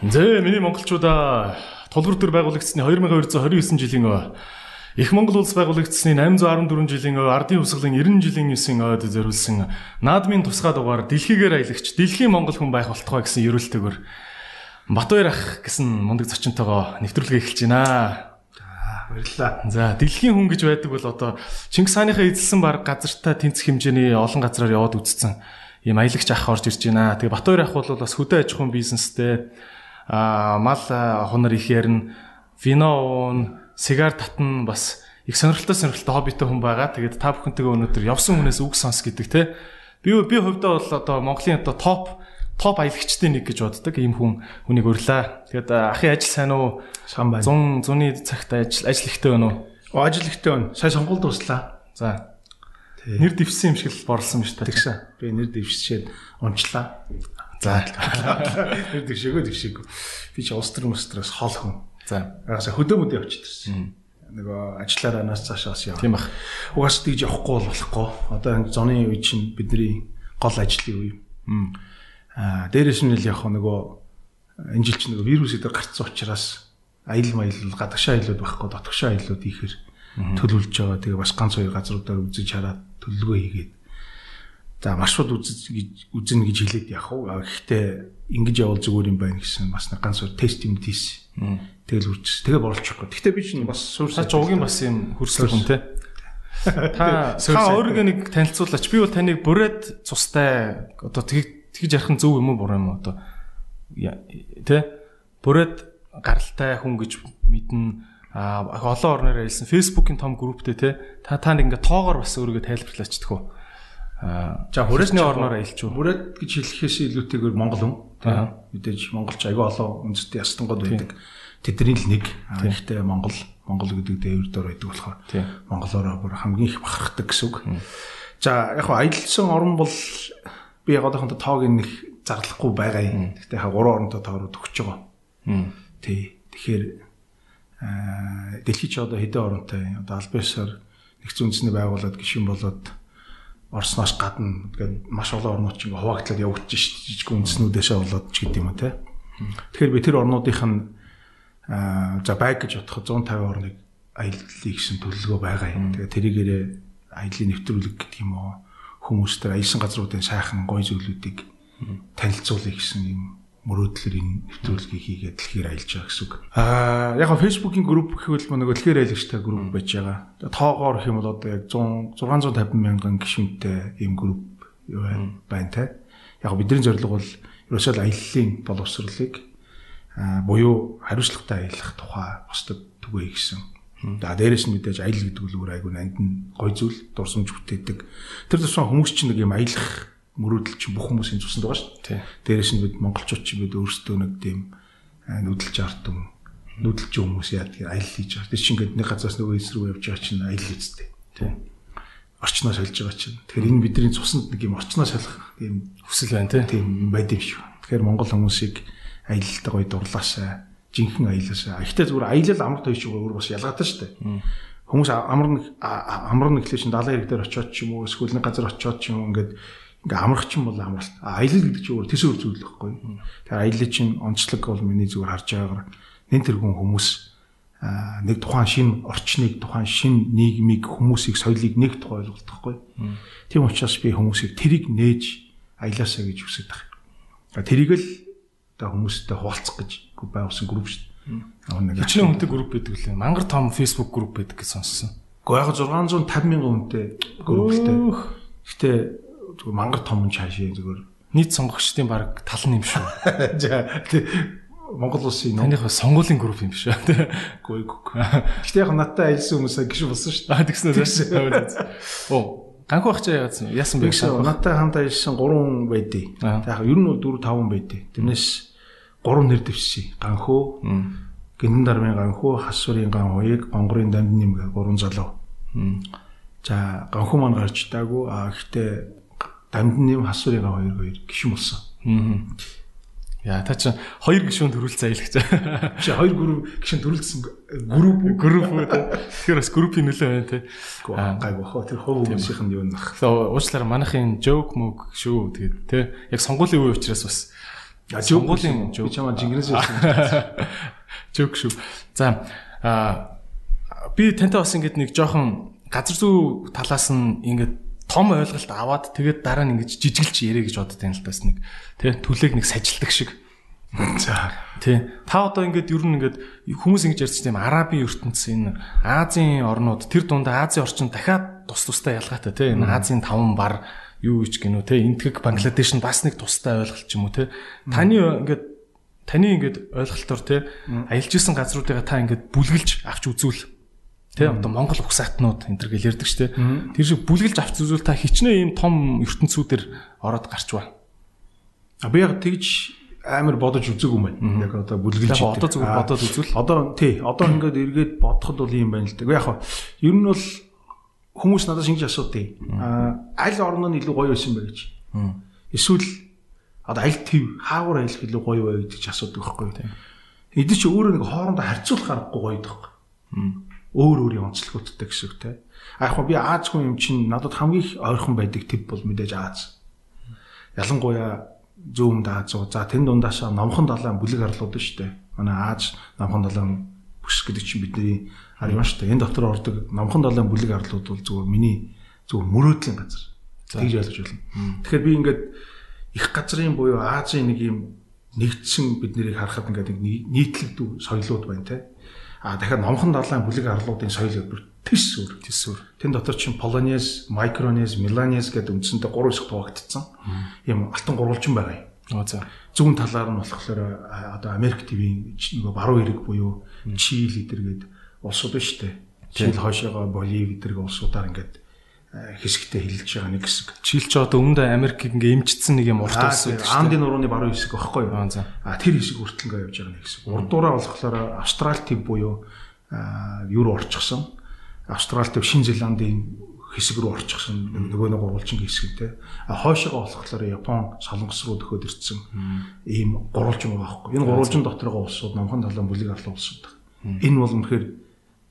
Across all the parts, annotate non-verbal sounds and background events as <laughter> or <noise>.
Зэ миний монголчуудаа. Тулгуур төр байгуулагдсны 2229 жилийн Их Монгол улс байгуулагдсны 814 жилийн ардын хувьсгалын 90 жилийн 9 ойд зориулсан. Наадмын тусгай дугаар дэлхийгээр аялагч дэлхийн монгол хүн байх болтугай гэсэн ерөөлтөөр Батбаяр ах гэсэн мундаг зочинтойгоо нэвтрүүлгээ эхэлж байна. Баярлалаа. За дэлхийн хүн гэж байдаг бол одоо Чингис хааныхаа эзэлсэн баг газартаа тэнцэх хэмжээний олон газраар яваад үзсэн. Ийм аялагч ах орж ирж байна. Тэгээ Батбаяр ах бол бас хөдөө аж ахуйн бизнестэй мал хунар их ярина вино уун сигар татна бас их сонирхолтой сонирхолтой хоббитой хүн байгаа. Тэгээд та бүхэнтэйгээ өнөөдөр явсан хүнээс үг сонс гэдэг те. Би би хувьдаа бол одоо Монголын одоо топ топ аялагчдын нэг гэж боддог ийм хүн хүнийг өрлөө. Тэгээд ахын ажил сайн уу? Сан байна. 100 зуны цагт ажил ажил ихтэй байна уу? Ажил ихтэй байна. Сая сонгуульд туслаа. За. Нэр дэвсэн юм шиг л борлсон биз дээ. Тэгсэн. Би нэр дэвшчээд унчлаа. За. Нэр дэвшээгөө дэвшээгөө. Би ч улс төр мөстроос хол хүн. За. Агаас хөдөө мөдөө явчихсан. Нөгөө ажиллаараа нас цаашаас яв. Тийм бах. Угаас тэгж явахгүй бол болохгүй. Одоо энэ зуны үе чинь бидний гол ажлын үе. Аа дээрээс нь л яг нөгөө энэ жил чинь нөгөө вирус эдэр гарцсан учраас аял маялал гадагшаа айлууд байхгүй дотгошоо айлууд ихээр төлөвлөж байгаа. Тэгээ бас ганц хоёр газруудаар үзэж хараад төлөвлөгөө хийгээд за маршрут үзэж үзнэ гэж хэлээд явах уу. Гэхдээ ингэж явал зүгээр юм байна гэсэн бас нэг ганц тест юм тийс. Тэгэл үрчс. Тэгээ борлчихгүй. Гэхдээ би чинь бас суурсаа жуугийн бас юм хөрслөг хүн те. <laughs> Та та өөрийгөө нэг танилцуулаач. Би бол таныг бүрээд цустай одоо тэгж ярих нь зөв юм уу буруу юм уу одоо тэ бүрээд гаралтай хүн гэж мэднэ а олон орноор ялсан фейсбુકийн том групптэй те та та нэг ингээ тоогоор бас өөрийгөө тайлбарлаач а за хүрээсний орноор уу бүрээд гэж хэлэхээс илүүтэйгээр монгол хүн. Мэдээж монголч аягүй олон үндэстэй ястангууд байдаг. Тэдний л нэг. Ихтэй монгол монгол гэдэг дээвэр дор байдаг болохоор монголоор бүр хамгийн их бахархдаг гэсэн үг. За яг хаа аялсан орн бол би яг одоохондоо тоог нэг зарлахгүй байгаа юм. Гэхдээ яг гурван оронтой тоороо төгсөж байгаа. Тий. Тэгэхээр аа дэлхийд ч одоо хэдэн оронтой одоо албасаар нэгц үндэсний байгууллага гişүн болоод Орсноос гадна тэгээд маш олон орнууд ч ингээ хуваагтлаад явагдаж шít жижиг үндэснүүдээсээ болоод ч гэдэм юм те. Тэгэхээр би тэр орнуудынх нь за байг гэж бодоход 150 орныг аяллаа гэсэн төлөвлөгөө байгаа юм. Тэгээд тэрийгээрээ аяллаа нэвтрүүлэг гэдэг юм уу хүмүүстээр аялсан газруудын сайхан гоё зүйлүүдийг танилцуулъя гэсэн юм мөрөөдлөөр энэ нэвтрүүлгийг хийгээд дэлхийр аялж байгаа гэсэн үг. Аа яг нь Facebook-ийн групп гэвэл нөгөө дэлхийр аялагчтай групп байж байгаа. Тоогоор гэх юм бол одоо яг 100 650 мянган гишүүнтэй ийм групп байна те. Яг бидний зорилго бол ерөөсөө аяллаа боловсролыг аа буюу хариуцлагатай аялах тухай бусдад түгэй гэсэн За дээрэс нь мэдээж аялал гэдэг өөр айгүй нанд нь гой зүйл дурсамж бүтээдэг. Тэр тусмаа хүмүүс чинь нэг юм аялах мөрөөдөл чинь бүх хүмүүсийн цуснд байгаа шүү дээ. Дээрэс нь бид монголчууд чинь бид өөрсдөө нэг тийм нүдэлж артам нүдэлж хүмүүс яа гэдэг аялал хийж байгаа. Тэр чинь ингээд нэг газраас нөгөө эс рүү явж байгаа чинь аялал үсттэй. Тийм. Орчноо солиж байгаа чинь. Тэгэхээр энэ бидний цуснд нэг юм орчноо солих тийм хүсэл байна тийм байд юм шиг. Тэгэхээр монгол хүмүүсийг аялалтай гоё дурлаасаа жинхэнэ аялалаа. Ихтэй зүгээр аялал амар тоёч өөр бас ялгаатай шүү дээ. Хүмүүс амар нэг амар нэг хэлсэн далайн хэрэг дээр очиод ч юм уу эсвэл нэг газар очиод ч юм ингээд ингээ амрах ч юм бол амралт. Аялал гэдэг чинь өөр төсөөр зүйл байхгүй. Тэгэхээр аялал чинь онцлог бол миний зүгээр харж байгаагаар нэн тэргүүн хүмүүс нэг тухайн шин орчныг тухайн шин нийгмийг хүмүүсийг соёлыг нэг тухай ойлголт байхгүй. Тийм учраас би хүмүүсийг тэрийг нээж аялаасаа гэж хүсэж байгаа. Тэрийг л одоо хүмүүстэй хуваалцах гэж байгуулсан групп шүү дээ. Хичнээн хүнтэй групп байдаг лээ. Мангар том Facebook групп байдаг гэж сонссон. Гэхдээ яг 650 мянган хүнтэй групп л дээ. Гэтэ зүгээр мангар том чаашаа зүгээр нийт сонгогчдын баг тал нь юм шүү. <laughs> Монгол улсын таних сонгуулийн групп юм шүү. Гүй гүй. Гэтэ яг надтай ажилласан хүмүүсээ гişи болсон шүү. А тэгснээр шүү. Оо. Ганхуу ах чаа яадсан. Яасан бэ? Надтай хамт ажилласан 3 байдий. Яг ер нь 4 5 байдий. Тэрнээс 3 нэр дэвшсэн. Ганхуу, Гинэн дармын ганхуу, Хасурын ган хоёыг, Гонгорын дамд нэмгээ 3 залуу. За ганхуу маань гарч таагүй. А гэхдээ дамд нэм хасварын ганхуу хоёр хоёр гişүн болсон. Яа та чинь хоёр гişүүн төрүүлж аялагч. Чи хоёр групп гişүүн төрүүлсэн групп групп үү. Тэгэхээр бас группийн нөлөө байна те. Гайг бахаа тэр хов хүмүүсийнх нь юу. Тэгээ уучлаарай манайхын joke мөг шүү тэгээд те. Яг сонгуулийн үе учраас бас Сонгуулийн би чамаа жингэрээс Жок <laughs> шүү. За а би тантай бас ингэдэг нэг жоохон газар зүй талаас нь ингээд том ойлголт аваад тэгээд дараа нь ингэж жижиглж ярэ гэж бодод юм л тас нэг. Тий түлээг нэг сажилдаг шиг. За. Тий та одоо ингээд ер нь ингээд хүмүүс ингэж ярьж тийм арабын ертөнц энэ Азийн орнууд тэр дундаа Азийн орчин дахиад тус тустай ялгаатай тий энэ Азийн таван бар юу гэж гинөө тий энтгэг Бангладеш нь бас нэг тустай ойлголт ч юм уу тий таны ингээд таны ингээд ойлголтоор те аялж исэн газруудыгаа та ингээд бүлгэлж авч үзүүл. Тэ одоо Монгол угсаатнууд энэ төр гэл ярьдаг ч те. Тэр шиг бүлгэлж авч үзүүл та хичнээн ийм том ертөнцүүдэр ороод гарч ба. А би яг тэгж амар бодож үзег юм байна. Яг одоо бүлгэлж одоо зүгээр бодоод үзвэл одоо тий одоо ингээд эргээд бодоход бол юм байна л да. Яг ер нь бол хүмүүс надаас ингэж асуудیں۔ А аль орн нь илүү гоё байсан бэ гэж. Эсвэл одоо аль төв хаагур аялах илүү гоё вэ гэдэг ч асуудаг байхгүй юу. Эдгээр чи өөрөө нэг хоорондоо харьцуулах аргагүй гоё дах. Өөр өөрийн онцлогуудтай гэсэн үг те. А яг би Аз хүн юм чинь надад хамгийн их ойрхон байдаг тип бол мэдээж Аз. Ялангуяа зүүн Аз. За тэн дундаашаа номхон далайн бүлэг арлууд нь штэ. Манай Аз номхон далайн бүс гэдэг чинь бидний ар юм штэ. Энэ дотор ордог номхон далайн бүлэг арлууд бол зүгээр миний зүгээр мөрөөдлийн газар. Тэгж ойлгож байна. Тэгэхээр би ингээд их газрын буюу Азийн нэг юм нэгдсэн бид нарыг харахад ингээд нийтлэг соёлууд байна те. А дахиад номхон далайн бүлэг арлуудын соёл өөр тис өөр. Тис өөр. Тэн дотор чинь Полонез, Майкронез, Миланез гэдэг үндсэндээ гурван хэсэг хуваагдсан. Ийм алтан гурвалжин байгаа юм. Аа за. Зүүн талаар нь болохоор одоо Америк ТV-ийн нөгөө баруун эрэг буюу Чил эдэргээд улсууд байна шүү дээ. Чил хойшоогоо Боливи эдэрэг улсуудаар ингээд хэсэгтээ хилж байгаа нэг хэсэг. Чилч одоо өмнөд Америкийг ингээ эмчилсэн нэг юм урт улс байдаг. Андын нурууны баруун хэсэг багхгүй юу? Аа тэр хэсэг хүртэл ингээ явж байгаа нэг хэсэг. Урдуураа болохоор Австрали төв буюу юу орчихсон. Австрали төв Шинэ Зеландын хэсэг рүү орчихсон нөгөө нэг гурвалжин хэсэг те. А хойшоогоо болохоор Япон солонгос руу төхөөд ирсэн ийм гурвалжин байгаа байхгүй. Энэ гурвалжин доторгоо улсууд номхон талын бүлэг арлын улсууд. Энэ бол үнэхээр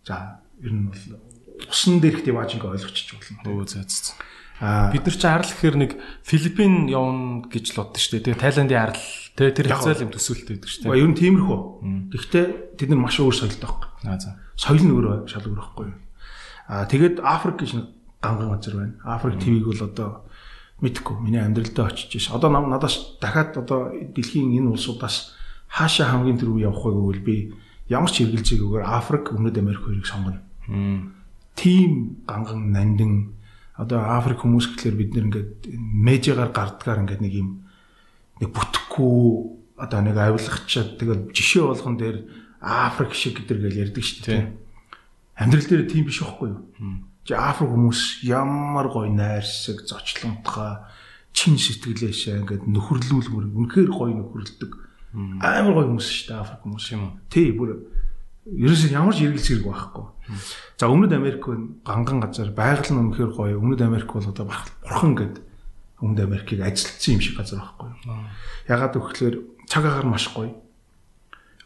за ер нь бол усан дээрх диваж ингээ ойлгочих болно. Өө зөө зөө. Аа бид нар чи арал гэхээр нэг Филиппин явна гэж л боддоо шүү дээ. Тэгээ Тайландын арал тэгээ тэр хязгаал юм төсөөлт байдаг шүү дээ. Ер нь тиймэрхүү. Гэхдээ тэд нар маш өөр соёлтой байхгүй. Аа за. Соёл нь өөрөө шал өөр байхгүй. Аа тэгээд Африк гэж нэг ганган газар байна. Африк ТV-г бол одоо мэдхгүй миний амьдралдаа очиж ш. Одоо надаас дахиад одоо дэлхийн энэ улсуудаас хаашаа хамгийн түрүү явах вэ гэвэл би ямар ч хэрэгэлзээгүйгээр Африк, Өмнөд Америк хоёрыг сонгоно тийм ганган нандин одоо Африк хүмүүс гэхэлэр бид нэр ингээд мэжэгаар гардгаар ингээд нэг юм нэг бүтэхгүй одоо нэг авилгачаад тэгэл жишээ болгон дээр Африк шиг гэдэр гэл ярьдаг шүү дээ. Амьдрал дээр тийм биш байхгүй юу? Чи Африк хүмүүс ямар гоё найрсаг, зочлонтгой, чин сэтгэлээшээ ингээд нөхөрлүүлмөр үнэхээр гоё нөхөрлөдөг. Амар гоё хүмүүс шүү дээ Африк хүмүүс юм. Тий бүр ерөөсөө ямар ч эргэл зэрэг байхгүй. За Өмнөд Америк ганган газар байгаль нь үнэхээр гоё. Өмнөд Америк бол одоо бурхан гэдэг Өмнөд Америкийг ажилтсан юм шиг газар байхгүй. Ягаад гэвэл цаг агаар маш гоё.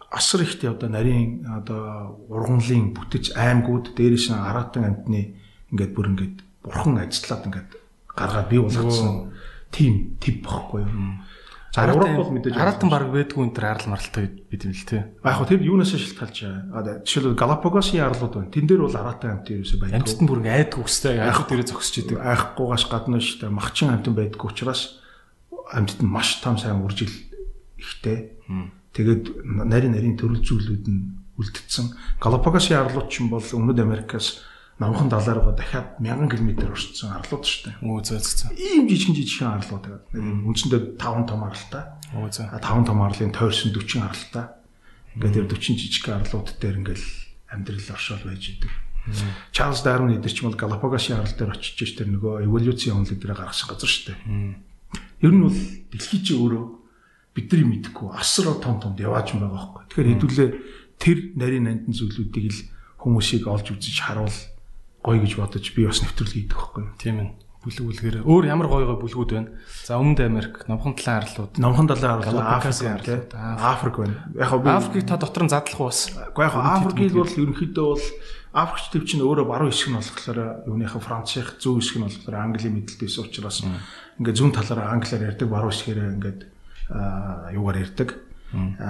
Асар ихтэй одоо нарийн одоо ургамлын бүтэц аймагуд дээрээс нь аратан амтны ингээд бүр ингээд бурхан ажиллаад ингээд гаргаад бий болгоцсон тийм тип бохгүй юу. Европ бол мэдээж хараатан баг байдгүй энэ төр арал маралтай бид юм л те. Яг хөө тэр юунаас шилтгалж байгаа. Жишээлбэл Галапагосын арлууд байна. Тэн дээр бол араатан амт ерөөсөй байдаг. Амттан бүр ингээ айдгүй өстэй айхуу дээрээ зогсож идэг. Айхгүйгаш гадна дээ. Махчин амтан байдгүй учраас амттанд маш том сайн үржил ихтэй. Тэгээд нарийн нарийн төрөл зүйлүүд нь үлдсэн. Галапагосын арлууд ч юм бол Өмнөд Америкаас намхан далаараа дахиад 1000 км орчсон арлууд шүү дээ. Өө зөө зөө. Ийм жижигэн жижигхэн арлууд байгаа. Үндсэндээ 5 том арлтай. Өө зөө. 5 том арлын тойрсон 40 арлтай. Ингээд тэр 40 жижигхэн арлууд дээр ингээл амьдрал оршоол байж идэг. Чарлз Дарвин эдэр ч юм бол Галапагосын арал дээр очиж ш тэр нөгөө эволюцийн онолыг дээр гаргасан газар шүү дээ. Ер нь бол дэлхий чи өөрөө бидний мэдэхгүй асар том том явааж байгаа байхгүй. Тэгэхээр хэдүүлээ тэр нарийн нандин зүйлүүдийг л хүмүүсийг олж үзэж харуул гоё гэж бодож би бас нэвтрүүл хийдэг байхгүй. Тийм ээ. Бүлгүүлгээр өөр ямар гоё гоё бүлгүүд байна. За Өмнөд Америк, Номхон талайн арлууд, Номхон талайн арлууд, Африкийн арлууд, Африк байна. Яг би Африкийг та дотор нь задлах уу бас. Уу яг Африкийг бол ерөнхийдөө бол Африкч төв чинь өөрөө баруун хэсэг нь болохоор юуныхаа Францын зүүн хэсэг нь болохоор Английн мэдлэлтэйс учраас ингээд зүүн талаараа англиар ярьдаг баруун хэсгээрээ ингээд юугаар ярьдаг.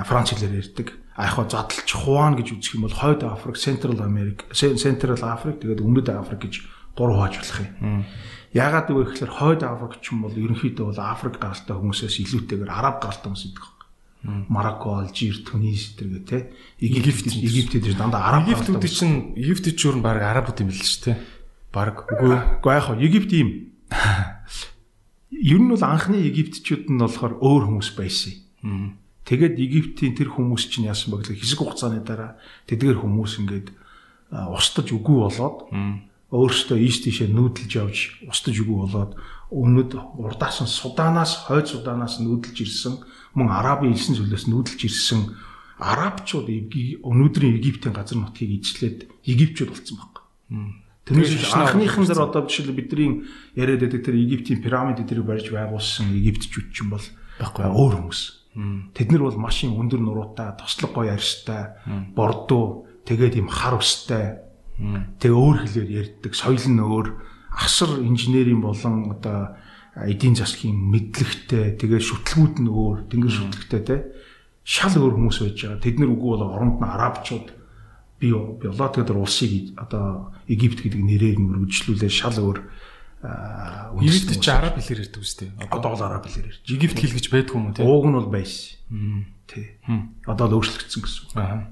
Франц хэлээр ярьдаг. А яг задлж Хуан гэж үзэх юм бол Хойд Африк, Central America, Central Africa тэгээд Өмнөд Африк гэж гурав хааж болох юм. Яагаад вэ гэхээр Хойд Африк ч юм бол ерөнхийдөө бол Африк гаралтай хүмүүсээс илүүтэйгээр Араб гаралтай хүмүүс идэх Марокко, Алжир, Тунис тэргээ те. Египт Египт дээр дандаа араб Египтүүд чинь Египтэд ч өөр баг арабууд юм л шүү те. Баг үгүй. Үгүй яг Египт ийм. <laughs> Ер нь бол анхны египтчүүд нь болохоор өөр хүмүүс байсан. Тэгээд Египтийн тэр хүмүүс чинь яасан бэ гэхээр хэсэг хугацааны дараа тэдгээр хүмүүс ингээд устдаж үгүй болоод өөрөөсөө ийш тийшээ нүүдэлж явж устдаж үгүй болоод өмнөд урдаас нь Суданаас хойд Суданаас нүүдэлж ирсэн мөн арабын элсэн зүйлээс нүүдэлж ирсэн арабчууд өнөөдрийн Египтийн газар нутгийг ижлээд Египчүүд болсон байна. Тэрнээс анхныхан дээр одоо жишээл бидний яриад байдаг тэр Египтийн пирамид дээр барьж байгуулсан Египтчүүд ч юм бол байхгүй өөр хүмүүс. Тэд нар бол машин өндөр нуруутай, тослог гоё арьстай, бордуу, тэгээд юм хар устай. Тэгээ өөр хэлээр ярьдаг, соёл нь өөр, асар инженерийн болон одоо эдийн засгийн мэдлэгтэй тэгээ шүтлгүүд нь өөр тэнгэр шүтлэгтэй те. Шал өөр хүмүүс байж байгаа. Тэд нар үгүй бол оронд нь арабчууд би биологи дээр улсыг одоо Египт гэдэг нэрээр нь үргэлжлүүлээ. Шал өөр Египт ч араб хэлээр ярьдаг үстэй. Одоо бол араб хэлээр ярьж. Египт хэл гэж байдгүй юм тий. Ууг нь бол байсан. Тий. Одоо л өөрчлөгдсөн гэсэн үг.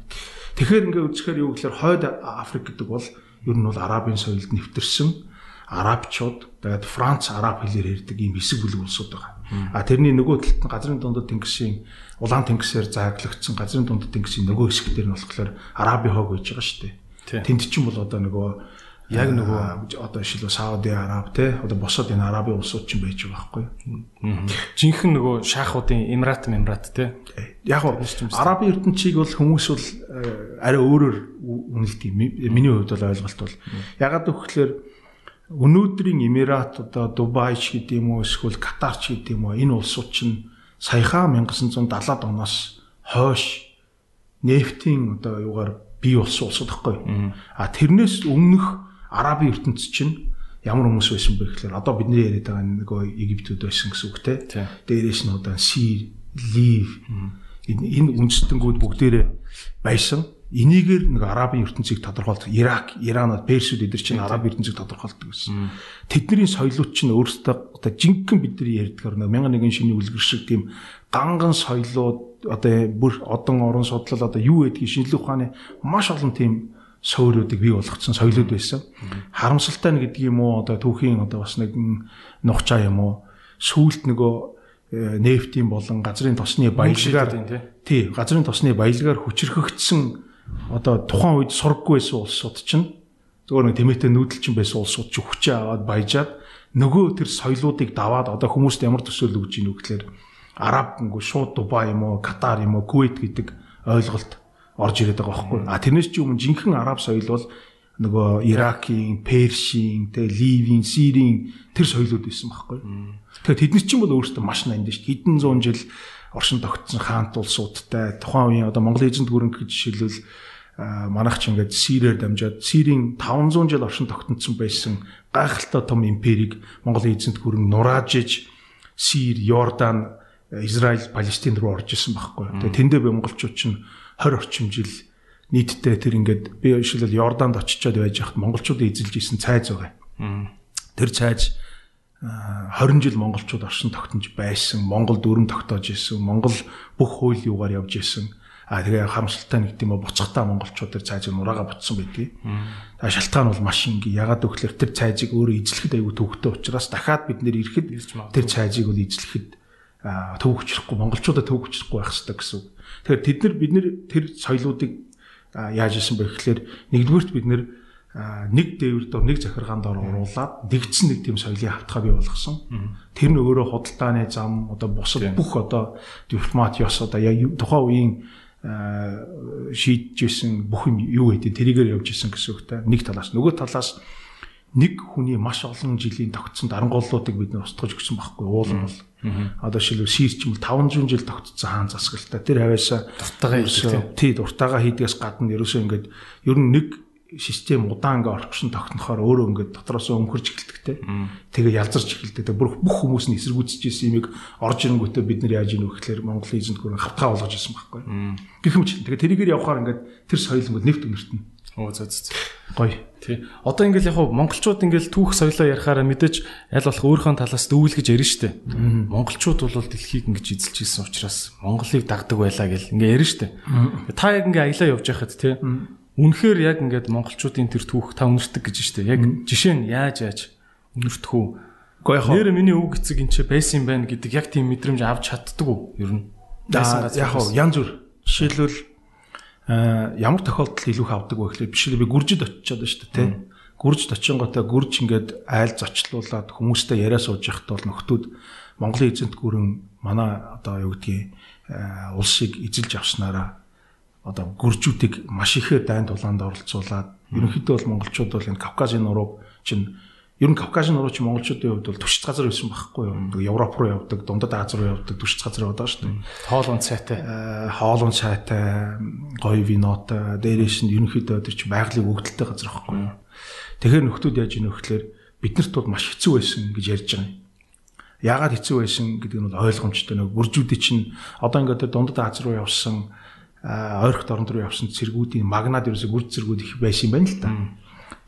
Тэгэхээр ингээ үзэхээр юу гэхээр хойд Африк гэдэг бол ер нь бол арабын соёлд нэвтэрсэн арабчууд тэгээд Франц араб хэлээр ярьдаг ийм хэсэг бүлэг улсууд байгаа. А тэрний нөгөө талд нь газрын дундад тэнгисийн улаан тэнгисээр зааглагдсан газрын дундад тэнгисийн нөгөө хэсэг дээр нь болохоор арабын хог байж байгаа шүү дээ. Тэнд чинь бол одоо нөгөө яг нөгөө одоо жишээлбэл Сауди Араб те одоо босоод энэ арабын улсууд ч байж байгаа байхгүй. Жинхэнэ нөгөө шахуудын Эмират Эмират те. Яг арабын ертөнцийг бол хүмүүс бол арай өөрөөр үнэлдэг. Миний хувьд бол ойлголт бол ягаад гэвэл өнөөдрийн Эмират одоо Дубай ч гэдэг юм уу эсвэл Катар ч гэдэг юм уу энэ улсууд чинь саяхан 1970-ад оноос хойш нефтийн одоо юугаар бий болсон улсууд гэхгүй. А тэрнээс өмнөх Арабын ертөнц чинь ямар хүмүүс байсан бэ гэхээр одоо бидний яриад байгаа нөгөө Египтүүд байсан гэсэн үг те. Дээрээс нь одоо Сир, Лив энэ үндэстэнгүүд бүгдээрээ байсан энийгээр нэг арабын ертөнцийг тодорхойлдог. Ирак, Иран, Персүүд эдгээр чинь араб ертөнцийг тодорхойлдог гэсэн. Тэдний соёлууд чинь өөрсдөө одоо жинхэнэ бидний ярьдгаар нэг мянган нэгэн шиний үлгэр шиг тийм ганган соёлууд одоо бүр одон орон судлал одоо юу гэдгийг шинжлэх ухааны маш олон тийм суурьуудыг бий болгоцсон соёлууд байсан. Харамсалтай нь гэдэг юм уу? Одоо түүхийн одоо бас нэг нухчаа юм уу? Сүулт нөгөө э, нефтийн болон газрын тосны баялагаар тий. Газрын тосны баялагаар хүчрхэгдсэн одоо тухайн үед сургаггүй байсан улсууд чинь зөвөр нэг тэмээтэй нүүдэлчин байсан улсууд ч хүчээ аваад баяжаад нөгөө тэр соёлоодыг даваад одоо хүмүүст ямар төсөөл өгж ийнү гэхээр араб гингүй шууд Дубай юм уу Катар юм уу Кувейт гэдэг ойлголт орж ирээд байгаа байхгүй. А тэрнээс ч өмнө жинхэнэ араб соёл бол нөгөө Иракийн, Першийн, тэгээ Ливийн, Сирийн тэр соёлууд байсан байхгүй. Тэгэхээр тэдний чинь бол өөрсдөө маш нанд шүү. Хэдэн зуун жил оршин тогтсон хаант улсуудтай тухайн үеийн одоо Монгол эзэнт гүрэн гэж жишээлбэл манайх ч ингээд Сирээр дамжаад Сирийн 500 жил оршин тогтнодсон байсан гайхалтай том империйг Монголын эзэнт гүрэн нураажиж Сир, Йордан, Израиль, Палестин руу орж исэн байхгүй. Тэгээ тэндээ монголчууд чинь 20 орчим жил нийтдээ тэр ингээд би жишээлбэл Йорданд очичоод байж хахад монголчуудын эзэлж исэн цайз байгаа. Тэр цайз 20 жил монголчууд оршин тогтнож байсан, Монгол дүрм тогтоож исэн, Монгол бүх хууль юугаар явж исэн. А тэгээ харамсалтай нэг тийм буцахтаа монголчууд тэр цайзыг нураага ботсон байдгийг. А шалтгаан бол маш инgi ягаад гэвэл тэр цайзыг өөрөө эзлэхэд аягүй төвөгтэй учраас дахиад бид нэр ирэхэд тэр цайзыг бол эзлэхэд төвөгчлөхгүй монголчуудад төвөгчлөхгүй байх хэрэгтэй гэсэн үг. Тэгэхээр тэд нар бид нэр тэр соёлоодыг яаж исэн бэ гэхээр нэгдүгürt бид нэр нэг дээвэр дор нэг захиргаан дор оруулаад дэгдсэн нэг тийм соёлын хавтгаа бий болгосон. Тэр нь өөрөө худалдааны зам одоо бусад бүх одоо дипломат ёс одоо яг тухайн үеийн шийдчихсэн бүх юм юу гэдэг тэрийгээр явж исэн гэсэн үг та. Нэг талаас нөгөө талаас нэг хүний маш олон жилийн тогтсон дарангууллуудыг бид нэр устгаж өгсөн байхгүй уулын бол. Одоо сирч юм 500 жил тогтцсон хаан засгалтай. Тэр хавьяасаа дуртагаа хийдэг. Тий, дуртагаа хийдгээс гадна ерөөсөө ингээд ер нь нэг систем удаан ингээ орчин тогтнохоор өөрөө ингээ дотроос өмхөрж эхэлдэг те. Тэгээ ялзарч эхэлдэг. Бүх бүх хүмүүс нь эсэргүүцэж исэн юмыг орж ирэнгүүтээ бид нар яаж ийнө гэхээр Монголын эзэнт гүрэн хавтгаа болгож исэн байхгүй. Гэх юм чи тэгээ тэрийгээр явахаар ингээ тэр соёл ингээ нэвт өнөртнө. Оо зөө зөө. Гоё. Тий. Одоо ингээл яг монголчууд ингээл түүх соёлоо ярихаараа мэдээж аль болох өөрийнхөө талаас дүүлгэж ярина штэ. Монголчууд бол дэлхийг ингэж эзэлж ирсэн учраас Монголыг дагдаг байлаа гэл ингээ ярина штэ. Та яг ингээ аялаа явж байхад тий Үнэхээр яг ингээд монголчуудын тэр түүх та үнэртэг гэж штэ. Яг жишээ нь яаж яаж үнэртэх үү? Гэхдээ яг нэр миний үг эцэг энэ ч байсан юм байна гэдэг яг тийм мэдрэмж авч чаддаг уу? Ер нь. Яг янз бүр. Жишээлбэл ямар тохиолдолд илүү их авдаг вэ гэхлээр бишээ би гүржид очиод байна шүү дээ тий. Гүржид очинготой гүрж ингээд айл зочлуулад хүмүүстэй яриа сууж явахд бол нөхдүүд Монголын эзэнт гүрэн манай одоо юу гэдгийг улсыг эзэлж авснараа одоо гүржүүдийг маш ихээр дайн тулаанд оролцуулаад ерөнхийдөө бол монголчууд бол энэ Кавказын нурууг чинь ер нь Кавказын нуруу чинь монголчуудын хувьд бол түшиж газар байсан байхгүй юу? Европ руу явдаг, Дундад Аз руу явдаг түшиж газар байдаг шүү дээ. Хоолуун цайтай. Хоолуун цайтай, гоё винотой, дээрээс нь ерөнхийдөө тэр чинь байгалийн өгдөлтэй газар байхгүй юу? Тэгэхээр нөхдүүд яаж ийнө гэхлээр биднэрт бол маш хэцүү байсан гэж ярьж байгаа юм. Яагаад хэцүү байсан гэдэг нь бол ойлгомжтой нэг гүржүүдийн чинь одоо ингээд Дундад Аз руу явсан ойрхот орон руу явсан цэргүүдийн магнад ерөөсө гүрж цэргүүд их байсан юм байна л да.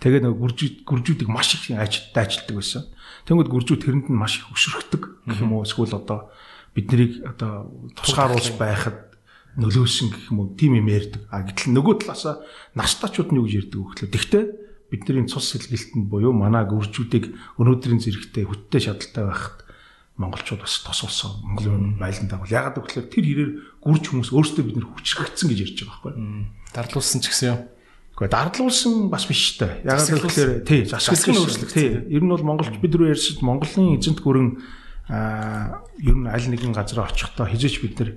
Тэгээ гүржүүд гүржүүдийг маш их ажилттай ажилтдаг байсан. Тэнгүүд гүржүүд тэрэнд нь маш их өшрөхдөг гэх юм уу эсвэл одоо биднийг одоо тусгааруулж байхад нөлөөсөн гэх юм уу тийм юм ярьдаг. А гэтэл нөгөө талаасаа настачууд нь юу гэж ярьдаг вэ гэхлээр тэгтээ бидний цус сэлгэлтэнд буюу манай гүржүүдийг өнөөдрийн зэрэгтэй хүттэй шадалтай байхад монголчууд бас тос болсон Монголын байлан дагуул. Ягаад гэвэл тэр хэрээр гүрж хүмүүс өөрсдөө бид нэр хүчрэгдсэн гэж ярьж байгаа байхгүй. Дарлуулсан ч гэсэн юм. Гэхдээ дарлуулсан бас биш та. Ягаад гэвэл тий засаглах нь өөрчлөлт. Тий. Ер нь бол монголч бид рүү ярьсад Монголын эзэнт гүрэн аа ер нь аль нэгэн газар очихдоо хизээч бид нэр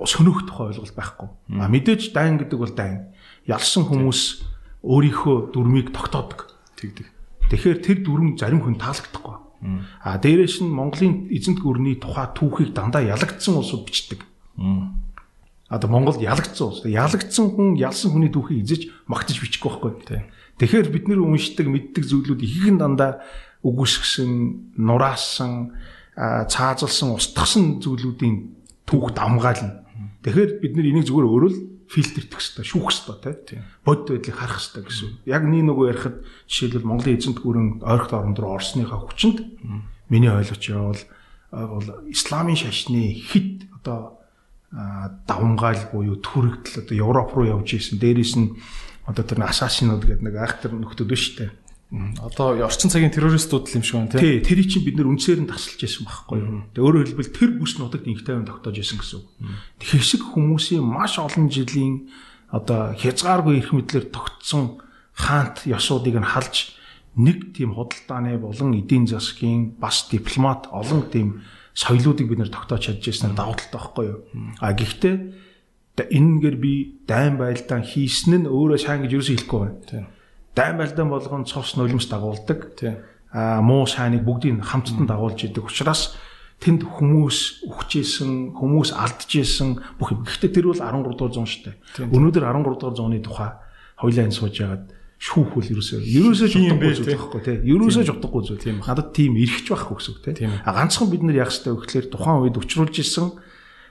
сөнөх тухай ойлголт байхгүй. А мэдээж дайн гэдэг бол дайн. Ялсан хүмүүс өөрийнхөө дүрмийг тогтоодог. Тэгдэг. Тэгэхээр тэр дүрм зарим хүн таалагдахгүй А дээрээс нь Монголын эзэнт гүрний тухай түүхийг дандаа ялагдсан улсууд бичдэг. Одоо Монголд ялагдсан улс. Ялагдсан хүн ялсан хүний түүхийг эзэж магтаж бичихгүй байхгүй. Тэгэхээр бид нэр уншдаг, мэддэг зүйлүүд ихэнх нь дандаа үгүйсгсэн, нураасан, цаазалсан, устгасан зүйлүүдийн түүх дамгаална. Тэгэхээр бид нэр энийг зүгээр өөрөө л фильтртэх хэрэгтэй, шүүх хэрэгтэй тий. Бод байдлыг харах хэрэгтэй гэсэн. Яг нэг нөгөө ярихад жишээлбэл Монголын эзэнт гүрэн ойрхот оронд руу орсныхаа хүчинд миний ойлгож явал бол исламын шашны хит одоо давмгаал буюу түрэгдэл одоо Европ руу явж исэн. Дээрээс нь одоо тэр асасинууд гэдэг нэг айхтар нөхдөд биш үү? Одоо орчин цагийн террористууд л юм шиг байна тий. Тий, тэрийг чинь бид нэр үнсээр нь тасалж байсан байхгүй юу? Тэгээ өөрөөр хэлбэл тэр бүс нутагт инх тайван тогтоож исэн гэсэн үг. Хэсэг хүмүүсийн маш олон жилийн одоо хязгааргүй эрх мэдлэр тогтсон хаант ёсуудыг нь халж нэг тийм худалдааны болон эдийн засгийн бас дипломат олон тийм соёлоодыг бид нэр тогтоож чадж ирсэн давуу талтай байхгүй юу? А гэхдээ энэгээр би дайн байлдаан хийсэн нь өөрөө сайн гэж юу хэлэхгүй байна дайм байлдан болгон цовс нулимс дагуулдаг. Аа муу сайныг бүгдийг хамтдан дагуулж идэг учраас тэнд хүмүүс өгчээсэн, хүмүүс алдчихсэн бүх юм. Гэхдээ тэр бол 13 дугаар зуун шүү дээ. Өнөөдөр 13 дугаар зууны тухай хоёлаа энэ сууж яагаад шүүхүүл ерөөсөө ерөөсөө жутахгүй зүйл байхгүй тий. Ерөөсөө жутахгүй зүйл. Тийм. Надад тийм эргэж байхгүй гэсэн үг тий. А ганцхан бид нар яг хэвээр өгөхлөөр тухайн үед учруулж исэн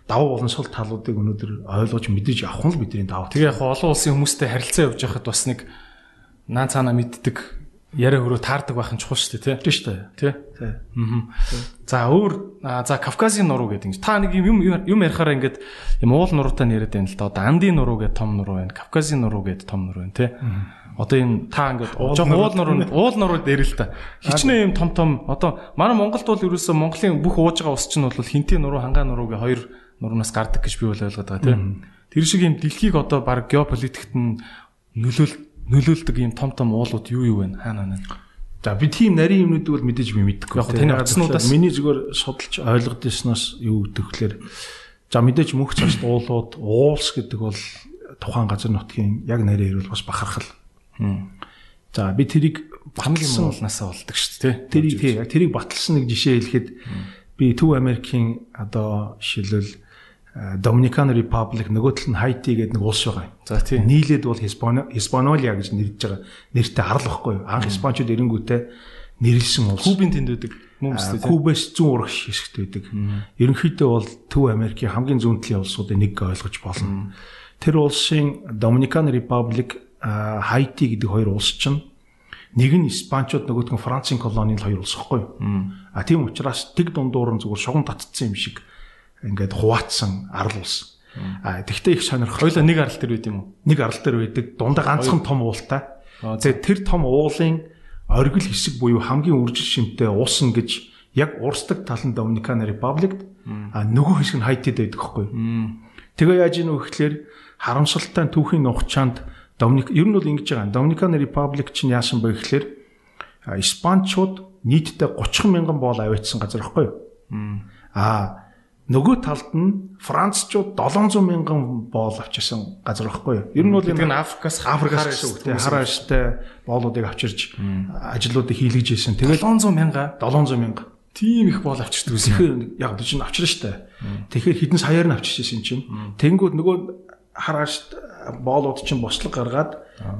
давуу болон сул талуудыг өнөөдөр ойлгож мэдэж авах нь бидний давуу. Тэгээ яг олон улсын хүмүүстэй харилцаа явуулж байхад бас нэг наа цаана мэддэг яриа хөрөө таардаг байх нь чухал шүү дээ тий. Тийм шүү дээ. Тий. Тий. Аа. За өөр за Кавказын нуруу гэдэг юм. Та нэг юм юм ярихаараа ингээд юм уул нуруутай нэрэд байна л да. Одоо Андын нуруу гэдэг том нуруу байна. Кавказын нуруу гэдэг том нуруу байна тий. Одоо энэ та ингээд уул нуруу уул нуруу дээр л та. Хичнээн юм том том одоо манай Монголд бол ерөөсөө Монголын бүх ууж байгаа ус чинь бол хинтээ нуруу хангаа нуруугийн хоёр нуруунаас гардаг гэж би ойлгоод байгаа тий. Тэр шиг юм дэлхийг одоо баг геополитикт нь нөлөөлт нөлөөлдөг ийм том том уулууд юу юу вэ? Хаана байна? За би тийм нарийн юмнууд бол мэдээж би мэдэхгүй. Яг таны газнуудаас миний зүгээр судалж ойлгоод ирснээс юу гэдэг вэхээр за мэдээж мөнх цааш уулууд уулс гэдэг бол тухайн газар нутгийн яг нарийн ирвэл бас бахархал. За би тэрийг батлсан болнасаа болдог шүү дээ. Тэрийг тий яг тэрийг батлсан нэг жишээ хэлэхэд би Төв Америкийн одоо шилэл Dominican Republic нөгөө тал нь Haiti гэдэг нэг улс байгаа. За тийм. Нийлээд бол Hispaniola гэж нэрлэж байгаа. Нэртэй арал واخгүй юу? Анх Испанчууд эренгүүтээ нэрлсэн улс. Кубын тэнд үүдэг мөн үстэй тийм. Кубээс зүүн урагш хэсэгт үүдэг. Ерөнхийдөө бол Төв Америкийн хамгийн зүүн талын улсуудын нэг ойлгож болно. Тэр улсын Dominican Republic Haiti гэдэг хоёр улс чинь нэг нь Испанчууд нөгөөт нь Францын колонийн хоёр улс юу? А тийм учраас тэг дундуур нь зүгээр шугам татцсан юм шиг ингээд хуваацсан арал улс. А тэгтээ их сонирхол. Хоёлаа нэг арал дээр байд юм уу? Нэг арал дээр байдаг. Дундаа ганцхан том уултай. Тэгээ тэр том уулын оргил хэсэг буюу хамгийн үржил шимтэй уусан гэж яг урсдаг тал нь Доминикан Репабликт а нөгөө хэсэг нь Хайтид байдаг хгүй. Тэгээ яаж ийн вэ гэхээр харамсалтай түүхийн нухчаанд Доминик ер нь бол ингэж байгаа. Доминикан Репаблик чинь яасан бэ гэхээр Испанчууд нийтдээ 30 мянган боол аваачсан газар ахгүй юу? Аа нөгөө талд нь Францчууд 700 мянган боол авчирсан газар байхгүй юу? Ер нь бол энэ Африкаас Африкаас гэсэн үг тийм хараа штэ боолуудыг авчирж ажлуудыг хийлгэж ийсэн. Тэгээд 700 мянга 700 мянга тийм их боол авчирдаг байсан. Тэгэхээр яг л чинь авчирна штэ. Тэгэхээр хідэн саяар нь авчирч ийсэн чинь. Тэнгүүд нөгөө хараа штэ боолууд чинь бослог гаргаад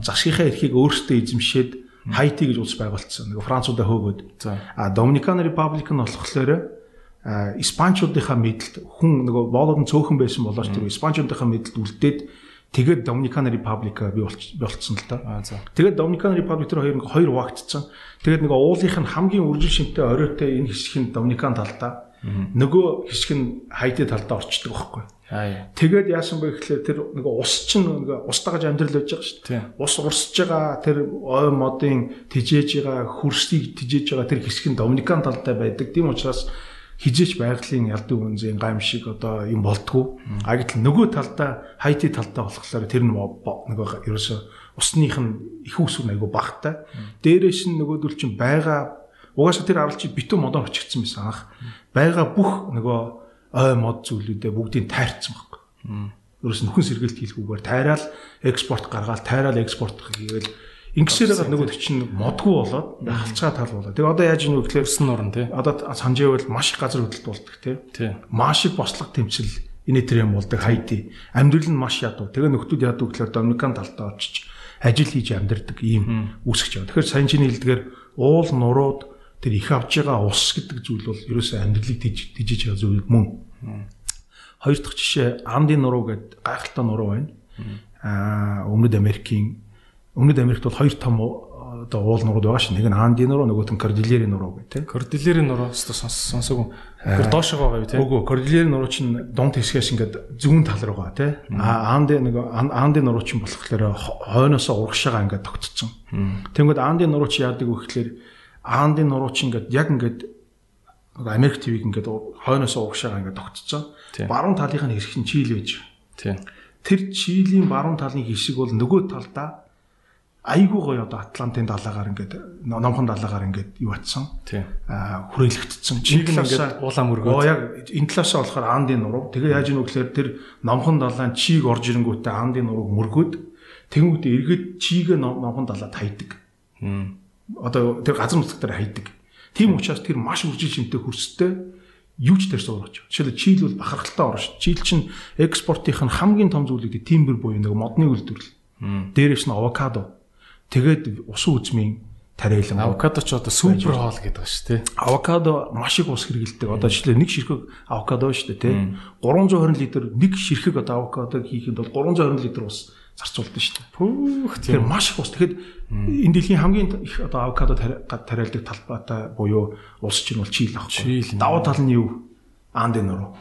засгийнхаа эрхийг өөрсдөө эзэмшээд Хайти гэж улс байгуулсан. Нөгөө Француудаа хөөгөөд. А Доминикан Репаблик нь болохоор Испанчуудынхаа мэдлэлд хүн нөгөө боолон цөөхөн байсан болооч тэр Испанчуудынхаа мэдлэлд үлдээд тэгээд Доминикан Репаблика бий болцсон л да. Тэгээд Доминикан Репаблик тэр хоёр хоёр хуваагдсан. Тэгээд нөгөө уулынх нь хамгийн үржил шимтэй оройтой энэ хэсэг нь Доминикан талдаа нөгөө хэсэг нь Хайти талдаа орчдөг байхгүй. Тэгээд яасан бэ гэхлээр тэр нөгөө ус чинь нөгөө устагаж амьдрал байж байгаа шүү дээ. Ус урсж байгаа тэр ой модын тижээж байгаа хөрсийг тижээж байгаа тэр хэсэг нь Доминикан талдаа байдаг. Тийм учраас хизээч байгалийн ялдуу үнзийн гамшиг одоо юм болтгоо. А гэтэл нөгөө талдаа хайти талдаа болохоор тэр нь нөгөө ерөөсө усных нь их усүр айгу багтай. Дээрээс нь нөгөөдөл чинь байгаа угаасаа тэр арал чи битүү модоор очигдсан байсан анх. Байгаа бүх нөгөө ой мод зүйлүүдээ бүгдийг тайрцсан байхгүй. Ерөөс нөхөн сэргэлт хийлгүүгээр тайраал экспорт гаргаал тайраал экспорт хийгээл Ингэсээр байгаа нөгөө чинь модгүй болоод халцгаа тал болоо. Тэгээ одоо яаж ийм вэ гэхээр өсөн орн тий. Одоо санжээвэл маш их газар хөдлөлт болдог тий. Маш их бослог тэмцэл энэ төр юм болдог хайти. Амьдрал нь маш ядуу. Тэгээ нөхдүүд ядуу гэхээр Доминикан талтаа очиж ажил хийж амьдардаг ийм үүсгэж байгаа. Тэгэхээр сайн чиний хэлдгээр уул нурууд тэр их авж байгаа ус гэдэг зүйл бол ерөөсөө амьдралыг тижиж байгаа зүйл мөн. Хоёр дахь жишээ Андын нуруу гэдэг гайхалтай нуруу байна. Аа Өмнөд Америкийн Өмнөд Америкт бол хоёр том одоо уул нурууд байгаа шин. Нэг нь Анди нуруу, нөгөөх нь Кордилери нуруу гэх тийм. Кордилери нуруу сонсоогүй. Тэр доошоо байгаа юу тийм. Үгүй Кордилери нуруу чинь дунд хэсгээс ингээд зүүн тал руу байгаа тийм. А Анди нэг Анди нуруу чинь болохоор хойноос урагшаага ингээд тогтцсон. Тэнгүүд Анди нуруу чи яадаг вэ гэхээр Анди нуруу чинь ингээд яг ингээд Америк ТV-г ингээд хойноос урагшаага ингээд тогтцсон. Баруун талынх нь нь Чили байж. Тийм. Тэр Чилийн баруун талын хэсэг бол нөгөө талдаа айгүй гоё одоо Атлантын далаагаар ингээд номхон далаагаар ингээд юу атсан. Аа хүрээлэгдсэн. Чиг нь ингээд уулаа мөргөө. Оо яг энэ талаасаа болохоор Андын нуруу. Тэгээ яаж вэ гэхээр тэр номхон далайн чиг орж ирэнгүүтээ Андын нурууг мөргөөд тэнгүүтээ эргээд чигээ номхон далаад хайдаг. Одоо тэр газар нутаг дээр хайдаг. Тийм учраас тэр маш үржил шимтэй хөрстэй юу ч тэр суурч. Жишээлбэл чийл бол бахархалтай орно шүү. Чийл чинь экспортын хамгийн том зүйлүүд тиймбэр буюу нэг модны үйлдвэрлэл. Дээрээс нь авокадо Тэгээд усан үзмийн тариалан авокадо ч одоо супер хоол гэдэг ба шүү тий. Авокадо маш их ус хэргэлдэг. Одоо жишээ нэг ширхэг авокадо шүү тий. 320 литр нэг ширхэг одоо авокадо хийхэд бол 320 литр ус зарцуулдаг шүү дээ. Пүүх тийм маш их ус. Тэгэхэд энэ дэлхийн хамгийн их одоо авокадо тариалдаг талбайтай буюу ус чинь бол чийл аахгүй. Давуу тал нь юу? Андын нуруу.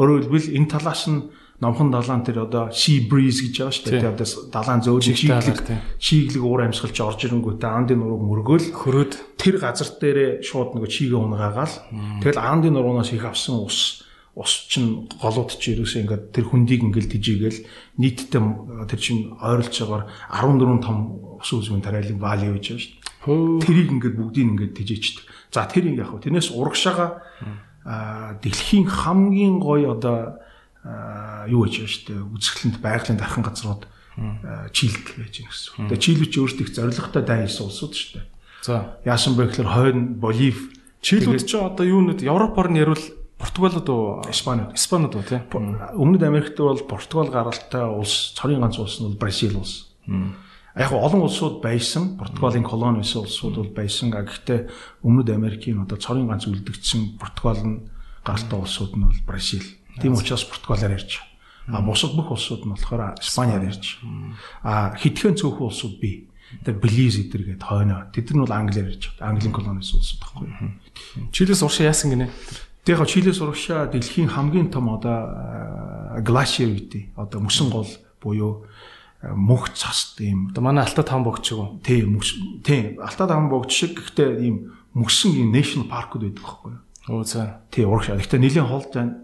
Өөрөөр хэлбэл энэ талаас нь номхон далаан тэр одоо sea breeze гэж байгаа шүү дээ. Тэр одоо далаан зөөлөн чиглэг чиглэг уур амьсгалч орж ирэнгүүтээ андын нурууг мөргөөл хөрөөд тэр газар дээрээ шууд нөгөө чигээ унгаагаал тэгэл андын нурууноос их авсан ус ус чин голууд чи ерөөсөө ингээд тэр хүндийг ингээд тижээгээл нийтдээ тэр чин ойролж байгаагаар 14 том ус үзмэн тариалын вали байж байгаа шүү дээ. Тэрийг ингээд бүгдийг ингээд тижээчдэг. За тэр яг хөө тэрнээс урагшаага дэлхийн хамгийн гоё одоо юу гэж байна шүү дээ үзэсгэлэнт байгалийн дархан газрууд чийлдэг байж байна гэсэн. Тэгээ чийлүүч өөрсдөө их зоригтой дай хийсэн улсууд шүү дээ. За яасан бэ гэхээр хойно Болив чийлүүд ч одоо юу нүд Европоор нь ярил Португалууд уу? Испаниуд. Испаниуд уу тий. Өмнөд Америкт бол Португал гаралтай улс, цорын ганц улс нь бол Бразил улс. Яг олон улсууд байсан, Португалийн колони байсан улсууд бол байсан. Гэхдээ Өмнөд Америкийн одоо цорын ганц үлдэгдсэн Португал нь гаралтай улсууд нь бол Бразил. Тийм учраас Португалаар ярьж. А бусад бүх улсууд нь болохоор Испаниар ярьж. А хитгэн цөөхөн улсууд бий. Тэр Близ эдэр гээд хойноо. Тэд нар бол англиар ярьж. Английн колониас улсууд байхгүй. Чилээс уршаа яасан гинэ? Тэгээ яг Чилээс урагшаа дэлхийн хамгийн том одоо глашиер гэдэг одоо мөсөн гол буюу мөнх цас тийм одоо манай Алтаа таан богч шүү. Тийм тийм Алтаа таан богч шиг гэхдээ ийм мөсөн ийм national park-уд байдаг байхгүй юу? Оо за. Тий урагшаа. Гэхдээ нэлийн холд байна.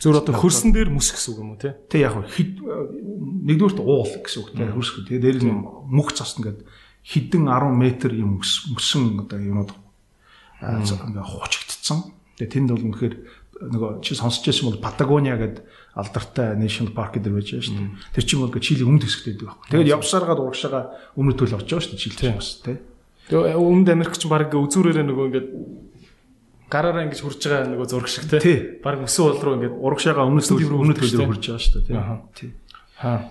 Зүр одоо хөрсөн дээр мөс гэсэн үг юм уу те? Тий яг хэд нэгдүгürt уул гэсэн үг те хөрсгөө. Тэгээ дээр нь мөнх цас ингээд хідэн 10 м юм мөсөн одоо юмуд ингээ хучигдсан Тэгээ тэнд бол үнэхээр нөгөө чи сонсч байсан бол Патагониа гэдэг алдартай national park гэдэг байж байгаа шүү дээ. Тэр чинь бол Чилийн өмнөд хэсэгт байдаг байхгүй. Тэгээд явсараад урагшаага өмнөд төл очиж байгаа шүү дээ Чилд бас тий. Тэгээ өмнөд Америк ч баг үзүүрээрээ нөгөө ингээд гараараа ингэж хурж байгаа нөгөө зураг шиг тий. Баг өсөн бол руу ингээд урагшаага өмнөд төл өмнөд төл рүү хурж байгаа шүү дээ тий. Аа.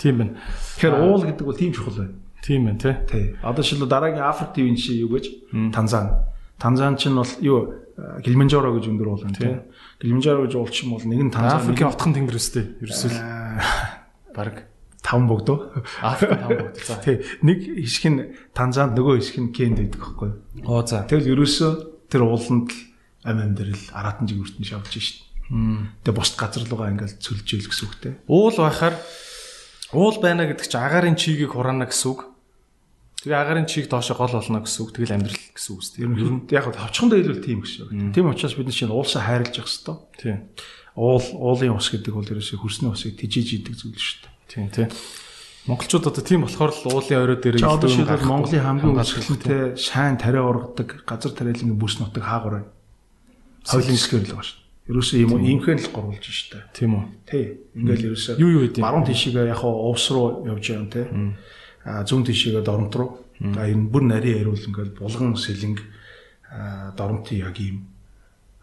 Тийм байна. Тэгэхээр уул гэдэг бол тийм чухал байна. Тийм байна тий. Тий. Одоо шил дараагийн Африк ТV-ийн чи юу гэж Танзан. Танзан чинь бол юу Килиманжаро гэж өндөр уулан тийм. Килиманжаро гэж уулч юм бол нэг нь Танзани Африкийн отхон тэнгэр өстэй. Ерөөсөө баг таван богдоо. Африк таван богдоо. За. Тий. Нэг хэсэг нь Танзанд нөгөө хэсэг нь Кенд байдаг байхгүй. Оо за. Тэгэл ерөөсөө тэр ууланд л ам амьдрал аратан жигүүртэн шавж шít. Тэгээ бусд газар руугаа ингээл цөлжөөл гэсэн үгтэй. Уул байхаар уул байна гэдэг чинь агарын чигийг хураана гэсэн үг. Тэгээ агарын чиг доошо гол болно гэсэн үг. Тэгэл амьдрал гэсэн үг үстэй. Ер нь яг товчхондоо хэлвэл тийм гэсэн үг. Тийм учраас бид нар чинь уулсаа хайрлаж явах хэрэгтэй. Тийм. Уул уулын ус гэдэг бол ерөөсөй хөрсний усыг тижиж идэг зүйл шүү дээ. Тийм тийм. Монголчууд одоо тийм болохоор л уулын орой дээр илүү юм. Монголын хамгийн өсгөлтэй шайн тариа ургадаг газар тариалангийн бүс нутаг хаагур байна. Хойлын хэсгээр л байгаа шүү дээ. Ерөөсөө юм иймхэн л гурвалж штэ. Тийм үү. Тий. Ингээл ерөөсөө юу юу гэдэг. Баруун тишээгээ яг уус руу явж байгаа юм те зүүн тишээгээ доронт руу. За энэ бүр нарийн яриул ингээл булган сэлэнг доронтын яг ийм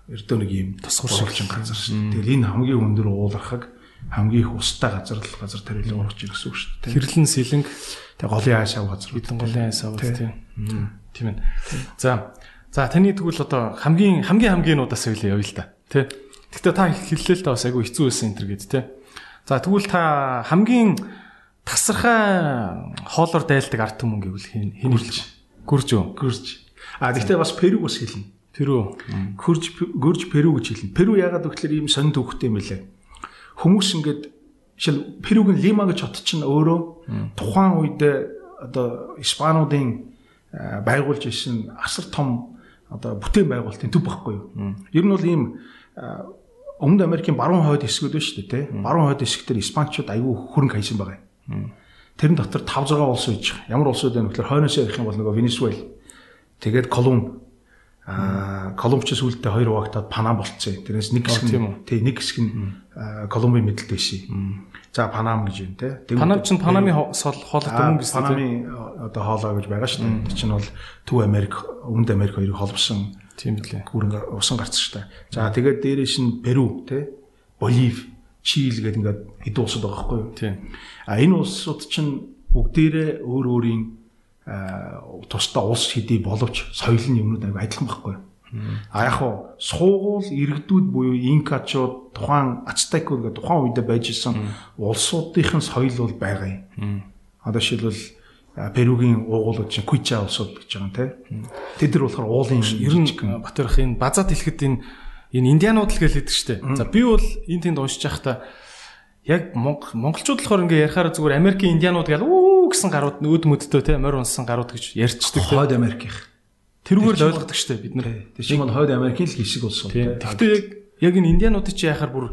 эрдөө нэг ийм тусгууршилчин газар шүү. Тэгэл энэ хамгийн өндөр уулархаг хамгийн их устай газар л газар тариалан урах чинь гэсэн үг шүү дээ. Хэрлэн сэлэнг тэг голын айсаа газар. Бидэн голын айсаа тийм. Тийм ээ. За за таны тэгвэл одоо хамгийн хамгийн хамгийнуудаас хэлээ явъя л да. Тэ. Гэтэ та хэллээ л да бас айгүй хэцүү байсан энэ төр гэд тэ. За тэгвэл та хамгийн тасархай хоолоор дайлдаг ард түмэн гэвэл хин хинэлж гүрж үү? Гүрж. А гэхдээ бас Перу бас хэлнэ. Перу. Гүрж гүрж Перу гэж хэлнэ. Перу ягаад гэвэл ийм сонд төвхтэй юм лээ. Хүмүүс ингээд шил Перугийн Лима гэж хот чинь өөрөө тухайн үед одоо Испануудын байгуулж ирсэн асар том одоо бүтээн байгуулалтын төв байхгүй юу? Ер нь бол ийм Өмнөд Америкийн баруун хойд хэсгүүд байна шүү дээ, тий. Баруун хойд хэсгээр Испанчууд аюу хөрөнгө хайсан байгаа. Тэрэн дотор 5 6 улс байж байгаа. Ямар улсууд вэ гэхээр хойноос ярих юм бол нөгөө Венесуэл. Тэгээд Колумб. Аа, Колумбч сүултээ хоёр хуваагдаад Панам болцсон. Тэрнээс нэг хэсэг нь тий, нэг хэсэг нь Колумбийн мэдлэлд байсан. За Панам гэж юм те. Панам чинь Панамын хоолой өмнө гэсэн Панамын одоо хоолой гэж байгаа шүү дээ. Чинь бол Төв Америк, Өмнөд Америк хоёрыг холбосон тийм лээ. Гүрэн усан гарцсан шүү дээ. За тэгээд дээрээс нь Перу те, Боливи Чил гэдэг ингээд хэдэн улсууд байгаа байхгүй юу? Тийм. А энэ улсууд чинь бүгдээрээ өөр өөрийн тусдаа улс хэдий боловч соёлын юмнууд аяг адилхан байхгүй юу? А яг хуу суугуул иргэдүүд буюу инкачууд тухайн ацтекууд гэдэг тухайн үедээ байж исэн улсуудын соёл бол байгаа юм. Одоо жишээлбэл Перугийн уугуулууд чинь Куича улсууд гэж байгаа юм те. Тэд нар болохоор уулын ер нь Батөрх энэ базаад хэлэхэд энэ энэ индианууд л гэж хэлдэг штэ. За би бол энэ тэнд уншиж байхдаа яг монголчууд болохоор ингээ ярихаар зүгээр Америкийн индианууд гэл үү гэсэн гарууд нөөд мөддөө те морь унсан гарууд гэж ярьцдаг те. Хойд Америкийнх. Тэрүүгээр л ойлгодог штэ бид нар. Тэр чинь бол хойд Америкийн л хэсэг улс. Гэхдээ яг яг энэ индианууд чи яхаар бүр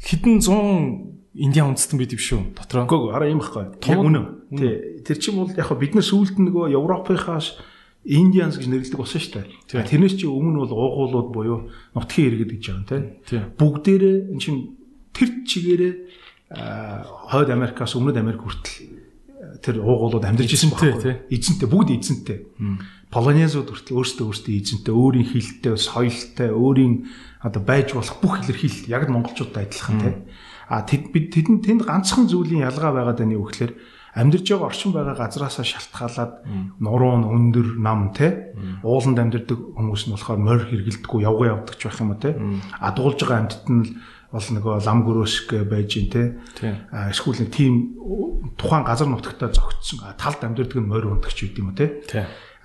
хэдэн 100 индиан үндэстэн бид биш үү дотроо. Үгүй араа юм байхгүй. Яг үнэ. Тий. Тэр чинь бол яг бид нар сүүлд нөгөө Европынхаас Индианс гэж нэрлэдэг болсон шүү дээ. Тэрнээс чи өмнө бол уугуулууд буюу нутгийн иргэд гэж байгаа юм тийм. Бүгдээрээ эн чин тэр чигээрээ хойд Америкаас өмнөд Америк хүртэл тэр уугуулууд амьдарч ирсэн байхгүй. Эзэнтэй бүгд эзэнтэй. Полонезууд хүртэл өөрсдөө өөрсдөө эзэнтэй, өөрийн хэлтэй, соёлтой, өөрийн одоо байж болох бүх илэрхийлэл яг монголчуудтай адилхан тий. А тэд бид тэдэнд тэнд ганцхан зүйлийн ялгаа байгаад байна юу гэхээр амьдарж байгаа орчин байгаа газраасаа шалтгаалаад нуруун өндөр нам те. Ууланд амьдардаг хүмүүс нь болохоор морь хэргэлдэггүй явгаа явдаг ч байх юм уу те. А дуулж байгаа амьтад нь бол нөгөө лам гөрөөск байж ин те. Эсвэл нэг тийм тухайн газар нутагтаа зогтсон талд амьдардаг нь морь ундагч үт юм уу те.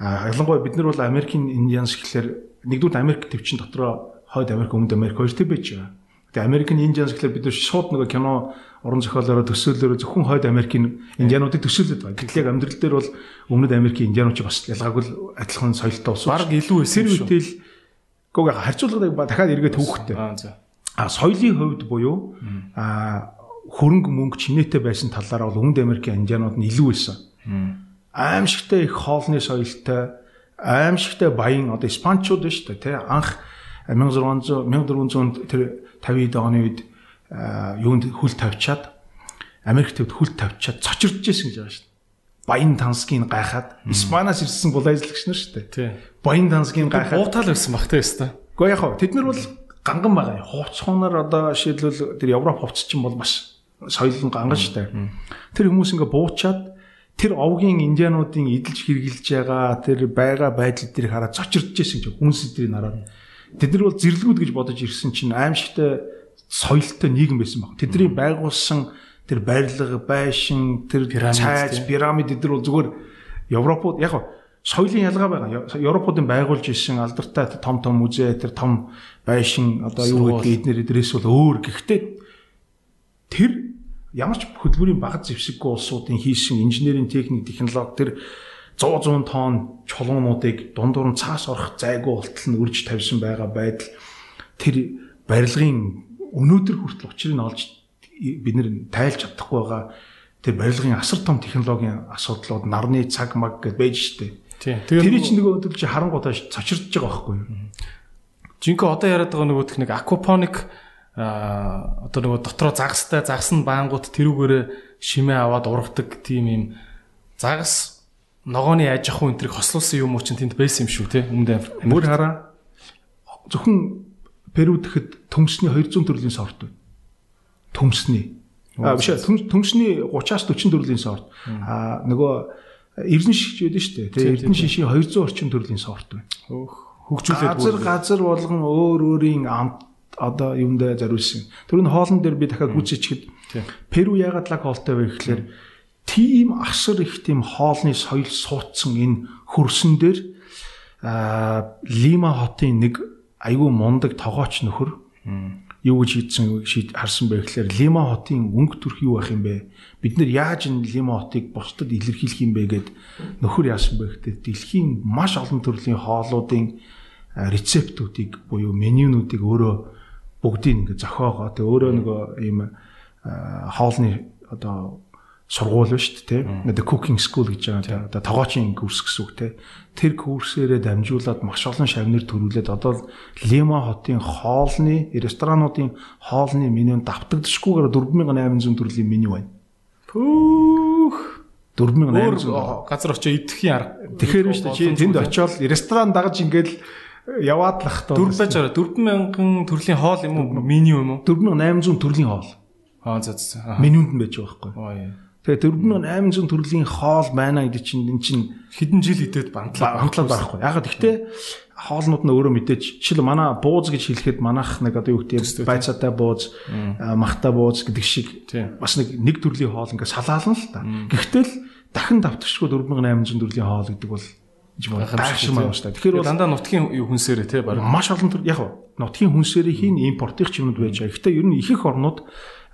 А ялангуяа бид нар бол Америкийн Индианс гэхэлэр нэгдүгээр Америк төвчин дотроо хойд Америк өмнөд Америк хоёр төв байж байгаа. Тэгээ American Indians гэхэлэр бид нар шууд нөгөө кино уран зохиолоороо төсөөлөөрөө зөвхөн хойд Америкийн индиануудыг төсөөлөд байна. Гэтэл яг амьдрал дээр бол өмнөд Америкийн индианууд бас ялгаагүй адилхан соёлтой болсон. Бараг илүү эсэр үтэл гоо харьцуулгыг дахиад эргээ төвхтэй. А соёлын хувьд буюу а хөрөнгө мөнгө чинээтэй байсан талаараа бол өмнөд Америкийн индианууд нь илүү байсан. Аимшигтай их хоолны соёлтой, аимшигтай баян одоо испанчууд шүү дээ, тий анх 1600 1400 тэр 50-д оны үед юунд хүл тавьчаад Америк төвд хүл тавьчаад цочирдж исэн гэж байгаа шүү. Баян тансгийн гайхаад Испаниас ирсэн булайзлагч нар шүү дээ. Баян тансгийн гайхаад уутаал байсан багтай өстой. Гэхдээ яг хоо тэд нар бол ганган байгаа. Хувцхуунаар одоо жишээлбэл тэр Европ хувцс чинь бол маш соёл нь ганган шүү дээ. Тэр хүмүүс ингээ буучаад тэр овгийн индиануудын эдэлж хэрглэж байгаа тэр байгаа байдал дээр хараад цочирдж исэн гэж хүнс эдрийг хараад Тэд нар бол зэрлэгүүд гэж бодож ирсэн чинь аимшигтай соёлтой нийгэм байсан баг. Тэдний байгуулсан тэр барилга, байшин, тэр цайз, пирамид эдгээр бол зүгээр Европод яг соёлын ялгаа байгаа. Европуудын байгуулж исэн алдартай том том музей, тэр том байшин одоо юу гэдгийг эднэр эдрээс бол өөр. Гэхдээ тэр ямар ч хөдөлмөрийн багц зэвсэггүй улсуудын хийсэн инженерийн техник, технологи тэр 100 100 тонн чулуунуудыг дундуур нь цаас орох зайгүй болтол нь үрж тавьсан байгаа байдал тэр барилгын өнөөдөр хүртэл учрыг нь олж бид нэр тайлж чадахгүй байгаа. Тэр барилгын асар том технологийн асуудлууд нарны цаг маг гэж байж штэ. Тэр чинь нөгөө өдөр чи харангуудаа цочирдж байгаа байхгүй юу? Жинхэнэ одоо яриад байгаа нөгөөх нэг аквапоник а одоо нөгөө дотроо загастай загас нь баангууд тэрүүгээрээ шимээ аваад ургадаг тийм юм. Загас ногооны аж ахуй энтрийг хослуулсан юм уу чинь тэнд байсан юм шүү те өмнөд Мөр хараа. Зөвхөн Перуд гэхэд төмсний 200 төрлийн сорт байна. Төмсний. А биш төмсний 30-аас 40 төрлийн сорт. А нөгөө эрдэн шиш байдаг шүү дээ. Тэгээ эрдэн шишийн 200 орчим төрлийн сорт байна. Хөгжүүлээд газар газар болгон өөр өөрийн амт одоо юундаа зориулсан. Тэр нь хоолн дээр би дахиад гүцэчгэд Перу яагаад лаг хоолтой вэ гэхэлэр тийм асар их тийм хоолны соёл суудсан энэ хөрсөн дээр Лима хотын нэг айгүй мундаг тогооч нөхөр. Юу гэж хийдсэн шийд харсан бэ гэхээр Лима хотын өнгө төрх юу байх юм бэ? Бид нэр яаж энэ Лима хотыг бусдад илэрхийлэх юм бэ гэд нөхөр яасан бэ гэхдээ дэлхийн маш олон төрлийн хоолуудын рецептүүдийг буюу менюнуудыг өөрөө бүгдийг ингээ зохиогоо. Тэгээ өөрөө нөгөө ийм хоолны одоо сургууль дээ тийм the cooking school гэж байгаа одоо тогоочийн курс гэсэн үг тийм тэр курсээрээ дамжуулаад маш олон шавнар төрүүлээд одоо Лима хотын хоолны ресторануудын хоолны менюнд давтагдшгүйгээр 4800 төрлийн меню байна. Пүүх 4800 газар очиж идэхийн арга. Тэгэхээр биш чи тэнд очиод ресторан дагаж ингээл яваад лах тоо. Дөрв байж байгаа 4000 төрлийн хоол юм уу? Меню юм уу? 4800 төрлийн хоол. Аа за за. Менюнд нь байж байгаа байхгүй. Аа яа. Тэгээ 4800 төрлийн хоол байна гэдэг чинь энэ чинь хэдэн жил идэт бантлаа бантлаа байхгүй. Яг гэхдээ хоолнууд нь өөрөө мэдээж жишээл манай бууз гэж хэлэхэд манайх нэг одоо юу гэдэг байцаатай бууз, махтай бууз гэдэг шиг бас нэг нэг төрлийн хоол ингээ салаална л та. Гэхдээ л дахин давтагчгүй 4800 төрлийн хоол гэдэг бол гайхшиг юм дээ. Тэгэхээр бол дандаа нутгийн хүнсээрээ тий баг маш олон төр яг нутгийн хүнсээрээ хин импортын чимнүүд байж байгаа. Гэхдээ ер нь их их орнууд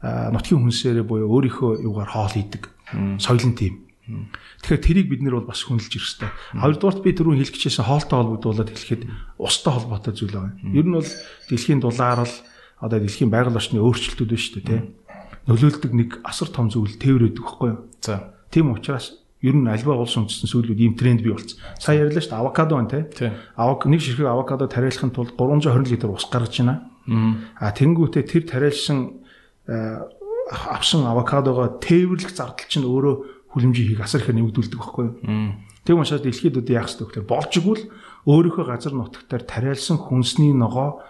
нутгийн хүнсээрээ буюу өөрийнхөө юугаар хоол хийдэг. Соёлын тим. Тэгэхээр тэрийг бид нэр бол бас хүндэлж ирэх хэрэгтэй. Хоёрдугаарт би түрүүн хэлэх гэжсэн хоолтой холбогдуулаад хэлэхэд устай холбоотой зүйл байгаа. Ер нь бол дэлхийн дулаарл одоо дэлхийн байгаль орчны өөрчлөлтүүд шүү дээ, тийм. Нөлөөлдөг нэг асар том зүйл тээврээд өгөхгүй юу? За. Тийм учраас ер нь альва улс үндэстэн сүүлүүд ийм тренд бий болсон. Сая ярьлаа шүү дээ, авокадо байна тий. Авок нэг ширхэг авокадо тариалахын тулд 320 литр ус гаргаж байна. Аа тэнгуүтээ тэр тариалсан Э, авсан авокадогоо тээвэрлэх зардал чинь өөрөө хүлэмжийн хийх асар их нэмэгдүүлдэг байхгүй юу. Тэг учраас дэлхийд үдэ яах хэрэгтэй гэхээр болж игэл өөрийнхөө газар нутагтаар тариалсан хүнсний ногоо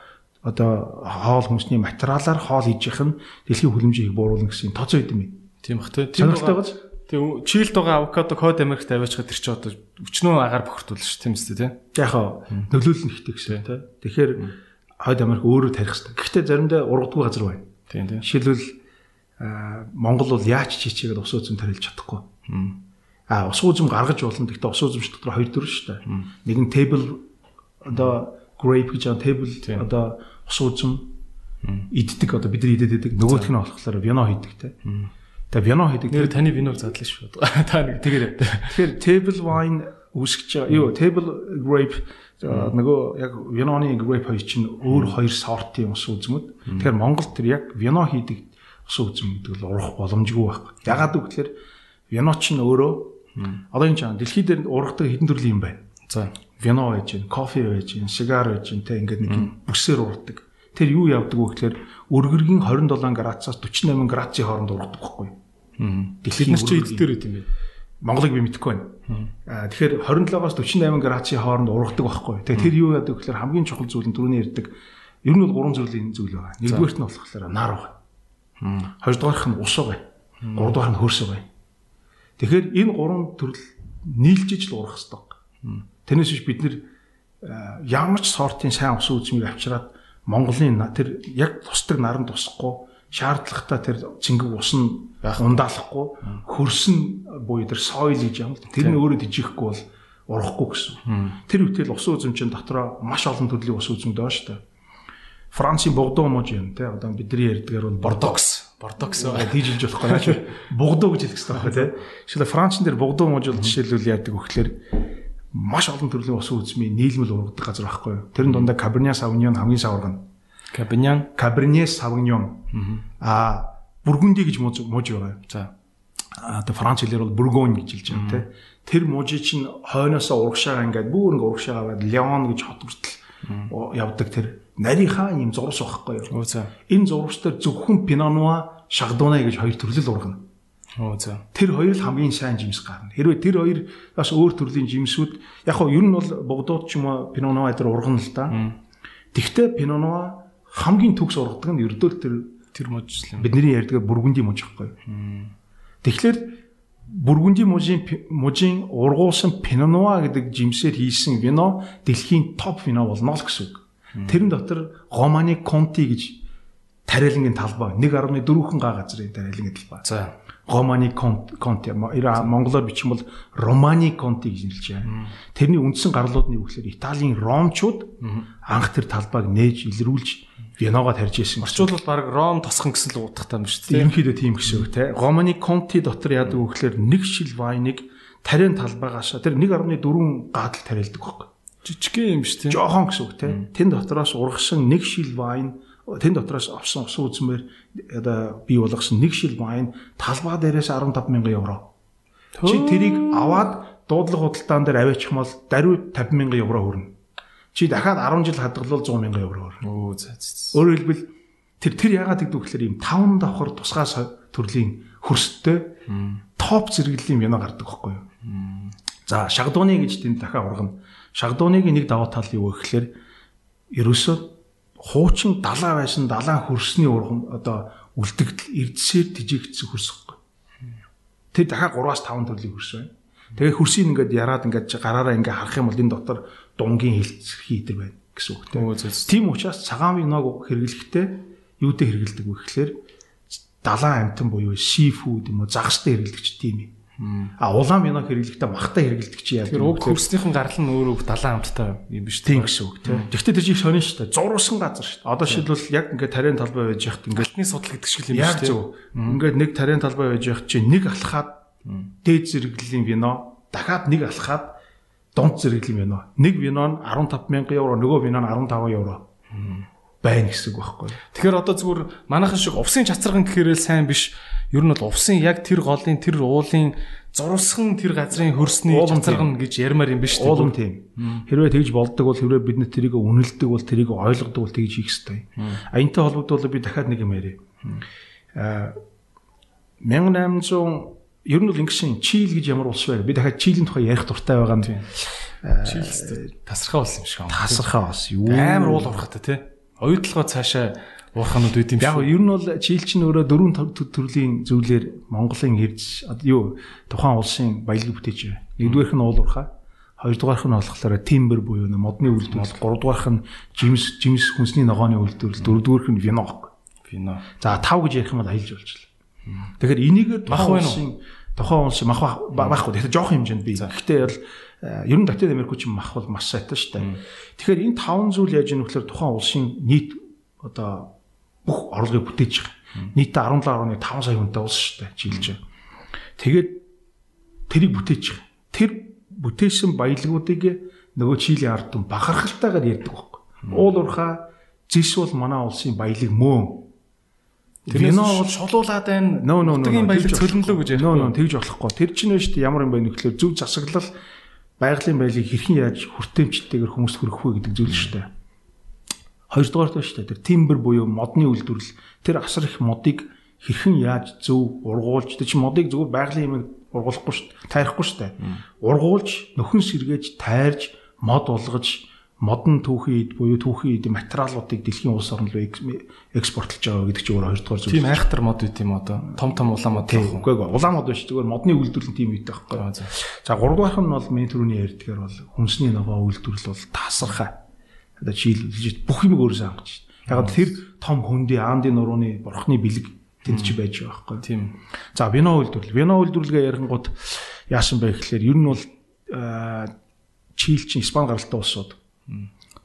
одоо хоол хүнсний материалаар хоол хийж их нь дэлхийн хүлэмжийг бууруулна гэсэн тооцоо байд юм. Тийм бах тийм байгаа. Тийм чийлд байгаа авокадо код Америкт аваачаад тэр чи одоо өчнөө агаар бохирдуулна ш тийм үстэй тийм. Яг хаа нөлөөлөл нэгтэй гэсэн тийм. Тэгэхээр хойд Америк өөрөө тарих хэрэгтэй. Гэхдээ заримдаа ургадгүй газар байна. Тийм тийм. Жишээлбэл Монгол бол яаж чичээгээд ус үзэм тарилж чадахгүй. А ус үзэм гаргаж болно. Гэхдээ ус үзэмч дотор хоёр төрөл шүү дээ. Нэг нь table одоо grape гэж байгаа table одоо ус үзэм иддэг одоо бид нар идэд идэг. Нөгөөх нь болохоор вино хийдэг те. Тэгээ вино хийдэг. Нэр таны виног задлаа шүү. <laughs> Та нэг тэгэхээр тэгэхээр table wine үүсгэж байгаа. Юу table grape нөгөө яг виноны grape хоёр чинь өөр хоёр сортын ус үзмүүд. Тэгэхээр Монголд тэр яг вино хийдэг ус үзэм гэдэг л урах боломжгүй байхгүй. Ягаад гэвэл вино ч нь өөрөө одоо энэ чинь дэлхийд дээр ургадаг хэдэн төрлийн юм байна. За вино байж гин, кофе байж гин, сигар байж гин те ингээд нэг бүсээр ургадаг. Тэр юу явдаг вэ гэхээр өргөргийн 27 градусаас 48 градусын хооронд ургадаг байхгүй. Дэлхийд нар чи эддэр байт юм бэ? Монголыг би мэдэхгүй байна. Аа тэгэхээр 27-аас 48 градусын хооронд ургадаг байхгүй. Тэгээ тэр юу яадаг гэхээр хамгийн чухал зүйл нь түрүүний ярьдаг ер нь бол гурван зүйлийн зүйл байгаа. Нэгдүгээрт нь болохоор нар байгаа. Хоёрдугаарх нь ус байгаа. Гуравдугаар нь хөрс байгаа. Тэгэхээр энэ гурван төрөл нийлжиж л урах хэрэгтэй. Тэрнээс биш бид нэр ямар ч сортын сайн ус үзмийг авчираад Монголын тэр яг тусдаг наранд тусахгүй шаардлагатай тэр цэнгэг ус нь ундаалахгүй хөрсөн буюу тэр соёл гэж юм. Тэр нь өөрөө дижихгүй бол урахгүй гэсэн. Тэр үтэл ус үзэмчин дотроо маш олон төрлийн ус байгаа шүү дээ. Францын богдоо мож юм те одоо бидний ярьдгаар бол бордокс бордокс тийжилж болохгүй наач. Богдоо гэж хэлэх хэрэгтэй байна те шилэ Францын дээр богдоо мож бол жишээлбэл яадаг вөхлөөр маш олон төрлийн ус үзмийн нийлмэл ургадаг газар байхгүй тэрэн дундаа Cabernet Sauvignon хамгийн саваргана Cabernet? Cabernet Sauvignon. А Бургунди гэж мууж байгаа за. Одоо Франц хэлээр бол Бургонь гэж хэлж байгаа те тэр мужи чинь хойноосоо урагшаага ингээд бүр ингээд урагшаагаа Леон гэж хот хүртэл явдаг тэр нарийнхаа юм зурвас байхгүй юу. Энэ зурвас дээр зөвхөн Пинонуа, Шагдуна гэж хоёр төрлөл ургана. Оо за. Тэр хоёр л хамгийн сайн жимс гарна. Хэрвээ тэр хоёр бас өөр төрлийн жимсүүд яг хоо ер нь бол богдууд ч юм уу Пинонуа дээр ургана л да. Тэгвэл Пинонуа хамгийн төгс ургадаг нь ердөө тэр тэр мужлын бидний ярьдаг бүргүнди муж байхгүй. Тэгэхээр Бүргүнди мужийн мужийн ургуулсан Пинонуа гэдэг жимсээр хийсэн вино дэлхийн топ вино болно л гэсэн үг. Тэрэн дотор Романи Конти гэж тариалангийн талбай 1.4 га газрын тариалангийн талбай. За. Романи Конти монголоор бичих бол Романи Конти гэж нэрлэж байна. Тэрний үндсэн гарлууд нь юу гэхээр Италийн ромчууд анх тэр талбайг нээж илрүүлж Виногоо тарьж исэн. Орчуулбал баг Ром тосхон гэсэн л уудахтай юм шүү дээ. Ерөнхийдөө тийм гэсэн үг те. Романи Конти дотор яадаг вэ гэхээр нэг шил вайныг тариан талбайгаас тэр 1.4 гадал тариалдаг байхгүй. Жижигхэн юм шүү дээ. Жохон гэсэн үг те. Тэн дотроос ургасан нэг шил вайн тэн дотроос авсан ус үзмээр одоо бий болгосон нэг шил вайн талбай дээрээс 15000 евро. Чи тэрийг аваад дуудлага худалдаан дээр аваачих бол даруй 50000 евро хүрнэ. Чи дахиад 10 жил хадгалвал 100 сая евро өөр. Оо за за. Өөрөөр хэлбэл тэр тэр яагаад гэдэг вэ гэхээр ийм 5 давхар тусгай төрлийн хөрстэй топ зэрэглэлийн вино гардаг байхгүй юу? За шагдууны гэж тэнд дахиад ургана. Шагдууныг нэг даваа тал юу гэхээр ерөөсөө хуучин далаа байсан далайн хөрсний урган одоо үлдэгдэл эрдсээр тижигдсэн хөрсөхгүй. Тэр дахиад 3-аас 5 төрлийн хөрс байна. Тэгээ хөрсийг ингээд яраад ингээд гараараа ингээд харах юм бол энэ дотор дунгийн хилцхий идэр байна гэсэн үг тийм учраас цагаан виног хэрэглэхдээ юутэй хэрэглэдэг вэ гэхээр далайн амтан буюу си фуд юм уу загастай хэрэглэгч тийм юм. А улаан виног хэрэглэхдээ махтай хэрэглэдэг чи яа. Тэр уг хөрснийхэн гарал нь өөрөө далайн амттай юм биш тийм гэсэн үг тийм. Гэхдээ тэр чих сонин шүү дээ. Зурсан газар шүү дээ. Одоо шилбэл яг ингээд тариан талбай байж яхад ингээд алтны судал гэдэг шиг юм биш тийм. Ингээд нэг тариан талбай байж яхад чи нэг алхаад дээд зэрэглэлийн вино дахиад нэг алхаад дунд зэрэглэлийн вино. Нэг вино нь 15000 евро, нөгөө вино нь 15 евро байна гэсэн үг байхгүй. Тэгэхээр одоо зүгээр манайхан шиг увсын чацарган гэхээрээ сайн биш. Ер нь бол увсын яг тэр голын тэр уулын зурсхан тэр газрын хөрсний чацарган гэж ярмаар юм биш үү? Уулын тийм. Хэрвээ тэгж болдог бол хэрвээ бид нар тэрийг үнэлдэг бол тэрийг ойлгодог бол тэгж хийх хэрэгтэй. Аянтай холбогдвол би дахиад нэг юм яриа. Аа 1800 ер нь бол ингэсэн Чил гэж ямар улс вэ? Би дахиад Чилийн тухай ярих дуртай байгаа юм. Чил тасархаа улс юм шиг байна. Тасархаа улс юу? Амар уул урхатай тий. Оюутлогоо цаашаа уурханууд үүд юм шиг. Яг ер нь бол Чил чинь өөрөө дөрвөн төрлийн зөвлөөр Монголын ирж юу тухайн улсын баялаг бүтээж байна. Нэгдүгээрх нь уул урхаа. Хоёрдугаарх нь болохоор timber буюу модны үйлдвэрлэл, гуравдугаарх нь жимс жимс хүнсний ногооны үйлдвэрлэл, дөрөвдүгээрх нь вино. Вино. За тав гэж ярих юм бол аялж болчихлоо. Тэгэхээр энийг тухайн улсын тухайн улсын мах байхгүй. Тэгэхээр жоох хэмжээнд би. Гэхдээ бол Э, ер нь Латин Америкч мах бол маш сайтай шүү дээ. Тэгэхээр энэ таван зүйл яаж ийм вөхлөр тухайн улсын нийт одоо бүх орлогыг бүтээж байгаа. Нийтдээ 17.5 сая хүнтэй улс шүү дээ жилж. Тэгээд тэрийг бүтээж байгаа. Тэр бүтээсэн баялагуудыг нөгөө Чилийн ард түмэн бахархалтайгаар ярьдаг байхгүй. Уул урхаа зис бол манай улсын баялаг мөн Тэрнээс бол шулуулаад байна. Нутгийн баялаг цөлмлөө гэж ярихгүй. Нөө нөө тэгж болохгүй. Тэр чинь нь шүү дээ ямар юм бэ нөхлөө зөв засаглал байгалийн байлыг хэрхэн яаж хүртээмжтэйгээр хүмүүст хүргэх вэ гэдэг зүйл шүү дээ. Хоёрдугаар нь шүү дээ тэр timber буюу модны үйлдвэрлэл тэр асар их модыг хэрхэн яаж зөв ургуулж тэр чинь модыг зөвхөн байгалийн юм ургуулахгүй шүү дээ. Тайрахгүй шүү дээ. Ургуулж нөхөн сэргээж тайрж мод болгож модон түүхийн ид буюу түүхийн ид материалуудыг дэлхийн улс орн руу экспортлж байгаа гэдэг чинь өөр хоёрдугаар зүйл. Тийм айхтар мод үт юм одоо. Том том улаан мод. Тийм үгүй ээ. Улаан мод биш зүгээр модны үйлдвэрлэл тийм үйтэй байхгүй. За гуравдугаарх нь бол миний түрүүний ярьдгаар бол хүнсний ногоо үйлдвэрлэл бол тасархай. Одоо жишээлбэл бүх юм өөрөөсөө хангаж шин. Яг тэр том хөндөй аандын нурууны борхны бэлэг тэнд чи байж байгаа байхгүй. Тийм. За вино үйлдвэрлэл. Вино үйлдвэрлэгээ ярихгууд яасан бэ гэхээр ер нь бол Чил чин Испани гаралтай улсууд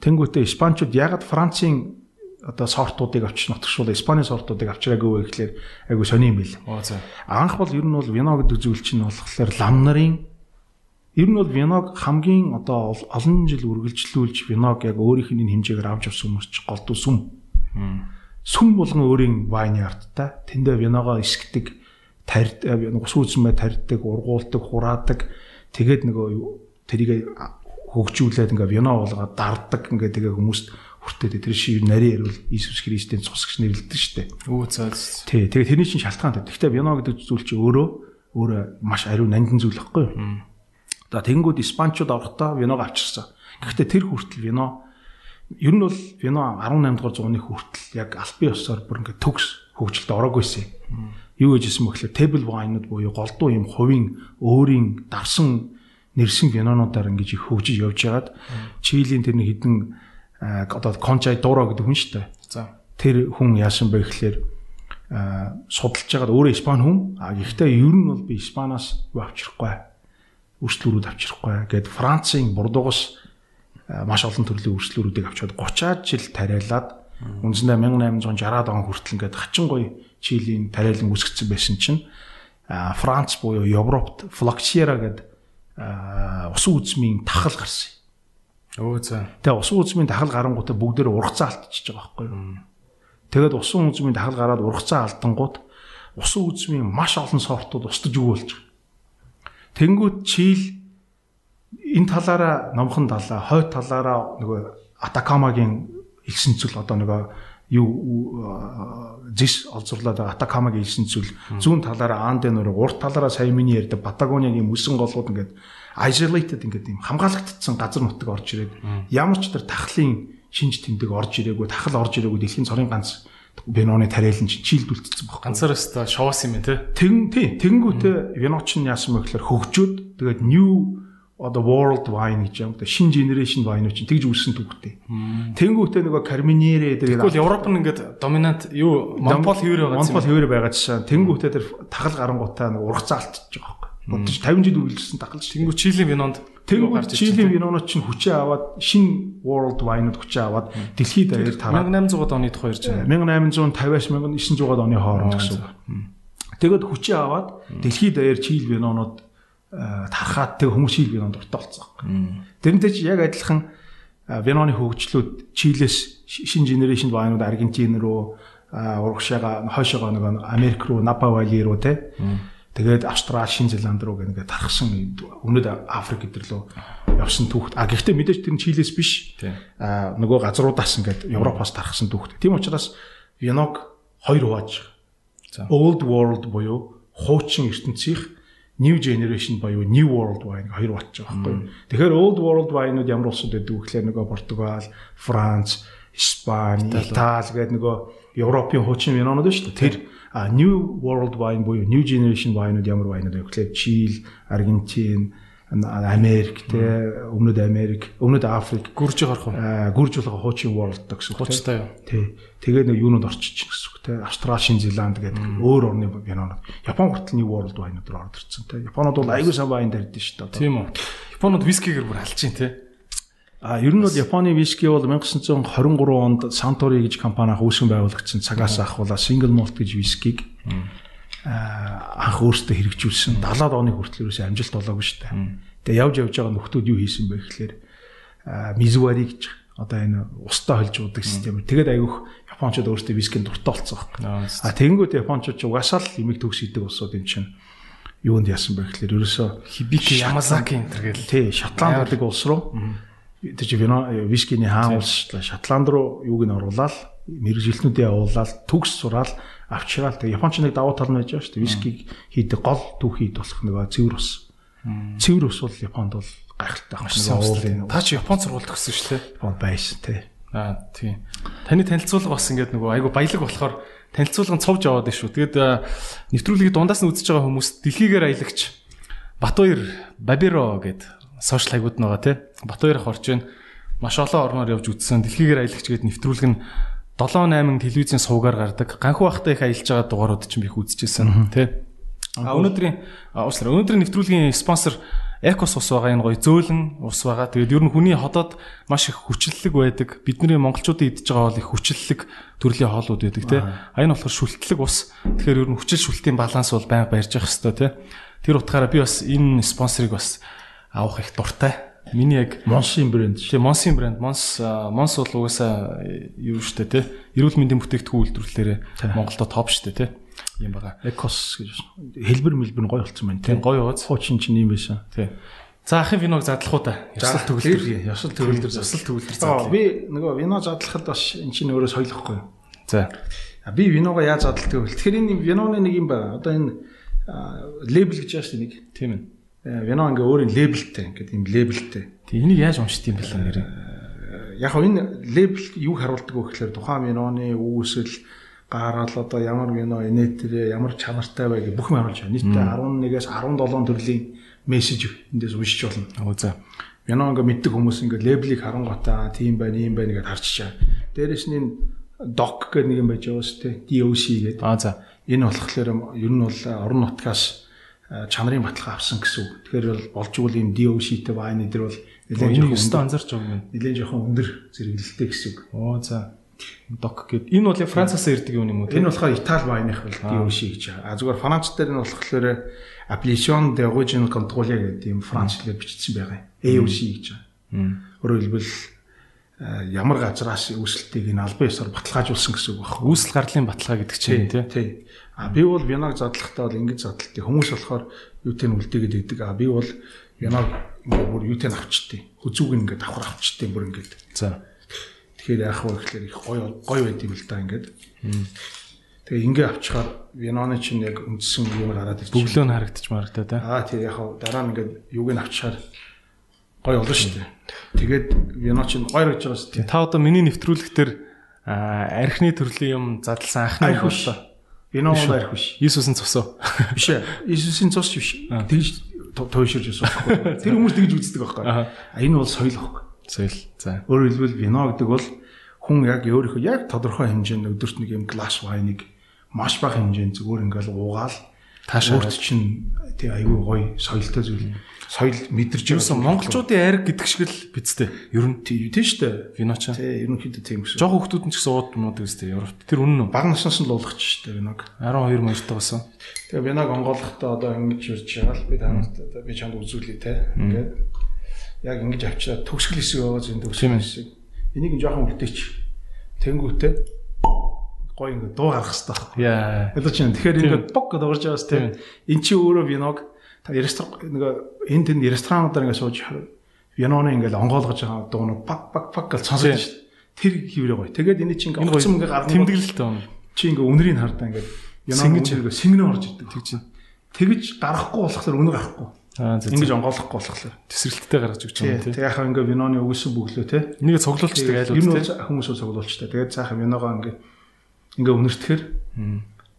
Тэнгүүтээ Испанчууд ягаад Францын одоо сортуудыг авчиж нутагшуул Испаний сортуудыг авчираагүй вэ гэхлээр айгу сони юм бил. Анх бол ер нь бол вино гэдэг зүйл чинь болохоор лам нарын ер нь бол виног хамгийн одоо олон жил үргэлжлүүлж виног яг өөрийнх нь хэмжээгээр авч авсан хүмүүс голдуу сүм. Сүм болгон өөрийн вайны арттай. Тэндээ виногоо эсгдэг, тарьд ус үзмээ тарьдаг, ургуулдаг, хураадаг. Тэгээд нөгөө тэрийг хөгжүүлээд ингээ вино болгоод дарддаг ингээ тэгээ хүмүүст хүртээд тэр шив нарийн ярил Иесус Христийн цус гэж нэрлэдэг штэ. Өө цаа. Тий, тэгээ тэрний чинь шалтгаан тавь. Гэхдээ вино гэдэг зүйл чинь өөрөө өөрөө маш ариун нандин зүйл байхгүй юу? За тэгэнгүүт Испанчууд орохдоо виног авчирсан. Гэхдээ тэр хүртэл вино ер нь бол вино 18 дугаар зууны хүртэл яг албан ёсоор бүр ингээ төгс хөгжилд ороогүйсэн. Юу гэжсэн бэ гэхээр table wine-ууд буюу голдуу юм хувийн өөрийн давсан нэрсэн винонуудаар ингэж их хөгжиж явж байгаад Чилийн тэрний хідэн одоо Кончай Дуро гэдэг хүн шүү дээ. За. Тэр хүн яасан бэ гэхлээр судалж байгаад өөрөө Испани хүн а гэхдээ ер нь бол би Испаноос юу авчрахгүй үрслүүрүүд авчрахгүй гэд Францын Бурдугас маш олон төрлийн үрслүүрүүдийг авчаад 30-аад жил тариалаад үнэндээ 1860-аад он хүртэл ингээд хачин гоё Чилийн тариалан үсгцэн байсан чинь Франц буюу Европт Флоксиера гэдэг усан үзмийн тахал гарсан. Өө за. Тэгээ усан үзмийн тахал гарангуудаа бүгдээр ургацаа алдчихж байгаа байхгүй юу? Тэгээд усан үзмийн тахал гараад ургацаа алдангууд усан үзмийн маш олон сортууд устж өгөөлж байгаа. Тэнгүүд чийл энэ талаараа номхон талаа, хойд талаараа нөгөө Атакамагийн элсэн цэл одоо нөгөө юу зис олзурлаад Атакамаг илсэн зүйл зүүн талаараа Анден нөр урт талаараа сая миний ярьдаг Патагониагийн мөсөн голууд ингээд isolated ингээд юм хамгаалагдсан газар нутаг орж ирээд ямар ч тэр тахлын шинж тэмдэг орж ирээгүй тахал орж ирээгүй дэлхийн цорын ганц Веноны тариалан чинь чийлдүүлсэн баг. Ганцаар өстө шовоос юм тий. Тэгэн тий тэгэнгүүтээ Веноч нь яасан бэ гэхээр хөгжөөд тэгээд new одоо world wine гэж юм. Шинэ generation wine чинь тэгж үүссэн түүхтэй. Тэнгүүтээ нөгөө Carmenere дээр Тэгвэл Европ нь ингээд доминант юу Монпол хэвээр байгаа юм. Монпол хэвээр байгаа жишээ. Тэнгүүтээ тэр тахал гарангуудаа нөгөө ургацаа алтчих байгаа байхгүй. Бодож 50 жил үргэлжилсэн тахал чинь. Тэнгүү Чилийн винонд Тэнгүү Чилийн винонууд чинь хүчээ аваад шинэ world wine-ууд хүчээ аваад дэлхийд даяар тараад 1800-аад оны тухай ярьж байгаа. 1850-аас 1900-аад оны хооронд гэсэн үг. Тэгэд хүчээ аваад дэлхийд даяар Чил винонууд тархаад тэг хүмүүс шил винонд дуртай болсон. Тэрнтэй чи яг адилхан виноны хөгжлүүд Чилээс шинэ генерашн вайнууд Аргентин руу урагшаага хойшоогоо нэг Америк руу Напа Вали руу те тэгээд Австрали, Шинэ Зеланд руу гэнгээ тархсан өмнөд Африк гэдэрлөө явсан түүхт. А гэхдээ мэдээж тэр нь Чилээс биш. А нөгөө газруудаас ингээд Европоос тархсан түүхт. Тийм учраас виног хоёр хувааж. Old world буюу хуучин ертөнцийнх new generation буюу new world wine хоёр батж байгаа байхгүй. Тэгэхээр old world wine-ууд ямар улсууд байдаг вэ гэхээр нөгөө Португал, Франц, Испани, Итали гэдэг нөгөө Европын хуучин винонууд шүү дээ. Тэр new world wine буюу new generation wine-ууд ямар wine-ууд вэ гэхээр Чили, Аргентин, Америк те өмнөд Америк, өмнөд Африк гүрж гарах уу? гүрж болох хуучин world гэсэн үг те. Тий. Тэгээд нэг юунууд орчиж гэсэн үг те. Австрали, Шинэ Зеланд гэдэг өөр орны винонууд. Япон хүртэл new world wine-ууд руу орж ирсэн те. Японууд бол аюул сан вайн дэрдэж шүү дээ. Тийм үү. Японууд вискигээр бүр алж чинь те. А ер нь бол Японы виски бол 1923 онд Suntory гэж компани анх үүсгэн байгуулагдсан цагаас ахвала single malt гэж вискиг анх өөртөө хэрэгжүүлсэн 70-аад оны хүртэл ерөөсөө амжилт болоогүй шүү дээ. Тэгээ явж явж байгаа нөхдүүд юу хийсэн бэ гэхээр мизуари гэж одоо энэ устаа холж уудаг систем. Тэгээд айгүйх японочдод өөртөө вискийн дуртай болсон байна. А тэгэнгүүт японочдод ч угаасаа л имийг төгс идэг улсууд юм чинь юунд яасан бэ гэхээр ерөөсөө Хибики Ямазаки энэ төр гэл. Тий, Шотланд гэдэг улс руу тэр чи вискиний хаан улс Шотланд руу юуг нь оруулаад мэрэгжилтнүүдээ явуулаад төгс сураал авчраал тэг Японч нэг давуу тал нь байж байгаа шүү дээ. Вискиг хийдэг гол түүхийд болох нөгөө цэвэр ус. Цэвэр ус бол Японд бол гайхалтай байна. Та чи Японд сургууль төгссөн шүү дээ. Японд байсан тий. Аа тийм. Таны танилцуулга бас ингээд нөгөө айгу баялаг болохоор танилцуулганд цовж аваад шүү. Тэгээд нэвтрүүлгийг дундаас нь үзэж байгаа хүмүүс дэлхийгээр аялагч Батбаяр Бабиро гэд сошиал хайгууд байгаа тий. Батбаяр ах орж байна. Маш олон орноор явж үзсэн. Дэлхийгээр аялагч гэд нэвтрүүлэг нь 7 8 телевизийн сувгаар гардаг. Ганхуу ахтай их аялж байгаа дугаарууд ч би их үзчихсэн тий. А өнөөдрийн уучлаарай. Өнөөдрийн нэвтрүүлгийн спонсор Экос ус байгаа энэ гоё зөөлөн ус байгаа. Тэгээд ер нь хүний ходоод маш их хүчлэлэг байдаг. Бидний монголчуудын идж байгаа бол их хүчлэлэг төрлийн хоолууд байдаг тий. А энэ болохоор шүлтлэг ус. Тэгэхээр ер нь хүчил шүлтийн баланс бол байнга барьж явах хэрэгтэй тий. Тэр утгаараа би бас энэ спонсорыг бас авах их дуртай. Миний яг Монсын брэнд. Тий, Монсын брэнд. Монс Монс бол угаасаа юу штэ тий. Эрүүл мэндийн бүтээгдэхүүн үйлдвэрлэлээр Монголдо топ штэ тий. Юм байгаа. Экос гэж хэлбэр мэлбэр гоё болсон байна тий. Гоё ууз. Хуучин чинь юм байсан. Тий. За ахын виног задлах уу та. Ясал төгөлдөр. Ясал төгөлдөр, засал төгөлдөр задлаа. Би нөгөө вино задлахад бас эн чинь өөрөө соёлохгүй. За. Би виногоо яаж задлдаг вэ? Тэгэхээр энэ виноны нэг юм байна. Одоо энэ лейбл гэж яаж нэг. Тийм ээ Вино ингээ өөрийн лейблтэй ингээд юм лейблтэй. Тэг энийг яаж уншд юм бэ нэр? Яг хөө энэ лейбл юу харуулдаг вэ гэхээр тухайн виноны үүсэл гараал одоо ямар вино инээтрээ ямар чанартай вэ гэх бүх юм харуулж байна. Нийтдээ 11-ээс 17 төрлийн мессеж эндээс уншиж болно. Оо за. Вино ингээ мэддэг хүмүүс ингээ лейблийг харангуйтаа тийм байна, ийм байна гэдээ харчихаа. Дээрээс нь док гэдэг нэг юм байж байгаа шүү дээ. DOC гэдэг. Аа за. Энэ болохоор ер нь бол орон нутгаас чанарын баталгаа авсан гэсэн үг. Тэгэхээр бол болж игэл ийм DOC-тэй вайн эдэр бол нэлээд жоохон өстө анзарч байгаа юм. Нэлээд жоохон өндөр зэрэглэлтэй гэсэн үг. Оо за. Док гэд. Энэ бол Францаас ирдэг юм уу? Энэ болохоор Итали вайных бол DOC гэж. А зүгээр Франц дээр нь болохоор Appellation d'origine contrôlée гэдэг юм Францлаар бичсэн байгаа юм. AOC гэж. Өөрөөр хэлбэл ямар газраас үүсэлтийг энэ албан ёсоор баталгаажуулсан гэсэн үг байна. Үүсэл гарлын баталгаа гэдэг чинь тий. А би бол виног задлахтаа бол ингэж задлалт. Хүмүүс болохоор юутэй нь үлдээгээд идэг. А би бол виног ингээ бүр юутэй нь авчдээ. Хүзүүг нь ингээ давхар авчдээ бүр ингээд. За. Тэгэхээр яах вэ гэхээр их гоё гоё байд юм л да ингээд. Тэгээ ингээ авчихаар виноны чинь яг үндсэн юм гараад ирчих. Бүглөө нь харагдчих марагдаа та. Аа тий яг дараа нь ингээ юуг нь авчихаар гоё болно шүү дээ. Тэгээд вино чинь гоё гэж байгаа шүү дээ. Та одоо миний нэвтрүүлэг дээр архины төрлийн юм задлсан анхны боллоо. Энэ бол арх биш. Иесусийн цусоо. Биш ээ. Иесусийн цус биш. Тэгж туйширж байсан. <laughs> Тэр хүмүүс тэгж үздэг байхгүй. А энэ бол соёл байхгүй. Соёл. За. Өөрөөр хэлбэл вино гэдэг бол хүн яг өөрийнхөө яг тодорхой хэмжээнд өдөрт нэг юм глас вайныг маш бага хэмжээнд зүгээр ингээл уугаал таашаа чинь тий айгүй гоё соёлтой зүйл соёл мэдэрч байсан. Монголчуудын айр гэдэг шиг л бидтэй. Ер нь тийм шүү дээ. Виноча. Тий, ерөнхийдөө тийм гэсэн. Жог хүмүүс ч гэсэн уудмууд үстэй Европт. Тэр үнэн үү? Баг наснаас нь л уулгач шүү дээ виног. 12 морьтой басан. Тэгээ виног онгоолохдоо одоо ингэж ирж байгаа л би танаас би чамд үзүүлээ те. Ингээд яг ингэж авчираа төгсгөл хэсэг байгаа зэн төгсгөл хэсэг. Энийг жоохон үлдээч. Тэнгүүтээ гой ингэ дуу гарах хэрэгтэй. Яа. Ялч чинь тэгэхээр ингэ бог гэдээ орж байгаас те. Эн чи өөрөө виног та ресторан нэг энэ тэнд ресторануудаар ингээд сууж виноны ингээд онгоолгож байгаа дуунууд баг баг баг гэж сонсож шүү дээ. Тэр хിവрээ гоё. Тэгээд энэ чинь ингээд оцсон ингээд гарна. Тэмдэглэлтэй байна. Чи ингээд үнрийг хардаа ингээд виноны ингээд сэнгэнэ орж ирдэг. Тэг чинь. тэгж гарахгүй болохоор өнөр гарахгүй. Аа зөв. Ингэж онгоолохгүй болохоор. Тесрэлттэй гаргаж өгч байгаа юм тий. Тэг яхаа ингээ виноны өгсөн бүглөө те. Нэг цуглуулчдаг айл Ер нь үү хүмүүс цуглуулчтай. Тэгээд цаахан виногоо ингээ ингээ өнөртөхөр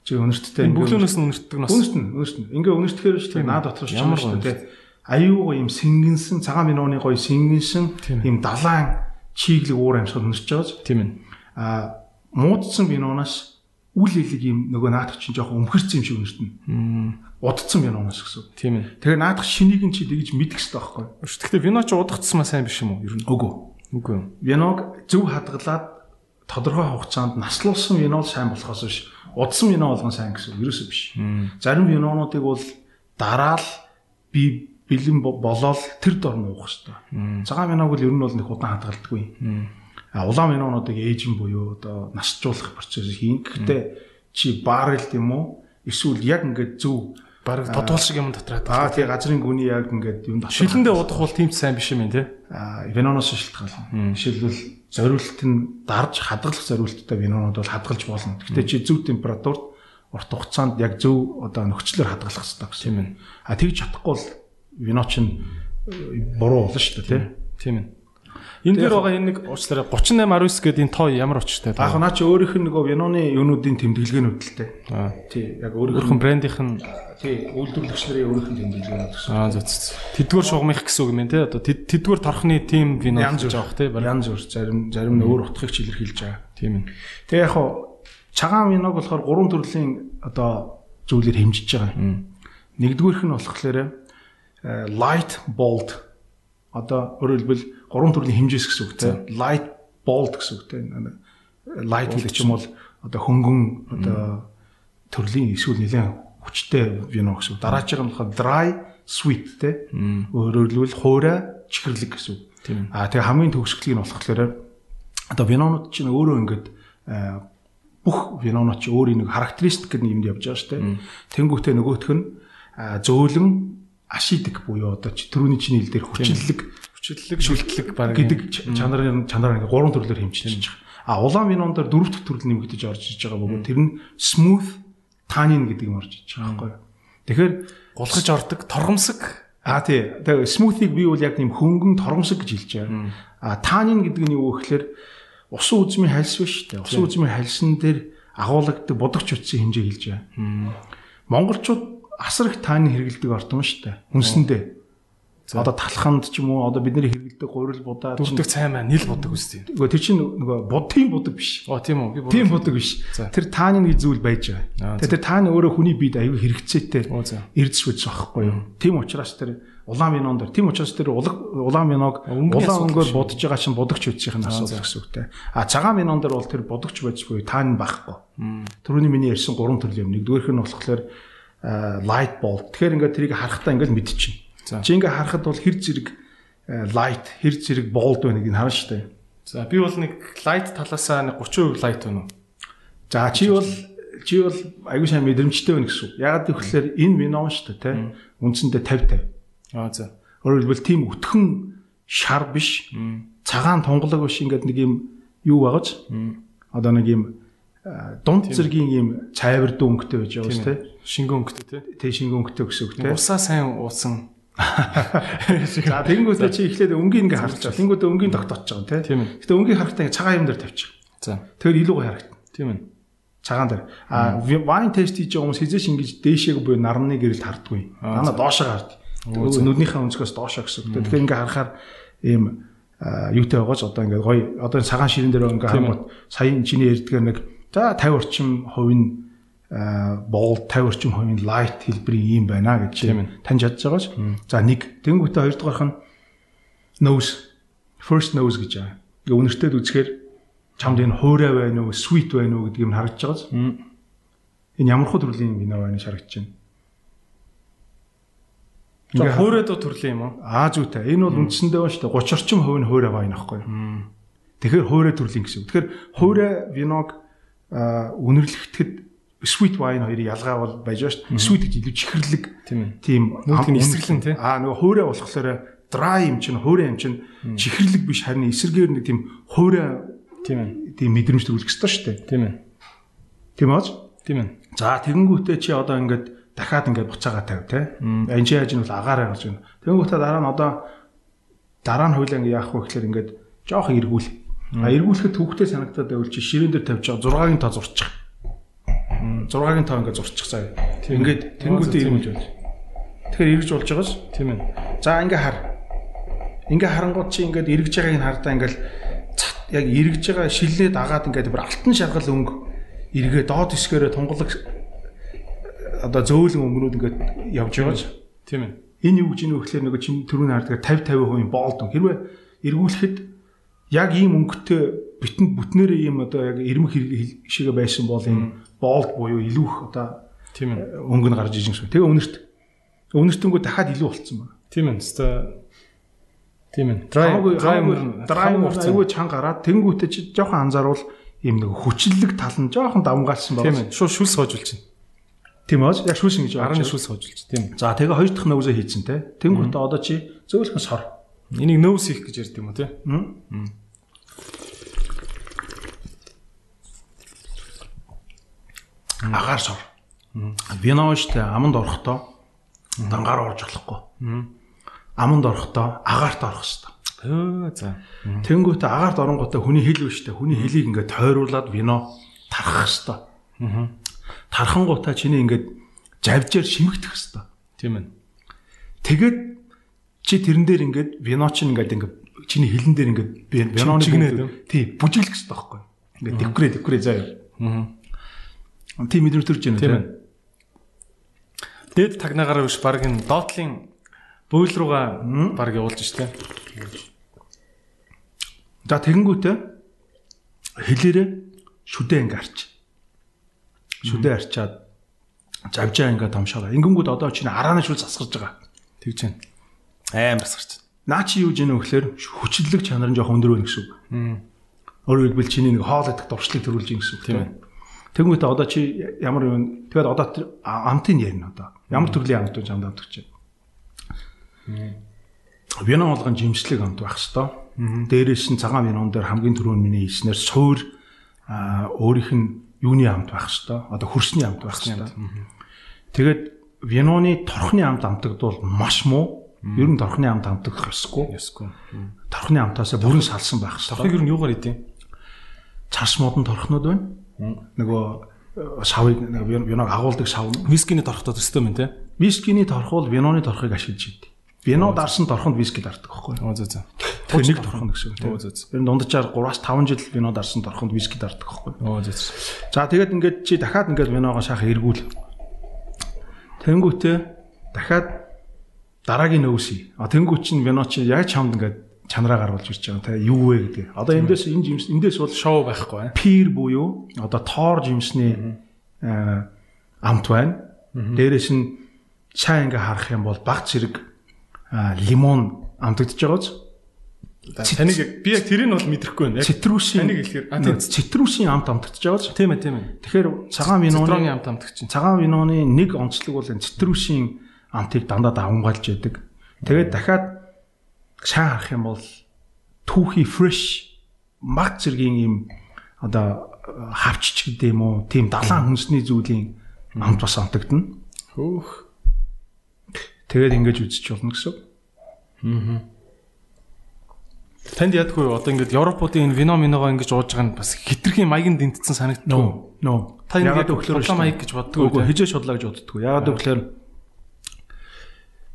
чи өнөрттэй. Бүглөөнөөс нь өнөртдөг нас. Өнөртөн өнөртөн. Ингээ өнөртөхөр шүү дээ. Наад дотор ч юм шүү дээ. Аюу гоё юм сэнгэнсэн цагаан виноны гоё сэнгэнсэн юм далайн чиглэг уур амьсгал өнөрч байгаа ч. Тийм ээ. А муудсан виноноос үл илэг юм нөгөө наадах чинь жоохон өмхөрцөн юм шиг өнөртнө. Удцсан виноноос гэсэн. Тийм ээ. Тэгээ наадах шинийг нь чи тэгж мэдэх хэрэгтэй байхгүй. Гэхдээ вино ч удагдсан сайн биш юм уу? Ер нь. Үгүй. Үгүй. Виног зөв хадгалаад тодорхой хугацаанд наслуулсан вино л сайн болохоос биш. Удсан вино болгон сайн гэсэн ерөөсөө биш. Зарим винонуудыг бол дараал би бэлэн болоод тэр дор нь уух хэрэгтэй. Цагаан виног бол ер нь бол нэг удаан хадгалдаггүй. А улаан винонуудыг ээжин буюу одоо насжуулах процесс хийн. Гэхдээ чи баррел тийм үү? Эсвэл яг ингээд зөв Бараг тодвол шиг юм дотраад. Аа тий газрын гүний яг ингээд юм дотор. Шилэндээ удах бол тийм ч сайн биш юм тий. Аа виноноос шилтгаална. Жишээлбэл зориулт нь дарж хадгалах зориулттай винонууд бол хадгалж болно. Гэхдээ чи зөв температурт урт хугацаанд яг зөв одоо нөхцлөөр хадгалах хэрэгтэй гэсэн. Тийм ээ. А тэгж чадахгүй бол вино чинь буруу болно шүү дээ тий. Тийм ээ. Энэ дээр байгаа энэ нэг уучлаарай 38 19 гэдэг энэ тоо ямар учиртай Яг наа чи өөрийнх нь нөгөө виноны л дээ. Аа. Тий, яг өөрийнх өөрхөн брендийнх нь тий үйлдвэрлэгч нарын өөрийнх нь тэмдэглэгээнүүд гэсэн. аа зөв зөв. Тэдгээр шугамх гэсэн үг юм байна те. Одоо тэдгээр торхны тим вино гэж авах те. Янз бүр зарим зарим нь өөр утгыг илэрхийлж байгаа. Тийм ээ. Тэгээ яг хуу цагаан виног болохоор гурван төрлийн одоо зүйлээр хэмжиж байгаа. Нэгдүгüүрх нь болохоор light bold одоо өөрөөр хэлбэл гурван төрлийн хэмжээс гэсэн үг тийм light bold гэсэн үг тийм light гэдэг чинь бол одоо хөнгөн одоо төрлийн эсвэл нэлээд хүчтэй вино гэсэн үг. Дараачих нь болохоор dry sweet тийм өөрөөр хэлбэл хуурай чихэрлэг гэсэн үг. А тэгээ хамгийн төгсгөлийг нь болохоор одоо винонууд чинь өөрөө ингээд бүх винонууд чинь өөрийн нэг характеристик гэдэг юмд явж байгаа шүү дээ тэнгуүтээ нөгөөх нь зөөлөн ашидаг буюу одоо түрүүний чиний хэл дээр хүчлэлэг хүчлэлэг шүлтлэг баг гэдэг чанарын чанараа ингээ гурван төрлөөр хэмжиж байгаа. А улаан виноноор дөрөв дэх төрөл нэмэгдэж орж иж байгаа бөгөөд тэр нь smooth tannin гэдэг юм орж иж байгаа байхгүй. Тэгэхээр гулгаж ордог торгомсог А тий. Тэгээ смуутиг би бол яг тийм хөнгөн торгомсог гэж хэлж байгаа. А танин гэдэг нь юу вэ гэхээр усан үзмийн хальс биш үү? Усан үзмийн хальсан дээр агуулгадаг бодогч утсын хэмжээ хэлж байгаа. Монголчууд асар их тааны хэрэгэлдэг ордон шүү дээ. Хүнсэндээ. Одоо талханд ч юм уу одоо бидний хэрэгэлдэг гурил будаа дүрдэг цай маань нийл бодог үстэй. Нөгөө тэр чинь нөгөө будын будаг биш. Оо тийм үү. Тийм будаг биш. Тэр тааны нэг зүйл байж байгаа. Тэр тааны өөрөө хүний биед аюу хэрэгцээтэй эрдэс үз байхгүй юу. Тийм учраас тэр улаан винон дэр тийм учраас тэр улаан виног улаан өнгөөр будаж байгаа чинь будагч үдсийн асуудал гэсэн үгтэй. А цагаан винон дэр бол тэр будагч байж буюу таан байхгүй. Төрөний миний ярьсан гурван төрлийн юм. Нэгдүгээрх нь болохоор light bulb. Тэгэхээр ингээд тэрийг харахтаа ингээд мэдчихнэ. Чи ингээ харахад бол хэр зэрэг light, хэр зэрэг bold байна гэдгийг харна шүү дээ. За би бол нэг light талаасаа нэг 30% light байна уу? За чи бол чи бол аягүй сайн мэдрэмжтэй байна гэсэн үг. Ягаад гэвэл энэ вино шүү дээ, тэ. Үндсэндээ 50 50. Аа за. Өөрөөр хэлбэл тийм өтгөн шар биш. Цагаан тунгалаг биш ингээд нэг юм юу байгааз. Одоо нэг юм дунд зэргийн юм цайвар дөнгөтэй байж байгаа шүү дээ. Шингэн өнгөтэй тий. Тэ шингэн өнгөтэй гэсэн үг тий. Усаа сайн уусан За тэнгуүтээ чи эхлээд өнгийн ингээ харж байгаа. Тэнгуүтээ өнгийн тогтоож байгаа тийм. Гэтэ өнгийн харахтаа цагаан юм дээр тавьчих. За. Тэгэхээр илүү гоё харагдана. Тийм ээ. Цагаан дээр. А вайн тест хийж байгаа хүмүүс хизээш ингэж дээшээг буюу нарны гэрэлд харддаггүй. Дана доошоо хард. Нүднийхээ өнцгөөс доошоо гэсэн. Тэгэхээр ингээ харахаар ийм юутай байгааж одоо ингээ гоё одоо цагаан ширэн дээр ингээ харангуут саяын чиний ярьдгаар нэг за 50 орчим хувийн бол 50 орчим хувийн light хэлбэрийн юм байна гэж таньж чадж байгаач. За нэг тэнгуүтэ хоёр дахь нь nose first nose гэж байгаа. Ингээ үнэртэд үзэхээр чамд энэ хуурай байна уу, sweet байна уу гэдгийг нь харагдаж байгааз. Энэ ямар хөө төрлийн вино байна гэж харагдаж байна. За хуурайд төрлийн юм уу? Аа зүйтэй. Энэ бол үндсэндээ шүү дээ. 30 орчим хувь нь хуурай байна аахгүй юу? Тэгэхээр хуурай төрлийн гэсэн. Тэгэхээр хуурай виног үнэрлэхэд sweet wine хоёрын ялгаа бол байж дээ. Sweet гэж илүү чихэрлэг тийм нүүтгийн эсрэглэн тий. Аа нөгөө хуурай болохоор dry юм чинь хуурай юм чинь чихэрлэг биш харин эсэргээр нэг тийм хуурай тийм. Тийм мэдрэмж төрүүлэх ёстой шүү дээ. Тийм ээ. Тийм ааж? Тийм ээ. За тэгэнгүүтээ чи одоо ингээд дахиад ингээд буцаага тавь те. Энжи яаж нь бол агаараа гарч байна. Тэнгүүтээ дараа нь одоо дараа нь хойлоо ингээд яах вэ гэхээр ингээд жоох эргүүл. А эргүүлэхэд төвхтэй санагдаад байвал чи ширээн дээр тавьж байгаа 6-гийн тоо зурчих. 6-гийн тоо ингээд зурчих цаа. Ингээд тэнгүүтээ эргүүлж байна. Тэгэхээр эргэж болж байгааз тийм ээ. За ингээ хар. Ингээ харангууд чи ингээд эргэж байгааг нь хардаа ингээл яг эргэж байгаа шилнээ дагаад ингээд бүр алтан шаргал өнгө эргээ доод хэсгээрээ тунгалаг одоо зөөлөн өнгөнүүд ингээд явж байгааж тийм ээ. Энэ юу гэж өгөхлөөр нөгөө чин түрүүний харддаг 50 50% болд. Хэрвээ эргүүлэхэд яг ийм өнгөтэй битэн бүтнээрээ ийм одоо яг ирмэг шигэ байсан бол ийм болд буюу илүү их одоо тийм ээ өнгө нь гарч ижин гэсэн. Тэгээ өнөрт өнөртөнгөө дахиад илүү болцсон байна. Тийм ээ. Хэвээ тийм ээ. Dry dry dry аюу чанга гараад тэнгуүтэ чи жоохон анзааруул ийм нэг хүчлэлэг тал нь жоохон давмгаалсан байна. Тийм ээ. Шууд шүлс хоожулж байна. Тийм үү? Яг шүүсэн гэж байна. 10-ны шүүс хоожулж. Тийм. За тэгээ хоёр дахь нөөсөө хийцэн те. Тэнгуүтэ одоо чи зөөлхөн сор. Энийг нөөс хийх гэж ярьд юм уу те? Агаар сор. Виновчтэй аманд орохдоо дангаар орж болохгүй. Аманд орохдоо агаарт орох хэрэгтэй. Өө за. Тэнгүүтээ агаарт оронгуудаа хүний хил биш тэ. Хүний хилийг ингээд тойруулаад вино тархах хэрэгтэй. Аа тархангуудаа чиний ингээд завжаар шимэгдэх хэвээр. Тийм ээ. Тэгээд чи тэрэн дээр ингээд вино чинь ингээд ингээд чиний хилэн дээр ингээд виноны тий бүжиглэх хэвээр байхгүй. Ингээд декорэ декорэ заяа. Аа. Тийм мэдрэмж төрж байна тийм. Дээд тагнаагаараа биш баг энэ доотлын буйл руугаа баг явуулж штэ. За тэгэнгүүтээ хэлээрээ шүдэ ингарч шүдэ арчаад завжаа ингээ томшоо. Ингэнгүүд одоо чинь арааны шүл засгарч байгаа. Тэгж байна. Амар засгарч. Наа чи юу гэж нэ вөхлөөр хүчлэг чанар нь жоох өндөр байна гэсэн үг. Өөрөөр хэлбэл чиний нэг хоол идэх дуршлыг төрүүлж ийн гэсэн үг тийм ээ. Тэгмээдээ одоо чи ямар юм тэгээд одоо амтын ярина одоо. Ямар төрлийн амт вэ чамд амт гэж. Вино болгон жимслэг амт байх хэвээр. Дээрээс нь цагаан винон дээр хамгийн түрүүн миний хэлснээр суур өөрийнх нь юуны амт байх хэвээр. Одоо хөрсний амт байх хэвээр. Тэгээд виноны торхны амт амтагдвал маш муу. Ер нь торхны амт амтагдах ёсгүй. Ёсгүй. Торхны амтаасаа бүрэн салсан байх хэвээр. Торхыг ер нь юугаар идэв? Царс модон торхнууд байна. Нөгөө э, шавыг виног агуулдаг шав. Вискиний торхтой төстэй мэн те. Вискиний торхол виноны торхыг ашиглаж идэв. Вино дарсан торхонд виски дардаг байхгүй юу? Зөө зөө. Тэгэхээр нэг торхон гэсэн. Оо зөө зөө. Ер нь дунджаар 3-аас 5 жил вино дарсан торхонд виски дардаг байхгүй юу? Зөө зөө. За тэгээд ингээд чи дахиад ингээд виногоо шахах эргүүл. Тэнгүүтээ дахиад дараагийн нөөсий. А тэнгүү чин вино чи яг чамд ингээд чанараа гаргуулж ирж байгаа те юу вэ гэдэг. Одоо эндээс энэ жимс эндээс бол шоу байхгүй. Пир буюу одоо тоор жимсний амт байна. Дээрээс нь цаа ингээ харах юм бол баг зэрэг лимон амтагдж байгааз. Таныг яг би яг тэрийг бол мэдрэхгүй байна. Цитрусийн таныг хэлэхээр цитрусийн амт амтагдж байгааз. Тийм ээ, тийм ээ. Тэгэхээр цагаан виноны амт амтагч. Цагаан виноны нэг онцлог бол энэ цитрусийн амтыг дандаа давмгаалж яадаг. Тэгээд дахиад сайн харах юм бол түүхий fresh маг зэргийн юм одоо хавчч гэдэг юм уу тийм далайн хүнсний зүйлийн амт бас амтагдана. Хөөх. Тэгээд ингэж үзэж болно гэсэн. Аа. Танд ядгүй одоо ингэж Европуудын энэ вино миногоо ингэж ууж байгаа нь бас хитрхийн маягийн дэнтсэн санагддаг. Нөө. Та ингэж өглөө маяг гэж боддог уу? Хижээ шудлаа гэж боддог. Яагаад гэвэл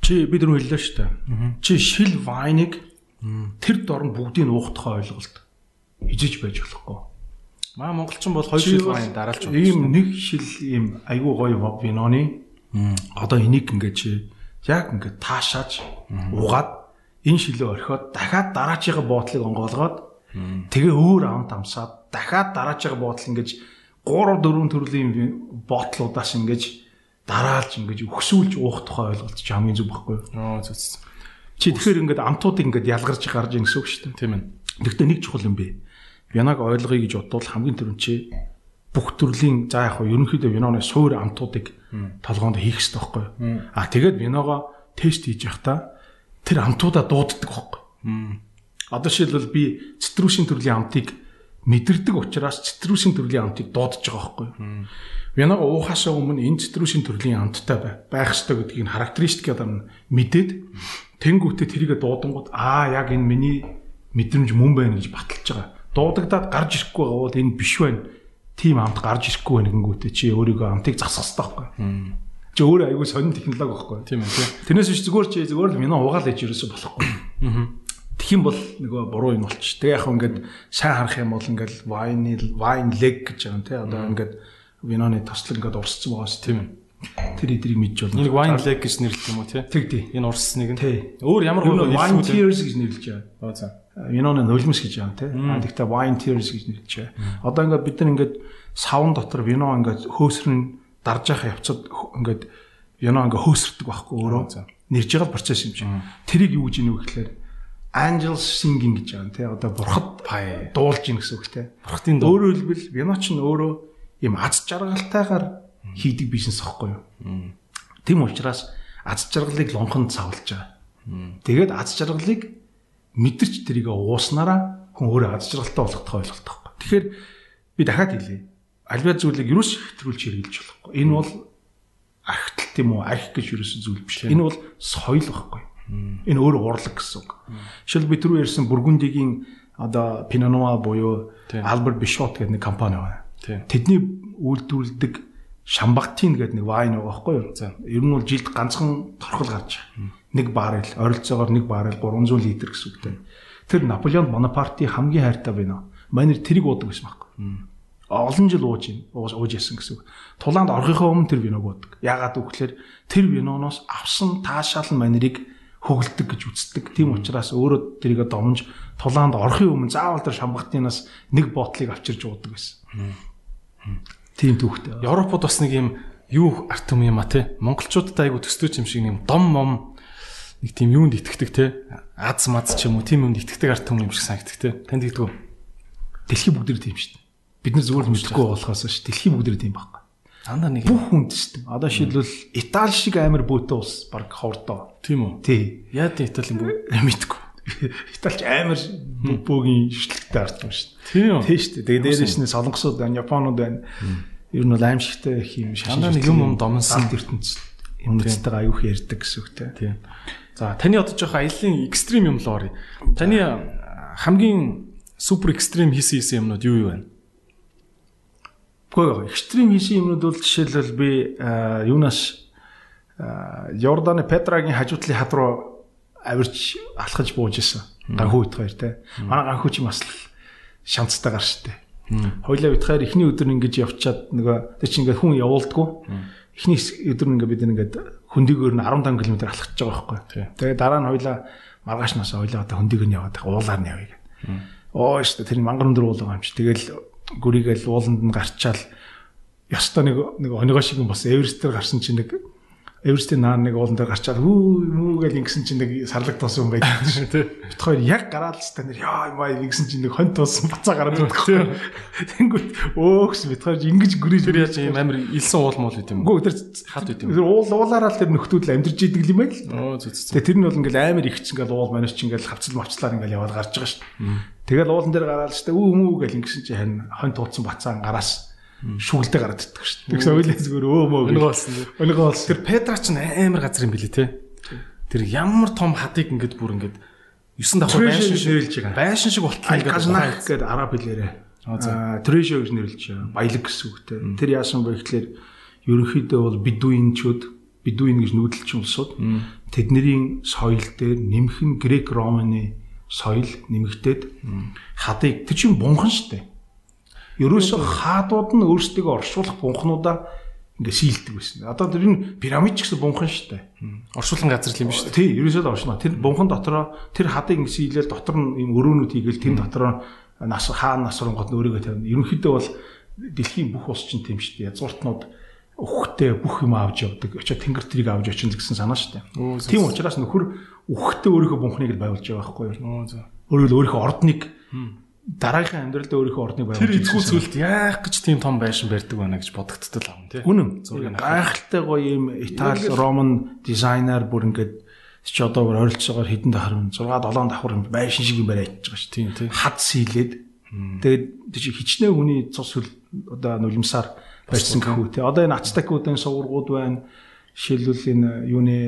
чи бид нар хэллээ шүү дээ. Чи шил вайныг тэр дорн бүгдийг нь уухдахаа ойлголт хижиж байж болохгүй. Маа монголчин бол хоёр шил вайн дараалж байна. Ийм нэг шил ийм айгүй гоё виноны одоо энийг ингэж чи яг ингээд таашааж угаад энэ шилээ орхиод дахиад дараачийн буудлыг онгоолгоод тэгээ өөр амт амсаад дахиад дараачийн буудлыг ингэж 3 4 төрлийн боотлуудаас ингэж дараалж ингэж өгсүүлж уух тухай ойлголт ч хамгийн зүг байхгүй юу? Аа зүг. Чи тэгэхээр ингээд амтуудыг ингээд ялгарч гарч ийн гэсэн үг шүү дээ. Тийм ээ. Гэхдээ нэг чухал юм бэ. Винаг ойлгоё гэж бодвол хамгийн түрүүнд чи бүх төрлийн за яг хөө ерөнхийдөө виноны суур амтуудыг толгоонд хийх хэрэгтэй байхгүй юу? А тэгээд виногоо тест хийж явахдаа тэр амтуудаа дууддаг байхгүй юу? Одоо шилбэл би цитрусийн төрлийн амтыг мэдэрдэг учраас цитрусийн төрлийн амтыг дуудаж байгаа байхгүй юу? Виног уухаасаа өмнө энэ цитрусийн төрлийн амттай бай. байх ёстой гэдгийг характеристик одоо мэдээд тэнгүүтээ тэрийгэ дуудангууд аа яг энэ миний мэдрэмж мөн байна гэж баталж байгаа. Дуудагдаад гарч ирэхгүй бол энэ биш байна. Тим амт гарч ирэхгүй байна гингүүтээ чи өөрийгөө амтыг засах хэрэгтэй байхгүй. Чи өөрөө аягүй сонин технологи байхгүй. Тийм ээ. Тэрнээс биш зүгээр чи зүгээр л минь угаал ээж ерөөсө болохгүй. Аа. Тэгхийн бол нөгөө буруу юм болчих. Тэг яг ингээд сайн харах юм бол ингээд wine wine leg гэж байгаа юм те. Одоо ингээд виноны тослог ингээд урсцсан байгаа шүү. Тийм ээ. Тэр эдрийг мэдж болно. Энийг wine leg гэж нэрлэх юм уу те? Тэг тий. Энэ урссныг нь. Тий. Өөр ямар гоё wine tears гэж нэрлэж байгаа. Аа за. Виноны нулимс гэж байгаа те. А тэгтээ wine tears гэж нэрлэж байгаа. Одоо ингээд бид нар ингээд савн дотор вино ингээд хөөсрөн дарж явах явцад ингээд вино ингээ хөөсөрдөг байхгүй өөрөө нэрж байгаа процесс юм чинь. Тэрийг юу гэж нүү гэхээр angels singing гэж байгаа тий одоо бурхад дуулж ийн гэсэн үг тий. Бурхтын дуу. Өөрөөр хэлбэл вино ч өөрөө юм аз жаргалтайгаар хийдэг бизнес аахгүй юу. Тэм учраас аз жаргалыг лонхонд савлж байгаа. Тэгээд аз жаргалыг мэдэрч тэрийг ууснараа хүн өөрөө аз жаргалтай болгох ойлголт байхгүй. Тэгэхээр би дахиад хэлье. Альва зүйлийг юус хэвтрүүлж хэрэгжилж болохгүй. Энэ бол архитал тийм үү арх гэж юусэн зүйл биш. Энэ бол соёл байхгүй. Энэ өөр урлаг гэсэн үг. Жишээл би түрүү ярьсан Бургундигийн одоо Пинаноа буюу Альберт Бишот гэдэг нэг компани байна. Тэдний үйлдвэрлэдэг Шамбагтин гэдэг нэг вайн байгаа байхгүй юу? Ер нь бол жилд ганцхан торхол гарч байгаа. Нэг баррел, ойролцоогоор нэг баррел 300 литр гэсэн үгтэй. Тэр Наполеон Бонапарти хамгийн хайртай байна. Манер тэрийг уудаг байсан байхгүй олон жил ууж ийн ууж ясан гэсэн үг. Тулаанд орохынхоо өмнө тэр виног уудаг. Яагаад гэвэл тэр виноноос авсан таашаал манерыг хөглөдөг гэж үздэг. Тийм учраас өөрөө тэрийг домж тулаанд орохын өмнө заавал тэр шамбагтынаас нэг ботлыг авчирж уудаг байсан. Тийм түүхтэй. Европод бас нэг юм юу арт юм юм а те. Монголчуудад айгу төстэй юм шиг юм дом мом нэг тийм юунд итгэдэг те. Аз маз ч юм уу тийм юмд итгэдэг арт юм шиг санагддаг те. Танд гэдэг үү? Дэлхий бүгд тийм шүү дээ. Бид нар зүгээр мэдхгүй болохоос ш дэлхийн бүгд тийм байхгүй. Дандаа нэг бүх хүнд шүү дээ. Одоо шийдвэл Итали шиг амар бөөтөө ус баг ховрдоо. Тийм үү? Тий. Яа тий Итали бөө мэдгүй. Италич амар бөөгийн шүтлэгтэй ард юм шүү. Тийм үү? Тий шүү. Тэгээ дээрээс нь солонгосууд байна, японууд байна. Ер нь бол аимшигтай их юм шашин. Дандаа нэг юм юм домонсон ертөнцид юмнуудтайгаа аюух ярьдаг гэсэн үг. Тийм. За таны одоо жоох аяллаа экстрим юм л орё. Таны хамгийн супер экстрим хийсэн хийсэн юмнууд юу юу байна? Гэхдээ экстрим хийсэн юмнууд бол жишээлбэл би юунаас Йорданы Петрагийн хажуутлын хад руу авирч алхаж бууж исэн. Ганхүү их хоёр те. Манай ганхүү чи бас шанцтай гар штэ. Хойлоо битгаар эхний өдөр ингэж явчаад нөгөө тэр чинь ингээд хүн явуулдггүй. Эхний өдөр ингээд бид ингээд хөндөгөөр нь 15 км алхаж байгаа байхгүй. Тэгээ дараа нь хойлоо маргааш нас хойлоо одоо хөндөгөр нь яваад уулаар нь явъя гэх. Оо штэ тэр мангар өндөр уулаа юм чи. Тэгэл гүрийгээл ууланд нь гарчаал ястаа нэг нэг оногоо шиг бас Эверестээр гарсан чинь нэг Эверестийн наар нэг уулан дээр гарчаад хүү мүү гэл ингэсэн чинь нэг сарлаг тоосон юм байдаг шүү тий. Бит хоёр яг гараад л та нэр яа маа ингэсэн чинь нэг хонь тоосон бацаа гараад байдаг тий. Тэнгүүт өөхс бит хоёр ингэж гүрий тэр яаж юм амир илсэн уул муул гэдэг юм. Үгүй тэр хат юм. Тэр уул уулаараа л тэр нөхдүүд л амьдэрж идэг юм байл. Оо зү зү. Тэгээ тэр нь бол ингээл амир их чинь ингээл уул манайч чинь ингээл хавцал мавцлаар ингээл яваад гарч байгаа шүү. Тэгэл уулан дээр гараад л шүү үү мүү гэл ингэсэн чинь харин хонь тууцсан бацаа гараас шүглдэ гараад иддэг шүү дээ. Тэгсэн ойлээ зүгээр өө мөө. Өнөг болсон. Өнөг болсон. Тэр Петра ч амар газар юм билий те. Тэр ямар том хатыг ингээд бүр ингээд 9 давхар байшин шиг нэрлж байгаа. Байшин шиг болтол ингээд газнах гэдэг араб хэлээрээ. Аа трэшо гэж нэрлж байгаа. Баялаг гэсэн үгтэй. Тэр яасан бэ гэхэлэр ерөнхийдөө бол бидуинчууд бидуин гэж нүүдэлчин улсууд тэдний соёл дээр нэмхэн грек романы соёл нэмэгдээд хадыг тэр чинь бунхан штэ ерөөсөө хаадууд нь өөрсдөө оршуулах бунхнуудаа ингээ síлдэг байсан. Одоо тэр энэ пирамид ч гэсэн бунхан шүү дээ. Оршуулган газар л юм шүү дээ. Тий, ерөөсөө оршно. Тэр бунхан дотроо тэр хадыг ингээ síлээл дотор нь юм өрөөнүүд хийгээл тэн дотроо нас хаан насрангууд өөрийгөө тавина. Ерөнхийдөө бол дэлхийн бүх улс чинь тийм шүү дээ. Язгууртнууд үхтэй бүх юм авч явдаг. Очоо тэнгэр трийг авч очин гэсэн санаа шүү дээ. Тийм учраас нөхөр үхтэй өөрийнхөө бунхныг л байвалж байгаа байхгүй юу? Өөрөөр өөрийнхөө ордныг дараагийн амьдралд өөрийнхөө орныг байгуулж тэр эзгүй зүйлд яах гэж тийм том байшин барьдаг байна гэж бодогдтол авна тий. Үнэн. Гайхалтай гоё юм Итали Роман дизайнер бүр ингээд чи одоо бүр ойролцоогоор хэдэн давхар 6 7 давхар байшин шиг юм бариад байгаа шүү. Тийм тий. Хад сийлээд тэгээд тийч хичнээн хүний цус одоо нулимсаар барьсан гэхүү те. Одоо энэ ацтекуудын сувргууд байна. Жишээлбэл энэ юуны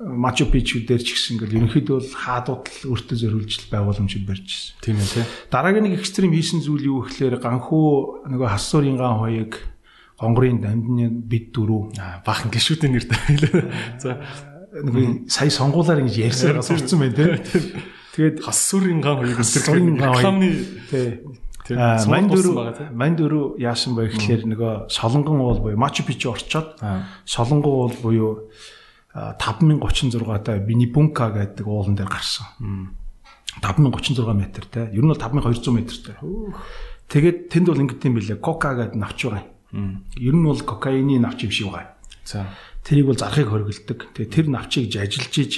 Мачу Пичу дээр ч гэсэн ингээл ерөнхийдөө бол хаадууд л өөртөө зориулж байгууламжууд барьж ирсэн. Тийм ээ тий. Дараагийн нэг экстрим хийсэн зүйл юу гэхээр ганхуу нөгөө хассуурын ган хоёыг гонгорын дамдны бид дөрөв бахан гişүүдийн нэр тавилаа. За нэг сая сонгуулаар ингэж ярьсаар сурцсан байна тий. Тэгээд хассуурын ган хоёыг хассуурын ган хоёыг тий. Мань дөрөв мань дөрөв яасан бэ гэхээр нөгөө солонгон уул буюу Мачу Пичу орчоод солонгон уул буюу 5036 та Бинибунка гэдэг уулан дээр гарсан. 5036 м те. Ер нь бол 5200 м-тэй. Тэгээд тэнд бол ингэдэм билээ. Кока гэдэг навч байгаа юм. Ер нь бол кокаины навч юм шиг байгаа. За. Тэрийг бол зархыг хоригддаг. Тэгээ тэр навчийг ажиллаж иж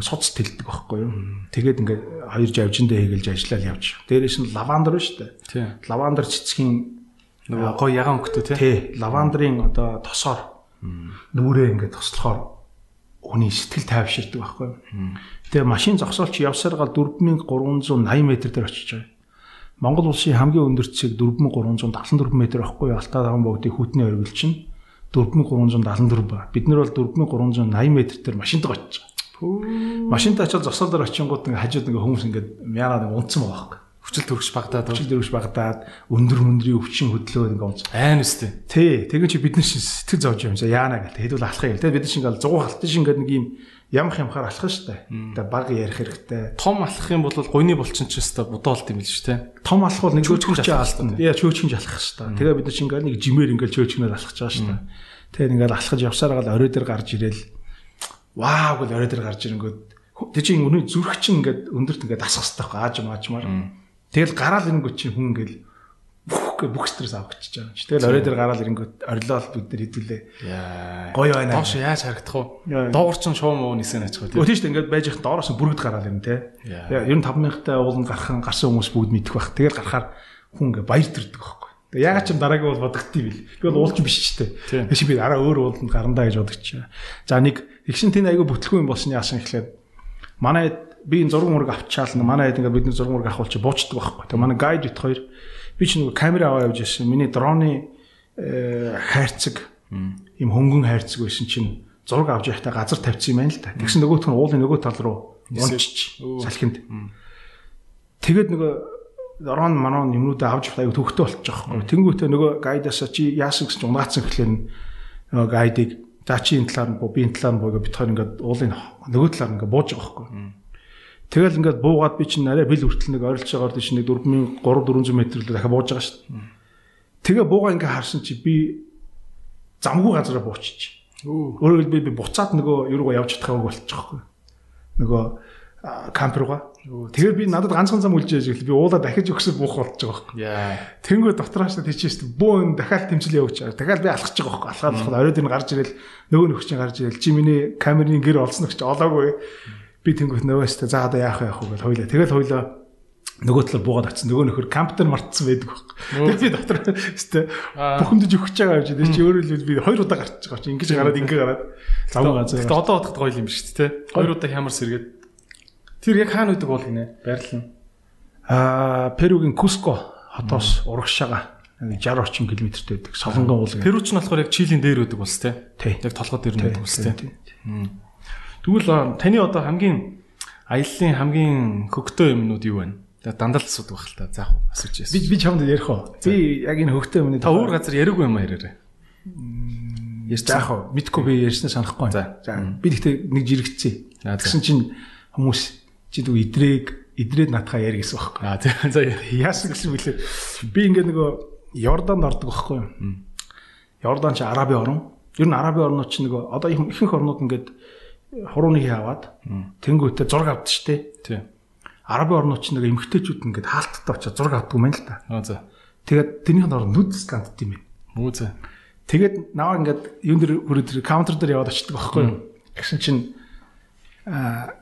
суц тэлдэг байхгүй юу. Тэгээд ингээд хоёр жавжиндээ хийгэлж ажиллаад явж. Дээрээс нь лавандер шүү дээ. Лавандер цэцгийн нөгөө гой ягаан өнгөтэй. Тий. Лавандрын одоо тосоор нүрээ ингээд тослохоор хүний сэтгэл тайвширдаг байхгүй. Тэгээ машин зогсоолч явсаар гал 4380 м дээр очиж байгаа. Монгол улсын хамгийн өндөр цэг 4374 м байхгүй Алтаа даван богдын хүүтний оргил чинь 4374 ба. Бид нар бол 4380 м дээр машинтаа очиж байгаа. Машинтаа очиод зогсоолоор очингууд ингээ хажууд ингээ хүмүүс ингээ мяараад унтсан байгаа байхгүй хүчил төрөгч багтаад хүчил төрөгч багтаад өндөр мөндрийн өвчин хөдлөө ингээ унц. Айн үстэй. Тий, тэгэн чи бид нар шин сэтгэл зовж юм. За яана гэл хэдүүл алах юм. Тэгээ бид нар шин гал 100 халтын шин гэдэг нэг юм ямах ямхаар алах штэ. Тэгээ баг ярих хэрэгтэй. Том алах юм бол гойны булчин ч өстой будоолт юм л ш тэ. Том алах бол нэг чөөчгөж алах. Яа чөөчгөж алах штэ. Тэгээ бид нар шин гал нэг жимээр ингээ чөөчгнээр алах чаа штэ. Тэгээ ингээ алхаж явсаар гал орой дээр гарч ирээл вау гэл орой дээр гарч ирэнгүүт тэг чи өнөө зүрх чинь ингээд өндөрт ингээд асах хэрэгтэй ааж маажмаар Тэгэл гараал ирэнгүүт чинь хүн ингээл бүх бүх стресс авчихж байгаа юм чи. Тэгэл орой дээр гараал ирэнгүүт орилол бид нар хэдүүлээ. Гоё байна. Доош яаж харагдах вэ? Доор чинь шуум уу нисэн ачих? Тийм шүү дээ. Ингээд байж их доороос бүргэд гараал ирнэ те. Ер нь 5000-тай ууланд гархан гарсан хүмүүс бүгд мэдэх байх. Тэгэл гарахаар хүн ингээ баяр төрдөг байхгүй. Тэгээ ягаад ч юм дараагийн бол бодогдтiin бил. Би бол уулч биш ч. Тэгээ чи би араа өөр ууланд гарандаа гэж бодогч. За нэг ихшин тэнд айгүй бүтлгүй юм болсны яасан ихлээр манай би энэ зураг мураг авчаал манай хэд ингээд бид нар зураг мураг авах болж буучдаг байхгүй. Тэгээ манай гайд бит хоёр би ч нэг камера аваа явж байсан. Миний дроны э, хайрцаг юм хөнгөн хайрцаг байсан чинь зураг авч явахдаа газар тавьчихсан юм байна л да. Тэгсэн нөгөөх нь уулын нөгөө тал руу унчиж салхинд. Тэгээд нөгөө дрон манон юмнуудаа авч явах аюу төвхтэй болчих жоохгүй. Тэнгүүтээ нөгөө гайдасаа чи яасан гэсэн унаацсан гэхлээр нөгөө гайдыг за чи энэ талаар нь буу би энэ талаар нь буу гэж битгаар ингээд уулын нөгөө талаар ингээд бууж байгаа байхгүй. Тэгэл ингээд буугаад би чинь арай бил хүртэл нэг ойрлож байгаагаар тийш нэг 4300 400 м л дахиад бууж байгаа шүү дээ. Тэгээ буугаа ингээд харсан чи би замгүй газараа буучиж. Өөрөөр хэлбэл би буцаад нөгөө юугаа явж чадах юм болчих жоохгүй. Нөгөө камп руугаа. Тэгээ би надад ганцхан зам үлж яж би уулаа дахиж өгсөөр буух болж байгаа байхгүй. Тэнгүү дотроос нь тийчээс бөөн дахиад тэмцэл явууч. Дахиад би алхаж байгаа байхгүй. Алхаад алхаад оройд нь гарч ирэл нөгөө нөхчин гарч ирэл чи миний камерын гэр олсон гэж олоогүй би тэнгуут нөгөөстэй за одоо яах яах вэ гэж хойлоо. Тэгэл хойлоо нөгөө талаар буугаад очсон. Нөгөө нөхөр камптер мартсан байдаг баг. Тэгээд би дотор өстэй <laughs> бүхэндж өгч байгаа юм чи. Чи өөрөө л би хоёр удаа гарч байгаа чи. Ингиж гараад ингээ гараад зам ганц. Тэгтээ одоо бодоход гоё юм биш үү те. Хоёр удаа хямар сэргээд. Тэр яг хаана үүдэг бол гинэ? Байрлал нь. Аа, Перугийн Куско хотоос урагшаага 60 орчим километртэй байдаг. Солонгон уул. Перу ч нь болохоор яг Чилийн дээр үүдэг улс те. Яг толгой дээр нь байдаг улс те. Тэгвэл таны одоо хамгийн аяллаа хамгийн хөгтөө юмнууд юу вэ? Дандаа л асуудаг байх л та. За асууж яасан. Би би чамд ярих уу? Би яг энэ хөгтөө юмны та өөр газар яриаггүй юм яриараа. Ярьж яах вэ? Мэдгүй би ярьснаа санахгүй. За. Би гэхдээ нэг жирэгцээ. Тэгсэн чинь хүмүүс чи дүү идрэг идрээд натхаа яри гэсэн байхгүй. Аа тийм. За яасан гэсэн бэлээ. Би ингээ нөгөө Йорданд ордог байхгүй юу? Йордан ч Арабын орн. Ер нь Арабын орнууд ч нөгөө одоо ихэнх орнууд ингээд хурууны хий аваад тэнгуүтээ зураг авд штэ. Тий. Арабын орнууд ч нэг эмгтээчүүд ингээд хаалттай очиад зураг авдаг юм байна л да. Аа за. Тэгээд тэрнийх нь нүд скант юм байна. Мүү за. Тэгээд наваа ингээд юун дээр хүрээд каунтер дээр яваад очдөг байхгүй юу? Тэгсэн чинь аа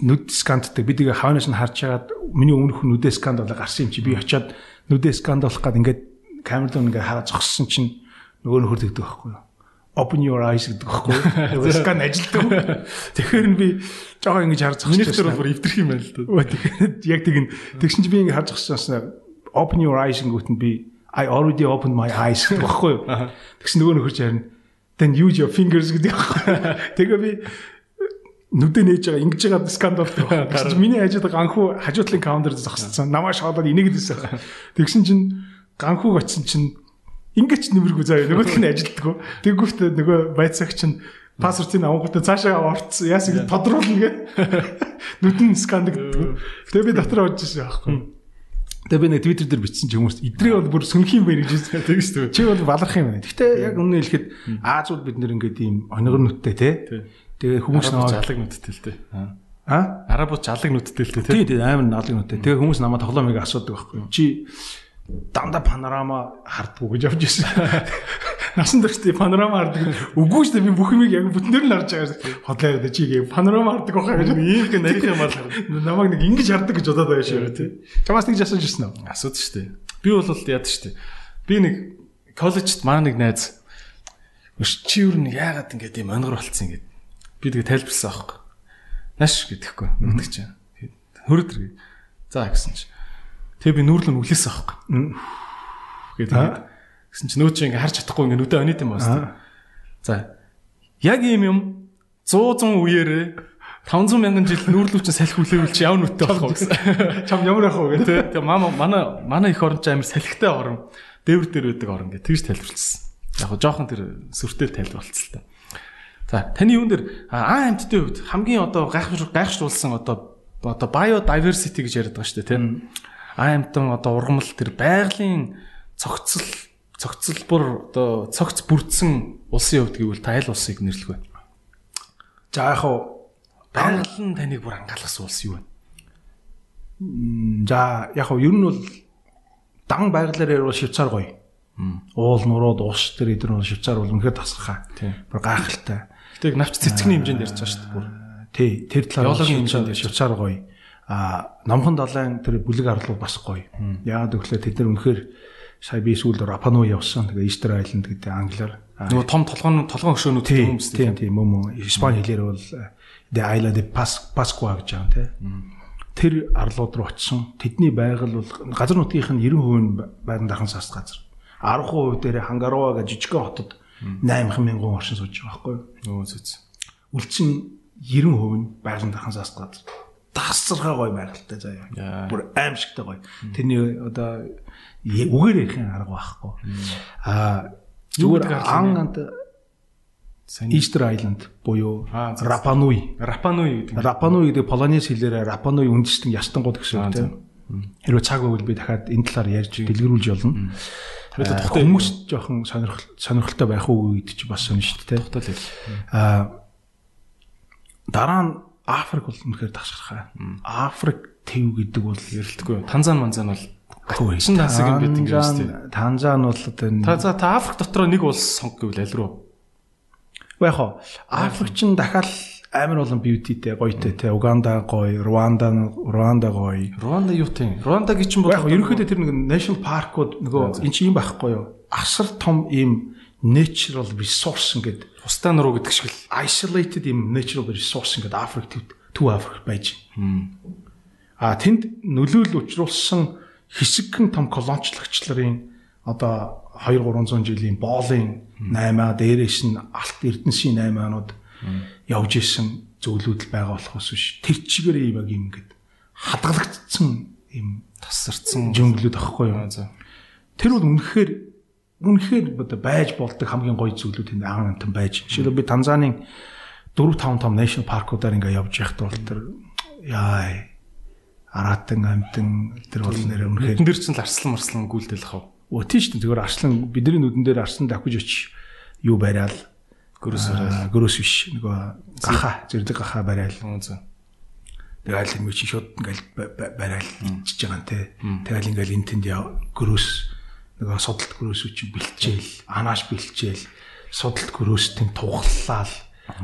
нүд скантдаг бид ингээ хавнаас нь харж хагаад миний өмнөх нүдээ сканд болоо гарсан юм чи би очиад нүдээ сканд болох гээд ингээд камер дээр ингээ хараа зогссон чинь нөгөө нь хөрдөгдөг байхгүй юу? Open your eyes гэдэг байхгүй. Скан <laughs> ажилтдаг. Тэгэхээр би жоохон ингэж харж зогсож байна. Миний бүр эвдэрх юм байна л да. Тэгээд яг тэгин тэгсэн чи би ингэ харж зогсож байна. Open your eyes гүт нь би I already opened my eyes гэх байхгүй <laughs> юу. Тэгсэн нөгөө нөхөр харин then use your fingers гэдэг байхгүй. <laughs> Тэгээ би нүдэ нээж байгаа ингэж байгаа скандал гэсэн чинь миний хажууд ганхуу хажуутлын каунтер зогссон. Намаа шоолоод энийг дэсэн. Тэгсэн чинь ганхууг очсон чинь ингэж нэмэргүй заяа нөгөөх нь ажилтдаг. Тэгвэл нөгөө байцаагч нь пассвортын авангуудаа цаашаа орцсон. Яасан гэж тодруулна гэ. <laughs> Нүдэн скандагддаг. Тэгээ би дотор орж ирсэн байхгүй. Тэгээ би нэг твиттер дээр бичсэн чи хүмүүс идрээ бол бүр сүнх юм байна гэж хэлсэн тийм шүү. Чи бол баларх юм байна. Гэхдээ яг үнэ хэлэхэд Аазууд бид нэр ингээд ийм онигор нүдтэй те. Тэгээ хүмүүс намайг жалаг нүдтэй л те. А? Арабууд жалаг нүдтэй л те. Тийм тийм амар налаг нүдтэй. Тэгээ хүмүүс намайг тоглоомыг асуудаг байхгүй. Чи дандаа панорама хардггүй гэж явж ирсэн. Насан туршдаа панорама хардаг. Үгүй шүү дээ би бүх юмыг яг бүтнээр нь харж байгаа. Хотлоо яриад чи гээ панорама хардаг байхаа гэж ийм их нарийн мал намайг нэг ингэж хардаг гэж бодоод байгаа шүү тий. Чамаас нэг асууж ирсэн үү? Асууд шүү дээ. Би бол яад шүү дээ. Би нэг коллежид маа нэг найз чи юу нэг яагаад ингэж ийм онгор болцсон ингэ. Би тэгээ тайлбарсан аахгүй. Наш гэдэхгүй. Нүгдэг чинь. Хөрөдөр. За гэсэн чинь Тэгээ би нүүрлэн үлээсэн аахгүй. Тэгээд гэсэн чи нөө чи ингээ харж чадахгүй ингээ нүдэ онит юм байна. За. Яг ийм юм 100 100 үеэрээ 500 мянган жил нүүрлүү чинь салхи үлээвэл чи яв нүдтэй болох вэ гэсэн. <laughs> Чам ямар яах вэ гэдэг. Тэгээ мама манай манай их орон ч амир салхитай орон. Дээвэр дээр байдаг орон гэх тэгж тайлбарлсан. Яг жоохон тэр сүртэй тайлбарлцсан л та. За таны юун дээр аа амьтдын хувьд хамгийн одоо гайхшруулсан одоо одоо biodiversity гэж яриад байгаа шүү дээ тийм аймтан одоо ургамал тэр байгалийн цогцол цогцлбор одоо цогц бүрдсэн улсын хувьд гэвэл та аль улсыг нэрлэх вэ? За яг хуу байгаль нь таныг бүр ангаалгасан улс юу вэ? За яг хуу ер нь бол дан байгалаар ярил Швейцар гоё. Уул нурууд уус тэр эдгээр бол Швейцар бол үнэхээр тасархаа. Бүр гайхалтай. Гэтэ навч цэцгний хэмжээнд ярьж байгаа шүү дээ бүр. Тий, тэр талаар биологийн хэмжээнд Швейцар гоё а номхон далайн тэр бүлэг арлууд бас гоё. Яагаад гэвэл тэд нар үнэхээр сая би сүүлд Рапану явсан. Тэгээ Easter Island гэдэг англиар нөгөө том толгойн толгойн хөшөөнүүд тийм үст тийм тийм мөн мөн Испани хэлээр бол The Isla de Pascua гэж байгаа тийм. Тэр арлууд руу очсон. Тэдний байгаль бол газар нутгийнх нь 90% нь байран дахан саас газар. 10% дээр Хангаруа гэж жижигхэн хотод 8000 мянган оршин сууж байгаа байхгүй юу? Өө зүц. Үлчин 90% нь байран дахан саас газар тасархаа гоё байгальтай заяа. Бүр аимшигтай гоё. Тэрний одоо үгээр ярихын арга байхгүй. Аа зүгээр ан ант Easter Island буюу Рапануй. Рапануй гэдэг. Рапануй гэдэг Полонез хэлээр Рапануй үндэстэн ястангууд гэсэн үг тийм. Хэрвээ цаг байвал би дахиад энэ талаар ярьж дэлгэрүүлж болно. Хүмүүс жоохон сонирхол сонирхолтой байх уу гэдэг чи бас сонь шүү дээ. Тогтол хэл. Аа дараа нь Африк бол үнэхээр ташгархаа. Африк төв гэдэг бол ярилдаггүй. Танзан манзан бол гачин тасаг юм бид ингэ шүү дээ. Танзан бол одоо Та за та Африк дотор нэг улс сонг гэвэл аль руу? Яг хоо Африк ч дахиад амар болон бьютитэй гоётэй те Уганда гоё, Руанда Руанда гоё. Руанда юу тийм? Руанда гэж чинь бол яг ерөнхийдөө тэр нэг national park-ууд нөгөө эн чинь юм байхгүй юу? Асар том ийм natural resource ингээд Тусдаа нуруу гэдэг шиг л isolated юм natural resource ингээд Африк төв Африк байж. А тэнд нөлөөлөл учруулсан хэсэгхэн том колоничлогчларын одоо 2 300 жилийн боолын 8-аа дээрээс нь алт эрдэнсийн 8-аанууд явж исэн зөвлөдөл байгаа болохоос биш. Тэр чигээр юм яг юм ингээд хадгалагдсан юм тасарсан жөнгөлөд ахгүй юу. Тэр бол үнэхээр үнэхээр одоо байж болдог хамгийн гоё зүйлүүд энэ аан амтан байж. Жишээлбэл би Танзанийн 4 5 том national park-уудаар ингээ явж явахдаа бол тэр яа аратан амтан тэр бол нэр үнэхээр Эдэн дээр чинь арслан марслан гүйлдэл хав. Өө тийш тийм зүгээр арслан бидний нүдэн дээр арслан давхиж очиж юу барайл? Гөрөөс гөрөөс биш. Нөгөө гаха зэрлэг гаха барайл. Тэгээ аль юм чи шууд ингээл барайл ичж байгаа те. Тэгэл ингээл энэ тэнд гөрөөс нөгөө судалт гөрөөсөө чи бэлчээл, анааш бэлчээл, судалт гөрөөстэй туглалал,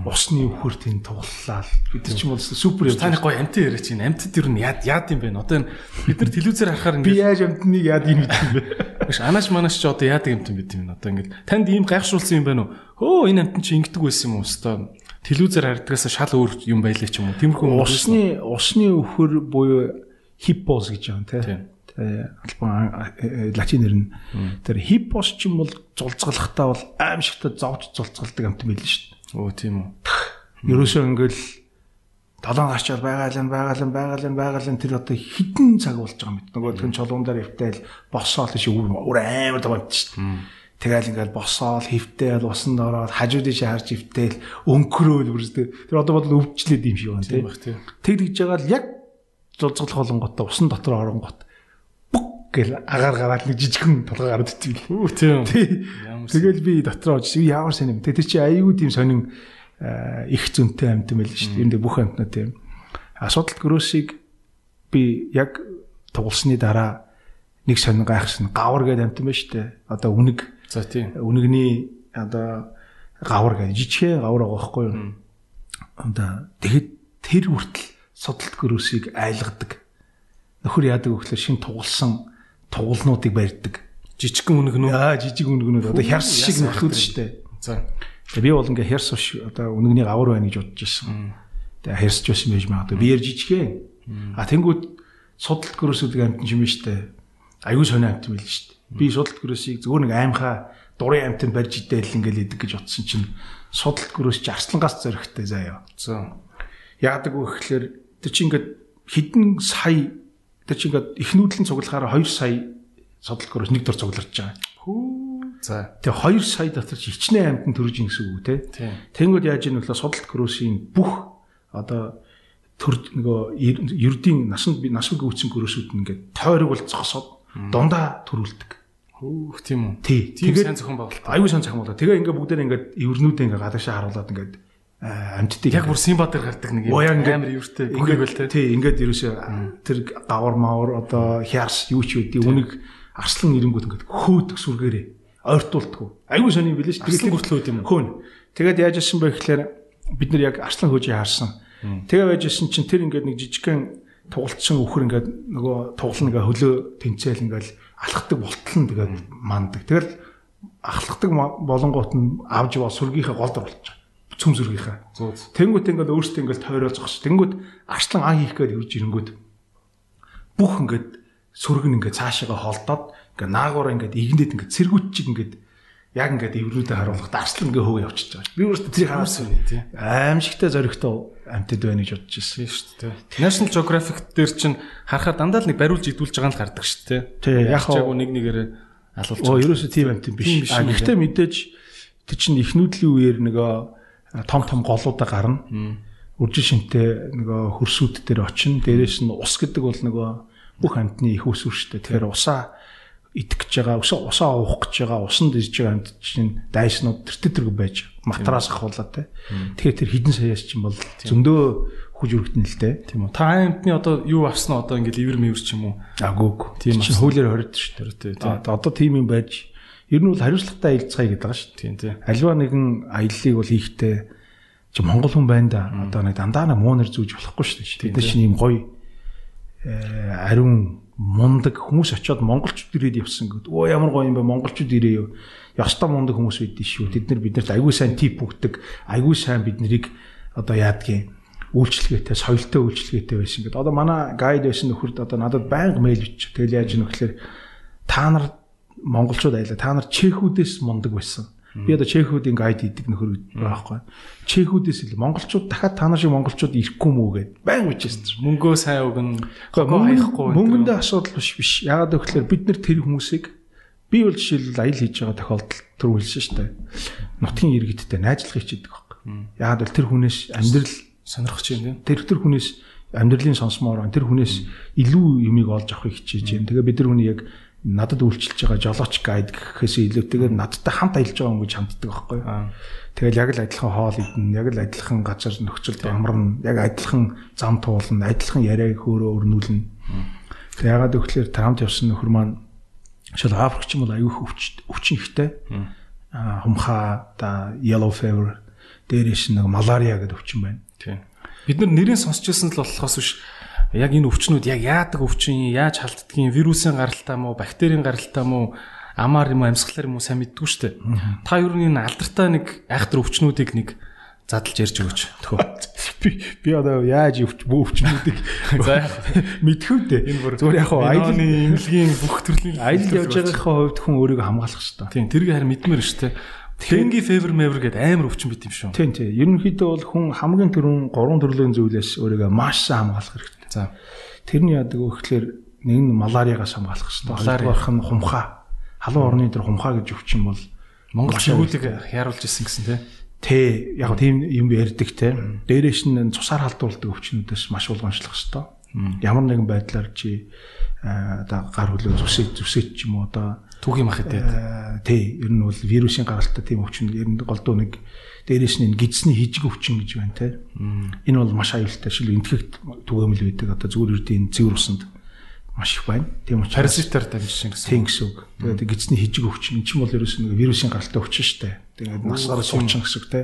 усны өвхөртийн туглалал. Бид нар ч юм бол супер юм. Таны гоё амтын яриач чинь амтд юу яад яад юм бэ? Одоо бид нар телевизээр харахаар ингээд би яаж амтныг яад юм гэдэг <laughs> юм бэ? Биш анааш манаш ч одоо яадаг амт юм гэдэг юм. Одоо ингээд танд ийм гайхшруулсан юм байна уу? Хөө энэ амт чи ингэдэг байсан юм уу? Өстой телевизээр хардгаас шал өөр юм байлаа ч юм уу? Тиймэрхүү усны усны өвхөр буюу хиппоз гэж юм те. Албан латинэр нь тэр хиппос ч юм бол зулцгалахтаа бол аимшигтай зовж зулцгалдаг амт мэл шүү дээ. Өө тийм үү. Ерөөсөө ингээл долоон гарчаар байгаалan байгаалan байгаалan байгаалan тэр одоо хідэн цаг болж байгаа мэт. Нөгөө тэр чулуун дээр хөвтэйл босоол тийш өөр амар даваад шүү дээ. Тэгэл ингээл босоол хөвтэйл усанд ороод хажууд тийш харж хөвтэйл өнкрөөл бүрсдэг. Тэр одоо бодвол өвчлээд юм шиг байна тийм. Тэгдэж байгаа л яг зулцгалах болонготой усан дотор оронгот гэл агаар гараад нэг жижигхэн толгой гараад итгий. Үу тийм. Тэгэл би дотроо очиж ямар сайн юм. Тэр чи аюу тийм сонин их зөнтэй амьд юм байл шүү дээ. Энд бүх амьтнууд тийм. Асуудалт гөрөөсийг би яг тугалсны дараа нэг сонин гайхсан гавар гэдэг амьд юм байна шүү дээ. Одоо үнэг. За тийм. Үнэгний одоо гавар гэдэг жижигхэн гавар байгаа байхгүй юу? Одоо тэгэхэд тэр хүртэл судалт гөрөөсийг айлгадаг. Нөхөр яадаг гэхээр шин тугалсан тугалнуудыг барьдаг. Жижигхэн үнэгнүүд. Аа жижиг үнэгнүүд одоо хярс шиг нөхлүүд шүү дээ. За. Би бол ингээ хярс ш одоо үнэгний гавар байна гэж бодож ирсэн. Тэгээ хярсч байсан байж магадгүй. Биер жижигхэн. А тэнгууд судалт гөрөөсүүдийг амтэн юм шүү дээ. Аюу сонио амтэн байл шүү дээ. Би судалт гөрөөсийг зөвхөн нэг аймхаа дурын амтэн барьж идээл ингээл идэг гэж утсан чинь судалт гөрөөс чи арслангаас зөрөхтэй заяа. За. Яадаг вэ гэхээр Тэр чинь ингээд хэдэн сая тэр чинь ингээд их нүүдлийн цуглахаараа 2 сая содлогоос нэг дор цугларч байгаа. Хүү. За. Тэгээ 2 сая дотор чи хичнээн амтан төрж ин гэсэн үг те. Тэнгүүд яаж ийм нөхлөө судалт гөрөөсийн бүх одоо төр нөгөө ердийн насанд би насвэг үүсэн гөрөөсүүд нь ингээд тойрог бол зогсоод дундаа төрүүлдэг. Хөөх тийм үү. Тий. Тэгээд сайн зохион байгуулалт. Аюу сайн зохион байгуулалт. Тэгээ ингээд бүгдээ ингээд эвэрнүүдээ ингээд гадаашаа харуулад ингээд амьдтыг яг бүр Симба дээр гардаг нэг юм амар юуртэй бүгд байл те. Тий, ингээд ерөөсөө тэр гавар мавар одоо хярс юу ч үдий үнийг арслан ирэнгүүт ингээд хөөдөг сүргээрээ ойртуулдаг. Аюу сони билээ ш. Тэгээд хүртэл үүд юм. Хөөн. Тэгээд яаж исэн бэ гэхээр бид нар яг арслан хөөжийг харсан. Тэгээ байж исэн чинь тэр ингээд нэг жижигхэн тугалцсан өхөр ингээд нөгөө тугална ингээ хөлөө тэнцээл ингээл алхдаг болтол нь тэгээд мандаг. Тэгэл ахлахдаг болонгоот нь авж боо сүргийнхээ голд болчих цөм зүргийнхаа. Тэнгүүт ингээд өөртөө ингээд тойроо зогсож. Тэнгүүт арслан ан хийх гээд үрж ирэнгүүт бүх ингээд сүргэн ингээд цаашаага холдоод ингээд наагуур ингээд игнэд ингээд цэргүүт чиг ингээд яг ингээд эврүүдээ харуулах дарслан ингээ хөв явчихж байгаа. Би өөртөө тэрийг харсан юм тий. Аимшигтай зоригтой амьтад байна гэж бодож ирсэн шүү дээ. National Geographic дээр чинь харахаар дандаа л нэг бариулж идүүлж байгаа нь л гардаг шүү дээ. Тий. Яг яг нэг нэгээр алуулж. Оо ерөөсөө тийм амьтад биш. А гэхдээ мэдээж тэр чинь их нүүдлийн үеэр нөгөө том том голуудаа гарна. Үржил шинтэй нөгөө хөрсүүд дээр очино. Дээрээс нь ус гэдэг бол нөгөө бүх амьтны их ус үрштэй. Тэгэхээр усаа идэх гэж байгаа, усаа усаа уух гэж байгаа, усанд ирж байгаа амьд чинь дайснууд тэр төрөг байж матраас ахуулаад те. Тэгэхээр тэр хідэн саяас чинь бол зөндөө хүж өргөдөн л дээ. Тийм үү. Та амьтны одоо юу авсан одоо ингээл ивэр мэвэр ч юм уу? Агууг. Тийм чинь хуулиар хоригдсон шүү дээ. Одоо тийм юм байж ер нь бол хариуцлагатай аялцгаая гэдэг байгаа шүү. Тийм тийм. Альва нэгэн аяллыг бол хийхдээ чи монгол хүн байна да. Одоо нэг дандаа нэг муунэр зүүж болохгүй шүү дээ. Тэд чинь ийм гоё э, ариун мундаг хүмүүс очиод монголчууд ирээд явсан гэдэг. Оо ямар гоё юм бэ монголчууд ирээ юу. Ёстой мундаг хүмүүс байдэн шүү. Тэд нар биднэрт аягүй сайн тип өгдөг. Аягүй сайн бид нарыг одоо яадгийн үйлчлэгээтэй, соёлтой үйлчлэгээтэй байсан гэдэг. Одоо манай гайд байсан нөхөрд одоо надад байнга мэйл бичиж. Тэгэл яаж нөхлөөр та нар монголчууд аялаа. Та нар чехүүдээс мундаг байсан Би одоо чехүүдийн гайд хийдэг нөхөр байхгүй. Чехүүдээс ил монголчууд дахиад та нар шиг монголчууд ирэхгүй мүү гэд байн үчээсэн. Мөнгөө сайн өгнө. Хаяхгүй. Мөнгөндөө асуудал биш биш. Ягаад гэвэл бид нар тэр хүмүүсийг би бол жишээлбэл аял хийж байгаа тохиолдолд түр үлсэн шүү дээ. Нутгийн иргэдтэй найзлах хичээдэг байхгүй. Ягаад бол тэр хүнээс амьдрал сонирхож байна. Тэр тэр хүнээс амьдралын сонсмоор тэр хүнээс илүү юмыг олж авахыг хичээж байна. Тэгээ бид нар хүний яг надад үйлчилж байгаа жолооч гайд гэхээс илүүтэйгээр надтай хамт аялж байгаа хүн гэж ханддаг байхгүй. Тэгэл яг л адилхан хоол идэн, яг л адилхан газар нөхцөлд амарна, яг адилхан зам туулна, адилхан яриаг хөөрөө өрнүүлнэ. Тэг ягаад гэвэл таамт явсан нөхөр маань шил Африкч юм бол аюух өвч өвчин ихтэй. Аа хумхаа да yellow fever дээрээс нэг малария гэдэг өвчин байна. Тийм. Бид нар нэрээ сонсч байсан л болохоос биш яг энэ өвчнүүд яг яадаг өвчин, яаж халддгийг, вирусын гаралтай мó, бактерийн гаралтай мó, амаар юм амьсгалаар юм уу сайн мэддэггүй шүү дээ. Та ер нь энэ алдартай нэг айхтар өвчнүүдийг нэг задлж ярьж өгөөч. Тхөө. <laughs> би би одоо яаж өвч бөөвчнүүдийг <laughs> за. Энэ бүр зүгээр яг хаа аялын имлэгийн бүх төрлийн аялал явж байгаахийн хувьд хүн өөрийгөө хамгаалах хэрэгтэй. Тийм тэрийг харин мэдмээр шүү дээ. Тэнги февер мевер гэдэг амар өвчин бит юм шүү. Тийм тийм. Ерөнхийдөө бол хүн хамгийн түрүүн гурван төрлийн зүйлээс өөрийгөө маш сайн хамгаалах хэрэгтэй. За. Тэрний яадаг вэ гэхээр нэг нь малариагаас хамгаалах хэрэгтэй. Хоёрдугаарх нь хумхаа. Халуун орны дээр хумхаа гэж өвчин бол Монгол чигүүлэг яруулж исэн гэсэн тийм. Тэ яг тийм юм ярьдаг те. Дээрээс нь цусаар халдуулдаг өвчнүүдээс маш болгоомжлох хэвээр. Ямар нэгэн байдлаар чи одоо гар хөлөө зүсэж зүсэж ч юм уу одоо түүх юм ах гэдэг. Тэ ер нь бол вирусын гаралтай тийм өвчин ер нь голдуу нэг дээрээс нь гидсний хижиг өвчин гэж байна те. Энэ бол маш аюултай шил энтгэгт түгээмэл байдаг. Одоо зүгээр үрдийн цэвэр усанд маш их байна. Тийм учраас паразитаар дамжиж гэсэн. Тийм гэсэн үг. Тэгээд гидсний хижиг өвчин энэ ч бол ерөөс нэг вирусын гаралтай өвчин шүү дээ. Тэгээд насгаар суучин гэсэн үг те.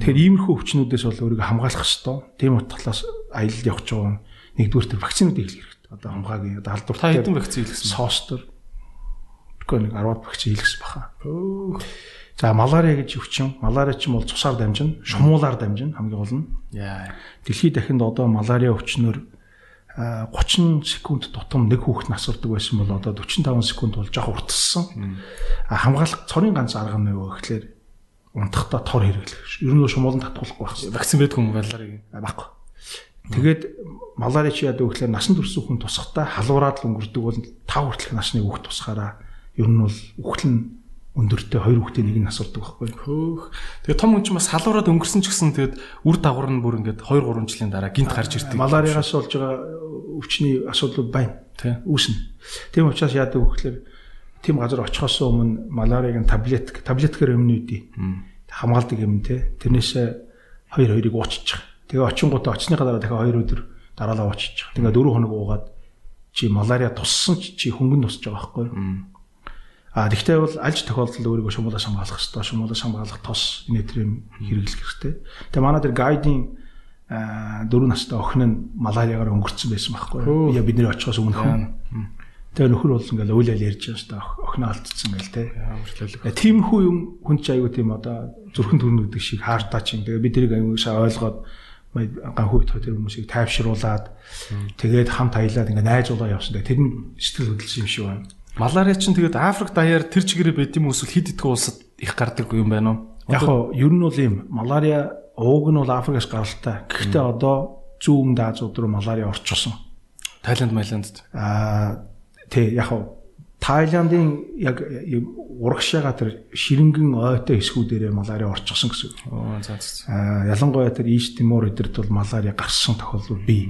Тэгэхээр иймэрхүү өвчнүүдээс бол өөрийгөө хамгаалах хэрэгтэй. Тийм утгаас аялал явах гэж байгаа нэгдүгээр төр вакцинууд хийх хэрэгтэй. Одоо хамгаагийн одоо халдвартай. Та хэдэн вакцин хийлгэсэн? Соостор. Тэгэхгүй нэг 10 вакцин хийлгэсэн баха. За малария гэж өвчин. Малария ч юм бол цусаар дамжина, шумуулаар дамжина хамгийн гол нь. Дэлхийд дахинд одоо малария өвчнөр 30 секунд тутам нэг хүүхэд насвардаг байсан бол одоо 45 секунд бол жоох уртссан. А хамгаалах цорын ганц арга нь юу гэхээр унтахтаа тор хэрэглэх. Ер нь шумуулан татуулахгүй байх. Вакцин байдаг юм маларийг. Баггүй. Тэгээд малари чи яадаг вэ гэхээр насан турш хүн тусахтаа халуураад л өнгөрдөг бол 5 хүртэлх насны хүүхэд тусахаараа ер нь бол үхэл нь өндөртэй хоёр хүүхдээ нэг нь насурдаг байхгүй. Хөөх. Тэгээ том хүн ч бас халуураад өнгөрсөн ч гэсэн тэгээд үр дагавар нь бүр ингээд 2 3 жилийн дараа гинт гарч ирдэг. Малариагаас болж байгаа өвчний асуудлууд байна. Тийм. Үүснэ. Тийм учраас яадаг вэ гэхээр тийм газар очихоос өмнө малариагийн таблетик, таблеткээр өмнө үдий. Хамгаалдаг юм те. Тэрнээсээ 2 2-ыг ууччих. Тэгээ очингуудаа очсныхаа дараа дахиад 2 өдөр дараалал ууччих. Тэгээ 4 хоног уугаад чи малария туссан чи хөнгөн тусч байгаа байхгүй. А тэгвэл бол альж тохиолдолд өөрийгөө шумуулаас хамгаалах хэрэгтэй. Шумуулаас хамгаалах тос инээтрийн хэрэглэх хэрэгтэй. Тэгээ манай дээр гайдын дөрөв настай охин нь малариагаар өнгөрцөн байсан байхгүй. Яа бидний очихоос өмнө. Тэгээ нөхөр бол ингээл уйлал ярьж байгаа шүү дээ. Охин алдчихсан гэл те. Тиймэрхүү юм хүн ч аягүй тийм одоо зүрхэн төрнө гэдэг шиг хаартаа чинь. Тэгээ бид тэрийг аягүй ойлгоод ганхуу бит тэр хүмүүсийг тайвшруулад тэгээд хамт аялаад ингээ найзуулаа явсан. Тэр нь сэтгэл хөдлөсөн юм шиг байна. Малариа чинь тэгээд Африк даяар тэр чигээрээ байд юм эсвэл хид идэх улсад их гардаг юм байна уу? Яг нь ер нь бол ийм малариа ууг нь бол Африкаас гаралтай. Гэхдээ одоо зүүн Азиуд руу малариа орчихсон. Тайланд, Майландд. Аа тий яг нь Тайландын яг урагшаага тэр ширэнгэн ойтой хэсгүүдээрээ малариа орчихсон гэсэн. Аа ялангуяа тэр Ийш Тимур эдэрт бол малариа гарсан тохиолдол бий.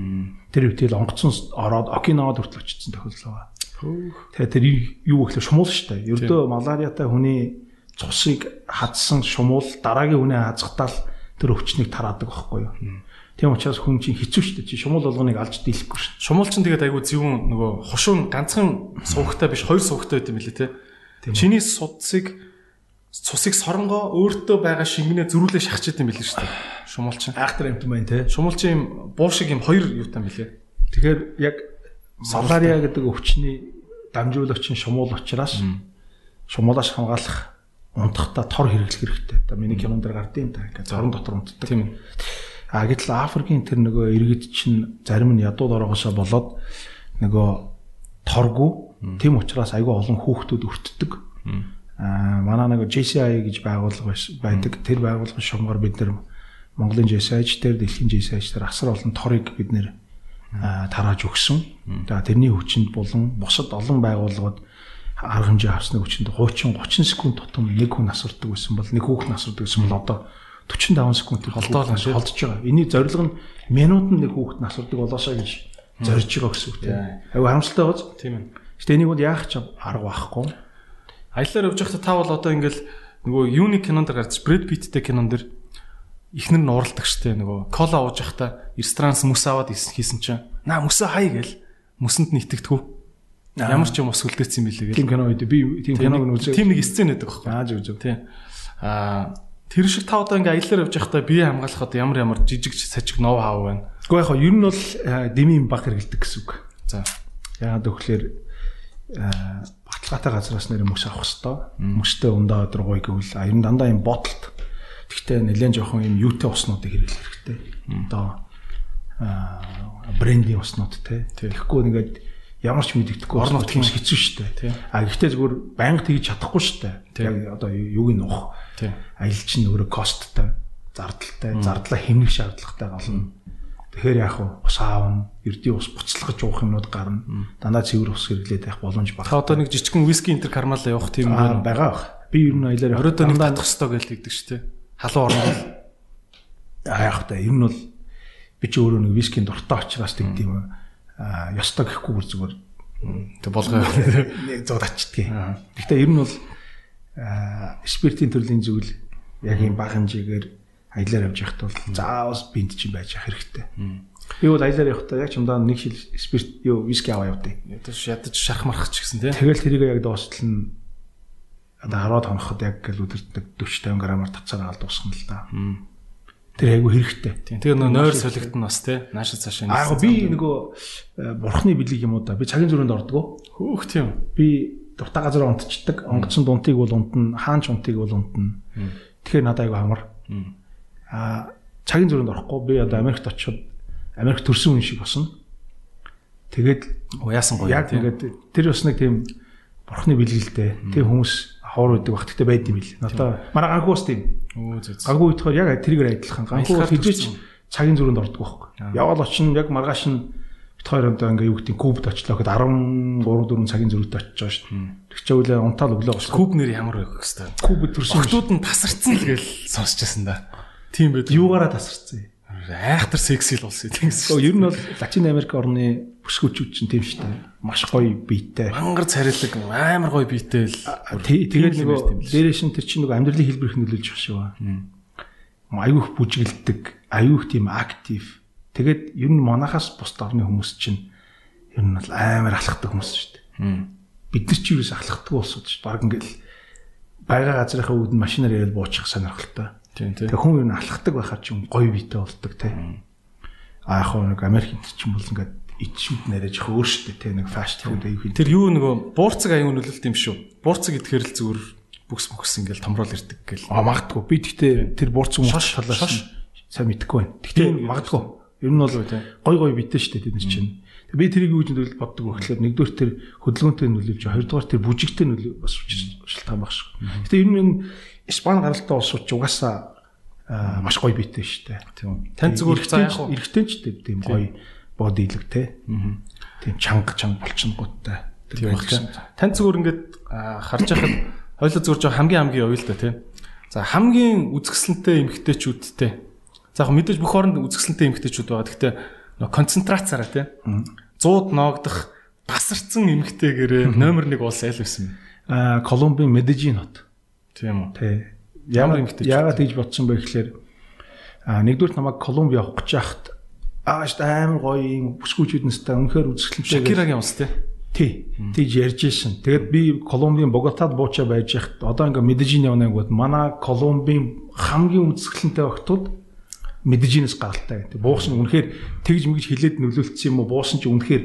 Тэр үтэл онгоцон ороод Окинавад хүртэл очсон тохиолдол байгаа. Тэгээ тэр юу гэхлээр шумуул шүү дээ. Ердөө малариатай хүний цусыг хадсан шумуул дараагийн хүнээ хазахтаал тэр өвчнийг тараадаг байхгүй юу. Тийм учраас хүн чинь хэцүү шүү дээ. Чи шумуул болгоныг алж дийлэхгүй шүү. Шумуул чинь тэгээд айгүй зөвүүн нөгөө хошуун ганцхан суугтай биш хоёр суугтай байт юм билээ те. Чиний судсыг цусыг соронгоо өөртөө байгаа шингэнээ зөрүүлээ шахчихд юм билээ шүү дээ. Шумуул чинь айхтар юмт байна те. Шумуул чинь юм буу шиг юм хоёр юутай юм билээ. Тэгэхээр яг Малария гэдэг өвчний дамжуулагч нь шумуул учраас шумуулаас хамгаалах унтахта тор хэрэглэх хэрэгтэй. Одоо миний кинонд дэр гардыг та ингээд зорон дотор унтдаг. Тийм. А гэтэл Африкийн тэр нөгөө иргэд чинь зарим нь ядууд ороогоосоо болоод нөгөө торгу тийм учраас айгүй олон хүүхдүүд өртдөг. А манай нэг JCI гэж байгууллага байдаг. Тэр байгууллагын шугамгаар бид нэр Монголын JCI ч тэр дэлхийн JCI ч тэр асар олон торыг бид нэр тарааж өгсөн. За тэрний хүчинд болон бусад олон байгууллагууд арга хэмжээ авсны хүчинд 30 30 секунд тутам нэг хүн асардаг байсан бол нэг хүүхэд асардаг байсан бол одоо 45 секунд холдоол холдож байгаа. Эний зорилго нь минутанд нэг хүүхэд асардаг болоосоо гэж зорж байгаа гэсэн үг тийм. Аюу харамсалтай гоц. Тийм ээ. Гэтэ энийг бол яах ч арга байхгүй. Аяллаар явж байхдаа та бол одоо ингээл нөгөө юуны кинонд гарч Брэд Питтэй кинон дэр ихнэр нь уралдаг штэ нөгөө кола ууж явахдаа ресторанс мөс аваад хийсэн чинь наа мөсөө хай гээл мөсөнд нь итгэдэггүй. Ямар ч юм ус үлдээсэн юм билээ гээл тийм кино үед би тийм киног нь үзээ. тийм нэг сцен байдаг байхгүй. Аа зөв зөв тийм аа тэр шиг та одоо ингээ аяллаар явж байхдаа бие хамгаалахад ямар ямар жижиг сажиг ноу хав байна. Гэхдээ яг ер нь бол дэмийн баг хэрэгэлдэг гэсэн үг. За. Яагаад гэвэл баталгаатай газраас нэр мөс авах хэвээр мөстэй ундаа өдр гоё гэвэл ер нь дандаа юм бодолт Гэхдээ нэлээд жоохон юм юутай уснуудыг хэрэглэх хэрэгтэй. Одоо брендинг уснууд те. Тэгэхгүй ингээд ямар ч мэддэхгүй орон нутгийн хэцүү шттэ. А гэхдээ зүгээр байнга тэгж чадахгүй шттэ. Яг одоо юуг нь нуух. Аялал чинь өөрөө косттой, зардалтай, зардлаа хэмнэх шаардлагатай болно. Тэгэхээр яг ус аавн, эрдийн ус буцалгаж уух юмнууд гарна. Дандаа цэвэр ус хэрэглээд байх боломж баг. Та одоо нэг жижигхэн виски интер кармалаа явах тийм байгаа. Би ер нь аялаар оройдоо нэг татах хэрэгтэй гэж тэгдэг шүү дээ. Халуун орно бол яг та ер нь бол би ч өөрөө нэг вискийн дуртай учраас юм а ёстой гэхгүй бүр зүгээр тэг болгоо нэг зууд ачдгийг. Гэхдээ ер нь бол спиртийн төрлийн зүйл яг юм бага хэмжээгээр аялаар явж явахд бол заавал бинт чинь байж ах хэрэгтэй. Би бол аялаар явахдаа яг ч умдаа нэг шил спирт юу виски аваа явдیں۔ Ядаж шарах марах ч гэсэн тийм. Тэгэл тэрийг яг дуустал нь одоо 10-аад хоноход яг гэл өдөртөг 40 50 грамаар тацаараа дуусгана л да. Тэр айгу хэрэгтэй. Тийм. Тэгээ нөө нойр солигдсон бас тий. Наашаа цаашаа. Аа би нөгөө э, бурхны бэлэг юм уу да. Би цагийн зүрхэнд ордгоо. Хөөх тийм. Би дуртай газар унтчихдаг. Онгоцсон дунтыг бол унтна, хаанч унтыг бол унтна. Тэгэхээр надад айгу амар. Аа цагийн зүрхэнд орохгүй. Би одоо Америкт очиод Америк төрсэн хүн шиг босно. Тэгээд уяасан гоё. Яг ингээд тэр бас нэг тийм бурхны бэлгэлтэй. Тэр хүмүүс ховор үүдэг бах гэхдээ байд юм бил. Одоо манай ганхуус тийм. Ганхуу үйдэхээр яг тэрийгээр адилхан. Ганхуу хизээч цагийн зүрхэнд ордог байхгүй. Яваал очин яг маргааш нь бит хоёр одоо ингээ юу гэдэг кубд очлоо гэхэд 13 4 цагийн зүрхт очиж байгаа шүү дээ. Тэг чи үлээ унтаал өглөө гос. Куб нэр ямар байх хэвээр. Куб төрсөн. Охтууд нь тасарцсан л гээл сонсч байсан да. Тийм байд. Юугаараа тасарцсан юм? айхтар секси л улс тийм. Ер нь бол Латин Америк орны бүсгүүчүүд чинь тийм шүү дээ. Маш гоё биетэй. Мангар царилэг амар гоё биетэй л. Тэгээд нөгөө дээрээ шин тэр чинь нөгөө амьдралын хэлбэрх нөлөөлж байгаа шүү. Аюух бүжгэлдэг, аюух тийм актив. Тэгээд ер нь монахаас бус орны хүмүүс чинь ер нь бол амар алхахдаг хүмүүс шүү дээ. Бид нар ч юу ч алхахдаг улсууд шүү. Бараг ингээл байга газрынхаа үүдэн машинаар яриад буучих сонирхолтой. Тийм тийм. Тэг хүн юу н алхахдаг байхаар ч юм гоё биетэй болдог тийм. А яг нэг Америкт ч юм бол ингээд ичүүд нэрэж их өөр штэ тийм нэг фаст фуд аюу хин. Тэр юу нөгөө буурцаг аюу нөлөөлт юм шүү. Буурцаг гэхээр л зүгээр бүкс бүкс ингээл томрол ирдэг гэл. А магадгүй. Би тэгтээ тэр буурцаг шош талаас сайн мэдэхгүй байна. Тэгтээ магадгүй. Ер нь бол гой гой биетэй штэ тэд нар чинь. Би тэрийг юу гэж боддог вэ гэхээр нэгдүгээр тэр хөдөлгөөнтэй нөлөөлж, хоёрдугаар тэр бүжигтэй нөлөө бас шалтгаан баг шүү. Гэтэ ер нь Испани гаралтай улсууд ч угаасаа маш гоё биетэй шүү дээ. Тийм. Тань зүгээр цаа яг эргэтэй ч тийм гоё бодилог те. Тийм чанга чанга болчихнгуудтай. Тийм байна. Тань зүгээр ингээд харж байхад хоёул зүгээр жоо хамгийн хамгийн ойл та тийм. За хамгийн үзэсгэлэнтэй эмгтээчүүдтэй. За яг мэдээж бүх оронд үзэсгэлэнтэй эмгтээчүүд байгаа. Гэхдээ концентрацаараа тийм. 100-д ноогдох тасарсан эмгтээгээрээ номер 1 улс аль байсан бэ? Аа Колумбийн Медежин хот. Тийм үү. Тий. Ямар яагаад тэгж бодсон бэ гэхээр а нэгдүгээр намайг Колумби явах гэж яхад ааш амар гоё юм бүсгүүчүүд нэстэй үнэхээр үзэсгэлэнтэй. Шакирагийн ус тий. Тий. Тийж ярьж шин. Тэгээд би Колумбийн Боготад буучаа байж яхад одоо ингээ Медежин явна гэвэл манай Колумбийн хамгийн үзэсгэлэнтэй охтууд Медежинээс гаралтай. Тэг буусан үнэхээр тэгж мэгж хилээд нөлөөлсөн юм уу? Буусан чи үнэхээр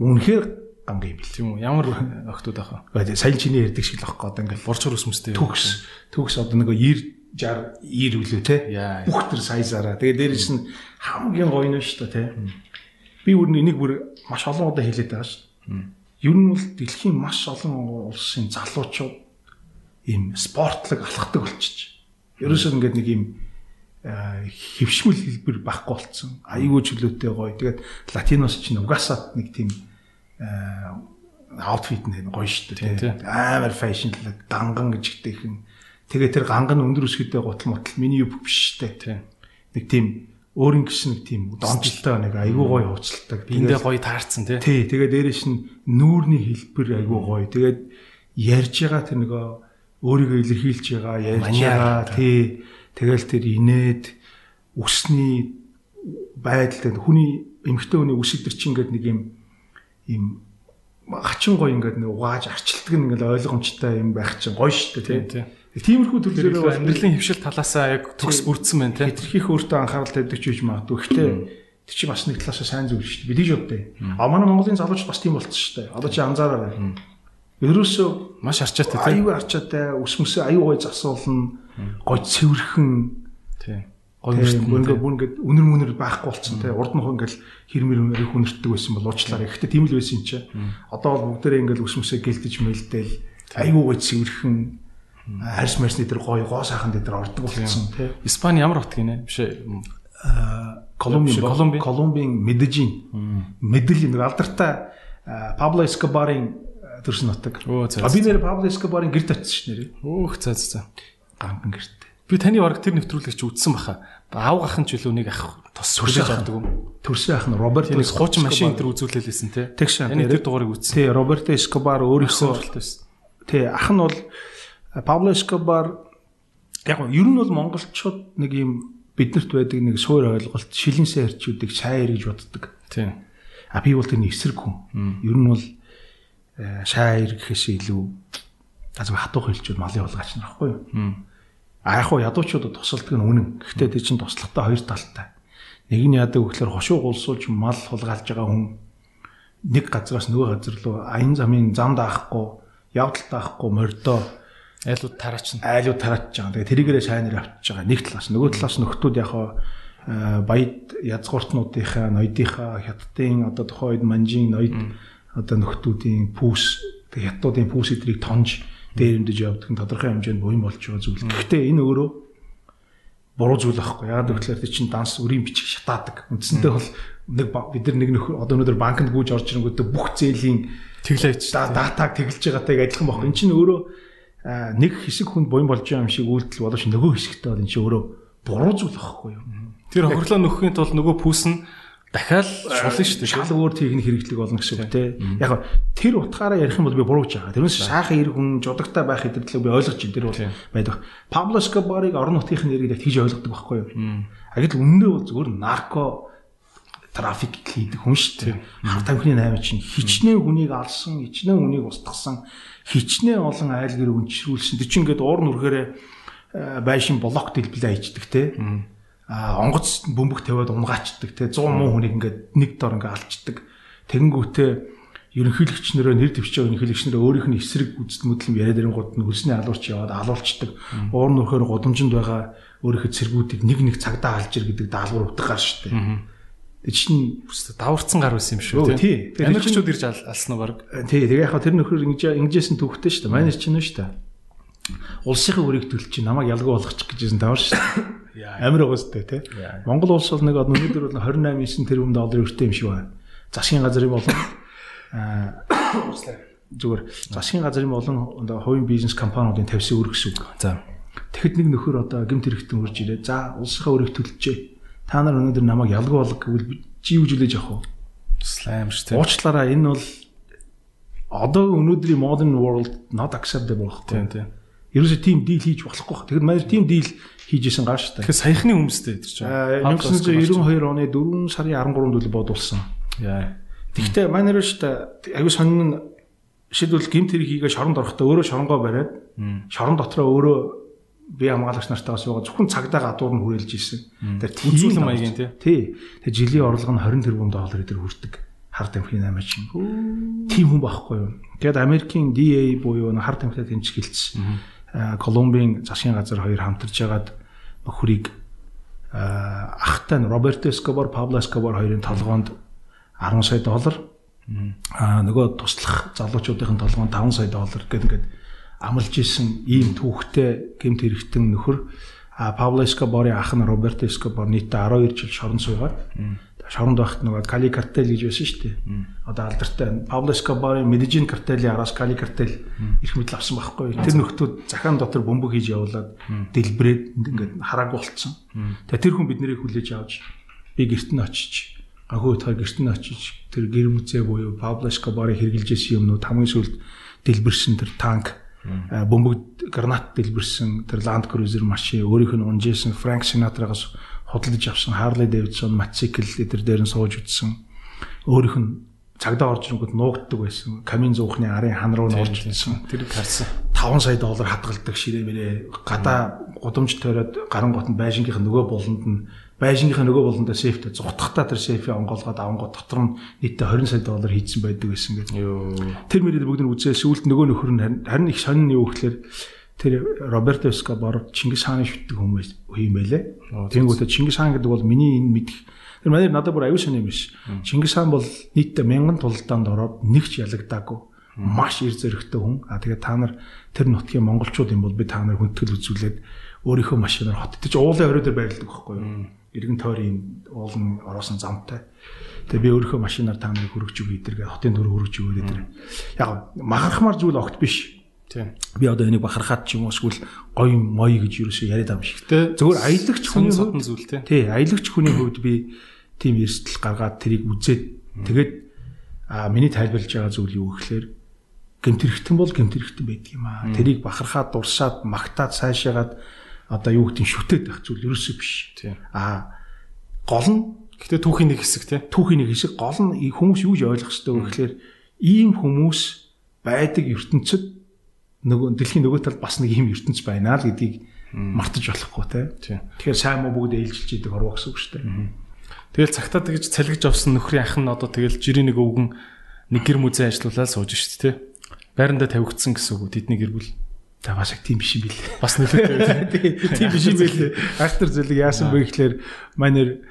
үнэхээр гангийн бил. Тийм үү? Ямар охтууд ах вэ? Сая чиний ярьдаг шиг л ахгүй одоо ингээл борчор өсмөстэй. Төгс. Төгс одоо нэг 90 60 90 үлээ те. Бүх төр сайзаараа. Тэгээ дээрээс нь хамгийн гоё нь шүү дээ те. Би бүр энийг бүр маш олон удаа хэлээд байгаа шүү. Ер нь бол дэлхийн маш олон улсын залуучууд ийм спортлог алхдаг болчих. Ерөөсөө ингээд нэг ийм хөвшмөл хэлбэр баггүй болцсон. Аюул чөлөөтэй гоё. Тэгээд латиноос чинь угаасаа нэг тийм аутфит нь гоё шүү дээ. Амар фэшнлэг, ганган гэж гтэйхэн. Тэгээ тэр ганган өндөр өсгөдөө гутал мотл миний юу биш дээ. Нэг тийм өөрийн гэсэн нэг тийм донжлтой нэг айгүй гоё ууцалдаг. Эндээ гоё таарсан тий. Тий, тэгээ дээрэш нь нүүрний хэлбэр айгүй гоё. Тэгээд ярьж байгаа тэр нөгөө өөрийгөө илэрхийлж байгаа, ярьж байгаа тий. Тэгэл тэр инээд үсний байдалтай хүний эмгтэй хүний үс идэр чинь ингээд нэг юм ийм хачин гоё ингээд нэг угааж арчилдаг нь ингээд ойлгомжтой юм байх чинь гоё шүү дээ тийм. Тиймэрхүү төрлөөрөө бас амьдралын хөвшил талаасаа яг төгс бүрдсэн байна тийм. Хитрхих өөртөө анхаарал тавьдаг ч гэж магадгүй. Гэхдээ тэр чинь бас нэг талаасаа сайн зүйл шүү дээ. Билиж бодъё. А манай Монголын залууч бас тийм болчихсон шүү дээ. Одоо чи анзаараарай. Ерөөсөө маш арчаатай тийм. Аюу арчаатай, өсмөсөө аюу гой засуулна. Гой цэвэрхэн. Тийм. гоё ингээд бүр ингээд үнэр мүнэр байхгүй болцсон те урд нь ингээд хэрмэр их үнэртдэг байсан бол уучлаарай. Гэхдээ тийм л байсан юм чи. Одоо бол бүгдээрээ ингээд өсмөсөө гэлдэж мэлдээл айгүй гоё цэвэрхэн харьс марсны дээр гоё гоо сайхан дээр ордог болцсон те. Испани ямар хот гинэ биш Колумбийн Колумбийн Медежин Медельин нэг алдартай Пабло Эскобарын төрсөн нутаг. А би нэр Пабло Эскобарын гэрт очсон ш нэрээ. Өөх за за. Ганхан гэрт. Би таны бараг тэр нэвтрүүлэгч үзсэн баха. Аав гахын ч үлөө нэг ах тус төрсөж авдаг юм. Төрсөн ах нь Роберто хуучин машин тэр үзүүлэлээсэн те. Тэгш. Энэ тэр дугаарыг үзсэн. Тий, Роберто Эскобар өөрөөсөө Тий, ах нь бол Пабло Эскобар яг нь ер нь бол монголчууд нэг юм биднэрт байдаг нэг суур ойлголт шилэнсээ хэрчүүдийг шааяр гэж боддог. Тийм. А би бол тэрний эсрэг хүн. Ер нь бол шааяр гэхээс илүү аз хатуух хэлчүүд малын болгаач нар ахгүй юу? А яг хуу ядуучуудад тусалдаг нь үнэн. Гэхдээ тэр чинь туслахтай хоёр талтай. Нэг нь яадаг гэхээр хошуу гулсуулж мал хулгайлж байгаа хүн нэг газраас нөгөө газар руу аян замын зам даахгүй, явдал даахгүй мордоо айлууд тараачна. Айлууд тараачж байгаа. Тэгээ тэрийгээрээ сайнэр авчиж байгаа. Нэг талаас нөгөө талаас нөхдүүд яг баяд язгууртнуудынхаа ноёдынхаа хятадын одоо тухайн үед манжийн ноёд одоо нөхдүүдийн пүүс хятадуудын пүүс эдрийг тонж дээрэмдэж явдаг нь тодорхой хэмжээнд буян болж байгаа зүйл. Гэхдээ энэ өөрөө буруу зүйл байхгүй. Яагаад гэвэл тэр чинь данс өрийн бичиг шатаадаг. Үндсэндээ бол нэг бид нар нэг нөхөр одоо өнөөдөр банкнд гүйж орж ирэнгүүтээ бүх зээлийн тэглэж датаг тэглэж байгаатай адилхан байхгүй. Энэ чинь өөрөө нэг хэсэг хүнд буян болж байгаа юм шиг үйлдэл боловч нөгөө хэсэгтээ бол энэ чинь өөрөө буруу зүйл байхгүй юу? Тэр хохирлоо нөхөхийн тулд нөгөө пүүс нь дахиад шулна шүү дээ. Шал өөр техник хэрэглэх болно гэсэн үг те. Яг тэр утгаараа ярих юм бол би бурууж байгаа. Тэрнээс шаахан ирэх хүн жодогтай байх хэдэрдлээ би ойлгож байна. Тэр бол байдаг. Пабло Скобарыг орон нутгийн нэрийг тэгж ойлгодог байхгүй юу? А гэтэл үнэндээ бол зөвхөн нарко трафик хийдэг хүн шүү дээ. Хар тамхины 8 чинь хичнээн хүнийг алсан, хичнээн хүнийг устгасан, хичнээн олон айл гэр өнчрүүлсэн. Тэр чинь ингээд уур нүрхээрээ байшин блок дэлбэлээ хийдэг те. А онгоц бөмбөг тавиад унгаачдаг те. 100 муу хүнийг ингээд нэг дор ингээд алчдаг тэгэнгүүтээ ерөнхийлөгч нөрөө нэр дэвчээ ерөнхийлөгч нөрөө өөрийнх нь эсрэг үзэл мэдлэм яриад ирэнгууд нь хөлсний алуурч яваад алуулчдаг. Уур нөхөр гудамжинд байгаа өөрийнхөө цэргүүдийг нэг нэг цагдаа алж ир гэдэг даалгавар утгаар шүү дээ Тэг чинь даварцсан гар байсан юм шүү тий. Америкчууд ирж алсан уу баг. Тий. Тэгээ яг тэр нөхөр ингэж ингэжсэн төвхтэй шүү дээ. Манай чинь нь шүү дээ. Улсынхаа үрийг төлж чи намайг ялгуу болгочих гэжсэн давар шүү дээ. <laughs> Амир угстай тий. Монгол улс бол нэг өнөөдөр бол 28 9 тэрбум долларын өртөө юм шиг байна. Засгийн газрын болон аа зүгээр засгийн газрын болон хувийн бизнес компаниудын тавьсан үр гэсэн үг. За. Тэгэхэд нэг нөхөр одоо гэмт хэрэгтэн урж ирээ. За улсынхаа өрийг төлчихье. Та нар өнөөдөр намайг ялгуу болго гэвэл чи юу жилэж явах вэ? Слайм шүү дээ. Уучлаарай энэ бол одоо өнөөдрийн modern world not acceptable байхгүй. Тийм тийм. Ерөөсөө тийм дийл хийж болохгүй. Тэгэхээр манай тийм дийл хийжсэн гаш та. Тэгэхээр саяхны хүмүүстэй тэр чинь 1992 оны 4 сарын 13-нд үл бодулсан. Яа. Тэгвэл манайр шүү дээ аюу сонин шийдвэл гимт хэрэг хийгээ шоронд орохдоо өөрөө шоронгоо бариад шорон дотроо өөрөө би хамгаалагч нартайгаа суугаад зөвхөн цагдаа гадуур нь хүрээлж исэн. Тэр үзүүлэн маягийн тий. Тэр жилийн орлого нь 20 тэрбум доллар дээр хүрдэг. Хар тамхины 8 чинь. Тийм хүн байхгүй юу? Тэгэд Америкийн DA буюу хар тамхитай тэмцэх хэлсэн. Колумбийн засгийн газар хоёр хамтарч ягаад нөхрийг ахтай нь Роберто Эскобар, Пабло Эскобар хоёрын толгоонд 10 сая доллар аа нөгөө туслах залуучуудын толгоонд 5 сая доллар гэдэг ингээд амлж исэн ийм түүхтэй гэмт хэрэгтэн нөхөр а Пабло Эскобарын ах нь Роберто Эскобар нийтдээ 12 жил шорон суугаад шоронд байхад нөгөө Кали картел гэж байсан шүү дээ. Одоо алдартай Пабло Эскобарын Медежин картелийн араас Кали картел их мэдл авсан байхгүй. Тэр нөхдүүд захаан дотор бөмбөг хийж явуулаад дэлбрээд ингээд харааг болцсон. Тэгээ тэр хүн бид нарыг хүлээж авч би гэрт нь очиж гахуу утгаар гэрт нь очиж тэр гэр мүзээ буюу Пабло Эскобарын хэрглэж исэн юмнууд хамгийн сүүлд дэлбэрсэн тэр танк бөмбөг гранат дэлбэрсэн тэр Land Cruiser машин өөрийнх нь унжсэн Франк Синатрагаас худалдаж авсан Harley Davidson мотоцикл эдэр дээр нь сууж үтсэн. Өөрийнх нь цагдаа орж ирэнгүүт нуугддаг байсан. Камин зуухны арын хан руу орж ирсэн. Тэр харсан. 5 сая доллар хадгалдаг ширээ мэрээ гадаа гудамж тойроод гарын гот нь байшингийнх нөгөө буланд нь байшингийнхаа нөгөө болондоо сейфтэй зугтахтаа тэр сейфээ онгоолгоод авангууд дотор нь нийтдээ 20 сая доллар хийцэн байдаг байсан гэж. Тэр мөрөд бүгд нь үзээ сүүлд нөгөө нөхөр нь харин их сонин юу гэхээр тэр Роберто Эскобар Чингис хааны шүтдэг хүмүүс юм байлээ. Тэнгүүтээ Чингис хаан гэдэг бол миний энэ мэдих тэр манайд надад бүр аюул сони юм биш. Чингис хаан бол нийтдээ мянган тулдаанд ороод нэг ч ялагдаагүй маш ир зөрөгтэй хүн. А тэгээд та нар тэр нутгийн монголчууд юм бол би та нар хүндэтгэл үзүүлээд өөрийнхөө машинаар хоттой ч уулын орой дээр байрладаг байхгүй юу? Иргэн тойрын уулын ороосон замтай. Тэгээ би өөрийнхөө машинаар та нарыг хөргөж өгье эдэргээ хотын дүр хөргөж өгöd эдэр. Яг магархмаар зүйл огт биш. Тийм. Би одоо энийг бахархаад ч юм уу эсвэл гоё мой гэж юусэн яриад байгаа юм шиг. Зөвхөн аялагч хүний содон зүйл тий. Тий, аялагч хүний хувьд би тийм эрсдэл гаргаад тэрийг үзээд тэгээд а миний тайлбарлаж байгаа зүйл юу гэхээр гэмтэрхтэн бол гэмтэрхтэн байдаг юм аа. Тэрийг бахархаад дурсаад магтаад сайшаагаад одоо юу гэдэг шүтээд байх зүйл ерөөсөө биш. А гол нь гэхдээ түүхийн нэг хэсэг тий. Түүхийн нэг хэсэг гол нь хүмүүс юу гэж ойлгох хэрэгтэй вэ гэхээр ийм хүмүүс байдаг ертөнцид нөгөө дэлхийн нөгөө талд бас нэг юм ертөнц байна л гэдгийг мартаж болохгүй те. Тэгэхээр сайн муу бүгд ээлжилж идэг орвоо гэсэн үг шүү дээ. Тэгэл цагтаа тэгж цалгиж авсан нөхрийн ах нь одоо тэгэл жирийн нэг өвгөн нэг гэр мүзэн ажиллуулаад сууж шүү дээ те. Байранда тавигдсан гэсэн үг тэдний гэр бүл. За бас их тийм биш юм билээ. Бас нөлөөтэй. <laughs> Тийм биш юм билээ. Алтар зүйлийг яасан бэ гэхээр манер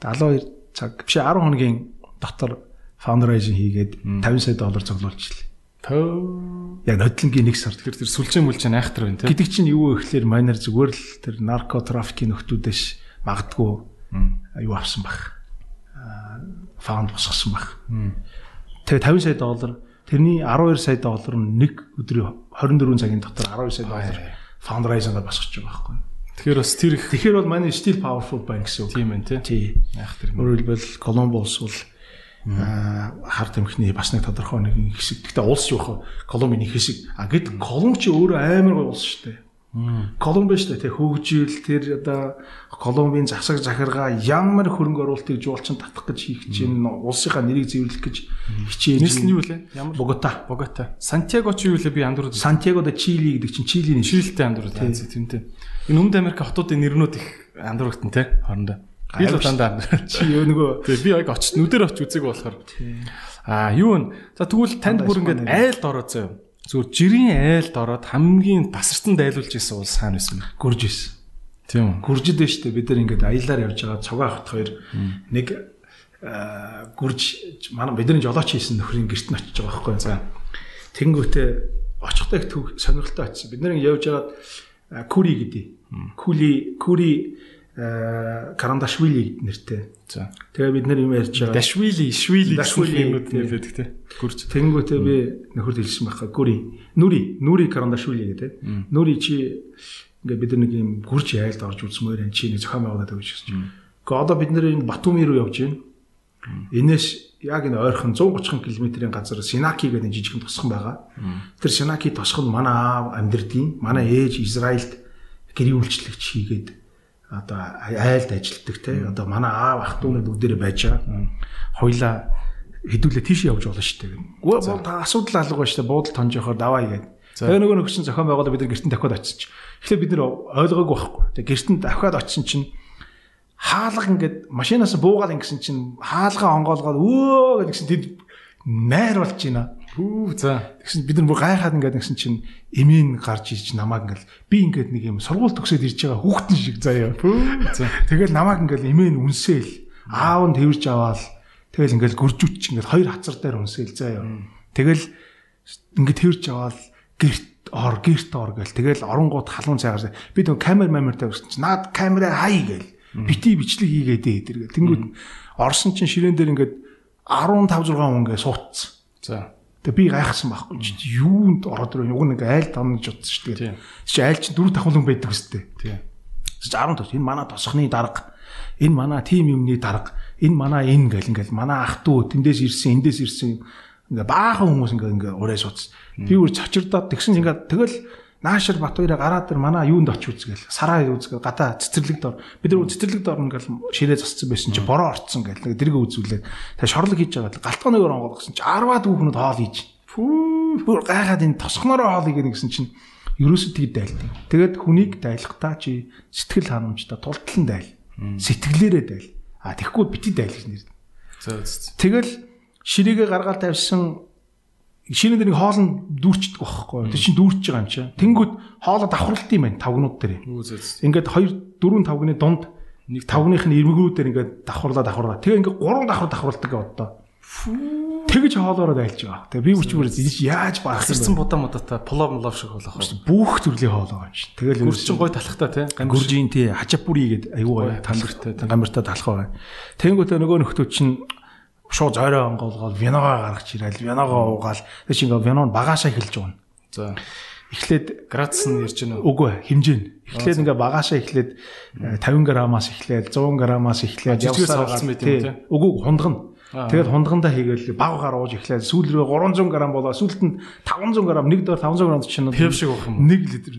72 цаг биш 10 хоногийн дотор фаундерайзинг хийгээд 50 сая доллар цуглуулчихлаа. Төө. Яг нодлонгийн нэг сар. Тэгэхээр тэр сүлжээ мүлжээ айхтар байна тийм. Гэдэг чинь юу вэ гэхээр майнер зүгээр л тэр наркотрафикийн нөхдүүдээс магадгүй юу авсан баг. Фаунд босгосон баг. Тэгээ 50 сая доллар тэрний 12 сая доллар нь нэг өдрийн 24 цагийн дотор 12 сая доллар фаундерайзингаар босгож байгаа байхгүй. Тэгэхээр бас тэр их Тэгэхээр бол манай still powerful bank гэсэн үг. Тийм ээ тий. Айхтар. Өөрөөр хэлбэл Columbus бол хар тамхины бас нэг тодорхой нэг хэсэг. Гэхдээ улс юу Колумбийн нэг хэсэг. А гэд Колумб ч өөрөө амар гой улс шүү дээ. Колумб шүү дээ. Хөгжил тэр одоо Колумбийн засаг захиргаа ямар хөрөнгө оруулалтыг жуулчин татах гэж хийх чинь улсынхаа нэрийг зэвэрлэх гэж хичээж. Нийс нь юу лээ? Ямар Богота. Богота. Сантьяго ч юу лээ би андуурд. Сантьяго да Чили гэдэг чинь Чилийн Чилтэй андуурд. Тэнтэй. Энэ Өмнөд Америк хотуудын нэрнүүд их андуургтан те хоорондоо. Би л дандаа чи нөгөө тэгээ би яг очиж нүдэр очиж үзег болохоор аа юу вэ? За тэгвэл танд бүр ингээд айлд ороод заяа. Зүгээр жирийн айлд ороод хамгийн тасарсан дайлуулж исэн улс хаана байсан? Гүрж исэн. Тийм үү. Гүржид байна шүү дээ. Бид нар ингээд аялаар явж байгаа цугаа хот хоёр нэг гүрж манай бидний жолооч хийсэн нөхрийн гэрт нь очиж байгаа байхгүй. За. Тэнгүүтээ очихдаа их сонирхолтой очив. Бид нар явж байгаад Кури гэдэг. Кули Кури Карандашвили нэртэй. За. Тэгээ бид нар юм ярьж байгаа. Дашвили, Швили гэсэн юмуд нэрдэг те. Гүрж. Тэнгүүтээ би нөхөрд хэлсэн байхгүй. Гүри. Нүри, Нүри Карандашвили гэдэг. Нүри чи ингээ бид нэг юм гүрж айлд орж үзмээр энэ чи нэг зохион байгуулаад гэсэн чинь. Гэхдээ одоо бид нэр энэ Батуми руу явж байна. Энээс яг энэ ойрхон 130 км-ийн газар Синаки гэдэг жижигхэн тосхон байгаа. Тэр Синаки тосхонд манай аав амьдрдгийн, манай ээж Израильд гэрийн үйлчлэгч хийгээд одоо айлд ажилтдаг те одоо манай аав ах дүүнүүд бүгдээрээ байж байгаа. Хойлоо хэдүүлээ тийш явж болно шүү дээ. Гүр бол та асуудал алга байна шүү дээ. Буудал тонжохоор даваа игээд. Тэгээ нөгөө нөгсөн зохион байгуулалт бид нар гэртэн дахиад очиж. Тэгэхээр бид нар ойлгоогүй байхгүй. Тэгээ гэртэн дахиад очисон чинь хаалга ингээд машинаас буугаад ингэсэн чинь хаалгаа онгоолгоод өө гэдгсэн тэд найр болж байна. Хүү за. Тэгсэн бид нар бүр гайхаад ингээд нэгсэн чинь эмийн гарч ирж намайг ингээд би ингээд нэг юм сургууль төгсөөд ирж байгаа хүүхдэн шиг заяа. За. Тэгэл намайг ингээд эмээ нь үнсээл аав нь тэрж аваал тэгэл ингээд гүржүүч ингээд хоёр хацар дээр үнсээл заяа. Тэгэл ингээд тэрж аваал гэрт ор гэрт ор гэл тэгэл оронгууд халуун цайгаар би нэг камер мамер тавьсан чинь наад камераа хай гээл бити бичлэг хийгээд дээ тэргээ. Тэнгүүд орсон чинь ширээн дээр ингээд 15 6 хүн ингээд суудсан. За. Тэгээ би гайхсан байхгүй. Чи юунд ороод ирээ уг нэг айл томнож утсан шүү дээ. Чи айл чи дөрөв давхлан байдаг үстэй. Тийм. 10 тос энэ манай тосхны дарга. Энэ манай тим юмны дарга. Энэ манай энэ гэл ингээл манай ах トゥ тэндээс ирсэн эндээс ирсэн. Ингээ баахан хүмүүс ингээ ингээ ураа сууц. Би үр цочирдоод тэгсэн ингээ тэгэл Наашир Батбаяра гараад ир манай юунд очи үзгээл сараа үзгээл гадаа цэцэрлэгд ор бид нар цэцэрлэгд орно гэл ширээ засцсан байсан чи бороо орцсон гэл нэг дэрэг үзүүлээд тэгээ шорлог хийж байгаа л галтгооныгоор онгоолгосон чи 10-аад хүүхнүүд хоол хийж бүр гайхаад энэ тосхноороо хоол хийгээд гэсэн чинь ерөөсөө тэгд дайлдаг. Тэгээд хүнийг дайлахтаа чи сэтгэл ханамжтай тултлан daйл. Сэтгэлээрээ daйл. А тэгэхгүй бити daйл гэж нэр. Тэгэл ширээгээ гаргаад тавьсан шинэ дээр нэг хоолн дүүрчдэг байхгүй. Тэр чинь дүүрч байгаа юм чинь. Тэнгүүд хоолоо давхарлалт юм байна тавгнууд дээр. Ингээд 2 4 тавгны дунд нэг тавгных нь эрмэгрүүд дээр ингээд давхарлаа давхарлаа. Тэгээ ингээд 3 давхар давхарладаг одоо. Тэгэж хоолоороо дайлж байгаа. Тэгээ би бүчмөр яаж багсарсан будаа мудаатай плов молов шиг болох байна. Бүх төрлийн хоолоо юм чинь. Тэгэл гүрчин гой талахтай тий. Гүржийн тий хачапури гэдэг аюу гой талхтай гамбартай талах байгаа. Тэнгүүтээ нөгөө нөхдөө чинь шууд зойроо онгоолгоод виногоо гаргаж ирээл виногоо уугаал тэг чи ингээ вино нь багаашаа эхэлж байгаа. За эхлээд градус нь ярьж байна уу? Үгүй хэмжээ нь. Эхлээд ингээ багаашаа эхлээд 50 граммаас эхлээд 100 граммаас эхлээд явсаар болсон байт юм тий. Үгүй хундгана. Тэгээд хундгандаа хийгээл баг гар ууж эхлээд сүүл рүү 300 г болоо сүүлд нь 500 г нэг доор 500 г чинь пев шиг байх юм. Нэг литр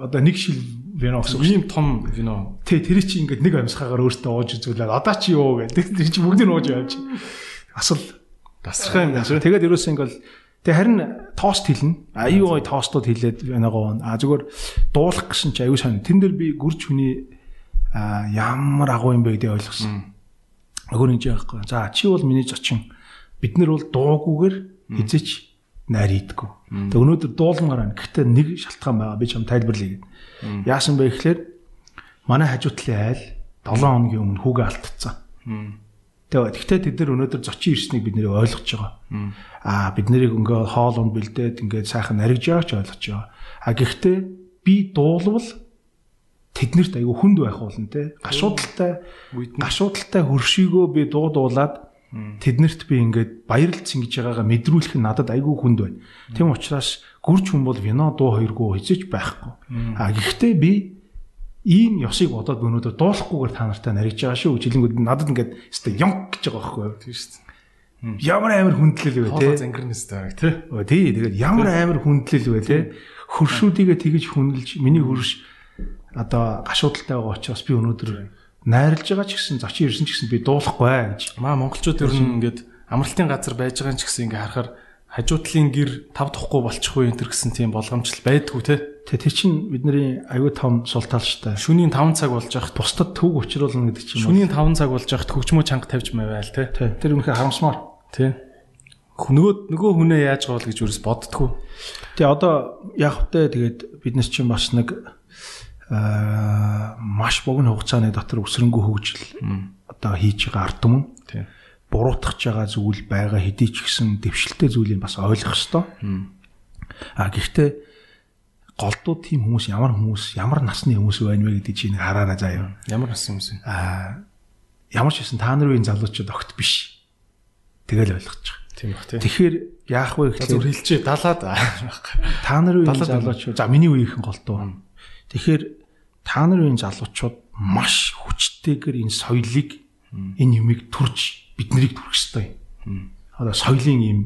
одоо нэг шил вино гэсэн. Ийм том вино. Тэ тэр чи ингээд нэг амьсгаагаар өөртөө ууж үзүүлээд одоо чи юу гэдэг. Тэр чи бүгдийг ууж явж. Асал тасархай юм байна. Тэгээд ерөөсөө ингээд тэг харин тост хэлнэ. Аюу гой тостууд хэлээд виногоо. А зүгээр дуулах гэсэн чи аюу сайн. Тэн дээр би гүрж хүний ямар агуу юм бэ гэдэг ойлгосон Нөгөө нэг яахгүй. За чи бол миний зочин. Бид нар бол дуугүйгээр хизээч найр идэггүй. Тэг өнөөдөр дуулмаар байна. Гэхдээ нэг шалтгаан байгаа. Би чам тайлбарлая гэв. Яасан бэ гэхээр манай хажуутлын айл 7 хоногийн өмнө хүүгээ алдчихсан. Тэгээ гэхдээ тэд нар өнөөдөр зочин ирснийг бид нэр ойлгож байгаа. Аа бид нарыг ингээ хоол унд бэлдээд ингээ сайхан наригж байгааг ч ойлгож байгаа. А гэхдээ би дуулвал тэднэрт айгүй хүнд байх болно те гашуудалтай гашуудалтай хөршийгөө би дуудуулаад тэднэрт би ингээд баярлал цингэж байгаагаа мэдрүүлэх нь надад айгүй хүнд байна. Тийм учраас гүрж хүн бол вино дуу хоёргүй хизэж байхгүй. А гэхдээ би ийм ёсыг бодоод өнөөдөр дуулахгүйгээр та нартай нариж байгаа шүү. Жилэнгүүд надад ингээд өстой ёнк гэж байгаа байхгүй юу? Тийм шүү дээ. Ямар амар хүндлэл вэ те? Зангирнэстэй тий. Тий, тэгээд ямар амар хүндлэл вэ те? Хөршүүдийгээ тэгэж хүндэлж миний хөрш одоо гашуудалтай байгаа учраас би өнөөдөр найрлж байгаа ч гэсэн зочин ирсэн ч гэсэн би дуулахгүй гэж. Маа монголчууд ер нь ингээд амралтын газар байж байгаа ч гэсэн ингээ харахаар хажуудлын гэр тав тухгүй болчихгүй энэ төр гэсэн тийм болгоомжл байдгүй те. Тэ тэр чинь бидний аюу том сул тал штэ. Шүнийн 5 цаг болж явахт бусдад төв учруулна гэдэг чинь. Шүнийн 5 цаг болж явахт хөгжмөө чанга тавьж мавайл те. Тэр үнэхээр харамсмаар. Тэ. Нөгөө нөгөө хүнээ яаж гоол гэж юурээс боддггүй. Тэ одоо яг хөтэ тэгээд биднес чинь бас нэг маш богино хугацааны дотор өсрөнгөө хөгжил одоо хийж байгаа ард түмэн буруутгах байгаа зүйл байгаа хэдий ч гэсэн дэвшилтэй зүйлийг бас ойлгох ёстой. А гэхдээ голдуу тийм хүмүүс ямар хүмүүс ямар насны хүмүүс байна вэ гэдэг чинь хараарай заяа. Ямар насны хүмүүс вэ? А ямар ч байсан та нарын үеийн залуучууд огт биш. Тэгэл ойлгож байгаа. Тийм бах тий. Тэгэхээр яах вэ гэхээр зүр хэлчээ далаад та нарын үеийн залуучууд за миний үеийнхэн голдуу. Тэгэхээр та нарын залуучууд маш хүчтэйгээр энэ соёлыг энэ юмыг төрж биднийг төрөх ёстой. Юм. Одоо соёлын ийм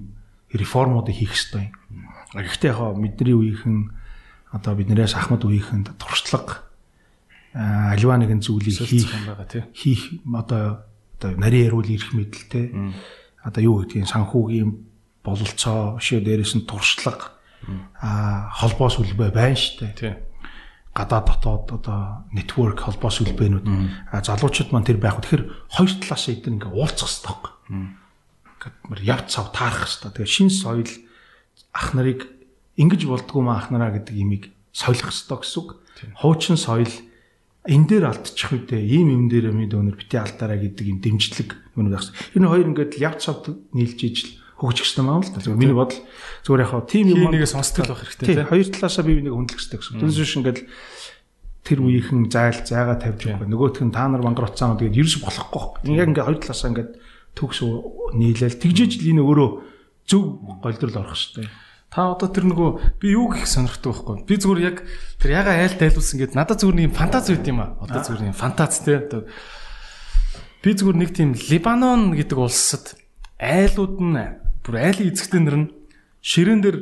реформуудыг хийх ёстой. Юм. Гэхдээ яг бидний үеийнхэн одоо биднээс ахмад үеийнхэнд туршлага альва нэгэн зүйлийг хийх хийх одоо одоо нарийн яруул ирэх мэдлэлтэй одоо юу гэдгийг санхүүгийн бололцоо шээ дээрээс нь туршлага а холбоо сүлбэ байна штэ гадаад дотоод одоо network холбоо сүлбээнүүд залуучууд маань тэр байх. Тэгэхээр хоёр талаас эдгээр ингээ уулзах хэрэгтэй байхгүй. Ингээд явц цав таарах хэрэгтэй. Тэгээ шин соёл ах нарыг ингэж болдгоо маа ах нараа гэдэг имийг соёлох хэрэгтэй гэсэн үг. Хуучин соёл энэ дээр алдчих үедээ ийм юм дээр минь өнөр бити алдаараа гэдэг юм дэмжлэг юм байх. Энэ хоёр ингээд явц цав нийлж ижил хөгжих хэрэгтэй маа л да. Миний бодол зүгээр яхаа тийм юм нэгэ сонсдог байх хэрэгтэй тийм. Хоёр талаасаа бие бинийг хөндлөх хэрэгтэй гэсэн. Тэрс биш ингээд тэр үеийнхэн зайл зайгаа тавьж байгаа. Нөгөөх нь та нар мангар уцаанууд тэгээд ерөөс болохгүй. Яг ингээд хоёр талаасаа ингээд төгс нийлээл тэгжээж л энэ өөрөө зөв голдрол орох хэрэгтэй. Та одоо тэр нөгөө би юу гэх сонирхдаг байхгүй. Би зүгээр яг тэр яга айл тайлуулсан гэд надад зүгээр нэг фантаз үйт юм а. Одоо зүгээр нэг фантаз те. Би зүгээр нэг тийм Либанон гэдэг улсад айлууд нь бүр айлын эзэгтэнэр нь ширээн дээр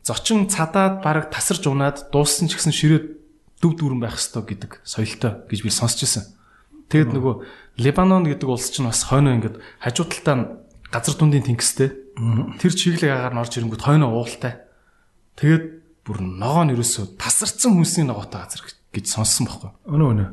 зочин цадаад бараг тасарч унаад дууссан ч гэсэн ширээ дүв дүүрэн байх ёстой гэдэг соёлтой гэж би сонсч ирсэн. Тэгэд нөгөө Лебанон гэдэг улс чинь бас хойноо ингээд хажуу талдаа газар дундын тэнгистэй. Тэр чиглэг агаар нь орж ирэнгүүт хойноо уултай. Тэгээд бүр ногоо нь ерөөсөө тасарсан хүнсний ногоотой газар гэж сонссон байхгүй. Өнөө өнөө.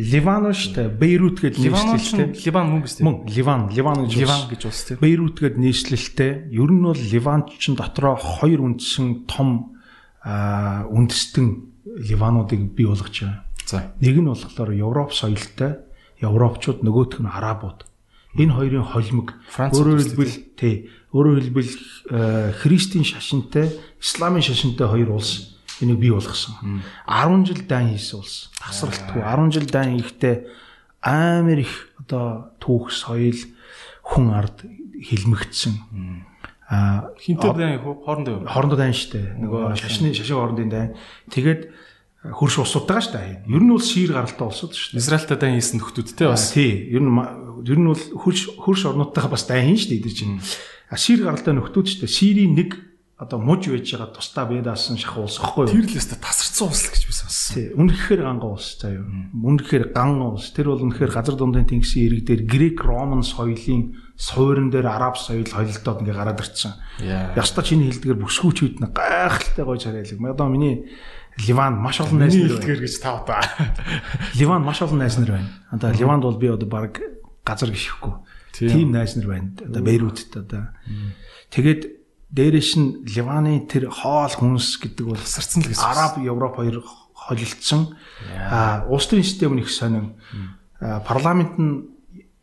Ливан шүү дээ. Бейрут гэдэг нэршлэлтэй. Ливан мөн биз дээ. Мөн Ливан, Ливан гэж Ливан гэж улс тийм. Бейрут гэдэг нэршлэлтэй. Ер нь бол Ливанчин дотроо хоёр үндсэн том үндэстэн Ливануудыг бий болгож байгаа. За. Нэг нь болохоор Европ соёлтой, Европчууд нөгөөх нь Арабууд. Энэ хоёрын холимог өөрөөр хэлбэл тий, өөрөөр хэлбэл христийн шашинтай, исламын шашинтай хоёр улс энийг бий болгосон. 10 жил дан хийсэн улс. Тасралтгүй 10 жил дан хийхдээ амар их одоо түүх соёл хүн ард хилмигдсэн. Аа хинтээ дан хоорондоо хоорондоо дан штэ. Нөгөө шашны шашин хоорондын дан. Тэгээд хөрш усуудтайгаа штэ. Ер нь бол шир гаралтай улсууд штэ. Израильтай дан хийсэн нөхдүүдтэй бас. Тий. Ер нь ер нь бол хөрш хөрш орнуудтайгаа бас дан хийн штэ эдэр чинь. А шир гаралтай нөхдүүд штэ. Ширийн нэг одоо муж байж байгаа тусдаа бедаасан шахуу улс гэхгүй юу? Тэр л өстө тасарсан улс л гэж би сонссон. Тий. Үнэхээр ганган улс заяа. Үнэхээр ганган улс. Тэр бол үнэхээр газар дундын тэнгисийн ирэг дээр грек роман соёлын суурин дээр араб соёл холилдоод ингээ гараад ирчихсэн. Яста чиний хэлдгээр бүсгүүч үйд нэг гайхалтай гоё царайлаг. Одоо миний Ливан маш олон найз нар байна. гэж та. Ливан маш олон найз нар байна. Одоо Ливанд бол би одоо баг газар гიშхгүй. Тийм найз нар байна. Одоо Бейрутт одоо. Тэгээд дээрээс нь Ливаны тэр хоол хүнс гэдэг бол сарцсан л гэсэн. Араб, Европ хоёр холилдсон. Аа, улс төрийн систем нь их сонин. Парламент нь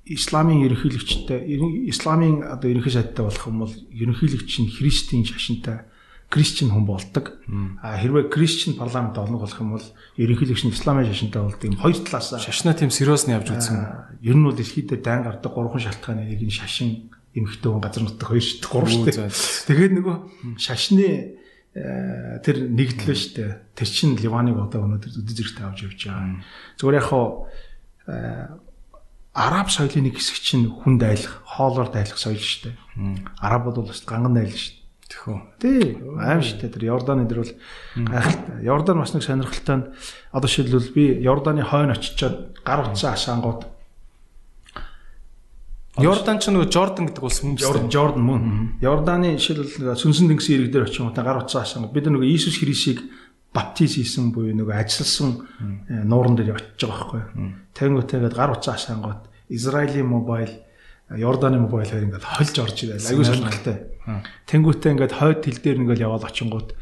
исламын ерөнхийлөгчтэй, исламын одоо ерөнхий сайдтай болох юм бол ерөнхийлөгч нь христийн шашинтай крисчен хүн болдог. А хэрвээ крисчен парламент олно болох юм бол ерөнхийлөгч нь исламын шашинтай болдог. Ийм хоёр талаас шашнаа тийм сериосны явж үзсэн. Ер нь бол дэлхийд дан гардаг гурван шалтгааны нэг нь шашин эмхтэй хүн газар нутаг хоёр шүү дээ гурав шүү дээ. Тэгээд нөгөө шашны э, тэр нэгдлээ шүү дээ. Тэр чин Ливаныг одоо өнөөдөр үдэ зэрэгтэй авч явж байгаа. Зүгээр яг хаа э, араб соёлын нэг хэсэг чинь хүн дайлах, хоолоор дайлах соёл шүү дээ. Арабууд бол бас ганган дайлах шүү дээ. Тэхүү. Тий, аим шүү дээ. Тэр Йорданы дээр бол гайхалтай. Йордан бас нэг сонирхолтой нь одоо шилбэл би Йорданы хойно очичоод гар утсан асаангууд Йордан ч нөгөө Жордан гэдэг улс мөн үү? Жордан мөн. Йорданы жишээлбэл сүнсэн тэнгисийн ирэг дээр очих юм уу гар утсаа асаа. Бид нөгөө Иесус Христийг баптиз хийсэн буюу нөгөө ажилласан э, нууран дээр очиж байгаа байхгүй. Тэнгүүтэйгээд гар утсаа асаангууд Израилийн мобайл Йорданы мобайл хоёр ингээд хольж орж ирэл. Аюу сонирхолтой. Тэнгүүтээ ингээд хойд хил дээр ингээд яваад очингууд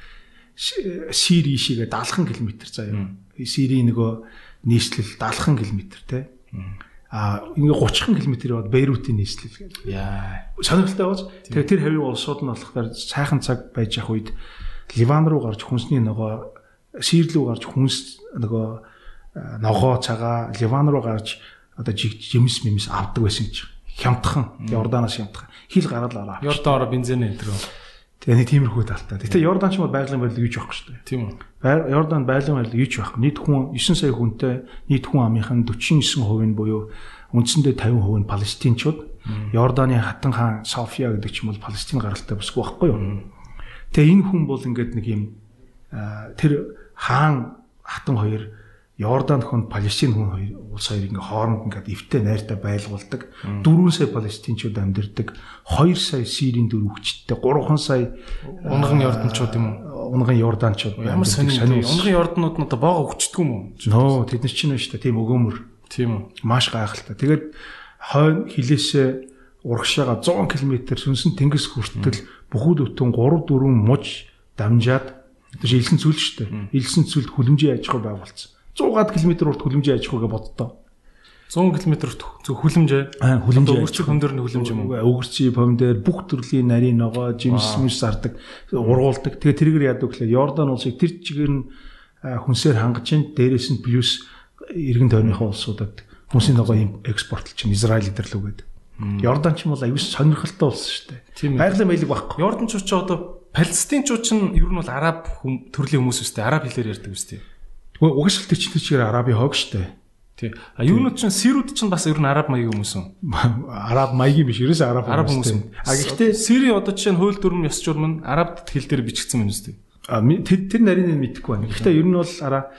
Сир ишигээ 70 км заяа. Сирийн нөгөө нийслэл 70 км те а ингээ 30 км яваад Бейрутын нийслэл гэдэг. Яа. Сонирхолтой байж. Тэгээ тэр хавийн улсууд нь болохоор сайхан цаг байж явах үед Ливан руу гарч хүнсний ногоо Сирл рүү гарч хүнс нөгөө ногоо цагаа Ливан руу гарч одоо жимс мимс авдаг байсан гэж. Хямдхан Йорданаас хямдхан. Хил гараад аваа. Йордаороо бензин энэ төр. Тэгээ нэг тиймэрхүү талтай. Гэтэ Йордан ч юм бол байгалийн байдлыг юуч байхгүй шүү дээ. Тийм үү. Йордан байгалийн байдлыг юуч байхгүй. Нийт хүн 9 сая хүнтэй нийт хүн амынхан 49% нь буюу үндсэндээ 50% нь палестинчууд. Йорданы хатан хаан София гэдэг ч юм бол Палестин гаралтай бүсгүй байхгүй юу. Тэгээ энэ хүн бол ингээд нэг юм тэр хаан хатан хоёр Йордан хүн Палестин хүн хоёр улс хоёр ингээ хооронд ингээд эвтэй найртай байлгуулдаг. 4 сая палестинчууд амьдардаг. 2 сая Сирийн дөрвөгчтэй, 3 сая унган Йорданчууд юм уу? Унган Йорданчууд. Ямар сонир. Унган Йорданууд нь одоо боогоо өгчдөг юм уу? Нөө тэд нар чинь шүү дээ. Тийм өгөөмөр. Тийм үү. Маш гайхалтай. Тэгээд хойно хилээсээ урагшаага 100 км сүнсэн тэнгис хүртэл бүхүүд өтөн 3 4 муж дамжаад тэр илсэн зүйл шүү дээ. Илсэн зүйлд хүлэмжийн аж ахуй байгуулсан. 100-аад км урт хүлэмжийн аж ахуйгээ боддоо. 100 км зөв хүлэмжээ. Аа хүлэмжээ. Өгөрчиг хөмдөр нь хүлэмж юм уу? Өгөрчий помдэр бүх төрлийн нарийн ногоо, жимс мис зардаг, ургуулдаг. Тэгээ тэргээр яадаг гэхлээр Йордан улсыг тэр чигээр нь хүнсээр хангаж ин дээрээс нь плюс эргэн тойрныхоо улсуудад хүнсийн ногоо экспортлж чинь Израиль дээр л үгээд. Йордан ч юм бол аюус сонирхолтой улс шүү дээ. Байгалийн маялаг багхгүй. Йорданчууд ч одоо Палестинчууд ч ер нь бол араб төрлийн хүмүүс үстэй, араб хэлээр ярьдаг үстэй. Тэгвэл угсрал төчнөд чигээр арабын хог штэ. Тий. А юунууд чинь сирүүд чинь бас ер нь араб маягийн хүмүүс үү? Араб маягийн биш, ерөөсөө араб араб хүмүүс юм. А гэхдээ сири одоо жишээ нь хууль дүрм ёс журам нь араб хэл дээр бичигдсэн юм үстэй. А тэр тэр нарийн нь мэдэхгүй байна. Гэхдээ ер нь бол араа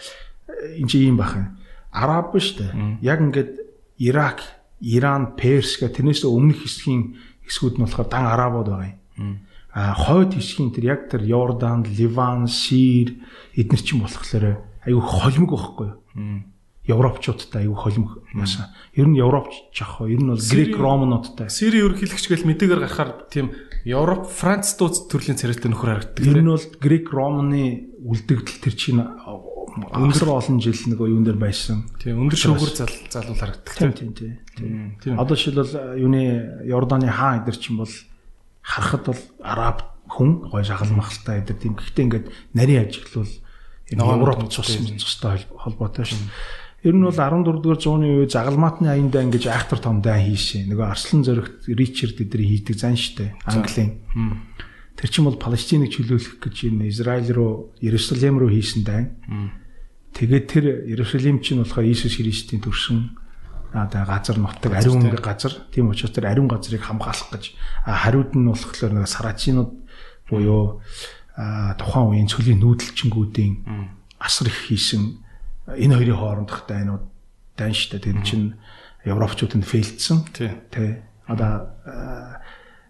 энэ чинь юм бахан. Араб штэ. Яг ингээд Ирак, Иран, Перс гэх тэрнээс өмнөх хэсгийн хэсгүүд нь болохоор дан арабууд байгаа юм. а хойд хэсгийн тэр яг тэр Йордан, Ливан, Сир эднэр чинь болохоор айгүй холимог байхгүй юу? Европчуудтай аюу холимог яасан. Ер нь Европч жах. Ер нь бол Грек Ромнуудтай. Сири ерөнхийлөгч гэл мэдээгээр гарахаар тийм Европ Франц дууц төрлийн царайтай нөхөр харагддаг. Ер нь бол Грек Ромны үлдэгдэл тэр чинь өндөр олон жил нэг юун дээр байсан. Тийм өндөр шүүгүр залуул харагддаг. Тийм тийм тийм. Одоо жишээлбэл юуны Йорданы хаан эдэр чинь бол харахад бол араб хүн гой шахал махалтай эдэр тийм. Гэхдээ ингээд нарийн ажиглал Европ цус цустай холбоотой шин. Ер нь бол 14 дугаар зууны үе загалмаатны аяндаа ингэж айхтар том дай хийшээ. Нөгөө Арслан зөрөгт Ричард эдний хийдэг зан штэ. Английн. Тэр чинь бол Палестиныг чөлөөлөх гэж энэ Израиль руу Иерусалим руу хийсэн дай. Тэгээд тэр Иерусалим чинь болохоор Иесус Христийн төрсөн одоо газар нутаг ариун газар. Тийм учраас тэр ариун газрыг хамгаалах гэж хариуд нь болохоор нэг сарачинууд буюу тухайн үеийн цөлийн нүүдэлчингүүдийн асар их хийсэн энэ хоёрын хоорондох дайнууд дайн штэ тэр чинь европчуудад фейлдсэн тий. одоо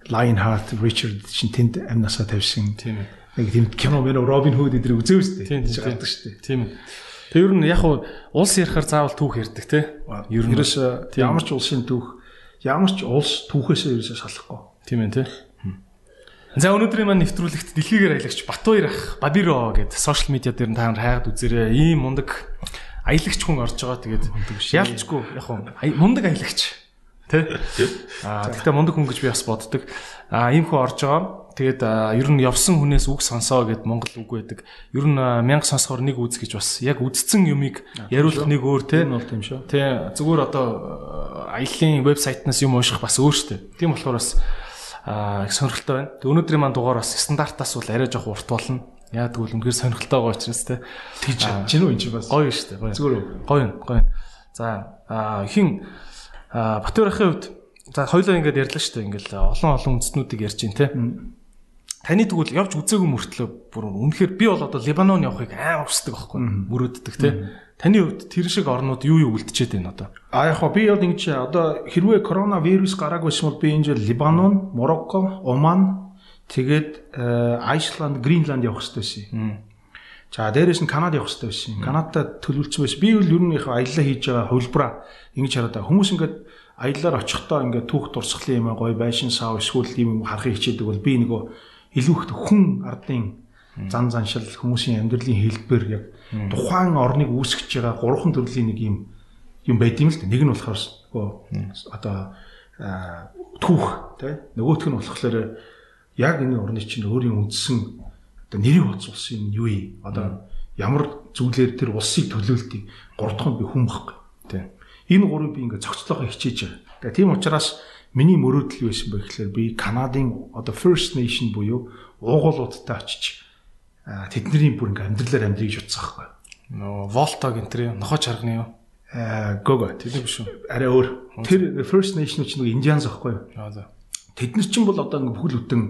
Lionheart Richard чинь тэнд амнасаа тавьсан. Тийм нэг тийм кино мөр Робин Худ эдрийг үзээв штэ тийм гардаг штэ тийм Тэг ер нь яг улс ярихаар заавал түүх ярддаг тий. Ер нь ямар ч улсын түүх ямар ч улс түүхээсээ ерөөсөө салахгүй. Тийм ээ тий За өнөөдрийн маань нэвтрүүлэгт дэлхийгээр аялагч Батбаяр ах Бадиро гэдэг сошиал медиа дээр та нар хайгаад үзээрэй. Ийм мундаг аялагч хүн орж байгаа. Тэгээд ялчгүй яг хуу мундаг аялагч. Тэ? Аа тэгтээ мундаг хүн гэж би бас боддог. Аа ийм хүн орж байгаа. Тэгээд ер нь явсан хүнээс үг сонсоо гэд Монгол үг байдаг. Ер нь мянга сонсохоор нэг үз гэж бас яг үдцсэн юмыг яриулах нэг өөр те. Энэ бол тийм шүү. Тэ зүгээр одоо аяллаа вебсайтнаас юм ууших бас өөр штэ. Тийм болохоор бас их сонирхолтой байна. Өнөөдрийн маань дугаар бас стандартаас бол арай жоох урт болно. Яа тэгвэл үнэхээр сонирхолтой байгаа учраас те. Тэгж чинь үү энэ бас гоё шүү дээ. Зүгээр гоё гоё. За хин Батөр ахын хувьд за хоёлоо ингээд ярьлаа шүү дээ. Ингээл олон олон үндэстнүүдийг ярьж байна те. Таны тэгвэл явж үзээгүй мөртлөө бүр үнэхээр би бол одоо Либанон явахыг амар хүсдэг байхгүй мөрөөддөг те. Таны хувьд тэр шиг орнууд юу юу үлдчихэд байна одоо? А яг хоо би бол ингэж одоо хэрвээ коронавирус гараагүй юм бол би энэ жил Либанон, Морокко, Оман тэгээд Айсланд, Гринланд явах хэрэгтэй байсан. За дээрэс нь Канада явах хэрэгтэй байсан. Канадад төлөвлөсөн байсан. Би бол ер нь яг аяллаа хийж байгаа хувилбараа ингэж хараад байгаа. Хүмүүс ингээд аяллаар очихдоо ингээд түүх дурсгалын юм гоё байшин сав эсвэл юм харахыг хичээдэг бол би нөгөө илүү их хүн ардын зан заншил хүмүүсийн амьдралын хэлбэр яг тухайн орныг үүсгэж байгаа гурван төрлийн нэг юм юм байд юм л да. Нэг нь болохоор нөгөө одоо түүх тий нөгөөх нь болохоор яг энэ орны чинь өөрийн үндсэн одоо нэрийг хоцолсон юм юу вэ? Одоо ямар зүйлээр тэр улсыг төлөөлтийг гурав дахь нь би хүн баггүй. Тий. Энэ гурыг би ингээд цогцлохоо хичээж байгаа. Тэгээ тийм учраас миний мөрөөдөл юу байсан бэ гэхээр би Канадын одоо First Nation буюу уугуулуудтай очиж тэдний бүр ингээм амьдралаар амьдрыг утсах байхгүй. Нөө Volta гэнтэр нохоо чарганы юу? Аа гого тэр биш үү? Арай өөр. Тэр First Nation ч нэг Индианс байхгүй юу? Аа за. Тэд нар чинь бол одоо ингээ бүхэл бүтэн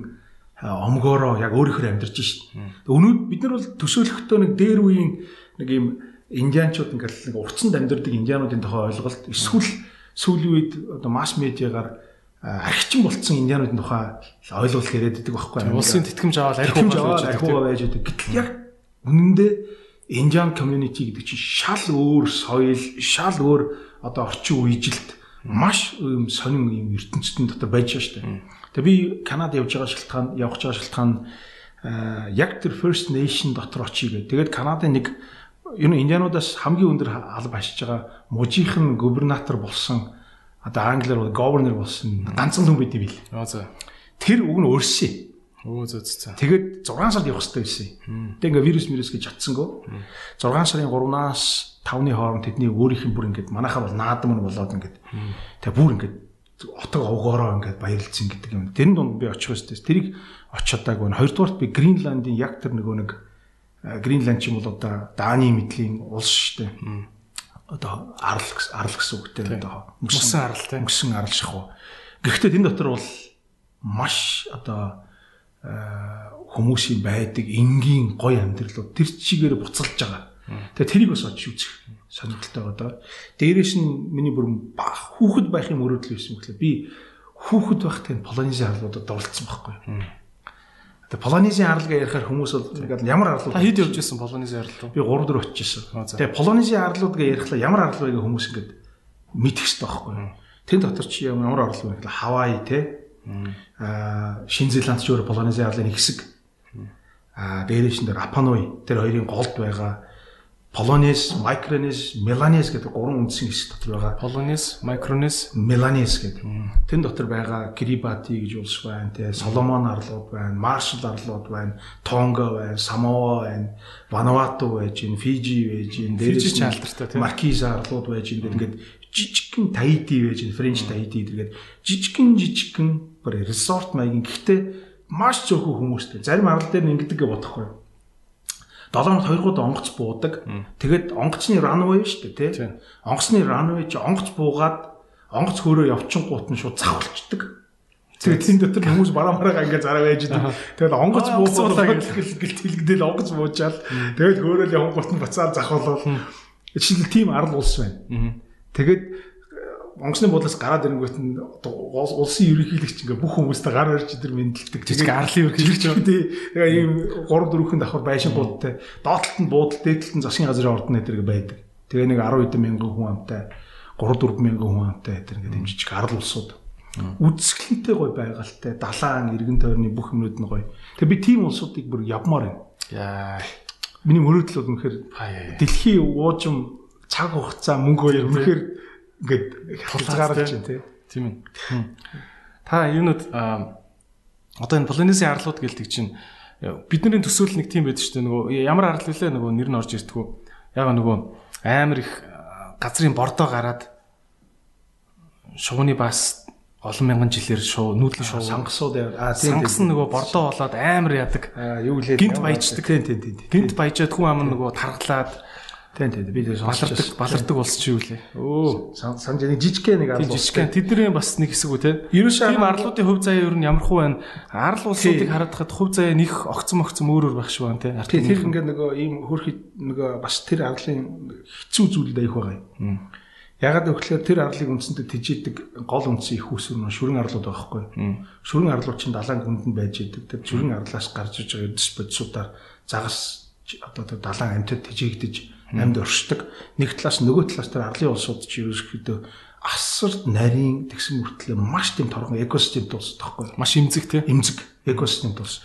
омгоороо яг өөрөөр амьдарч шít. Өнөөд бид нар бол төсөөлөхдөө нэг дээр үеийн нэг юм индианчууд ингээл нэг уртсанд амьдардаг индиануудын тухай ойлголт эсвэл сүүлийн үед одоо масс медиагаар архичин болцсон индиануудын тухай ойлголт яриад байдаг байхгүй юу? Улсын тэтгэмж аваад архиугаа байж байдаг. Гэтэл яг үнэндээ Индиан community гэдэг чинь шал өөр соёл, шал өөр одоо орчин үежилт маш юм сонин юм ертөнцийн дотор байж байгаа шүү дээ. Тэгээ би Канада явж байгаа шалтгаан, явж байгаа шалтгаан яг тэр First Nation дотор очие гэдэг. Тэгээд Канадын нэг ер нь индиануудаас хамгийн өндөр алба хашиж байгаа мужийнхан губернатор болсон одоо англиар governor болсон ганцхан хүн байд юм бил. Аа за. Тэр үг нь өөрсөн. Өө зөө зөө. Тэгээд 6 сард явах хэрэгтэй байсан. Тэгээд ингээ вирус вирус гэж чадсангүй. 6 сарын 3-наас 5-ны хооронд тэдний өөрийнх нь бүр ингээд манайхаа бол наадам нь болоод ингээд. Тэгээд бүр ингээд отог овгоороо ингээд баярлцсан гэдэг юм. Тэрэн донд би очих өстэй. Тэрийг очиадаг байна. Хоёрдугаарт би Гринландын яг тэр нөгөө нэг Гринланд ч юм бол одоо Даны мэдлийн улс шүү дээ одоо арал арал гэсэн үгтэй одоо мөсөн арал тийм мөсөн арал шахуу. Гэхдээ энэ дотор бол маш одоо хүмүүсийн байдаг энгийн гой амьдралууд тэр чигээр буцалж байгаа. Тэгээ тэрийг бас очиж үзэх сонирхолтой байгаа. Дээрээс нь миний бүр хүүхэд байхын мөрөөдөл байсан гэхлээр би хүүхэд байхдаа Полонезийн харлуудад дурлцсан байхгүй. Тэгээ Полонезийн арлыг ярихаар хүмүүс бол ингээд ямар арлууд Та хэд явж исэн Полонезийн арал руу? би 3 4 очижсэн. Тэгээ Полонезийн арлууд гэж ярихлаа ямар вэ гэх хүмүүс ингээд мэдэх хэрэгтэй байхгүй юу? Тэн дотор чи ямар арал вэ гэхэл Хавай те аа Шинэ Зеланд ч өөр Полонезийн арлын нэг хэсэг. Аа дээрээс нь Рапануй тэр хоёрын голд байгаа Полонез, Микронез, Меланез гэдэг гурван үндсэн хэсэг дотор байгаа. Полонез, Микронез, Меланез гэдэг. Тэн дотор байгаа Кирибати гэж улс байна, тэ Соломон арлууд байна, Маршал арлууд байна, Тонга байна, Самоа байна, Вануату байж Фижи байж Фижи ч алдартай тийм. Маркиз арлууд байж ингээд жижигхэн Таити байж Френч Таити гэдэг жижигхэн жижигхэн бүр resort маягийн гэхдээ маш цөөхөн хүмүүстэй. Зарим арал дээр ингэдэг бодохгүй. 7 хоногт 2 удаа онгоц буудаг. Тэгээд онгоцны runway шүү дээ, тий. Онгоцны runway чи онгоц буугаад онгоц хөөрөө явчихгууд нь шууд завхалчдаг. Тэгээд тийм дотор хүмүүс бараа мараагаа ингээ зараа байж идэг. Тэгээд онгоц буугаад гэл тэлгдэл онгоц буучаал. Тэгээд хөөрөө явгууд нь бацаар завхалвал жишээл тийм арал улс байна. Тэгээд онгоцны буудлаас гараад ирэнгүүт нь улсын ерөнхийлөгч ингээ бүх хүмүүстэй гар барьж идэр мэдлдэг. Жижиг арлын ерөнхийлөгч тий. Тэгээ ийм 3 4хэн давхар байшингуудтай доотлолт нь буудал дээдлэлт нь засгийн газрын ордон эдэрэг байдаг. Тэгээ нэг 10 хэдэн мянган хүн амтай 3 4 мянган хүн амтай эдэр ингээ дэмжиж арал улсууд үзэсгэлэнтэй гой байгальтай далайн эргэн тойрны бүх юмнууд нь гой. Тэгээ би тийм улсуудыг бүр явмаар байна. Яа. Миний мөрөөдөл бол үнэхээр дэлхийн уужим цаг хугацаа мөнгө хоёр үнэхээр ингээд хязгаарч байна тий. Тийм ээ. Та юунууд одоо энэ Полонезийн арлууд гэлдэг чинь бидний төсөөл нэг тийм байдаг шүү дээ. Нөгөө ямар арал вүлээ нөгөө нэр нь орж ирдгүү. Яг нөгөө амар их газрын бордоо гараад шууны бас олон мянган жилээр шуу нүүдлийн шуу сангасууд аа тийм сангас нөгөө бордоо болоод амар ядаг. юу лээ гинт баяждаг. Тийм тийм тийм. Гинт баяжаад хүн ам нөгөө тархлаад Тийм тийм би тэр балардаг балардаг улс чи юу лээ. Өө санаж нэг жижигхэн нэг арал улс. Жижигхэн тэдний бас нэг хэсэг үү те. Тийм арлуудын хөв заяа ер нь ямар хуу байна? Арал улсуудыг харахад хөв заяа нэг огцом огцом өөр өөр байх шиг байна те. Тэр ингээд нөгөө ийм хөрх нөгөө бас тэр арлын хэцүү зүйлүүд аих байгаа юм. Ягаад гэвэл тэр арлыг үндсэндээ тижээдэг гол үндсэн их усүр нь шүрэн арлууд байгаа хгүй. Шүрэн арлууд чинь далайн гүнд нь байж идэг. Тэр шүрэн арлаас гарч иж байгаа эдс бодисуудаар загас одоо тэр далайн амтд тижээгдэж амьд оршдог. Нэг талаас нөгөө талаас тэр арлын улсууд чи ерөөсөхдөө асар нарийн тэгсэн мөртлөө маш тийм торгон экосистемд тулс тахгүй. Маш имзэг тий. Имзэг экосистемд тулс.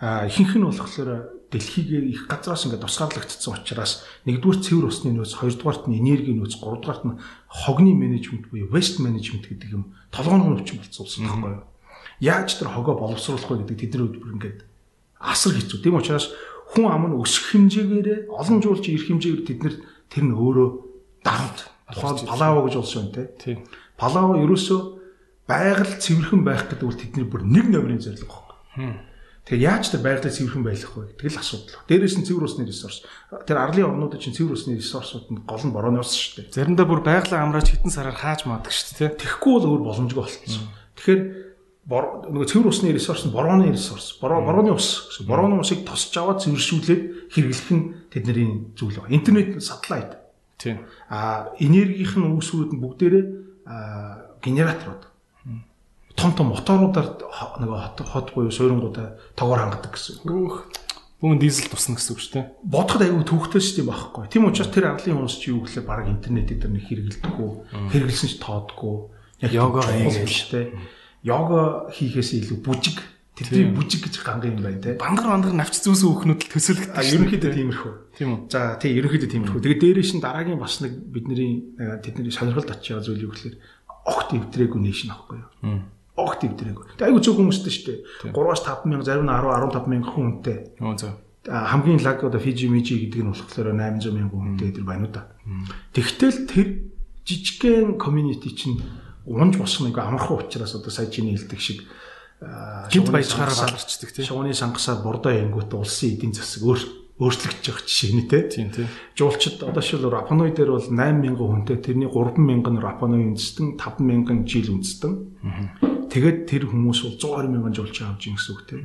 А ихэнх нь болохоор дэлхийгээр их газраас ингээд тусгаарлагдсан учраас нэгдүгээр цэвэр усны нөөц, хоёрдугаарт нь энергийн нөөц, гуравдугаарт нь хогны менежмент буюу waste management гэдэг юм толгооны өвчин болцсон байхгүй юу? Яаж тэр хогоо боловсруулах вэ гэдэг тэдний хөдөлбөр ингээд асар хэцүү. Тийм учраас хүн ам нь өсөх хэмжээгээр олон жуулч ирэх хэмжээгээр тэд нар тэр нь өөрөө дарамт. Тухайн Палаво гэж улс байна те. Палаво ерөөсөө байгаль цэвэрхэн байх гэдэг бол тэдний бүр нэг номерын зорилго байна. Тэгээ яаж тэр байгаль цэвэрхэн байх вэ? Тэгэл асуудал. Дээрээс нь цэвэр усны ресурс. Тэр арлын орнуудад чинь цэвэр усны ресурсууд нь гол нь борооны ус шүү дээ. Заримдаа бүр байгалийн амраач хитэн сараар хааж маадаг шүү дээ. Тэхгүй бол өөр боломжгүй болчихсон. Тэгэхээр нөгөө цэвэр усны ресурс нь борооны ресурс. Бороо борооны ус гэсэн. Борооны усыг тосч аваад цэвэршүүлээд хэрэглэх нь тэдний зүйл байна. Интернет сателлайт. Тийм. А энергийнх нь үүсвэрүүд нь бүгдээрээ генераторууд том том моторуудаар нөгөө хот хот буюу суйрангуудаа тоогоор хангадаг гэсэн. Өөх бүүн дизель тусна гэсэн үг шүү дээ. Бодоход аюу төвхтэй шүү дээ байхгүй. Тийм учраас тэр арлын хүмүүс чи юу гэхлээр баг интернетээр дээр нэг хэрэгэлдэггүй, хэрэгэлсэн ч тоодгүй. Яг йога хийгээл шүү дээ. Йога хийхээс илүү бүжиг Тэдний бүжиг гэж гангийн юм байна те. Бангар бангар навч зүүсэн өөхнүүд л төсөөлөгдөж. Ерөнхийдөө тиймэрхүү. Тийм үү. За тий ерөнхийдөө тиймэрхүү. Тэгээд дээрээс нь дараагийн бас нэг бидний тэдний сонирхолд очиж байгаа зүйл юу гэхээр огт эвдрээгүй нэшн аахгүй юу огт ивдрээгүй. Тэгээ айгу цөөх хүмүүстэй шүү дээ. 3-аас 5 мянга, зарим нь 10 15 мянга хүн хүнтэй. Оо зөө. Хамгийн лаг одоо Фижи Мижи гэдэг нь болохоор 800 мянган хүнтэй тэр байна уу да. Тэгтэл тэр жижигхэн community чинь унж босох нэг амархан учраас одоо сая чиний хэлдэг шиг гинт баяжгаараа баларчдаг тийм. Шууны сангасаар бордоо янгуут улсын эдийн засаг өөр өөрчлөгдөж байгаа жишээ нь те. Тийм тийм. Жуулчд одоо шил Рапаной дээр бол 8000 хүнтэй тэрний 3000 нь Рапаной үндэстэн 5000 жил үндэстэн. Тэгээд тэр хүмүүс бол 120 мянган жуулчин авч ийн гэсэн үг те.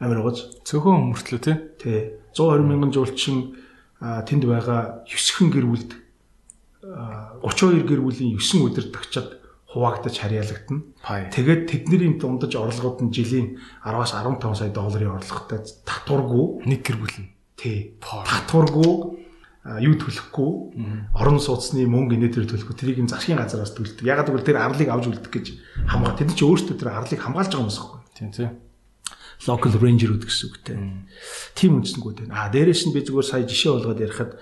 Амар гоц. Цөөхөн өмөртлөө те. Тий. 120 мянган жуулчин тэнд байгаа 9хэн гэр бүлд 32 гэр бүлийн 9 өдөр тагчаад хуваагдаж харьяалагдана. Тэгээд тэдний дундаж орлогод нь жилийн 10-аас 15 сая долларын орлоготой татваргүй нэг гэр бүл нь. Тий. Татваргүй юу төлөхгүй орон сууцны мөнгө инээдэр төлөхгүй тэрийг ин засгийн газараас төлдөг. Ягаад гэвэл тэр арлыг авч үлдэх гэж хамгаа тэд чинь өөрсдөө тэр арлыг хамгаалж байгаа хүмүүс байхгүй. Тийм тийм. Local ranger-ууд гэсэн үгтэй. Тим үндсэнгүүд байна. А дээрэс нь би зүгээр сая жишээ болгоод ярихад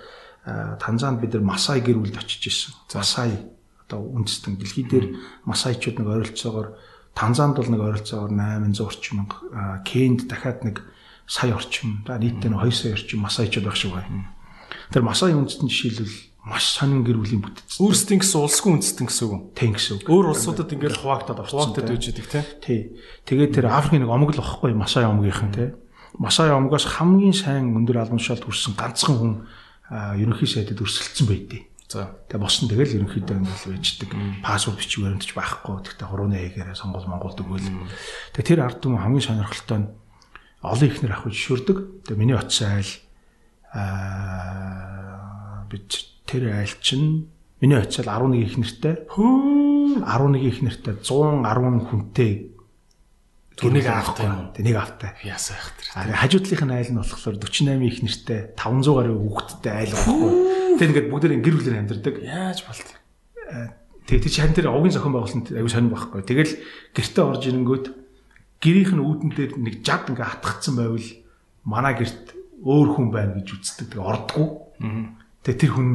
Танзанд бид нар Масай гэр бүлд очиж исэн. Масай одоо үндэстэн дэлхий дээр масайчууд нэг ойролцоогоор Танзанд бол нэг ойролцоогоор 800 орчим мянга, Кенд дахиад нэг сая орчим, за нийтдээ 2 сая орчим масайчууд байх шиг байна. Тэр масай үндэстэн жишээлбэл маш сонин гэр бүлийн бүтц. Өөрсдийн гэсэн улсгүй үндэстэн гэсэн үг. Тийм гэсэн үг. Өөр улсуудад ингээд хуваагдаад хуваагдаад байж байгаа тийм. Тий. Тэгээд тэр Африкийн нэг омог л واخхгүй Масай омгийнхан тийм. Масай омгоос хамгийн сайн өндөр албан тушаалд хүрсэн ганцхан хүн ерөнхий сайдад өрсөлдсөн байдгийг. Тэгээ босон тэгэл ерөнхийдөө ингээл байждаг. Пассворд бичиг баримтч байхгүй. Тэгтээ хурууны хээгээрээ сонгол Монголд өгөөл. Тэгээ тэр ард түмэн хамгийн сонирхолтой нь олон ихнэр авах жишөрдөг. Тэгээ миний очисан айл аа бид тэр айл чинь миний очил 11 их нэртэй. Хөө 11 их нэртэй 110 хүнтэй Тэнийг авахгүй юм. Тэнийг автай. Яасаа их тэр. Хажуудлынх нь айл нь болохоор 48 их нэртэй 500 гаруй хүүхэдтэй айл байхгүй. Тэр ингээд бүгд гэр бүлээр амьдардаг. Яаж болт. Тэгээ тэр чан дээр овгийн зохион байгуулалт аюу сонир байхгүй. Тэгэл гэртээ орж ирэнгүүт гэрийнх нь үүдэн дээр нэг жад ингээ хатгацсан байвал манай гэрт өөр хүн байна гэж үздэг. Тэгээ ордгоо. Тэгээ тэр хүн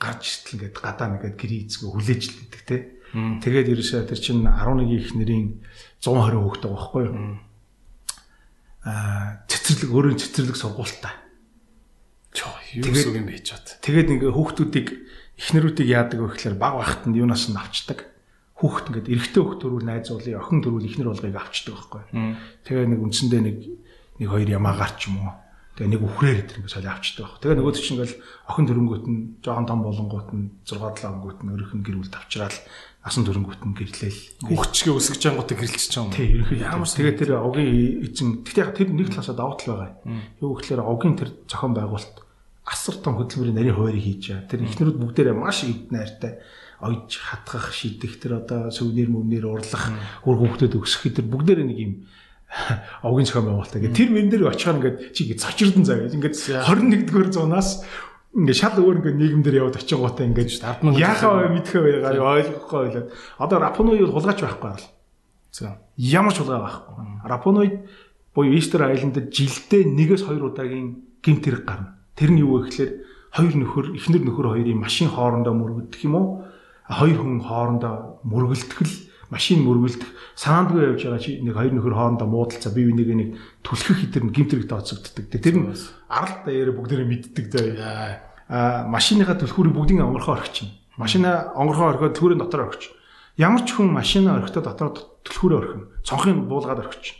гарч иртэл ингээд гадаа нэгээд гэрээ эзгээ хүлээж л идэг те. Тэгээд ерөөсөө тэр чинь 11 их нэрийн 120 хүүхэд байгаа байхгүй юу? Аа цэцэрлэг өөрийн цэцэрлэг сургуультай. Чоо юу юм бэ чад. Тэгээд ингээ хүүхдүүдийг эхнэрүүдийг яадаг вэ гэхээр баг байхад нь юунаас нь авчдаг. Хүүхэд ингээд эрэгтэй хүүхд төрүүл найз уулын охин төрүүл эхнэр болгыг авчдаг байхгүй. Тэгээ нэг үндсэндээ нэг нэг хоёр ямаагаар ч юм уу Тэгээ нэг үхрээр идэр ингээд солио авчдаг баг. Тэгээ нөгөө чинь ингээл охин төрөнгөт нь жоохон том болонгууд нь 6 7 өнгөт нь өрөх нь гэрүүл тавчраал асан төрөнгөт нь гэрлээл. Хөгчгээ өсгөж ангуудыг гэрэлчихэж байгаа юм. Тий, ерөнхийдөө ямар тэгээ тэр огийн эзэн тэгтээ тэр нэг талаасаа давуу тал байгаа. Юу гэхээр огийн тэр зохион байгуулалт асар том хөдөлмөрийн нарийн хуваарийг хийж байгаа. Тэр ихнэрүүд бүгдээрээ маш эд найртай ойж хатгах шидэх тэр одоо сүвнэр мөвнөр урлах үр хөвгтөд өсгөх тэр бүгдээрээ нэг юм <laughs> овгийн зохион байгуулалтай. Ингээд тэр мэн дээр очихоор ингээд чи ингээд цочирдон заа гэж ингээд 21-р зуунаас ингээд шал өөр ингээд нийгэмдэр яваад очингуудаа ингээд яахаа мэдхээ байгаад ойлгохгүй байлаа. Одоо Рапонуй бол хулгайч байхгүй аа. За. Ямар ч хулгай байхгүй. Рапонуй буюу Easter Island-д жилдээ нэгээс хоёр удаагийн гинт хэрэг гарна. Тэр нь юу вэ гэхээр хоёр нөхөр, эхнэр нөхөр хоёрын машин хоорондоо мөргөдөх юм уу? Хоёр хүн хоорондоо мөргөлдөх л машин мөргөлдөх саандгүй явж байгаа чи нэг хоёр нөхөр хоорондоо муудалцаа бие бинийг нэг түлхэх хитэр нь гимтэрэг тооцогддог. Тэр нь арал даяараа бүгдээрээ мэддэг заа. Аа машиныхаа түлхүүрийг бүгдийн онгорхоо орхичихна. Машина онгорхоо орхиод түлхүүрийн дотор орхич. Ямар ч хүн машина орхитой дотор түлхүүрээ орхино. Цонхыг буулгаад орхич.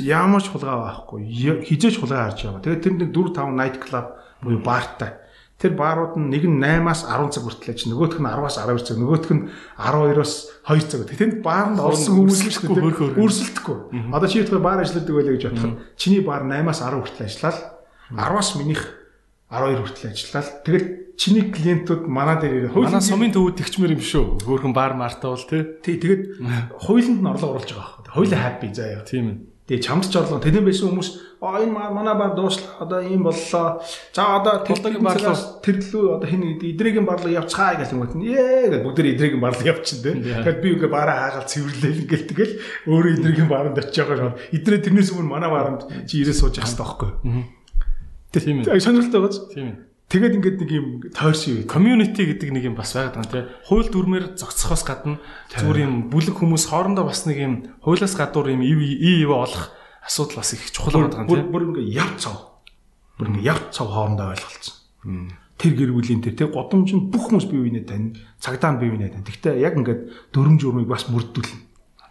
Ямар ч хулгай байхгүй. Хизээч хулгай харж байгаа. Тэгээд тэр нэг 4 5 night club буюу баартай Тэр баарууд нь нэг нь 8-аас 10 цаг хүртэл аж нөгөөх нь 10-аас 12 цаг нөгөөх нь 12-оос 2 цаг. Тэнд баанд орсон хүмүүс л шүү дээ. Үрсэлдэхгүй. Одоо чи ихтэй баар ажилладаг байлаа гэж бодоход чиний баар 8-аас 10 хүртэл ажиллаад 10-аас минийх 12 хүртэл ажиллаад тэгэл чиний клиентууд манай дээр ирээ. Манай сумын төвөд тэгчмэр юм шүү. Хөөхөн баар мартаа бол тий. Тий тэгэд хуулинд нь орлого оруулж байгаа байхгүй. Хуулиа хаппи заяа. Тийм ээ. Тэгээ чамд ч орлого тэдэм байсан хүмүүс аа энэ манай бар дууслаа одоо ийм боллоо. За одоо тэрдгийн барлуу тэрлүү одоо хин эдрийн барлуу явцгаа гэж юм байна. Ээ гэж бүгд эдрийн барлуу явчихна те. Тэгэхээр би ингээ бараа хаагаал цэвэрлээл ингээл тэгэл өөрөө эдрийн баранд очиж байгаа шууд эдрээ тэрнээс өмнө манай баранд чи ирээ сууж яхах таахгүй. Тийм ээ. Сонирхолтой гоц. Тийм ээ. Тэгээд ингээд нэг юм тойрсон юм. Community гэдэг нэг юм бас байгаад байна тий. Хууль дүрмээр зогцохоос гадна зүгээр юм бүлэг хүмүүс хоорондоо бас нэг юм хуулиас гадуур юм ив ив олох асуудал бас их чухал байгаа юм тий. Бүр ингээд яв цав. Бүр ингээд яв цав хоорондоо ойлголцсон. Тэр гэр бүлийн тэр тий годомж нь бүх хүмүүс бие биенээ тань, цагдаа бие биенээ тань. Гэхдээ яг ингээд дөрөм журмыг бас мөрдүүлнэ.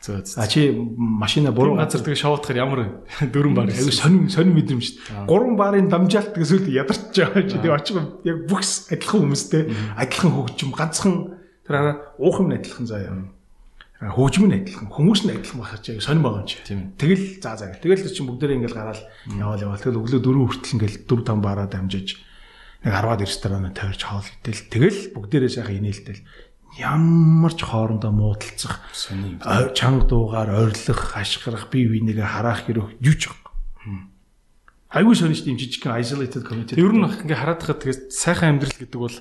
Зөө. А чи машина буруу газар тэгээ шоудахаар ямар <laughs> дөрөн бар. Аюу сонин сонин мэдрэмж. Гурван барын дамжаалт гэсэн зүйл ядарч байгаа чи тэгээ очих яг бүх адилхан хүмүүстэй адилхан хөгжим ганцхан тэр уух юм адилхан заяа. Хөгжим нь адилхан хүмүүс нь адилхан байх чи сонин байгаа юм чи. Тэгэл заа заа. Тэгэл чи бүгдээрээ ингээл гараал яваал яваал. Тэгэл өглөө дөрөв хүртэл ингээл дөрв там бараа дамжиж нэг 10-аад ресторан тавьж хоол идэл тэгэл бүгдээрээ сайхан инээлтэл ямар ч хоорондоо муудалцах чанга дуугаар ойрлох, хашгирах, бие бинийгээ хараах хэрэг юу ч. Айгүй сони шүү дээ жижигхэн isolated community. Ер нь ингээ хараад хахад тэгээд сайхан амьдрал гэдэг бол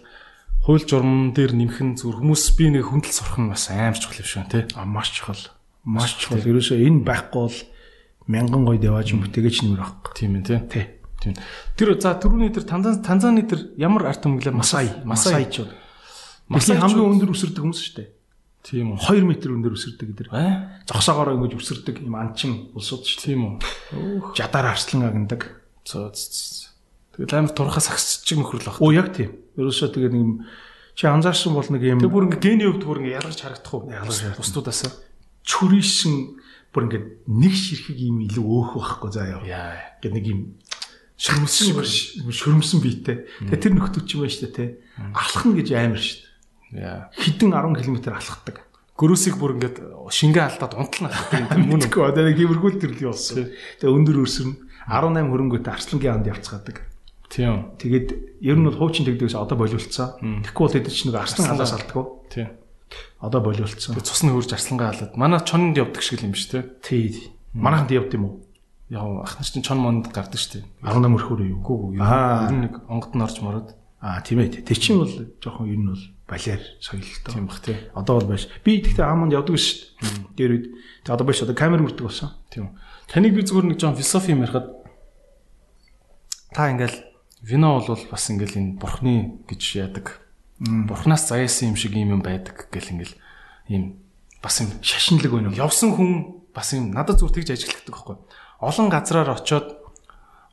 хууль журам дээр нэмхэн зүр хүмүүс би нэг хүндэл сурах нь бас амар чухал юм шүү тий. А маш чухал. Маш чухал. Ерөөсөө энэ байхгүй бол мянган гоё деваж юм бүтээгээч нэмэр байхгүй. Тийм ээ тий. Тийм. Тэр за түрүүний тэр Танзаны тэр ямар арт түмглэр Масай, Масай ч. Масай хамгийн өндөр өсөрдөг хүмүүс шүү дээ. Тийм үү. 2 м өндөр өсөрдөг гэдэг. Зогсоогоор ингэж өсөрдөг юм анчин улсууд шүү. Тийм үү. Жадар арслан агнадаг. Тэгэл амар турхаас агсч чиг нөхрөл баг. Оо яг тийм. Ерөөсөө тэгээ нэг юм чи анзаарсан бол нэг юм Тэг бүр ингээ гений өвд бүр ингээ ялгарч харагдах уу? Ялгарч бусдуудаас чүрийсэн бүр ингээ нэг ширхэг юм илүү өөх байхгүй заа. Яа. Ингээ нэг юм шөрмсөн шөрмсөн биетэй. Тэгээ тэр нөхдөч юм байна шүү дээ те. Алхна гэж амар шүү дээ. Хідэн 10 км алхахдаг. Гөрөөсийг бүр ингээд шингээ алдаад унтлна хатдаг юм мөн үү? Одоо нэг тиймэрхүүл төрлийн болсон. Тэгээ өндөр өрсөрн 18 хөрөнгөтэй арслангийн анд явцгаадаг. Тийм. Тэгээд ер нь бол хуучин тэгдэгээс одоо болиулцсан. Тэгэхгүй бол тэд чинь нэг арслан халаас алддаг. Тийм. Одоо болиулцсан. Тэгээд цусны хөрж арслангаа халаад. Манай чонд явдаг шиг юм биш үү? Тий. Манайханд явд юм уу? Яа, ахнаш чинь чон монд гардаг шүү дээ. 18 мөрхөөр юу? Үгүй юу. Ер нь нэг онгод нь орж мороод. Аа, тийм ээ. Тэг чинь бол жоохон ер нь бол балиар соёл л тоо. Тийм бах тий. Одоо бол байж. Би тэгтээ ааманд явдаг шүү дээ. Дээр үед. Тэг одоо биш одоо камер мөрдөг болсон. Тийм. Таныг би зүгээр нэг жоон философи юм ярихад та ингээл Вино бол бас ингээл энэ бурхны гэж яадаг. Бурхнаас заяасан юм шиг юм юм байдаг гэл ингээл ийм бас юм шашинлаг байна уу? Явсан хүн бас юм надад зүр тэгж ажигладаг байхгүй. Олон газраар очоод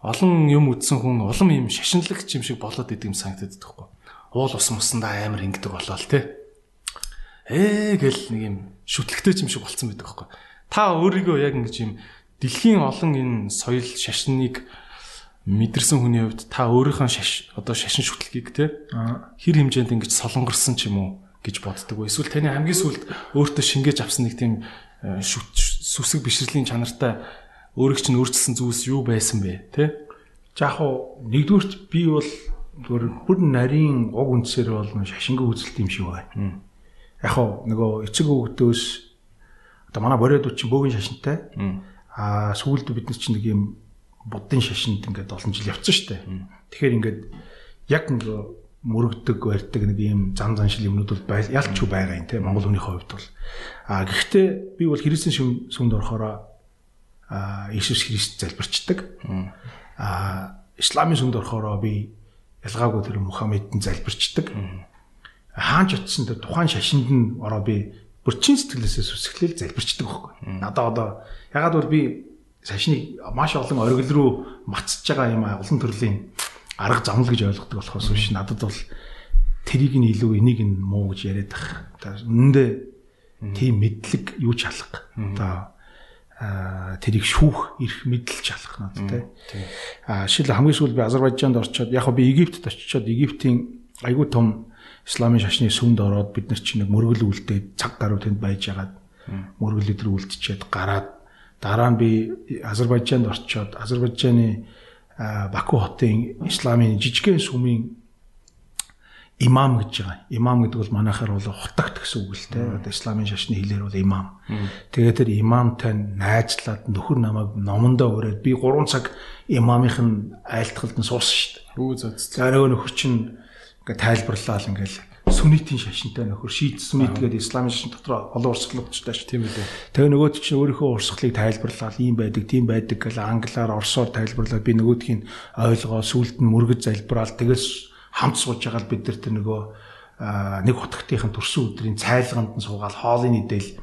олон юм үдсэн хүн улам юм шашинлагч юм шиг болоод идэм санагдаад байхгүй. Уул ус мусандаа амар ингэдэг болоод те. Ээ гэл нэг юм шүтлэгтэй юм шиг болцсон байдаг байхгүй. Та өөрийгөө яг ингэж юм дэлхийн олон энэ соёл шашныг мэдэрсэн хүний хувьд та өөрийнхөө шаш одоо шашин шүтлгийг те хэр хэмжээнд ингэж солонгорсон ч юм уу гэж боддог вэ? Эсвэл таны хамгийн сүүлд өөртөө шингээж авсан нэг тийм сүсэг бишрэлийн чанартай өөрийг чинь өөрчилсөн зүйлс юу байсан бэ? Тэ? Яг уу нэгдүгürt би бол зөвөр бүр нарийн уг үндсээр бол шашингийн үзэлт юм шиг байна. Яг уу нөгөө эцэг өвгдөөс одоо манай бориодууд чинь бөөгийн шашинтай. Аа сүүлд бид нар чинь нэг юм буддын шашинд ингээд олон жил явцсан шүү дээ. Тэгэхээр ингээд яг нэг мөрөгдөг, барьдаг нэг ийм зан заншил юмнууд бол ялчгүй байгаа юм те Монгол хүнийхээ хувьд бол. А гэхдээ би бол Христийн сүмд орохороо Иесус Христ залбирчдаг. А Исламын сүмд орохороо би ялгаагүй тэр Мухаммедэн залбирчдаг. Хаанч очисон тэр тухайн шашинд нь ороо би бүрчин сэтгэлээсээ сүсгэлэл залбирчдаг байхгүй. Надаа одоо ягаад бол би сашныг маш олон оргил руу мацж байгаа юм олон төрлийн арга замл гэж ойлгодог болохоос биш надад бол тэрийг нь илүү энийг нь муу гэж яриад байх. Үнэндээ тийм мэдлэг юу ч алга. Одоо тэрийг шүүх эрх мэдэл ч алах надад тий. А шил хамгийн сүүл би Азербайджаанд орчоод яг би Египтэд очичоод Египтийн айгүй том исламын шашны сүмд ороод бид нар чинь нэг мөргөл үлдээд цаг гаруй тэнд байж агаад мөргөл өдр үлдчихэд гараад Дараа нь би Азербайджаанд орчоод Азербайджааны Баку хотын исламын жижигхэн сүмийн имам гэж байгаа. Имам гэдэг бол манайхаар бол хутагт гэсэн үг л дээ. Одоо исламын шашны хэлээр бол имам. Тэгээд тэр имамтай найзлаад нөхөр намайг номондоо өрөөд би 3 цаг имамынх нь айлтгалд нь суусан шүү дээ. Үу зөө. За нөгөө нөхөр чинь ингээ тайлбарлаа л ингээл сүнитийн шашинтай нөхөр шиит сүнит гэдэг исламын шашин дотор олон урсгалуудтай шүү. Тийм үү. Тэгээ нөгөөд чинь өөрийнхөө урсгалыг тайлбарлаад ийм байдаг, тийм байдаг гэж англиар орсоор тайлбарлаад би нөгөөдгийг ойлгоо сүулт нь мөргөж залбираал тэгээс хамт сууж байгаа л бид нар тэр нөгөө нэг хутгтынхын төрсөн өдрийн цайлганд нь суугаад хоолны нэдэл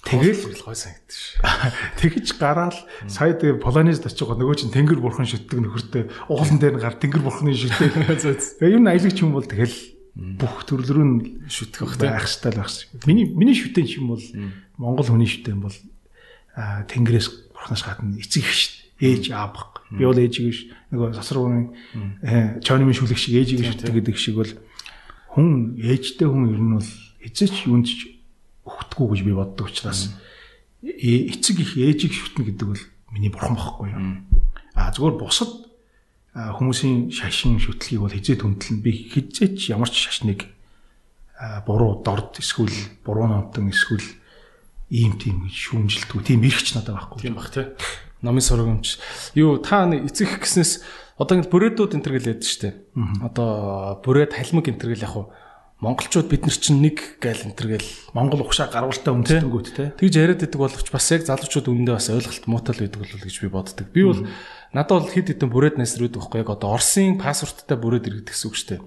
Тэгэл гой санагдаж ш. <laughs> Тэгэж гараал сая тэгээ Полонезд очих нөгөө чинь тэнгэр бурхан шүтдэг нөхөртэй уулан дээр гар тэнгэр бурханы шүтдэг. Тэгээ юм аялагч юм бол тэгэл бүх төрлөрөө нь шүтэх байх хэрэгтэй байх ш. Миний миний шүтэн юм бол Монгол хүний шүтэн бол тэнгэрээс бурханаас гадна эцэг ш. Ээж аабах. Би бол ээжийг ш. Нөгөө сасрууны чойномын шүлэг шиг ээжийг шүтдэг гэдэг шиг бол хүн ээжтэй хүн ер нь бол эцэч юундч өгтгүү гэж би боддог учраас эцэг их ээжийг шүтнэ гэдэг бол миний бурхан бохгүй юу. А зүгээр бусад хүмүүсийн шашин шүтлгийг бол хизээ түндлэн би хизээч ямар ч шашныг буруу дорд эсвэл буруу номтон эсвэл ийм тийм шүүмжилтгүй тийм эрхч надад байхгүй. Тийм бах тий. Номын сургамж. Юу та эцэг гэснээс одоо ингэ бүрээдүүд энэ төр гэлээд штэ. Одоо бүрээд халимаг энэ төр гэл яг уу монголчууд бид нар чинь нэг гайл энэ төр гэл монгол ухшаа гарвалтай үндэстэнгүүт те. Тэгж яриад идэг боловч бас яг залуучууд өмнөдөө бас ойлголт муутай л байдаг болов гэж би боддог. Би бол надад бол хэд хэдэн бүрээд найс нар байдаг байхгүй яг одоо Оросын паспорттай бүрээд иргэдэг гэсэн үг шүү дээ.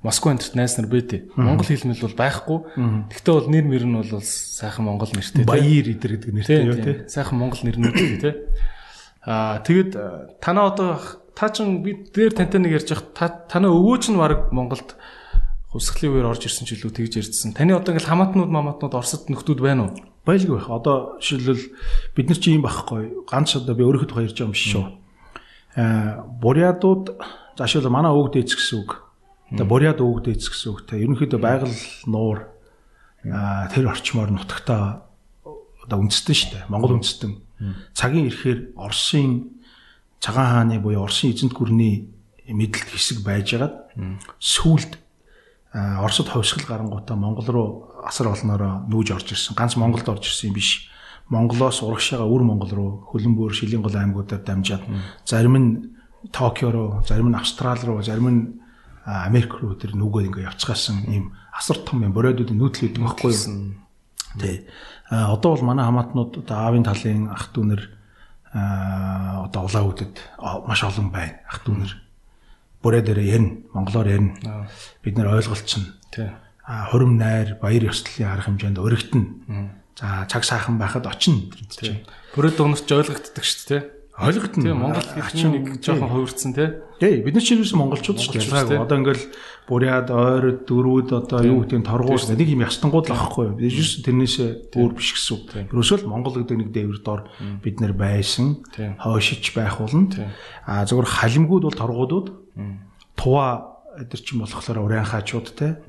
Москва энтерт найс нар бэдэ. Монгол хэлмэл бол байхгүй. Тэгтээ бол нэр мөр нь бол сайхан монгол нэртэй те. Баяр идэр гэдэг нэртэй юу те. Сайхан монгол нэрнүүд <coughs> те. Аа тэгэд танаа одоо та чин би дээр тантай нэг ярьж явах танаа өвөө чинь баг Монголд хувьсгалын үеэр орж ирсэн ч илүү тэгж ярьдсан. Таны одоо ингээл хамаатнууд мамаатнууд Оросд нөхдүүд байна уу? Байлгүй байх. Одоо жишээлбэл бид нар чи юм байхгүй. Ганц одоо би өөрийнхөө тухай ярьж байгаа юм шүү. Аа бурядууд заашгүй манай өвөг дээц гэсэн үг. Одоо буряд өвөг дээц гэсэн үг. Тэ ерөнхийдөө байгаль нуур аа тэр орчмоор нутагтаа одоо үндэстэн шүү дээ. Монгол үндэстэн. Цагийн ирэхээр Оросын цагаан хааны буюу Оросын эзэнт гүрний мэдлэлт хэсэг байжгаад сүүлд Оросд ховсгал гарангуудаа Монгол руу асар олноороо нүүж орж ирсэн. Ганц Монголд орж ирсэн юм биш. Монголоос урагшаага өвөр Монгол руу хөлбөмбөр шилийн гол аймагуудаар дамжаад зарим нь Токио руу, зарим нь Австрали руу, зарим нь Америк руу тэр нүгөө ингээ явцгаасан ийм асар том юм боройдуудын нүүдэл гэдэг байхгүй юу? Тий. Одоо бол манай хамаатнууд одоо аавын талын ах дүүнэр одоо улаан үдэд маш олон байна. Ах дүүнэр бүрээ дээрээ ярина. Монголоор ярина. Бид нэр ойлголцсон. Тий. А хурим найр, баяр ёслолын арга хэмжээнд өргөдөн. За цаг сайхан байхад очино. Бүрээ дуунарч ойлгогддог шүү дээ. Ойлгогдно. Тийм Монгол хэлний нэг жоохон хувирцсан тий. Тий, бид нар чинь юусэн монголчууд шүү дээ. Одоо ингээл буряд, ойрод, дөрүүд одоо юу гэдэг нь торгуул нэг юм ястангууд л авахгүй юу. Бид юусэн тэрнээсээ өөр биш гэсэн үг. Ерөөсөө л Монгол гэдэг нэг дээвэр дор бид нар байсан. Хойшиж байх болно. А зөвхөн халимгууд бол торгуудууд тува чинь болохоор уран хаачууд те.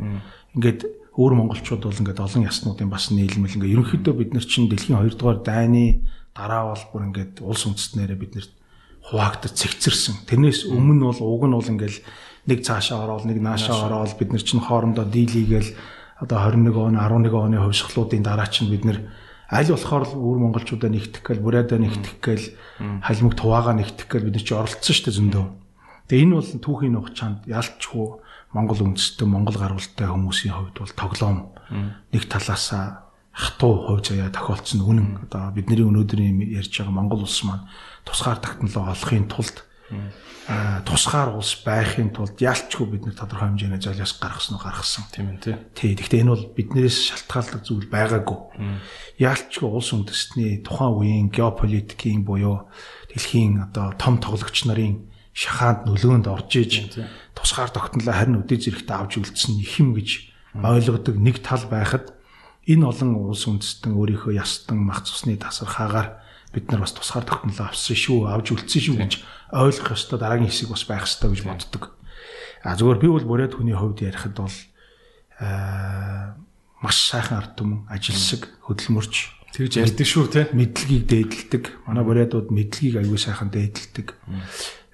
Ингээд өөр монголчууд бол ингээд олон яснуудын бас нийлмэл ингээд ерөнхийдөө бид нар чинь дэлхийн 2 дугаар дайны дараа бол бүр ингээд улс үндэстнэрээ бид нэр хуваагдаж цэгцэрсэн. Тэрнээс өмнө бол уг нь бол ингээд нэг цаашаа ороод нэг наашаа ороод бид нар чинь хоорондоо дийлийгээл одоо 21 он 11 оны хувьсгалуудын дараа чинь бид нэр аль болохоор л өвөр монголчуудаа нэгтгэх гээл бурайдаа нэгтгэх гээл халимаг туваагаа нэгтгэх гээл бид нар чи оролцсон шүү дээ зөндөө. Тэгээ энэ бол түүхийн хугацаанд ялчгүй Монгол үндэстэн Монгол гарвалтай хүмүүсийн хувьд бол тоглоом. Нэг талаасаа хатуу хувь заяа тохиолдсон үнэн. Одоо бидний өнөөдрийн ярьж байгаа Монгол улс маань тусгаар технологи олохын тулд тусгаар улс байхын тулд ялчгүй бид нар тодорхой хэмжээний золиос гаргасан уу гаргасан. Тийм ээ тий. Гэхдээ энэ бол биднээс шалтгаалдаг зүйл байгаагүй. Ялчгүй улс үндэстний тухайн үеийн геополитикийн буюу дэлхийн одоо том тоглогч нарын шахаанд нөлөөнд орж иж тусгаар тогтнолоо харин үдээ зэрэгт авч үлдсэн их юм гэж ойлгодог нэг тал байхад энэ олон улс үндэстэн өөрийнхөө ястан мах цусны тасархаагаар бид нар бас тусгаар тогтнолоо авсан шүү, авж үлдсэн шүү гэж ойлгох ёстой дараагийн хэсэг бас байх ёстой гэж боддог. А зүгээр би бол бүрээд хүний хувьд ярихад бол маш сайхан ард түмэн ажилсаг хөдөлмөрч тэгж ярьдаг шүү те мэдлэгийг дээдэлдэг. Манай бүрээдүүд мэдлэгийг аюул сайхан дээдэлдэг.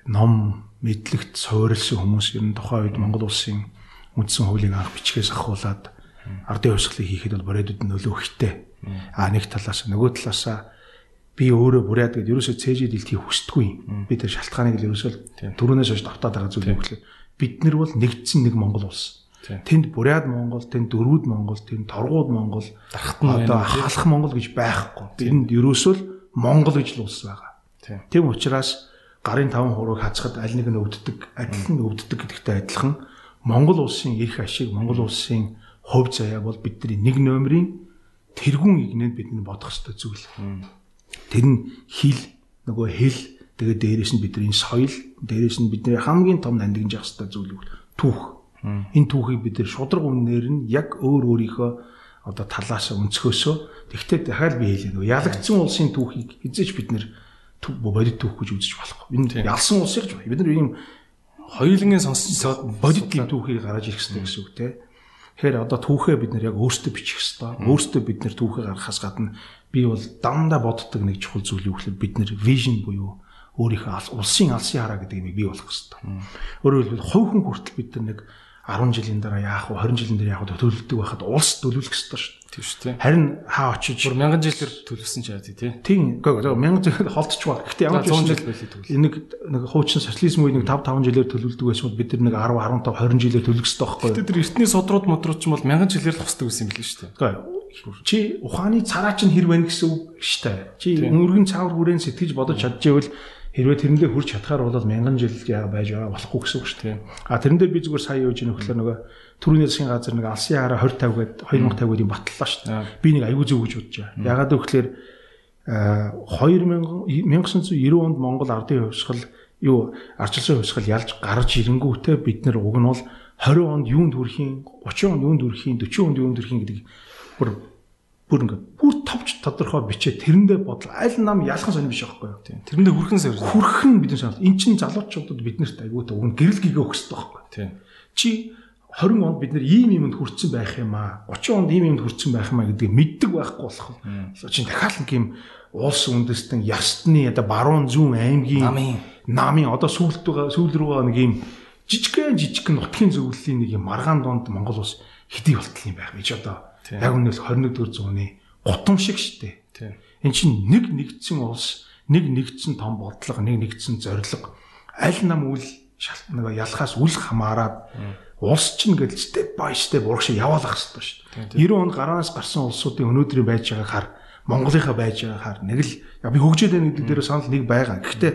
Ном мэдлэгт суурилсан хүмүүс ер нь тухайн үед Монгол улсын үндсэн хуулийг анх бичгээс ахуулаад ардын хувьсгалыг хийхэд бол боройдод нөлөө ихтэй. А нэг талаас нөгөө талаас би өөрөө буряд гэдээ ерөөсөө цээжид илтгийг хүсдэггүй. Би тэр шалтгааныг л ерөөсөө түрүүнээс хойш давтаад байгаа зүйл юм гэхлээр бид нар бол нэгдсэн нэг Монгол улс. Тэнд буряд Монгол, тэнд дөрвүүд Монгол, тэнд торгууд Монгол, одоо халах Монгол гэж байхгүй. Тэнд ерөөсөө л Монгол гэж л улс байгаа. Тийм учраас гарын таван хурууг хазахад аль нэг нь өвддөг, адил нь өвддөг гэдэгтэй адилхан Монгол улсын эрх ашиг, Монгол улсын хувь заяа бол бидний нэг номерын тэргүүн игнэнд бид нар бодох ёстой зүйл. Тэр нь хил нөгөө хэл тэгээд дээрээс нь бидний соёл, дээрээс нь бидний хамгийн том нандинж явах ёстой зүйл түүх. Энэ түүхийг бид нар шудраг үнээр нь яг өөр өөрийнхөө одоо талаас өнцгөөсөө тэгтээ дахиад би хэлээ нөгөө ялагдсан улсын түүхийг эзэж бид нар бодит түүх гэж үзэж болохгүй. Энэ ялсан улсыг ч бид нар ийм хоёулангийн сонссон бодит түүхийг гаргаж ирэх хэрэгтэй гэсэн үг тийм Тэгэхээр одоо түүхээ бид нэр яг өөрсдөө бичих хэвээр. Өөрсдөө бид нэр түүхээ гаргахаас гадна би бол дандаа боддог нэг чухал зүйл юу гэхээр бид нэр vision буюу өөрийнхөө улсын алсын хараа гэдэг юм бий болох хэвээр. Өөрөөр хэлбэл хувь хүн хүртэл бид нар нэг 10 жилийн дараа яах вэ 20 жилийн дараа яах вэ төлөвлөдөг байхад улс төлөвлөх ёстой шүү дээ. Тийм шүү дээ. Харин хаа очиж бүр мянган жилээр төлөвсөн ч яа тий. Тийм. Гэхдээ мянган жилээр холдчихваа. Гэхдээ ямар ч юм нэг нэг хуучин социализм үеийн нэг 5 5 жилээр төлөвлөдөг байсан бол бид нар нэг 10 15 20 жилээр төлөвлөх ёстой байхгүй юу? Тэгээд тэр эртний содрууд модрууд ч юм бол мянган жилээр л хосдог байсан юм билээ шүү дээ. Чи ухааны цараа чинь хэр байна гэсэн үг шүү дээ. Чи өнгөргөн цаавар хүрээн сэтгэж бодож чадчихвэл хэрвээ тэрэндээ хүрч чадхаар бол мянган жил байж байгаа болохгүй гэсэн үг шүү дээ. А тэрэн дээр би зүгээр сая юу гэж нөхлөө нөгөө түрүүний засгийн газар нэг алсын хараа 20 50 гээд 2050 гээд юм батллаа шүү дээ. Би нэг аюул зөв гэж бодож байгаа. Ягаад гэвэл 2000 1990 онд Монгол ардын хувьсгал юу арчилсан хувьсгал ялж гарч ирэнгүүтээ бид нар уг нь бол 20 онд юунд хүрэхийн 30 онд юунд хүрэхийн 40 онд юунд хүрэхийн гэдэг бүр бүр ингээ бүр товч тодорхой бичээ. Тэрэндээ бодол. Аль нам ялхан сонир биш байхгүй юу? Тийм. Тэрэндээ хүрхэн сар хүрхэн бидний санал эн чин залуучуудад биднэрт айгуутай уг нь гэрэл өгөх хэрэгтэй байхгүй тийм. Чи 20 онд бид нэр ийм юмд хүрсэн байх юм аа? 30 онд ийм юмд хүрсэн байх юм аа гэдгийг мэддэг байхгүй болох. Чи дахиад нэг юм улс үндэстэн ястны одоо баруун зүүн аймгийн намын. намын одоо сүүлд байгаа сүүл рүү нэг юм жижигхэн жижигхэн нутгийн зөвлөлийн нэг юм маргаан донд Монгол улс хэдий болтол юм байх гэж одоо яг үнээс 21-р зууны гутам шиг штэ. Эн чинь нэг нэгдсэн улс, нэг нэгдсэн том бодлого, нэг нэгдсэн зорилго аль нам үл нэг ялхаас үл хамааран улс чинь гэдэг step by step урагш яваалах хэрэгтэй шүү дээ. 90 он гараанаас гарсан улсуудын өнөөдрийн байж байгааг хар Монголынхаа байж байгааг хар нэг л би хөгжөөд байна гэдэг дээр санал нэг байгаа. Гэхдээ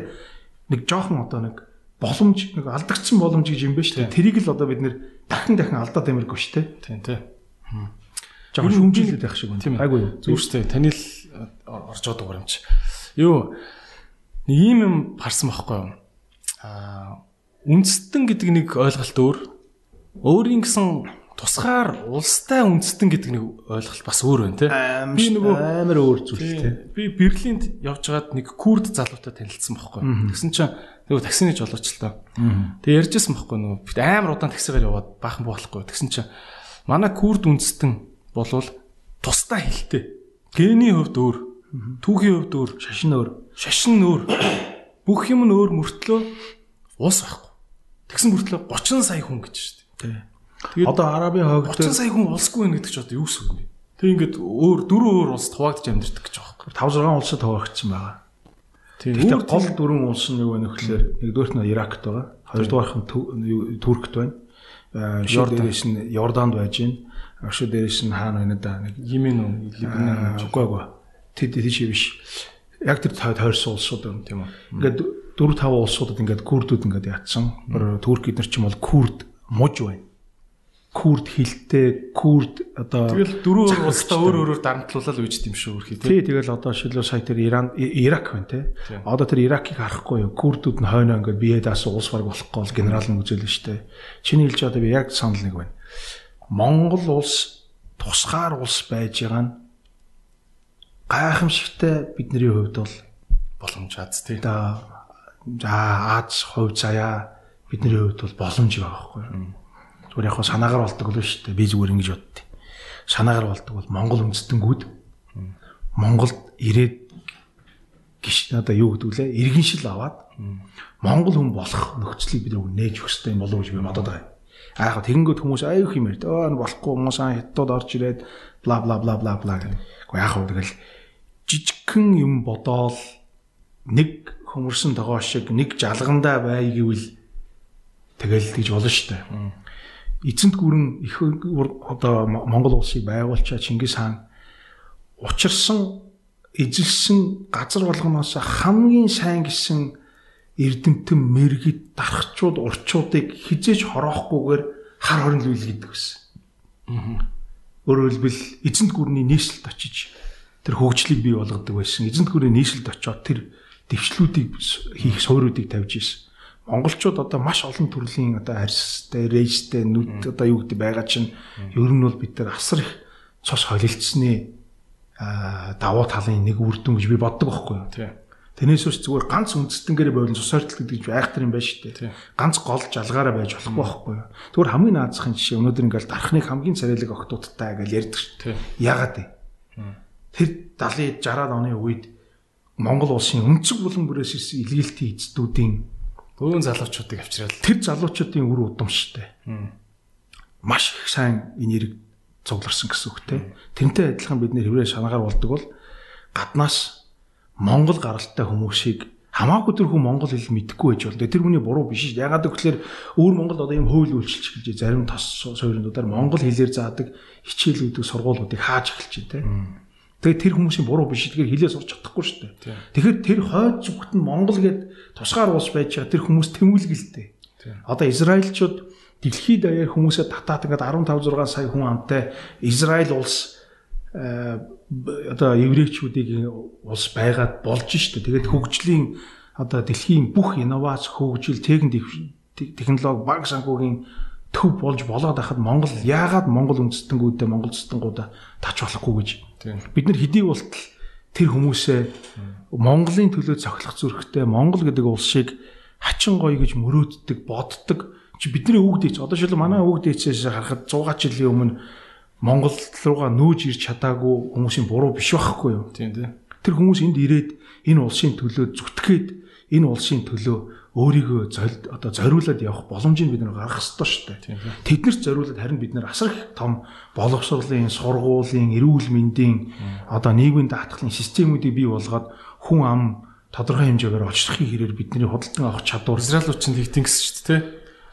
нэг жоохон одоо нэг боломж нэг алдагдсан боломж гэж юм байна шүү дээ. Тэрийг л одоо бид нэр дахин дахин алдаад ямаргүй шүү дээ. Тийм тийм. Жаахан шүмжлээд байх шиг байна. Айгу юу. Зүг шүү дээ. Таны л орж байгаа дугаар юм чи. Юу нэг юм юм харсан байхгүй юу? Аа үндэстэн гэдэг нэг ойлголт өөр. Өөрийн гэсэн тусгаар улстай үндэстэн гэдэг нэг ойлголт бас өөр байна те. Би нөгөө амар өөр зүйл те. Би Берлинд явж байгаад нэг курд залуутай танилцсан байхгүй. Тэгсэн чинь нөгөө таксины жолоочлоо. Тэгээ ярьжсэн байхгүй нөгөө амар удаан таксигаар яваад баахан болохгүй. Тэгсэн чинь манай курд үндэстэн болвол тусдаа хилтэй. Гэний хувьд өөр, түүхийн хувьд өөр, шашин өөр, шашин өөр. <coughs> Бүх юм нь өөр мөртлөө уус байхгүй. Тэгсэн мөртлөө 30 сая хүн гэж шүү дээ. Тэгээд одоо арабын хойгт 30 сая хүн улсгүй байна гэдэг чинь одоо юу гэсэн юм бэ? Тэг ингээд өөр дөрвөн өөр улс хуваагдж амьдэрдэг гэж байгаа байхгүй. 5 6 улсад хуваагдсан байгаа. Тэгээд гол дөрвөн улс нь юу вэ нөхлөөр нэгдүгээрт нь Иракт байгаа. Хоёрдугаарх нь Туркт байна. Йорданд нь Йорданд байж байна. Ошо дээрээс нь хаана байна да нэг Йемен үү Либнан үгүй үгүй. Тэд тийш биш. Яг тэр тойрсон улсууд юм тийм үү. Ингээд 4 5 улсуудад ингээд курдууд ингээд ятсан. Турк эднэр ч юм бол курд муж байна. Курд хилтэй, курд одоо Тэгэл дөрөв улстай өөр өөрөөр дарамтлуулаад үйжт юм шүү үрхий тий. Тэгэл одоо шилүү сая тэр Иран Ирак байна тий. Одоо тэр Иракийг харахгүй юу? Курдууд нь хойноо ингээд бие даасан улс баг болохгүй бол генерал нь үзэл нь штэ. Чиний хэлж одоо би яг санал нэг байна Монгол улс тусгаар улс байж байгаа нь гайхамшигтай бидний хувьд бол боломж аз тий. За Аз хувь заяа бидний хувьд бол боломж байгаа байхгүй. Зүгээр яг санаагаар болдог л шүү дээ. Би зүгээр ингэж боддیں۔ Санаагаар болдог бол Монгол үндэстэнгүүд Монголд ирээд гис надаа юу гэдэг лээ? Иргэншил аваад Монгол хүн болох нөхцөлийг бид нээж өгөх хэрэгтэй юм болов уу гэж би бодод байгаа. А яг тэгэнгүүт хүмүүс аюу их юм ярьд. Өө болохгүй хүмүүс аа хятад орж ирээд бла бла бла бла бла гэх. Уу яг хөө тэгэл жижигхэн юм бодоол нэг хөмөрсөн тогоо шиг нэг жалгандаа бай гэвэл тэгэл гэж болно шүү дээ. Эцэнт гүрэн их одоо Монгол улсыг байгуулчаа Чингис хаан учирсан эзэлсэн газар болгоноос хамгийн сайн гэсэн эрдэмтэн мэрэгд дарахчууд урчуудыг хизээж хороохгүйгээр хар хорин лүүл гэдэг гэсэн. Өөрөөр хэлбэл эзэнт гүрний нийслэлд очиж тэр хөгжлийг бий болгодог байсан. Эзэнт гүрний нийслэлд очиод тэр дэвшлүүдийг хийх суурьуудыг тавьж исэн. Монголчууд одоо маш олон төрлийн одоо арьстай, рейжтэй, нүд одоо юу гэдэг байгаа чинь ер нь бол бид нар асар их цус холилдсны давуу талын нэг үр дүн гэж би боддог байхгүй юу. Тэрнээс үс зүгээр ганц үндэстэнгээр болон цусартал гэдэг чинь айхтар юм байна шүү дээ. Ганц гол жалгаараа байж болохгүй байхгүй юу. Зүгээр хамгийн наазахын жишээ өнөөдөр ингээл дархныг хамгийн царайлаг охтуудтай гэж ярьдаг шүү дээ. Яагаад вэ? Тэр 70 60-аад оны үед Монгол улсын өнцөг булан бүрээс ирсэн илгээлтийн эцдүүдийн бөөн залуучуудыг авчираад тэр залуучуудын үр удам шүү дээ. маш их сайн энерги цугларсан гэсэн үг те. Тэрнтэй адилхан бид нэр хэврээ шанаагаар болдог бол гаднаас Монгол гаралтай хүмүүсийг хамаагүй тэр хүн монгол хэл мэдэхгүй байж болно. Тэр хүний буруу биш шүү. Ягаад гэвэл өөр Монголд одоо ийм хууль үйлчилж эхэлж зарим тос сууринуудаар монгол хэлээр заадаг хичээлүүдийг сургуулиудыг хааж эхэлж байна. Тэгээ тэр хүмүүсийн буруу биш. Тэгэхээр хэлээ сурч чадахгүй шүү дээ. Тэгэхээр тэр хойд зүгт нь монгол гэд тусгаар уус байж байгаа тэр хүмүүс тэмүүлгэлтэй. Одоо Израильчууд дэлхийд даяар хүмүүсээ татаад ингээд 15 6 сая хүн амтай Израиль улс одоо еврейчүүдийн улс байгаад болж штэ. Тэгээд хөгжлийн одоо дэлхийн бүх инновац хөгжил технологи баг санхүүгийн төв болж болоод байхад Монгол яагаад Монгол үндэстэнгүүдээ Монгол зүтэнгуудаа тач болохгүй гэж? Бид нар хэдий болтол тэр хүмүүсээ Монголын төлөө цохилох зүрхтэй Монгол гэдэг улсыг хачин гоё гэж мөрөөддөг боддог. Чи бидний өвгдээч одоо шил манай өвгдээчээс харахад 100 жилийн өмнө Монгол руугаа нөөж ирч чадаагүй хүмүүсийн буруу биш байхгүй юу? Тийм тийм. Тэр хүмүүс энд ирээд энэ улсын төлөө зүтгээд энэ улсын төлөө өөрийгөө одоо зориулаад явах боломжийг бид нар гаргах ёстой шүү дээ. Тэднэрт зориулаад харин бид нар асар их том боловсролын, сургуулийн, эрүүл мэндийн одоо нийгмийн даатгалын системүүдийг бий болгоод хүн ам тодорхой хэмжээгээр олчлохын хэрээр бидний худалдан авах чадвар Израилууд ч тэгтэн гэсэн шүү дээ.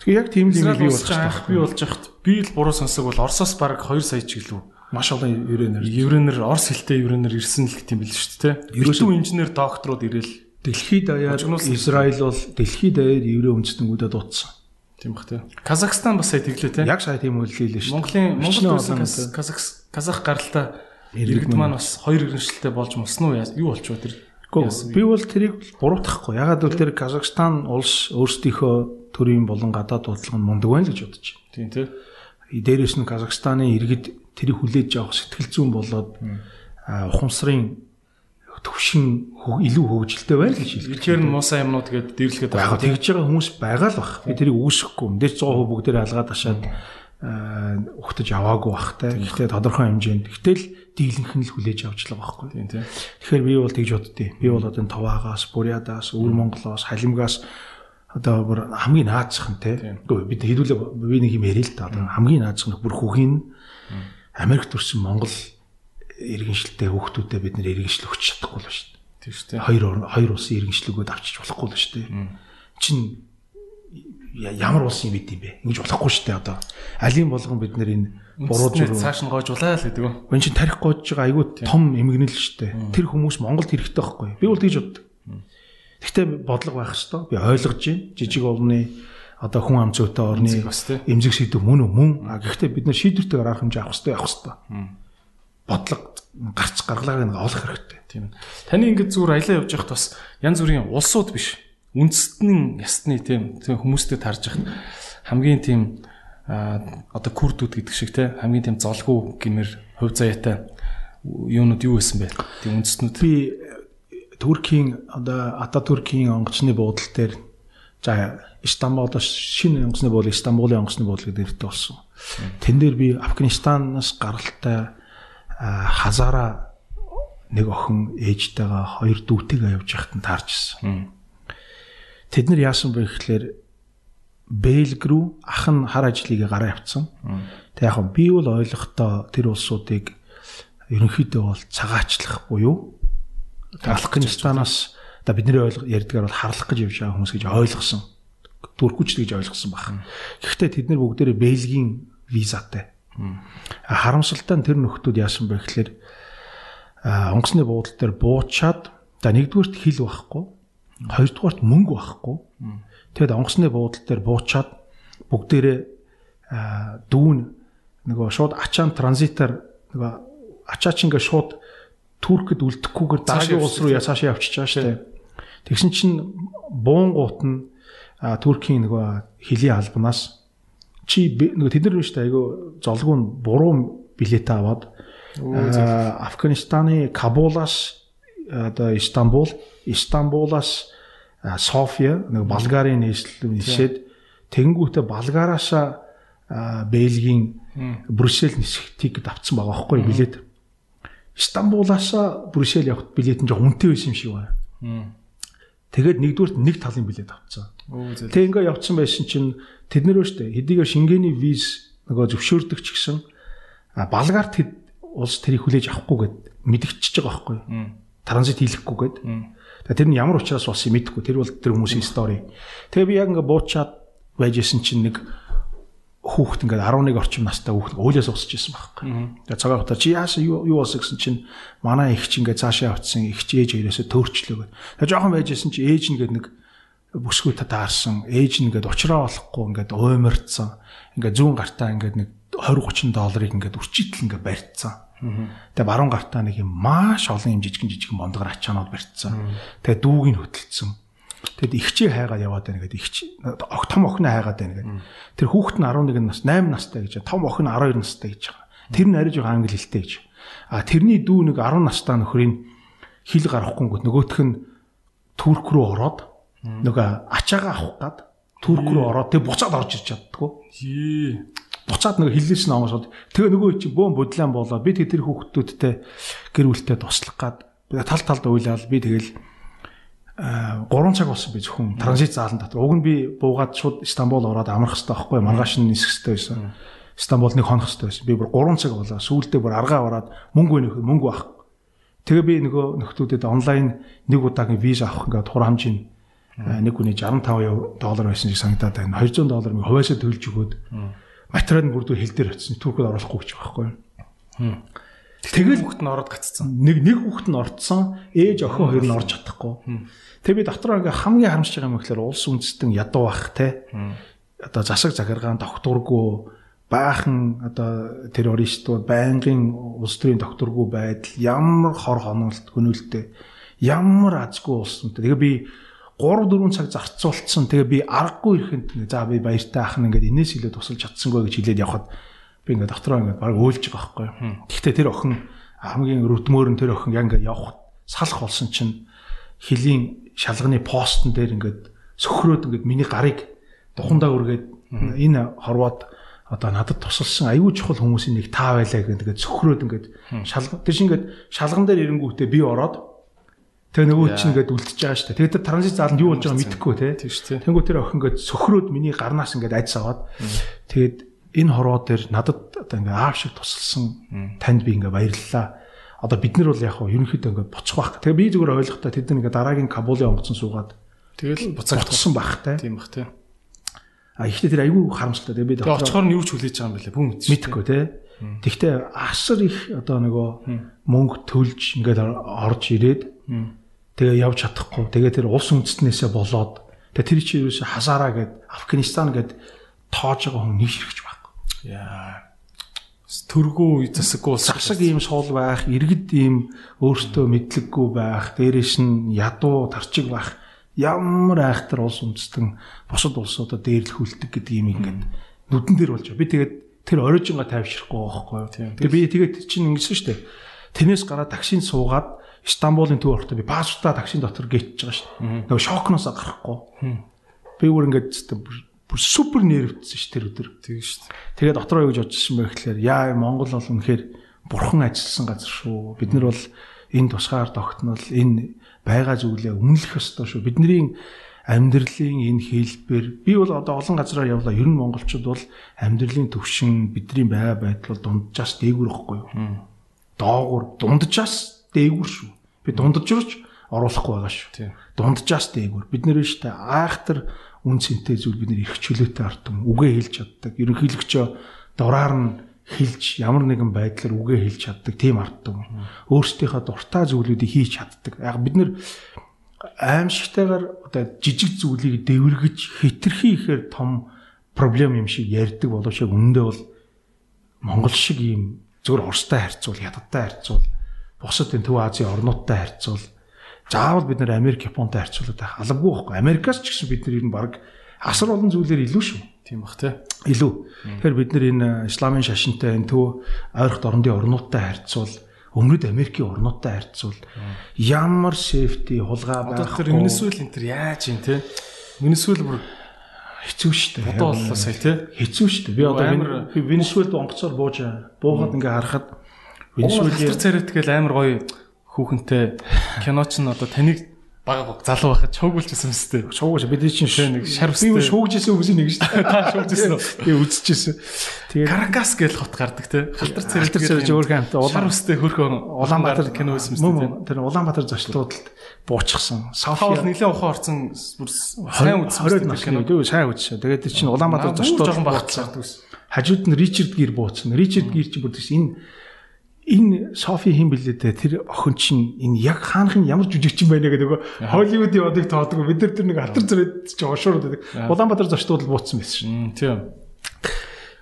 Тэгээ яг тийм л юм бий болж байгаа. Би болж хахад би л буруу сонсог бол Оросоос баг 2 сая ч гэлүү. Маш олон еврейнэр. Еврейнэр Орос хэлтэй еврейнэр ирсэн л гэт юм бил шүү дээ. Ерөөсөө инженер докторууд ирэл дэлхийд даяар Израиль бол дэлхийд даяар еврей үндэстнүүдэд дуудсан. Тийм бах тий. Казахстан бас сая тэглээ тий. Яг сая тийм үйл хийлээ шүү. Монголын Монгол улсын Казах Казах гаралтай иргэд маань бас хоёр иргэншилтэй болж мусан уу юу болчихоо тэр Би бол тэрийг буруутгахгүй. Ягаад гэвэл тэр Казахстан улс өөрсдийнхөө төрийн болон гадаад бодлого нь мундаг байна л гэж бодож байна. Тийм тий. Дээрээс нь Казахстаны иргэд тэрийг хүлээж авах сэтгэл зүйн болоод ухамсарын төвшин илүү хөгжилтэй байна л гэж хэлэх. Тэгэхээр нь муусаа юмнууд гээд дэвлэхэд байгаа. Тэгж байгаа хүмүүс байгаа л бах. Би тэрийг үүсэхгүй. Мэдээж 100% бүгдээрээ алгаад ашаад ухтаж аваагүй бах те. Гэхдээ тодорхой хэмжээнд. Гэтэл дийлэнх нь л хүлээж авч л байгаа байхгүй. Тийм тийм. Тэгэхээр би бол тэгж боддتي. Би бол одоо Товаагаас, Бурядаас, Өвөр Монголоос, Халимгаас одоо бүр хамгийн наацх нь те. Үгүй бид хэдүүлээ би нэг юм ярил л да. Одоо хамгийн наацх нь бүр хүүхийн Америк төрсэн Монгол иргэншилтэй хүүхдүүдэд бид нэр иргэншил өгч чадахгүй л ба шүү дээ. Тийм шүү дээ. Хоёр хоёр улсын иргэншлэгүүд авчиж болохгүй л шүү дээ. Чин ямар улсын бид юм бэ? Ингэж болохгүй шүү дээ одоо. Алийн болгон бид нэр энэ буруу зүйл цааш нь гоожулаа л гэдэг үү. Энд чинь тарих гоож байгаа айгүй том эмгэнэл шүү дээ. Тэр хүмүүс Монголд хэрэгтэй байхгүй. Би бол тэгж боддог. Гэхдээ бодлого байх хэвээр би ойлгож байна. Жижиг олны одоо хүн ам зүйтэй орны эмзэг шийдвэр мөн үү мөн. А гэхдээ бид нар шийдвэртэйгээр арга хэмжээ авах хэрэгтэй явах хэрэгтэй. Бодлого гарц гаргалгааг нь олох хэрэгтэй. Тийм. Таны ингэж зүгээр аялаа явж байхад бас янз бүрийн улсууд биш. Үндэстэн ясны тийм хүмүүстэй тарж яхад хамгийн тийм одоо курдүүд гэдэг шиг те хамгийн тийм золгүй гэмээр хувь заяатай юунууд юу байсан бэ? Тийм үндэстнүүд. Би Туркийн одоо Ататүркийн онгоцны буудлын дээр за Истанбулоос шинэ онгоцны буудлын Истанбулын онгоцны буудлын дээртэй болсон. Тэн дээр би Афганистанаас гаралтай хазара нэг охин ээжтэйгээ хоёр дүүтэйгээ явж байхад нь таарч ирсэн. Тэд нар яасан бэ гэхээр Бэлг рүү ах нь хар ажлыг гараа явцсан. Тэг яг би бол ойлгохдоо тэр улсуудыг ерөнхийдөө бол цагаачлах буюу Афганистанаас одоо бидний ойлго ярьдгаар бол харлах гэж явж байгаа хүмүүс гэж ойлгосон. Туркүч гэж ойлгосон баг. Гэхдээ тэд нар бүгдээрээ Бэлгийн визатай. Харамсалтай нь тэр нөхдүүд яасан бэ гэхээр онгоцны буудлын дээр буучаад за нэгдүгürt хил байхгүй, хоёрдугаарт мөнгө байхгүй Тэгэд онгоцны буудлын дээр буучаад бүгдээрээ дүүн нөгөө шууд ачаан транзитаар нөгөө ачаач ингээ шууд Туркэд үлдэхгүйгээр дараагийн улс руу байгаа шүү дээ. Тэгсэн чинь буунгууд нь Туркийн нөгөө хилийн албанаас чи нөгөө тэд нар биш та айгу золгүй нь буруу билет аваад Афганистаны Кабулаас одоо Истанбул, Истанбулаас София нэг Болгарын нийслэл нишээд тэгэнгүүтээ Болгараасаа Бельгийн Брюссел нисхтийг давцсан байгаа байхгүй билет. Стамбулаас Брюссел явахт билет нь жоо үнэтэй байсан юм шиг байна. Тэгээд нэгдүгürt нэг талын билет авцсан. Тэг ингээ явцсан байсан чинь тэд нэрөө штэ хэдийгээр шингээний виз нөгөө зөвшөөрдөг ч гэсэн балгаар тэд улс тэрийг хүлээж авахгүйгээд мэдгчиж байгаа байхгүй. Транзит хийлэхгүйгээд. Тэгээ тэр нь ямар учраас болсон юм мэдэхгүй. Тэр бол тэр хүмүүсийн стори. Тэгээ би яг ингээ буучаад байжсэн чинь нэг хүүхэд ингээд 11 орчим настай хүүхэд өөлөөс усч ирсэн байхгүй. Тэгээ цагаан хотоор чи яасан юу юу болсон гэсэн чинь манай их чи ингээд цаашаа авцсан их чи ээж хоёроосоо төөрчлөө гэд. Тэгээ жоохон байжсэн чи ээж нэгэд нэг бүсгүй татаарсан ээж нэгэд уучраа болохгүй ингээд уймарцсан. Ингээд зүүн гартаа ингээд нэг 20 30 долларыг ингээд үрчитэл ингээд барьцсан. Тэгээ баруун гартаа нэг юм маш олон юм жижигэн жижигэн бондгор ачаанууд барьцсан. Тэгээ дүүг нь хөтөлцсөн Тэгэд ихчээ хайгаад яваад байна гэдэг ихч том охиноо хайгаад байна гэдэг. Тэр хүүхэд нь 11 нас 8 настай гэж том охин 12 настай гэж байгаа. Тэр нь арай жоо англи хэлтэй гэж. А тэрний дүү нэг 10 настай нөхрийн хил гарахгүй гот нөгөөх нь турк руу ороод нөгөө ачаагаа авах гад турк руу ороод тэг буцаад орж ирч чаддгүй. Буцаад нөгөө хиллээс нь онгосоод тэгээ нөгөө чи бөөн бодлаан болоо би тэр хүүхдүүдтэй гэр бүлтэй туслах гад тал талд уйлаад би тэгэл 3 цаг болсон би зөвхөн транзит заалан дотор. Уг нь би буугаад шууд Стамбул ороод амрах хэрэгтэй байхгүй маргааш нь нисэх хэрэгтэй байсан. Стамбул нэг хонох хэрэгтэй байсан. Би бүр 3 цаг болоо. Сүүлдээ бүр аргаа ороод мөнгө өнөх мөнгө авах. Тэгээ би нөгөө нөхдүүдэд онлайн нэг удаагийн виза авах ингээд тур хамжийн нэг хүний 65 доллар байсан шиг санагдаад байна. 200 доллар ми хуваашаа төлж өгөөд материал бүрдүү хил дээр очсон. Туркод оруулахгүй гэж байгаа байхгүй. Тэгэл хүүхэд нь ороод гаццсан. Нэг нэг хүүхэд нь орцсон. Ээж охин хоёр нь орж чадахгүй. Тэгээ би дотроо ингээ хамгийн харамсаж байгаа юм гэхээр улс үндэстэн ядуу бах те. Одоо засаг захиргаан докторгүй баахан одоо террористууд байнгын улс төрийн докторгүй байдал ямар хор хонолт гөнүүлтэй ямар азгүй улс үнтэй. Тэгээ би 3 4 цаг зарцуулсан. Тэгээ би аргагүй ирэхэд за би баяртай ах нь ингээд энэс илүү тусалж чадсангүй гэж хэлээд явхад би ингээд доктороо ингээд баг өөлж байгаа байхгүй. Гэхдээ тэр охин хамгийн рүтмөр нь тэр охин яг ингээд явах салах болсон чинь хилийн шалганы постн дээр ингээд сөхрөөд ингээд миний гарыг духандаа үргээд энэ хорвоод одоо надад тусалсан аюул чухал хүмүүсийн нэг таа байлаа гэдэг ингээд сөхрөөд ингээд шалган тэр шиг ингээд шалган дээр ирэнгүүтээ би ороод тэгээ нөгөө чинь ингээд үлдчихэж байгаа шүү дээ. Тэгээд тэр транзит зааланд юу болж байгааг мэдэхгүй те. Тэнгүү тэр охин ингээд сөхрөөд миний гарнаас ингээд айдс аваад тэгээд энэ хорвоо дээр надад одоо ингээд аав шиг тусалсан танд би ингээд баярлалаа одоо бид нар бол яг хаа ерөнхийдөө ингээд боцох байх. Тэгээ би зүгээр ойлгохтой тэд нэг дараагийн Кабулын онгоцон суугаад тэгэл буцаагдсан байх те. Тийм бах те. А ихтэй тэр айгүй харамсалтай. Тэгээ би очихоор нь юу ч хүлээж байгаа юм бэлээ. Бүм мэдхгүй те. Тэгтээ асар их одоо нөгөө мөнгө төлж ингээд орж ирээд тэгээ явж чадахгүй. Тэгээ тэр улс үндэстнээсээ болоод тэгээ тэр чинь юу хасаараа гэд Афганистан гэд тоож байгаа хүн нэг ширхэж байхгүй. Яа төргүү засаггүй засаг ийм суул байх, иргэд ийм өөртөө мэдлэггүй байх, дээрэш нь ядуу тарчиг байх ямар айхтар улс үндэстэн бусад улсуудад дээрлэхүүлдэг гэдэг юм ингээд нүдэн дээр болж байгаа. Би тэгээд тэр оройжинга тайвшрахгүй байхгүй. Тэгээд би тэгээд чинь ингэсэн шүү дээ. Тэрнээс гараад таксинд суугаад Стамбулын төв ортоо би паспортаа таксин дотор гээчж байгаа шүү дээ. Нөгөө шокноос гарахгүй. Би бүр ингээд бүр супер нервтсэн ш тэр өдөр. Шүү дээ. Тэгээ дотроо юу гэж бодчихсон бэ гэхээр яа Монгол бол үнэхээр бурхан ажилласан газар шүү. Бид нар бол энэ тусгаар тогтнол энэ байгаа зүйлээ үнэлэх ёстой шүү. Бидний амьдралын энэ хэлбэр би бол одоо олон газараар явлаа. Ер нь монголчууд бол амьдралын төвшин бидний байгаа байдал бол дунджаас дээгүр ихгүй юу? Доогуур дунджаас дээгүр шүү. Би дундаж рууч оруулахгүй байгаа шүү. Дунджаас дээгүр. Бид нэр штэ айхтар үн цэнтэй зүйл бид нэр их чөлөөтэй артам үгээ хэлж чаддаг. Ерөнхийлөгчөө дураар нь хэлж ямар нэгэн байдлаар үгээ хэлж чаддаг тийм артам. Өөрсдийнхөө дуртай зүйлүүдийг хийж чаддаг. Яг бид нэр аимшигтайгаар одоо жижиг зүйлийг дэвэргэж хитрхи ихээр том проблем юм шиг ярьдаг боловч яг үнэндээ бол Монгол шиг ийм зөвхөн Оростой харьцуул, Хятадтай харьцуул, бусад энэ Төв Азийн орнуудтай харьцуул заавал бид нэр Америк Японтой харьцуулаад байх албагүй байхгүй. Америкаас ч гэсэн бид ер нь баг асар олон зүйлээр илүү шүү. Тийм бах тий. Илүү. Тэгэхээр бид нар энэ исламын шашинтай энэ төв ойрхот орнуудын орнуудтай харьцуул өмнөд Америкийн орнуудтай харьцуул ямар safety хулгай байх. Одоо тэр Венесуэл энэ төр яаж юм те? Венесуэл бүр хэцүү шүү дээ. Одоо боллоо сая те. Хэцүү шүү дээ. Би одоо Венесуэлд онгоцоор бууж буугаад ингээ харахад Венесуэлийн царайт тэгэл амар гоё хүүхэнтэй кино ч н одоо таныг бага залуу байхад шуугуулжсэн мэт. Шуугуулж бид чинь нэг шар би юу шуугжсэн хүмүүсийн нэг шүү дээ. <laughs> Та шуугжсэн үү? Би үзчихсэн. Тэгээд Каракас гэж хот гардаг те. Халтар цэрэг халтар цэрэг өөрхөн амт улаан өстэй хөрхөн Улаанбаатар кино байсан мэт. Тэр Улаанбаатар зочлуудад буучихсан. София нэлээд ухаан орсон бүр сайн үзсэн кино. Дөө сайн үзсэн. Тэгээд чинь Улаанбаатар зочлууд жоохон багцсан. Хажууд нь Ричард Гир бууцсан. Ричард Гир чинь бүр энэ энэ Софи хин блээ те тэр охин чинь энэ яг хаанхын ямар жүжигчин байна гэдэг нөгөө Холливуудын одыг тоодгоо бид нар тэр нэг алтар зэрэг чи ошуурд байдаг. Улаанбаатар зочдууд л бууцсан байсан шин. Тийм.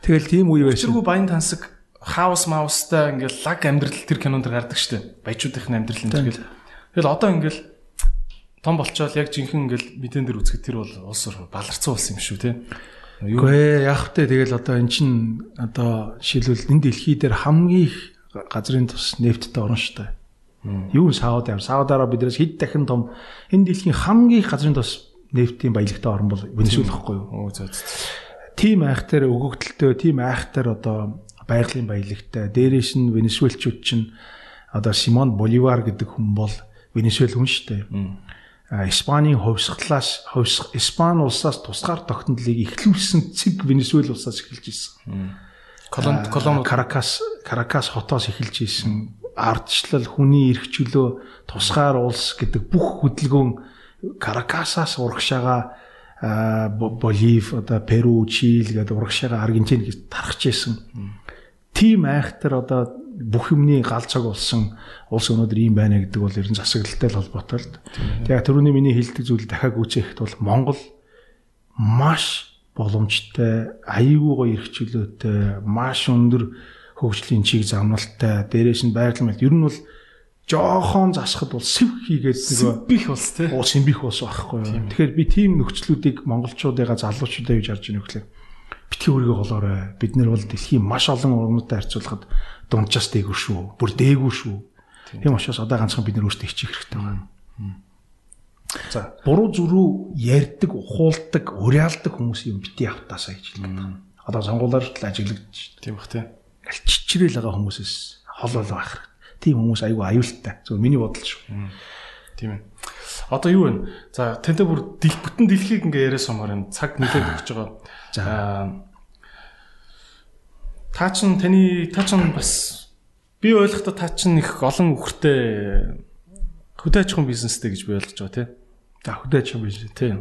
Тэгэл тийм үе байсан. Тэргүй баян тансаг хаус маустай ингээл лаг амьдрал тэр кинонд гардаг штэ. Баячуудын амьдрал энэ тэгэл. Тэгэл одоо ингээл том болчоод яг жинхэнэ ингээл мэдэн дээр үзэхэд тэр бол улс баларцсан улс юм шүү те. Юу вэ? Яг хөтэ тэгэл одоо эн чин одоо жишээлбэл энэ дэлхий дээр хамгийн их газрын тус нефттэй орн шүү дээ. Юу Сауди Араб. Сауди Араб биднээс хэд дахин том энэ дэлхийн хамгийн их газрын тус нефтийн баялагтай орн бол Венесуэл гэхгүй юу? Оо зөө зөө. Тим айхтар өгөгдөлтөө, тим айхтар одоо байгалийн баялагтай. Дээрээс нь Венесуэлчүүд чинь одоо Симон Боливар гэдэг хүн бол Венесуэл хүн шүү дээ. Испанийн ховсглаас ховсг Испани улсаас тусгаар тогтнолыг эхлүүлсэн цэг Венесуэл улсаас эхэлж ирсэн. Коломб Коломб Каракас Каракас хотоос эхэлж исэн ардчлал хүний эрх чөлөө тусгаар улс гэдэг бүх хөдөлгөөн Каракасаас урагшаага Болив одоо Перу, Чили гэдэг урагшаага Аргентин гэж тархаж исэн. Тим айхтар одоо бүх юмний гал цаг болсон улс өнөөдөр ийм байна гэдэг бол ер нь засаглалтай холбоотой л. Тэгээ түрүүний миний хэлдэг зүйл дахиад үүсэхэд бол Монгол маш боломжтой, аюулгүй гоё эрх чөлөөтэй, маш өндөр хөгжлийн чиг замналтай, дээрээс нь байгаль мэл ер нь бол жоохон засахад бол сэв хийгээд нөгөө бих улс тий. Уус бих улс байхгүй юу. Тэгэхээр би тийм нөхцлүүдийг монголчуудыгаа залуучуудаа гэж харж байна гэхлээр битгий өөрийгөө голоорой. Бид нар бол дэлхийн маш олон орнуудтай харьцуулахад дунджаас дээгүүр шүү. Бүр дээгүүр шүү. Тийм учраас одоо ганцхан бид нар өөрсдөө хичих хэрэгтэй байна. За буруу зүрүү ярьдаг, ухуулдаг, уриалдаг хүмүүсийн бити автаасаа гэж хэлдэг. Одоо сонгуулаар л ажиглагдчих. Тийм бах тий. Алчичрэл байгаа хүмүүсээс хол бол байх хэрэгтэй. Тийм хүмүүс айгүй аюултай. Зөв миний бодол шүү. Тийм ээ. Одоо юу вэ? За тэнтэй бүр бүтэн дэлхийг ингээ яриа сумаар юм. Цаг нэлээд өгч байгаа. За Та чин таны та чин бас би ойлгохдоо та чин их олон үхэртэй хөдөө аж ахуйн бизнестэй гэж би ойлгож байгаа тийм. За хөдөө аж ахуйн бизнес тийм.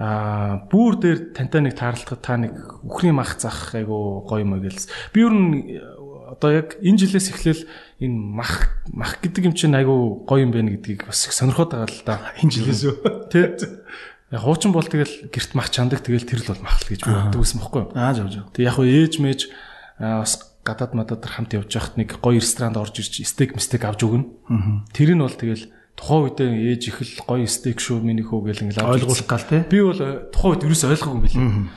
Аа бүр дээр тантай нэг таарлахад та нэг үхрийн мах зах айгу гоё юм гэлс. Би ер нь одоо яг энэ жилээс эхлээл энэ мах мах гэдэг юм чинь айгу гоё юм байна гэдгийг бас их сонирхоод байгаа л да. <laughs> Энэ жилээс үү? Тэ. Яг хуучин бол тэгэл герт мах чандаг тэгэл тэрл бол мах л гэж би боддог байсан бохгүй юу? Аа зав зав. Тэг яг хөө ээж мэж бас гадаад мадад хамт явж байхад нэг гоё ресторанд орж ирж стейк мстейк авч өгнө. Тэр нь бол тэгэл тухайн үедээ ээж их л гоё стейк шүү миний хөө гэл ингээл ойлгуулах гал те. Би бол э, тухайн үед юус ойлгоогүй юм билээ.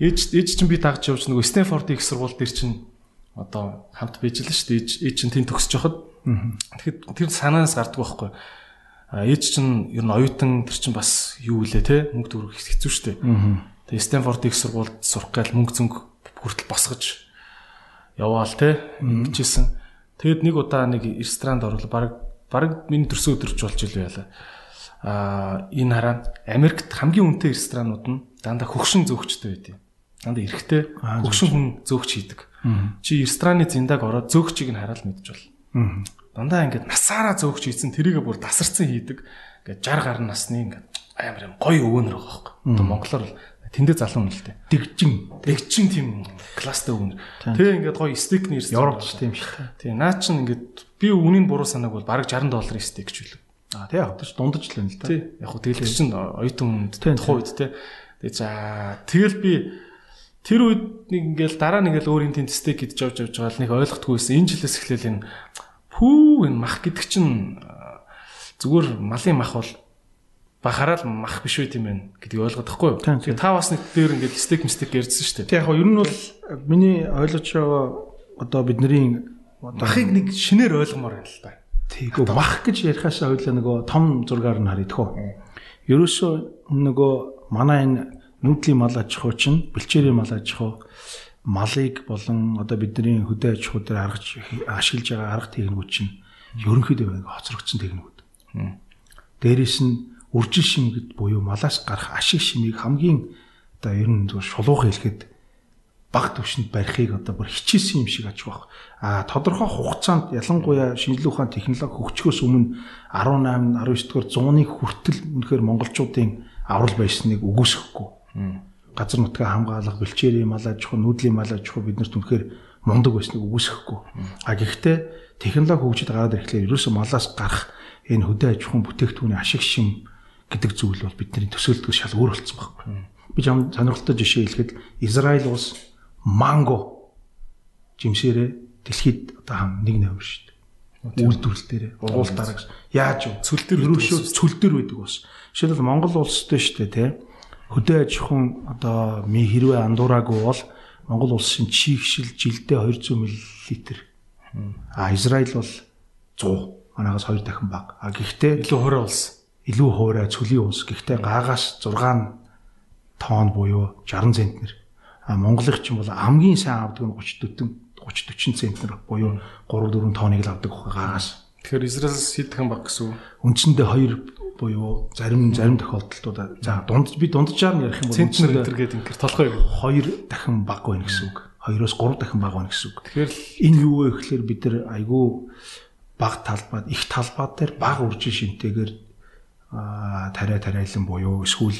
Ээж ээж чинь би дагж явж нөгөө Стэнфордын их сургууль дээр чинь одоо хамт л шүү дээ. Ээж ээж чинь тэнд төгсөж хахад. Тэгэхэд тэр санаанаас гардаг байхгүй. Ээж чинь ер нь оюутан тэр чинь бас юу үлээ те мөнгө төгрөг хэцүү шүү дээ. Тэгээ Стэнфордын их сургуульд сурах гал мөнгө зөнгө хүртэл босгож яваал те ингэжсэн. Тэгэд нэг удаа нэг ресторанд орлоо баг баг миний төрсөн өдөрч болж ил байла. Аа энэ хараа Америкт хамгийн үнэтэй ресторанууд нь дандаа хөгшин зөөгчтэй байдیں۔ Дандаа эрэхтэй хөгшин хүн зөөгч хийдэг. Чи рестораны зиндаг ороод зөөгчийг нь хараад мэдж бол. Дандаа ингээд насаараа зөөгч хийсэн тэрийгэ бүр тасарсан хийдэг. Ингээд 60 гаруй насны ингээд амар юм гоё өвөнөр байгаа байхгүй. Одоо монголоор бол Тэндээ залуу дээ. Дэгжин. Дэгжин тийм класстай өгнө. Тэгээ ингээд гоё стейк нэр Европч тийм шүү. Тэгээ наа чин ингээд би үнийн буруу санааг бол бараг 60 долларын стейк ч үлээ. Аа тий яг ч дундаж л байна л да. Тий яг хөө тэгэл чин оюутан тухайн үед тий. Тэгээ за тэгэл би тэр үед нэг ингээл дараа нэг л өөр энэ стейк идэж авч явж байгаа л нэг ойлгохгүй байсан. Энэ жилээс эхлээл энэ пүү энэ мах гэдэг чин зүгээр малын мах бол бахараад мах биш үү тийм ээ гэдгийг ойлгоод тахгүй юу. Тэгээ та бас нэг дээр ингээд стейк мистек ярьсан шүү дээ. Тэг яг нь ер нь бол миний ойлгож байгаа одоо бидний махыг нэг шинээр ойлгомоор байна л да. Тийгөө мах гэж ярихаас ойлоо нөгөө том зургаар нь харъя тэхөө. Ерөөсөө нөгөө манай энэ нүүдлийн мал аж ахуй чинь бэлчээрийн мал аж ахуй малыг болон одоо бидний хөдөө аж ахуй дээр аргаж ашиглаж байгаа арга техникүүд чинь ерөнхийдөө хоцрогдсон техникүүд Дээрээс нь үржил шимгэд буюу малаас гарах ашиг шимийг хамгийн одоо ер нь шулуух хэлэхэд баг төвшөнд барихыг одоо бүр хичээсэн юм шиг аж бах. А тодорхой хугацаанд ялангуяа шинжилгээ ухаан технологи хөгжихөөс өмнө 18 19 дугаар зууны хүртэл үнэхээр монголчуудын аврал байсныг үгүйсэхгүй. Газар нутгаа хамгаалах, бэлчээрийн мал аж ахуй, нүүдлийн мал аж ахуй биднэрт үнэхээр мундаг байсныг үгүйсэхгүй. А гэхдээ технологи хөгжиж гараад ирэхлээр ерөөсөө малаас гарах энэ хөдөө аж ахуйн бүтээгдэхүүний ашиг шим гэдэг зүйл бол бидний төсөөлтгөө шал өөр болсон байна. Би сонирхолтой жишээ хэлэхэд Израиль улс манго жимсээрээ дэлхийд одоо хам нэг номер шүү дээ. Үйлдвэрлэл дээр уул дараг яаж вэ? Цөл дээр ерөөшөө цөл дээр байдаг бас. Жишээлбэл Монгол улстай шүү дээ, тэ. Хөдөө аж ахуйн одоо ми хэрвээ андуураагүй бол Монгол улсын чийгшил жилдээ 200 мл. А Израиль бол 100 манаагаас 2 дахин бага. А гэхдээ илүү хураа улс. Илүү хуурай цөлийн улс. Гэхдээ гаагаас 6 тонн буюу 60 центнер А Монголын ч юм бол хамгийн сайн авдаг нь 30 40 30 40 центнер буюу 3 4 тонныг л авдаг гаагаас. Тэгэхээр Израилс хэд дахин баг гэсэн үг? Үндсэндээ 2 буюу зарим зарим тохиолдолдууд за дунд би дунджаар нь ярих юм бол центнер метр гэдэг ингээд толгой 2 дахин баг байна гэсэн үг. 2-оос 3 дахин баг байна гэсэн үг. Тэгэхээр энэ юу вэ гэхээр бид нар айгүй баг талбайд их талбай дээр баг үржин шинтэйгээр тариа тариалан буюу эсвэл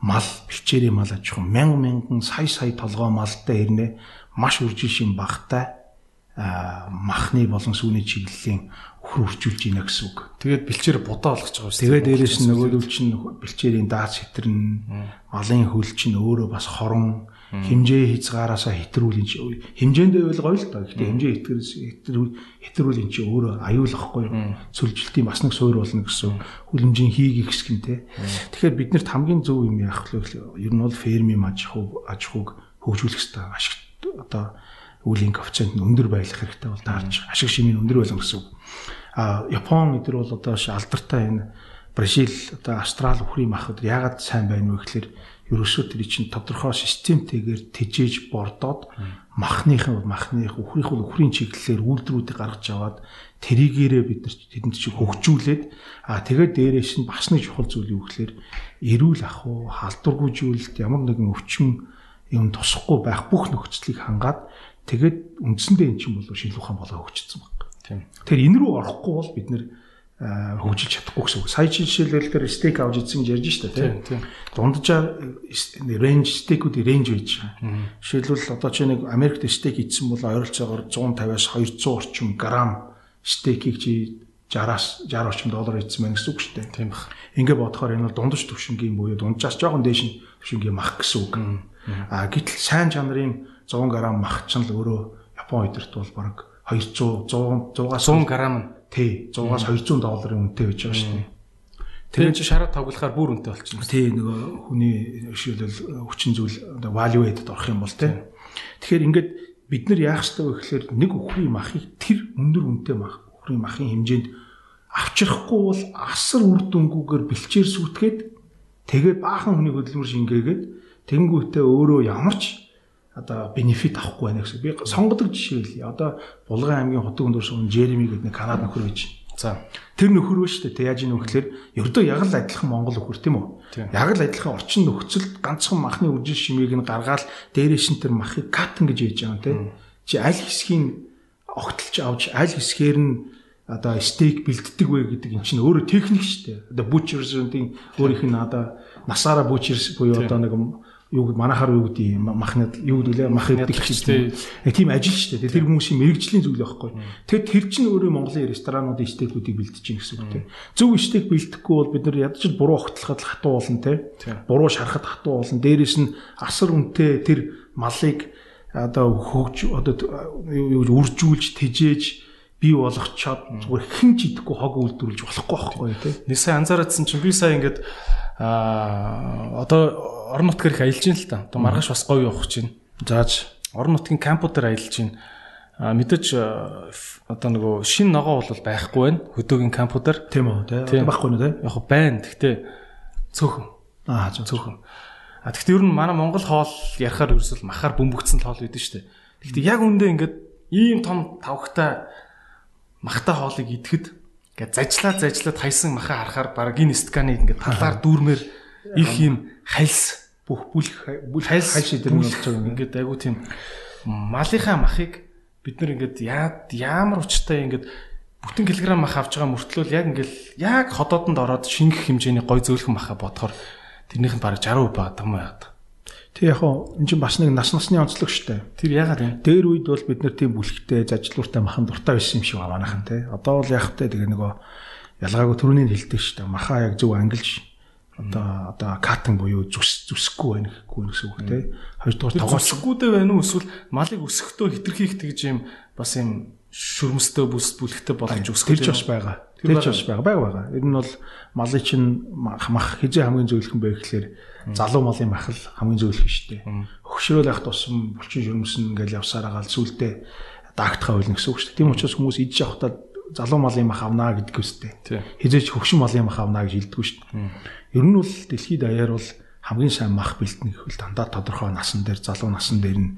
мал бэлчээрийн мал аж ахуй мянган мянган сая сая толгой малтай ирнэ маш үржил шин багтай махны болон сүүний чиглэлийн өхөр үржүүлж ийна гэсэн үг. Тэгээд бэлчээр будаа болгож байгаа шүү. Тэгээд дээрэс нь нөгөөдөл чинь бэлчээрийн даац хитрэн малын хөл чинь өөрөө бас хорон хэмжээ хязгаараасаа хэтрүүлэн чи хэмжээндээ байл гоё л доо. Гэхдээ хэмжээ хэтрээс хэтрүүлэн чи өөрөө аюулахгүй цөлжилтийн бас нэг суур болно гэсэн хүлэмжийн хийгих хэсэг нь те. Тэгэхээр биднэрт хамгийн зөв юм яах вэ? Ер нь бол фермийн аж ахуй аж ахуйг хөгжүүлэх хэрэгтэй. Ашиг одоо үеийн коэффициент нь өндөр байх хэрэгтэй бол таарч ашиг шимийн өндөр байлаа гэсэн үг. А Япон эдгээр бол одоо алдартай энэ Бразил одоо Австрали үхрийн мах яагаад сайн байна вэ гэхээр ерөөсөө тэр чинь тодорхой системтэйгээр тэжээж бордоод махныхын махных үхрийнх бол үхрийн чиглэлээр үйлдвэрүүдийг гаргаж аваад тэрийгээрээ бид нар тэдэнд чинь хөгжүүлээд а тэгээд дээрээс нь бас нэг чухал зүйл юу гэхээр эрүүл ах уу халдваргүйжүүлэлт ямар нэгэн өвчин юм тусахгүй байх бүх нөхцөлийг хангаад тэгээд үндсэндээ эн чинь болоо шинжилгээ ухаан болоо хөгжсөн баг. Тийм. Тэгэхээр энэ рүү орохгүй бол бид нэр хөгжиж чадахгүй гэсэн үг. Сая жишээлбэл тэр стейк авч идсэн гэж ярьж штэ тийм. Дунджаар рейнж стейкүүдийн рейнж байж байгаа. Жишээлбэл одоо чи нэг Америкт стейк идсэн бол ойролцоогоор 150-аас 200 орчим грамм стейкийг чи 60-аас 60 орчим доллар идсэн байх гэсэн үг штэ. Тийм баг. Ингээ бодохоор энэ бол дундаж төвшингийн буюу дунджаас жоохон дээш төвшингийн мах гэсэн үг. А гэтэл сайн чанарын 100 г мах ч л өөрөө Япон өдөрт бол бараг 200 100 100-аас 100 г нь Тий 100-аас 200 долларын үнэтэй байж байгаа шүү дээ. Тэгээд чи шараа тоглохоор бүр үнэтэй болчихно. Тий нөгөө хүний жишээлбэл хүчин зүйл одоо value added орох юм бол тий. Тэгэхээр ингээд бид нар яах ёстой вэ гэхээр нэг өхрийн махыг тэр өндөр үнэтэй мах өхрийн махын хэмжээнд авчрахгүй бол асар үр дүнгүйгээр бэлчээр сүтгээд тэгээд баахан хүний хөдөлмөр шингээгээд тэнгуүтээ өөрөө ямар ч одоо бенефит авахгүй байна гэсэн. Би сонгодог жишээ хэлье. Одоо Булган аймгийн хотог өндөр сум Жереми гэдэг нэг Канад нөхөр байж. За. Тэр нөхөр шүү дээ. Яаж ийм нөхөрлөөр ердөө яг л адилхан Монгол нөхөр тийм үү? Яг л адилхан орчин нөхцөлд ганцхан махны үржил шимийг нь гаргаад дээрээс нь тэр махыг катан гэж хийж байгаа тийм. Чи аль хэсгийн огтлж авч аль хэсгээр нь одоо стейк бэлддэг вэ гэдэг эн чинь өөрөө техник шүү дээ. Одоо бучерсийн өөрийнх нь одоо насаараа бучерс буюу одоо нэг юу манахаар юу гэдэг махны юу гэдэг лээ мах идэх чинь тийм ажил шүү дээ. Тэр хүмүүсийн мэрэгжлийн зүйл байхгүй. Тэгэхээр тэр чинь өөрөө Монголын ресторануудын стейкүүдийг бэлдэж чинь гэсэн үг тийм. Зөв стейк бэлдэхгүй бол бид нар ядаж буруу огтлоход хатуу болно тийм. Буруу шарахад хатуу болно. Дээрээс нь асар үнэтэй тэр малыг одоо хөгж одоо юу үржүүлж тэжээж бий болгочоод зүгээр хэн ч идэхгүй хог үйлдвэрлэж болохгүй байхгүй тийм. Нэг сая анзаараадсан чинь би сая ингээд аа одоо орон нутгаар их аялж ин л та. Одоо маргааш бас гоё явах чинь. Зааж орон нутгийн кампуудаар аялж ин. А мэдээж одоо нөгөө шин ногоо бол байхгүй байна. Хөдөөгийн кампуудаар. Тийм үү, тийм байхгүй нэ, тийм. Яг байна. Гэхдээ цөөхөн. Аа, цөөхөн. А гэхдээ ер нь манай Монгол хоол ярахаар ерөөсөл махаар бөмбөгцсөн хоол байдаг шүү дээ. Гэхдээ яг үндэ ингээд ийм том тавхтай махтай хоолыг идэхэд ингээд зажлаад зажлаад хайсан маха харахаар баг энэ сканы ингээд талаар дүүрмээр их юм хальс бүх бүл бүл хальс шийдэр нь болж байгаа ингээд айгу тийм малынхаа махыг бид нар ингээд яамар учиртай ингээд бүтэн килограмм мах авч байгаа мөртлөө яг ингээл яг ходоодонд ороод шингэх хэмжээний гой зөөлхөн маха бодохоор тэрнийх нь бараг 60% байгаа юм яагаад. Тэг яг хоо эн чинь бас нэг нас насны онцлог штэ. Тэр яагаад вэ? Дээр үед бол бид нар тийм бүлэгтэй, зажлууртай махан дуртай байсан юм шиг байна манайхан те. Одоо бол яг тэ тэгээ нөгөө ялгаагүй төрөний хэлдэг штэ. Маха яг зөв ангилж одоо одоо катан буюу зүс зүсэхгүй байна гэхгүй гэсэн үг те. Хоёрдугаар тоглохгүй байна уу эсвэл малыг өсөхдөө хитрхийх тэгж юм бас юм шүрмөстэй бүс бүлэгтэй болгож өсгөх гэж бас байгаа. Тэр ч бас байгаа. Бага байгаа. Ер нь бол малын чинь мах хизээ хамгийн зөвлөх юм бэ гэхлээр залуу малын мах л хамгийн зөвлөх шүү дээ. Хөгшрөөл явах тусам булчин шүрмөсөн ингээл явсаар агаал сүултээ даагтахаа байлна гэсэн үг шүү дээ. Тийм учраас хүмүүс идэж явахдаа залуу малын мах авнаа гэдэг үстэй. Хизээч хөгшин малын мах авнаа гэж хэлдэг шүү дээ. Ер нь бол дэлхийд даяар бол хамгийн сайн мах бэлтэн гэхвэл дандаа тодорхой насан дээр залуу насан дээр нь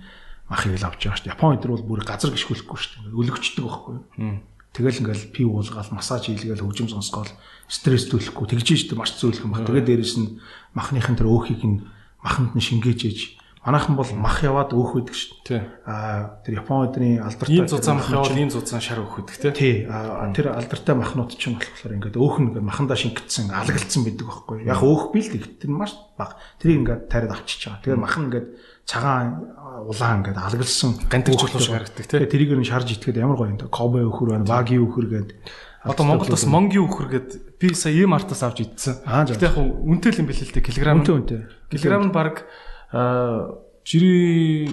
махыг л авч байгаа шүү дээ. Япон өдр бол бүр газар гიშгүүлэхгүй шүү дээ. Өлөгчдөг байхгүй юу? Тэгэл ингээл пив уулгаал, массаж хийлгээл, хөгжим сонсгоол, стресс төлөхгүй тэгж ийжтэй маш зөөлөх юм байна. Тэгээд дээрэс нь махныхын тэр өөхийг нь маханд нь шингээж ээж Манайхан бол мах яваад өөх байдаг шүү дээ. Аа тэр Япон өдрийн алдартай ийм зузаан мах яваад ийм зузаан шар өөх байдаг тий. Тий. Тэр алдартай махнууд ч юм болохоор ингээд өөх нь махандаа шингэцсэн, алгалцсан байдаг байхгүй. Яг өөх бил тэг. Тэр маш бага. Тэрийг ингээд тариад авчиж байгаа. Тэгээд махан ингээд цагаан улаан ингээд алгалсан гантик чулуу шиг харагддаг тий. Тэрийг нь шарж итгэхэд ямар гоё юм да. Кобе өхөр байна, баги өхөр гэдэг. Одоо Монголд бас монгийн өхөр гэдэг би сая ийм артаас авч идсэн. Гэтэ яг үнэтэй л юм бэлээ л дээ. Килограмм. Үнэтэй үнэтэй. Килограмм нь баг жири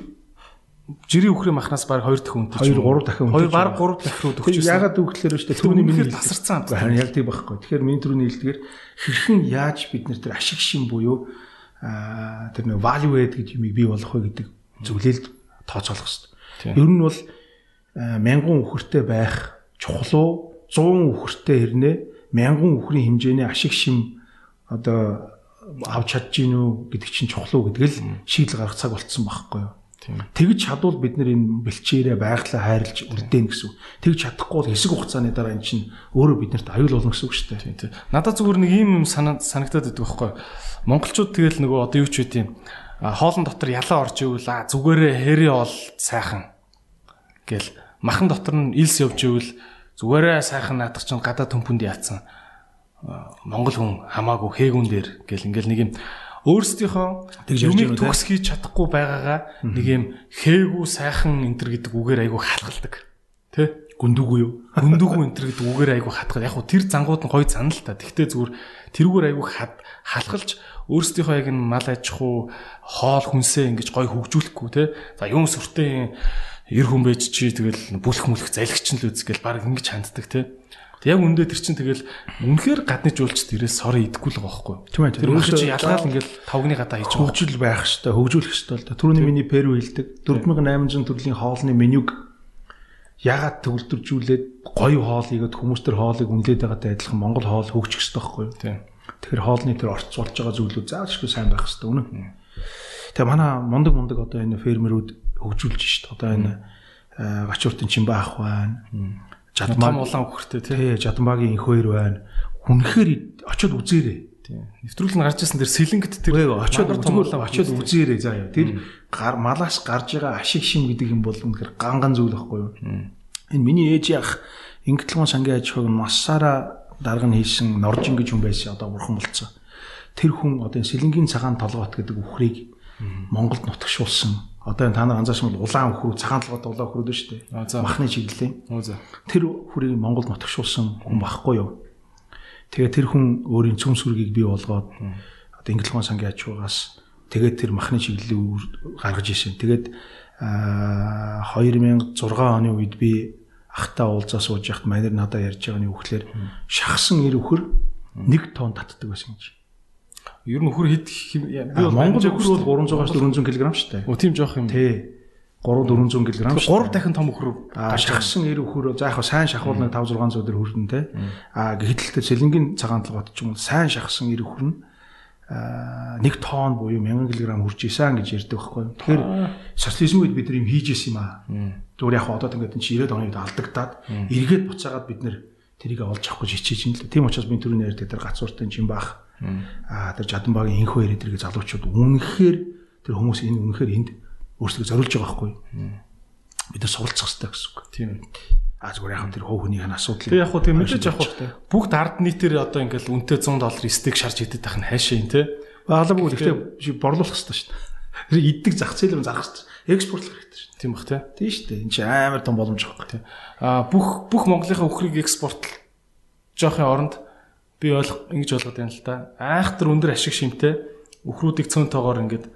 жири өхрийн махнаас баг 2 дахин үнэтэй. 2 3 дахин үнэтэй. 2 баг 3 дахин руу төгсөж. Ягаад үгээр шүү дээ. Түрүүний миний тасарсан. Харин яг тийм байхгүй. Тэгэхээр миний түрүүний хэлдгээр хэрхэн яаж бид нэр тэр ашиг шин буюу тэр нэг value add гэж юмыг бий болгох вэ гэдэг зүйлэлд тооцоолох хэрэгтэй. Ер нь бол мянган үхэртэй байх чухал уу 100 үхэртэй хэрнээ мянган үхрийн хэмжээний ашиг шим одоо авч чадж гин үү гэдэг чинь чухал уу гэдг л шийдэл гаргах цаг болцсон байхгүй юу. Тэгж чадвал бид нэр энэ бэлчээрээ байглаа хайрлж үрдэн гэсэн. Тэгж чадахгүй бол хэсэг хугацааны дараа эн чинь өөрөө биднэрт аюул болно гэсэн үг шүү дээ. Надад зүгээр нэг юм юм санагдаад байдаг байхгүй юу. Монголчууд тэгэл нөгөө одоо юу ч үгүй тийм хоолн дотор ялаа орж ивэл а зүгээрээ хэри ол сайхан гэл махан дотор нь илс явж ивэл зүгээрээ сайхан наадах чинь гадаа төмпөнд яатсан Монгол хүн хамаагүй хээгүүн дээр гэл ингээл нэг юм өөрсдийнхөө юмыг төгс хийж чадахгүй байгаагаа нэг юм хээгүү сайхан энтер гэдэг үгээр айгүй хатгалдаг. Тэ? Гүндүгүү юу? Гүндүгүү энтер гэдэг үгээр айгүй хатгал. Яг хуу тэр зангууд нь гой занал та. Тэгтээ зүгээр тэрүүгээр айгүй халахалж өөрсдийнхөө яг энэ мал аж ахуй хоол хүнсээ ингэж гой хөгжүүлэхгүй те. За юун сүртэй эр хүн байж чи тэгэл бүлэх мүлэх залгич нь л үзгээл баг ингэж ханддаг те. Яг үндэ тэр чинь тэгэл үнэхээр гадны жуулчд ирээс сороо идэхгүй л байгаа байхгүй? Тийм ээ. Тэр үнэхээр чи ялгаал ингээл тавгны гадаа хийж байгаа. Хөгжил байх хэвээр хөгжүүлэх хэвээр л да. Түрүүний миний перу хэлдэг 4800 төрлийн хоолны менюг ягаад төвлөржүүлээд гоё хоол игээд хүмүүс төр хоолыг үнэлээд байгаатай адилхан Монгол хоол хөгжих хэвээр байхгүй юу? Тийм. Тэгэхээр хоолны тэр орц болж байгаа зүйлүүд заавалчгүй сайн байх хэвээр үнэ. Тэгээ манай мундаг мундаг одоо энэ фермерүүд хөгжүүлж шít. Одоо энэ гачууртын чимбаа ах байна Жадмаг улаан үхэртэй тий. Жадмагийн их хоёр байна. Хүнхээр очиод үзээрэй. Тий. Нэвтрүүл нь гарч ирсэн тэр сэлэнгт тэр очиод зүгээр очиод үзээрэй заа. Тэр гар малаас гарч байгаа ашиг шим гэдэг юм бол үнэхээр ганган зүйл байхгүй юу? Энэ миний ээж яах Ингэтлгон сангийн аж ахуйг массаараа дарга нь хийсэн Норжин гэж хүн байсан одоо бурхан болцсон. Тэр хүн одоо сэлэнгийн цагаан толгоот гэдэг үхрийг Монголд нутагшуулсан одоо энэ та нар анзаарсан бол улаан өхрөө цагаан толгойд улаан өхрөөд нь шүү дээ. Махны чиглэлийн. Тэр хүрийг Монголд нотгшуулсан хүн байхгүй юу? Тэгээ тэр хүн өөрийн цөм сүргийг бий болгоод одоо Инглихон сангийн аж ахуйгаас тэгээд тэр махны чиглэлийг гаргаж ирсэн. Тэгээд 2006 оны үед би ахтаа уулзаа сууж яхад манер надад ярьж байгаа нь юу гэхээр шахсан ир өхөр 1 тонн татдаг байсан гэж. Ер нь өхөр хэд би Монгол өхөр бол 300-аас 400 кг шүү дээ. Өө тийм жоох юм. Тий. 3 400 кг шүү. 3 дахин том өхөр. Шахсан эр өхөр за яг сайн шахвал нэг 5 600 төгрөг хүрдэн те. Аа гэтэл тэр сэлэнгийн цагаан толгойд ч юм уу сайн шахсан эр өхөр нь нэг тонн буюу 1000 кг хүрч исэн гэж ярьдаг байхгүй. Тэгэхээр социализм үед бид нар юм хийж исэн юм аа. Зүгээр яг одоо ингээд чи 90 оны үед алдагдаад эргээд буцаагаад бид нар тэрийг олж авах гэж хичээж ин л. Тийм учраас би түрүүний ярьдаг тэр гацууртай жим баах. Аа тэр жадан багийн инхүү ирээд тэргээ залуучууд үнэхээр тэр хүмүүс энэ үнэхээр энд өөрсдөө зориулж байгаа байхгүй. Бид нар суралцах хэрэгтэй гэсэн үг. Тийм. А зүгээр яг тэр хуу хүнийх нь асуудал. Тэг яг хуу тэг мэдээж яг бүгд ард нийтээр одоо ингээл үнэтэй 100 доллар стейк шарж идэт байх нь хайшаа юм те. Баалаагүй гэхдээ борлуулах хэрэгтэй шүү дээ. Тэр иддэг зах зээл юм зарах хэрэгтэй. Экспортлох хэрэгтэй шүү. Тийм бах те. Тийм шүү дээ. Энд чинь амар том боломж байхгүй те. А бүх бүх Монголынхаа өхрийг экспортлох жоохын оронд би ойлгох ингэж ойлгоод байна л да. Айхтар өндөр ашиг шимтэй өхрүүдийг цөөн тоогоор ингээд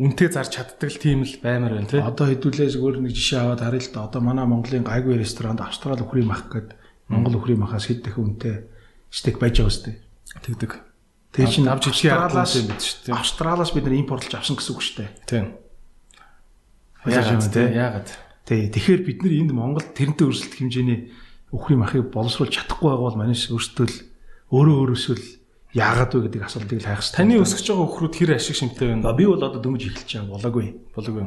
үнтэй зарж чаддаг л тийм л баймар байна тий. Одоо хэдүүлээ зүгээр нэг жишээ аваад харъя л да. Одоо манай Монголын гайгүй ресторанд Австрали өхрийн мах гээд Монгол өхрийн махаас хэд дахин үнэтэй стейк байж байгаа үстэй. Тэгдэг. Тэгээ чинь авч идэх Австралиас юм биш үү? Австралиас бид нар импортлж авсан гэсэн үг шүү дээ. Тийм. Яагаад тий? Яагаад? Тий. Тэгэхээр бид нар энд Монгол тэрнтэй өрсөлдөх хэмжээний өхрийн махыг боловсруулж чадахгүй байгаа бол манайс өөртөө л өөрөө өөрөөсөө л яагаад вэ гэдэг асуултыг л хайх хэрэгтэй. Таны өсөж байгаа өхрүүд хэр ашиг шимтэй байна? Би бол одоо дөнгөж эхэлж байгаа болоогүй. Болоогүй.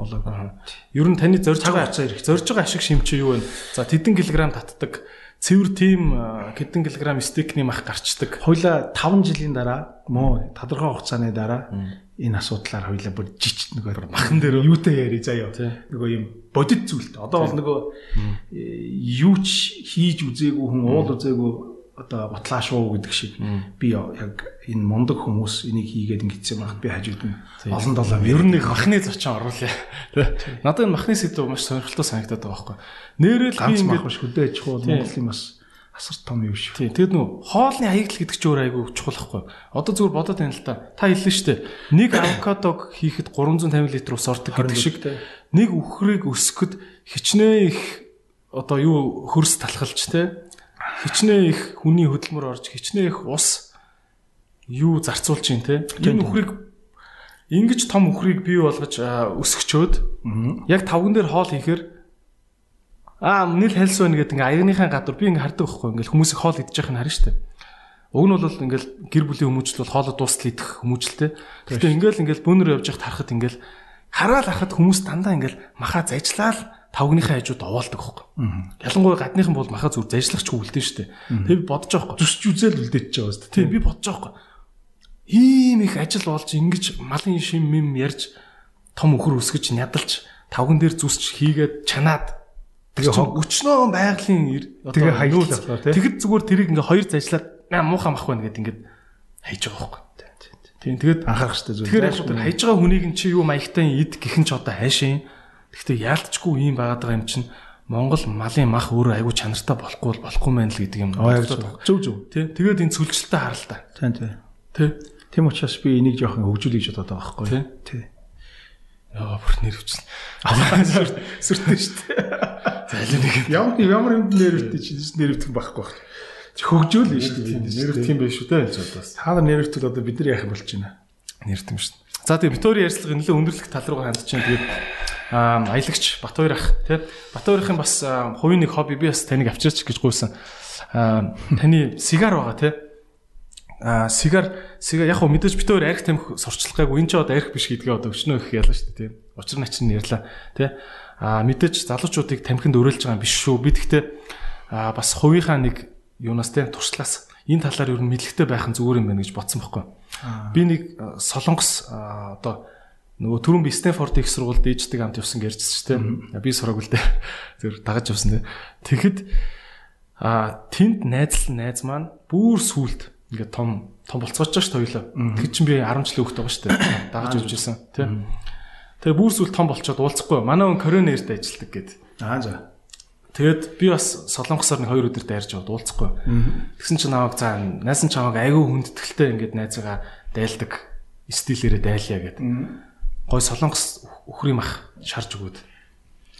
Болоогүй. Ер нь таны зорж байгаа зорж байгаа ашиг шим чи юу вэ? За тэдэн килограмм татдаг цэвэр тим хэдэн килограмм стейкний мах гарчдаг. Хойло 5 жилийн дараа мөн тодорхой хугацааны дараа энэ асуудлаар хойло бүр жичт нөгөө махан дээр юутай яри заяа. Нөгөө юм бодит зүйлт. Одоо бол нөгөө юу ч хийж үзээгүй хүн уул үзээгүй одоо ботлаа шуу гэдэг шиг би яг энэ мундаг хүмүүс энийг хийгээд ингэсэн байхад би хажууд нь олон долоо ер нь нэг махны зочин оруулъя. <laughs> Тэ. Надад энэ махны сэдв маш сонирхолтой санагдаад байгаа байхгүй. Нэрэл би ингэ мах хөдөө аж ахуй Монголын бас асар том юм шүү. Тий. Тэгэд нөө хоолны хаягдл гэдэг чинь өөр айгүй чухал байхгүй. Одоо зүгээр бодоод байна л та. Та хэллээ шүү дээ. Нэг авокадог хийхэд 350 литр ус ордог гэдэг шиг нэг үхрийг өсгөхөд хичнээн их одоо юу хөрс талхалж те хичнээн их хүний хөдөлмөр орж хичнээн их ус юу зарцуулж юм те. Энэ үхрийг ингэж том үхрийг бий болгож өсгчөөд яг тавган дээр хоол хийхээр аа нийл хальс байна гэдэг ингээ аягныхаа гадуур би ингээ хардаг байхгүй ингээл хүмүүс их хоол идэж байхыг харна дээ. Уг нь бол ингээл гэр бүлийн хүмүүжил бол хоолой дуустал идэх хүмүүжлтэй. Гэхдээ ингээл ингээл бөөнөр явж байхад харахад ингээл хараал харахад хүмүүс дандаа ингээл маха зажлаа тавгныхаа хажууд овоолдог хөөхгүй. Ялангуяа гадныхан бол маха зүр зажлагч үлдэн штэ. Тэгээ би бодож байгаа хөөхгүй. Зүсч үзэл үлдээч байгаа штэ. Тийм би бодож байгаа хөөхгүй. Ийм их ажил болж ингэж малын шим мим ярьж том өхөр өсгөж нядалж тавган дээр зүсч хийгээд чанаад тэгээ өчнөө байгалийн тэгээ хаягууллаа тий. Тэгэд зүгээр тэрийг ингээ хоёр зажлаад наа муухай мах байна гэд ингээд хайж байгаа хөөхгүй. Тийм тэгээд анхаарах штэ зүгээр. Тэгэхээр яг хайж байгаа хүнийг чи юу маягтай ид гихэн ч одоо хайшин Гэхдээ яалтчгүй юм байгаад байгаа юм чинь Монгол малын мах өөрөө аягүй чанартай болохгүй бол болохгүй мэн л гэдэг юм. Зөв зөв. Тэ. Тэгээд энэ цүлжилтээ хараа л та. Тийм тийм. Тийм учраас би энийг жоохон хөгжүүлж бодоод байгаа байхгүй? Тий. Яа бүр нэрвчлээ. Сүртэй шүү дээ. Залуу нэг. Ямар ямар юм нэрвтэй чи нэрвтэх байхгүй байх. Хөгжөөл нь шүү дээ. Нэрвтэх юм биш шүү дээ. Та нар нэрвтэл одоо бид нар яах юм болж байна. Нэрвтэн шүү. За тэгээ Виктори ярьцлага нэлээд өндөрлөх тал руу хандж чинь тэгээд аялагч Батбаяр ах тий. Батбаярын бас хувийн нэг хобби би бас таныг авчирч гэж гуйсан. Таны сигар байгаа тий. А сигар сигар яг хөө мэдээж битээр арх тамхи сурчлах гайгүй. Энэ ч одоо арх биш гэдгээ одоо өчнөө их ялаа шүү дээ тий. Учир начин нэрлээ тий. А мэдээж залуучуудыг тамхинд өрөөлж байгаа юм биш шүү. Би тэгтээ а бас хувийнхаа нэг юунаас тий туршлаас энэ талаар ер нь мэдлэгтэй байх нь зүгээр юм байна гэж бодсон байхгүй. Би нэг солонгос одоо нөгөө түрүүн би Стэнфорд их сургуульд ээждэг амт явсан гэж ярьжсэн тийм. Би сураагүй л дээ. <laughs> Зөв дагаж явсан тийм. Тэгэхэд а тэнд найзл найз маань бүр сүулт ингээд том том болцооч ш тойлоо. Тэг чинь би 10 жилийн хүүхэд байгаа дээ. <coughs> Дагаж явж ирсэн тийм. Тэгээ бүр сүлт том болчоод уулзахгүй. Манай хүн Корен эрт ажилладаг гэд. Аа за. Тэгээд би бас солонгосоор нэг хоёр өдөр дайрж яваад уулзахгүй. Тэгсэн чинь намайг за найсан чамайг айгүй хүндэтгэлтэй ингээд найзгаа дайлдаг стилээрээ дайлаа гэдэг гой солонгос өхрийн мах шарж өгөөд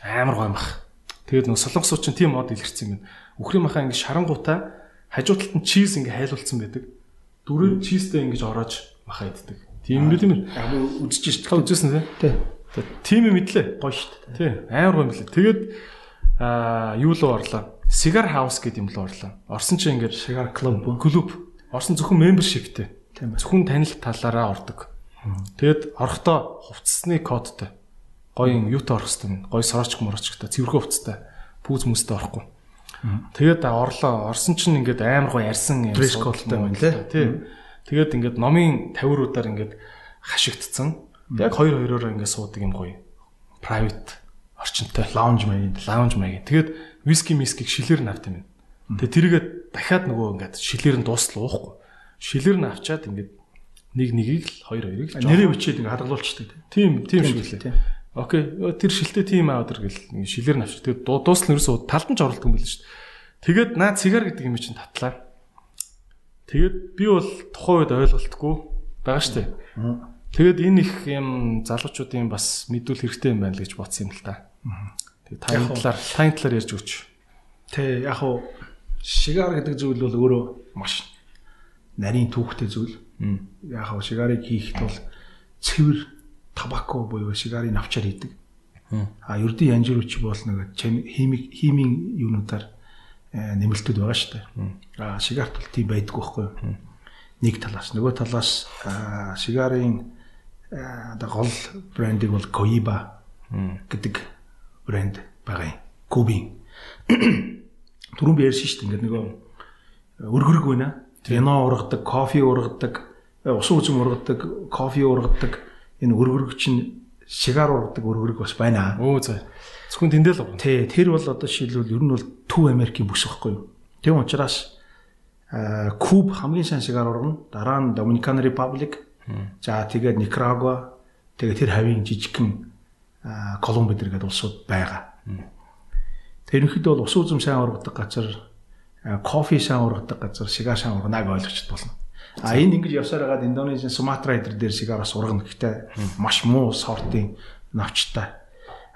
амар гой мах. Тэгээд нөө солонгосууд чинь тийм мод илэрсэн юм. Өхрийн махаа ингэ шарангуудаа хажуу талд нь чиз ингэ хайлуулсан байдаг. Дөрөв чизтэй ингэж ороож махаа иддэг. Тийм үү тийм үү? Үзэж шít. Үзсэн тий. Тий. Тийм юм мэдлээ. Гоё шít. Тий. Амар гоё мэдлээ. Тэгээд аа юу л орлоо. Cigar House гэдэг юм л орлоо. Орсон чинь ингээд Cigar Club клуб. Орсон зөвхөн membershipтэй. Тийм. Зөвхөн танил талаараа ордог. Тэгэд орохдоо хувцсны кодтой. Гоё юм юутай орох хэвээр. Гоё сорооч морочтой, цэвэрхэн хувцтай. Пүүз мүстэй орохгүй. Тэгээд орлоо. Орсон чинь ингээд амар гоо ярьсан юм суултай байна тий. Тэгээд ингээд номын тавируудаар ингээд хашигдсан. Яг хоёр хоёроор ингээд суудаг юм гоё. Private орчинтой лаунж маягийн лаунж маягийн. Тэгээд виски мискийг шилээр навт юм. Тэгээ тэрийгээ дахиад нөгөө ингээд шилээр нь дуустал уухгүй. Шилээр нь авчаад ингээд нэг нэгийг л хоёр хоёрыг л нэрээ бичээд ингээд хадгалуулчихдаг тийм тийм шиг лээ. Окей. Тэр шилтэй тим аудер гэл шилээр нь авчир. Тэгээд дуустал нэрсээ талд нь ч оруулдаг юм байл шүү дээ. Тэгээд наад цигар гэдэг юм чинь татлаа. Тэгээд би бол тухайн үед ойлголтгүй байгаа шүү дээ. Тэгээд энэ их юм залуучуудын бас мэдүүл хэрэгтэй юм байна л гэж бодсон юм л та. Тэгээд таны талаар таны талаар ярьж өгч. Тэ яг хуу шигаар гэдэг зүйл бол өөрөө маш нарийн түүхтэй зүйл яг хав сигарыг хийхэд бол цэвэр табако буюу сигарын навчаар хийдэг. А ердийн янжирууч бол нэг химик химийн юунуудаар э, нэмэлтүүд байгаа шүү дээ. А сигарт бол тийм байдгүй байхгүй юу? Нэг талаас нөгөө талаас сигарын одоо гол брендийг бол Coiba гэдэг брэнд байгаа юм. Кубин. Түрүүн би ярьсан шүү дээ. Ингээд нөгөө өргөрөг байна. Вино ургадаг, кофе ургадаг, усан үзэм ургадаг, кофе ургадаг энэ өргөрөг чинь сигар ургадаг өргөрөг бас байна. Өө за. Зөвхөн тэндээ л байна. Тий, тэр бол одоо шилбэл ер нь бол Төв Америкийн бүс байхгүй юу? Тийм учраас Куб хамгийн сайн сигар ургана. Дараа нь Dominican Republic. За тэгээд Nicaragua, тэгээд тэр хавийн жижигхэн Колумб гэдэг улсууд байгаа. Тэрнхэд бол ус үзэм сайн ургадаг газар, кофе сайн ургадаг газар, сигар сайн урганаг ойлгочд болно. А энд ингэж явсаар хагаад Индонезийн Суматра эдэр дээр сигараас ургана гэхдээ маш муу сортын навчтай.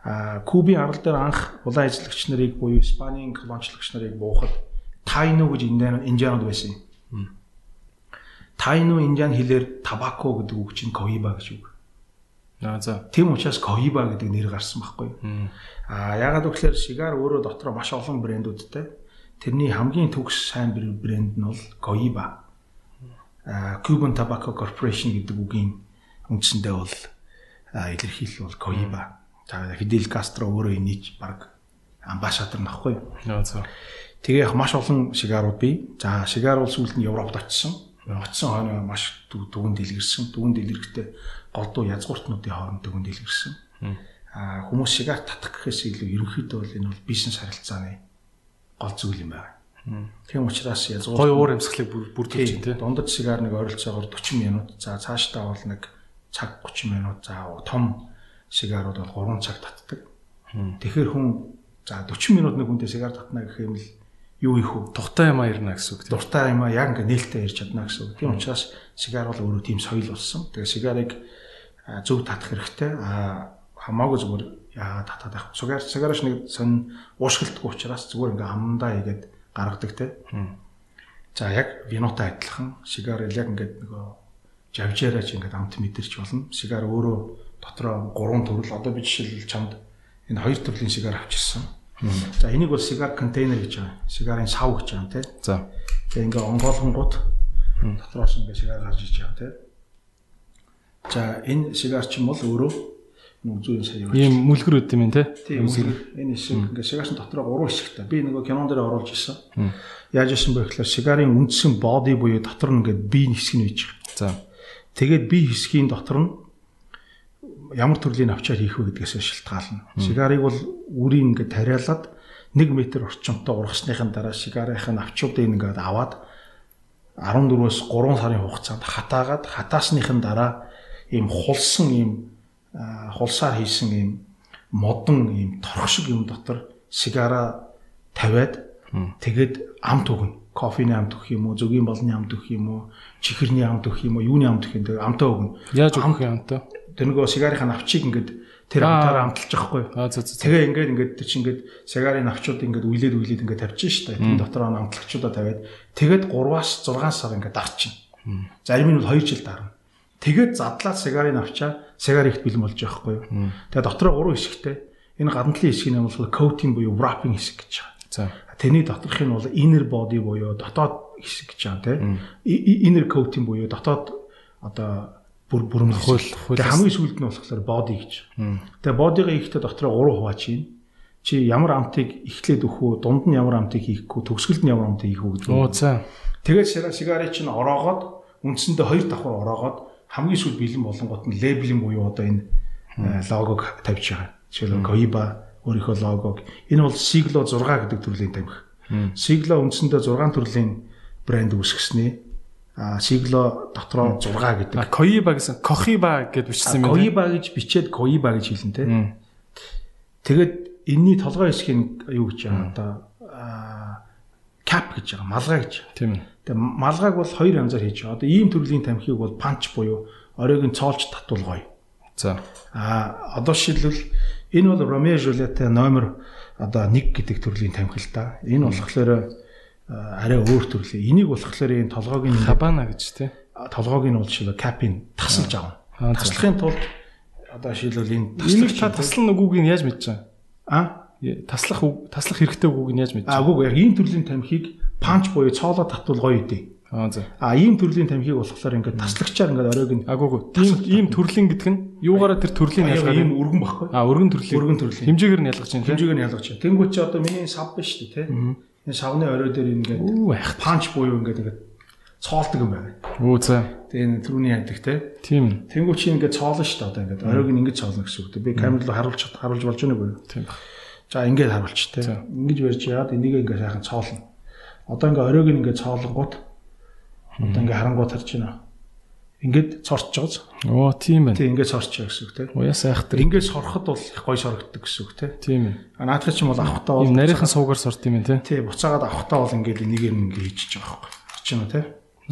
А Кубын арал дээр анх улаан ажиллагч нарыг буюу Испанийн колоничлогч нарыг буухад Тайно гэж Индианууд байсан юм. Тайно Индиан хэлээр табако гэдэг үг чинь коиба гэж үг. Аа за. Тийм учраас коиба гэдэг нэр гарсан байхгүй юу? Аа ягаад гэвэл сигар өөрөө дотроо маш олон брэндүүдтэй. Тэрний хамгийн төгс сайн брэнд нь бол коиба. Cuban Tobacco Corporation гэдэг үгийн үндсэндээ бол илэрхийлэл бол Coiba. За Fidel Castro өөрөө энийч баг амбассадор нөхгүй? Тэгээ яг маш олон сигарууд бий. За сигар бол сүүлд нь Европт очсон. Очсон хойно маш дүгэн дэлгэрсэн. Дүгэн дэлгэрхтээ голдуу язгууртнуудын хооронд дүгэн дэлгэрсэн. Аа хүмүүс сигар татах гэхээс илүү ерөнхийдөө бол энэ бол бизнес харилцааны гол зүйл юм байна. Тийм учраас язгуур гой уур амьсгалыг бүрдүүлж чинь тийм дундаж сигар нэг ойролцоогоор 40 минут за цаашдаа бол нэг цаг 30 минут за том сигарууд бол 3 цаг татдаг. Тэгэхээр хүн за 40 минут нэг хүнтэй сигар татна гэх юм л юу их вэ? Тухтай юм ирнэ гэсэн үг. Дуртай юм яг ингээ нээлттэй ирж чадна гэсэн үг. Тийм учраас сигар бол өөрөө тийм соёл болсон. Тэгээ сигарыг зөв татах хэрэгтэй. А хамаагүй зүгээр яагаад татаад байх. Сигар сигарч нэг сонь уушгилтгүй учраас зүгээр ингээ амандаа игээд гаргадаг те. За яг винотой адилхан сигар яг ингээд нөгөө жавжаараач ингээд амт мэдэрч болно. Сигар өөрөө дотроо гурван төрөл одоо би жишээлбэл чамд энэ хоёр төрлийн сигар авчирсан. За энийг бол сигар контейнер гэж байгаа. Сигарын сав гэж байгаа тийм. За. Тэгээ ингээ онгойлгонгууд дотроос ингээ сигар гарч иж байгаа тийм. За энэ сигар чинь бол өөрөө зүйн сая явж. Ийм мүлгэр үт юм те. Тийм. Энэ хэсэг ингээ сигарсан дотроо гурван хэсэгтэй. Би нөгөө кинон дээр оруулж ирсэн. Яаж исэн бэ гэхээр сигарын үндсэн боди буюу дотор нь ингээ би хэсэг нь үйж. За. Тэгээд би хэсгийн дотор нь ямар төрлийн авчаар хийх вэ гэдгээс шалтгаална. Сигарыг бол үрийн ингээ тариалаад 1 м орчимтой ургасныхын дараа сигарынх нь авчуудыг ингээд аваад 14-өөс 3 сарын хугацаанд хатаагаад хатаасныхын дараа ийм хулсан ийм хулсаар хийсэн ийм модон ийм торх шиг юм дотор сигара тавиад тэгээд амт өгнө. Кофений амт өгөх юм уу, зөгийн болны амт өгөх юм уу, чихэрний амт өгөх юм уу, юуны амт өгөх юм тэгээд амтаа өгнө. Яаж өгөх юм амтаа? Тэр нөгөө сигарынхаа навчийг ингээд тэр амтаараа амталж байхгүй. Тэгээ ингээд ингээд тэр чинь ингээд сигарын навчууд ингээд үйлээд үйлээд ингээд тавьчих штэ. Тэр дотроо амтлагчудаа тавиад тэгээд 3-аас 6 сар ингээд дарчин. Зарим нь бол 2 жил дарна. Тэгээд задлаад сигарын авчаа сигар ихт бэлэн болж байгаа байхгүй юу. Тэгээд дотроо гурван хэсэгтэй. Энэ гадналын хэсгийг нь бол coating буюу wrapping хэсэг гэж байгаа. За. Тэрний доторх нь бол inner body буюу дотоод хэсэг гэж байгаа тийм. Inner coating буюу дотоод одоо бүр бүрэн хөл. Тэгээд хамгийн сүүлд нь болохоор body гэж. Тэгээд body-га ихдээ дотроо гурван хувааж чинь. чи ямар амтыг эхлээд өгөх үү, дунд нь ямар амтыг хийх үү, төгсгөлд нь ямар амтыг хийх үү гэж. Оо за. Тэгээд сигарыг чинь ороогоод үндсэндээ хоёр давхар ороогоод хамгийн сүүл бэлэн болонгот нь лейблийн буюу одоо энэ логог тавьж байгаа. Жишээлбэл Koiba өөрийнхөө логог энэ бол Siglo 6 гэдэг төрлийн тамхи. Siglo үндсэндээ 6 төрлийн брэнд үүсгэснээ а Siglo дотроо 6 гэдэг. Koiba гэсэн Kohiba гэж бичсэн юм байна. Koiba гэж бичээд Koiba гэж хэлнэ те. Тэгээд энэний толгой хэсгийг юу гэж байгаа одоо кап гэж байгаа малгай гэж. Тийм ээ. Тэгээ малгайг бол хоёр янзаар хийж байгаа. Одоо ийм төрлийн тамхиг бол панч буюу оройг нь цоолж татуулгоё. За. А одоо шилбэл энэ бол Romeo Juliet номер одоо 1 гэдэг төрлийн тамхи л да. Энэ болохоор арай өөр төрлийн. Энийг болохоор энэ толгойг нь хабана гэж тий. Толгойг нь бол шилбэл капин тасалж авна. Таслахын тулд одоо шилбэл энэ таслах та таслан үгүйг нь яаж мэдэж байгаа? А таслах таслах хэрэгтэй үгүйг нь яаж мэдэж байгаа? А үгүй яг ийм төрлийн тамхиг панч буюу цоолоо татвал гоё үдээ. Аа за. А ийм төрлийн тамхиг болохоор ингээд таслагчаар ингээд оройг нь агуугүй. Тийм ийм төрлийн гэдэг нь юугаараа тэр төрлийн ялгаа ийм өргөн баггүй. А өргөн төрлийн. Өргөн төрлийн. Хэмжээгээр нь ялгаж байна. Хэмжээгээр нь ялгаж байна. Тэнгүүт чи одоо миний сав биш үү те. Энэ савны орой дээр ингээд панч буюу ингээд ингээд цоолдог юм байна. Үу за. Тэгээ энэ түрүүний яддаг те. Тийм. Тэнгүүт чи ингээд цоолно шүү дээ одоо ингээд оройг нь ингээд цоолно гэсэн үг. Би камер руу харуулж харуулж болж байна уу? Тийм. За ингээд харуулж те. Ингэж барьж яад энийг ингээд сайхан цоолно. Одоо ингээд оройг нь ингээд цоолонгууд одоо ингээд харангууд харж байна. Ингээд цорч байгааз. Оо тийм байна. Тийм ингээд цорч байгаа гэсэн үг те. Уяа сайхтар. Ингээд сороход бол их гоё сорогддог гэсэн үг те. Тийм ээ. А наадах чинь бол авахтаа бол нарийнхан суугаар сорт юм те. Тийм буцаагаад авахтаа бол ингээд энийг ингээд хийчихэж байгаа байхгүй. Харж байна те.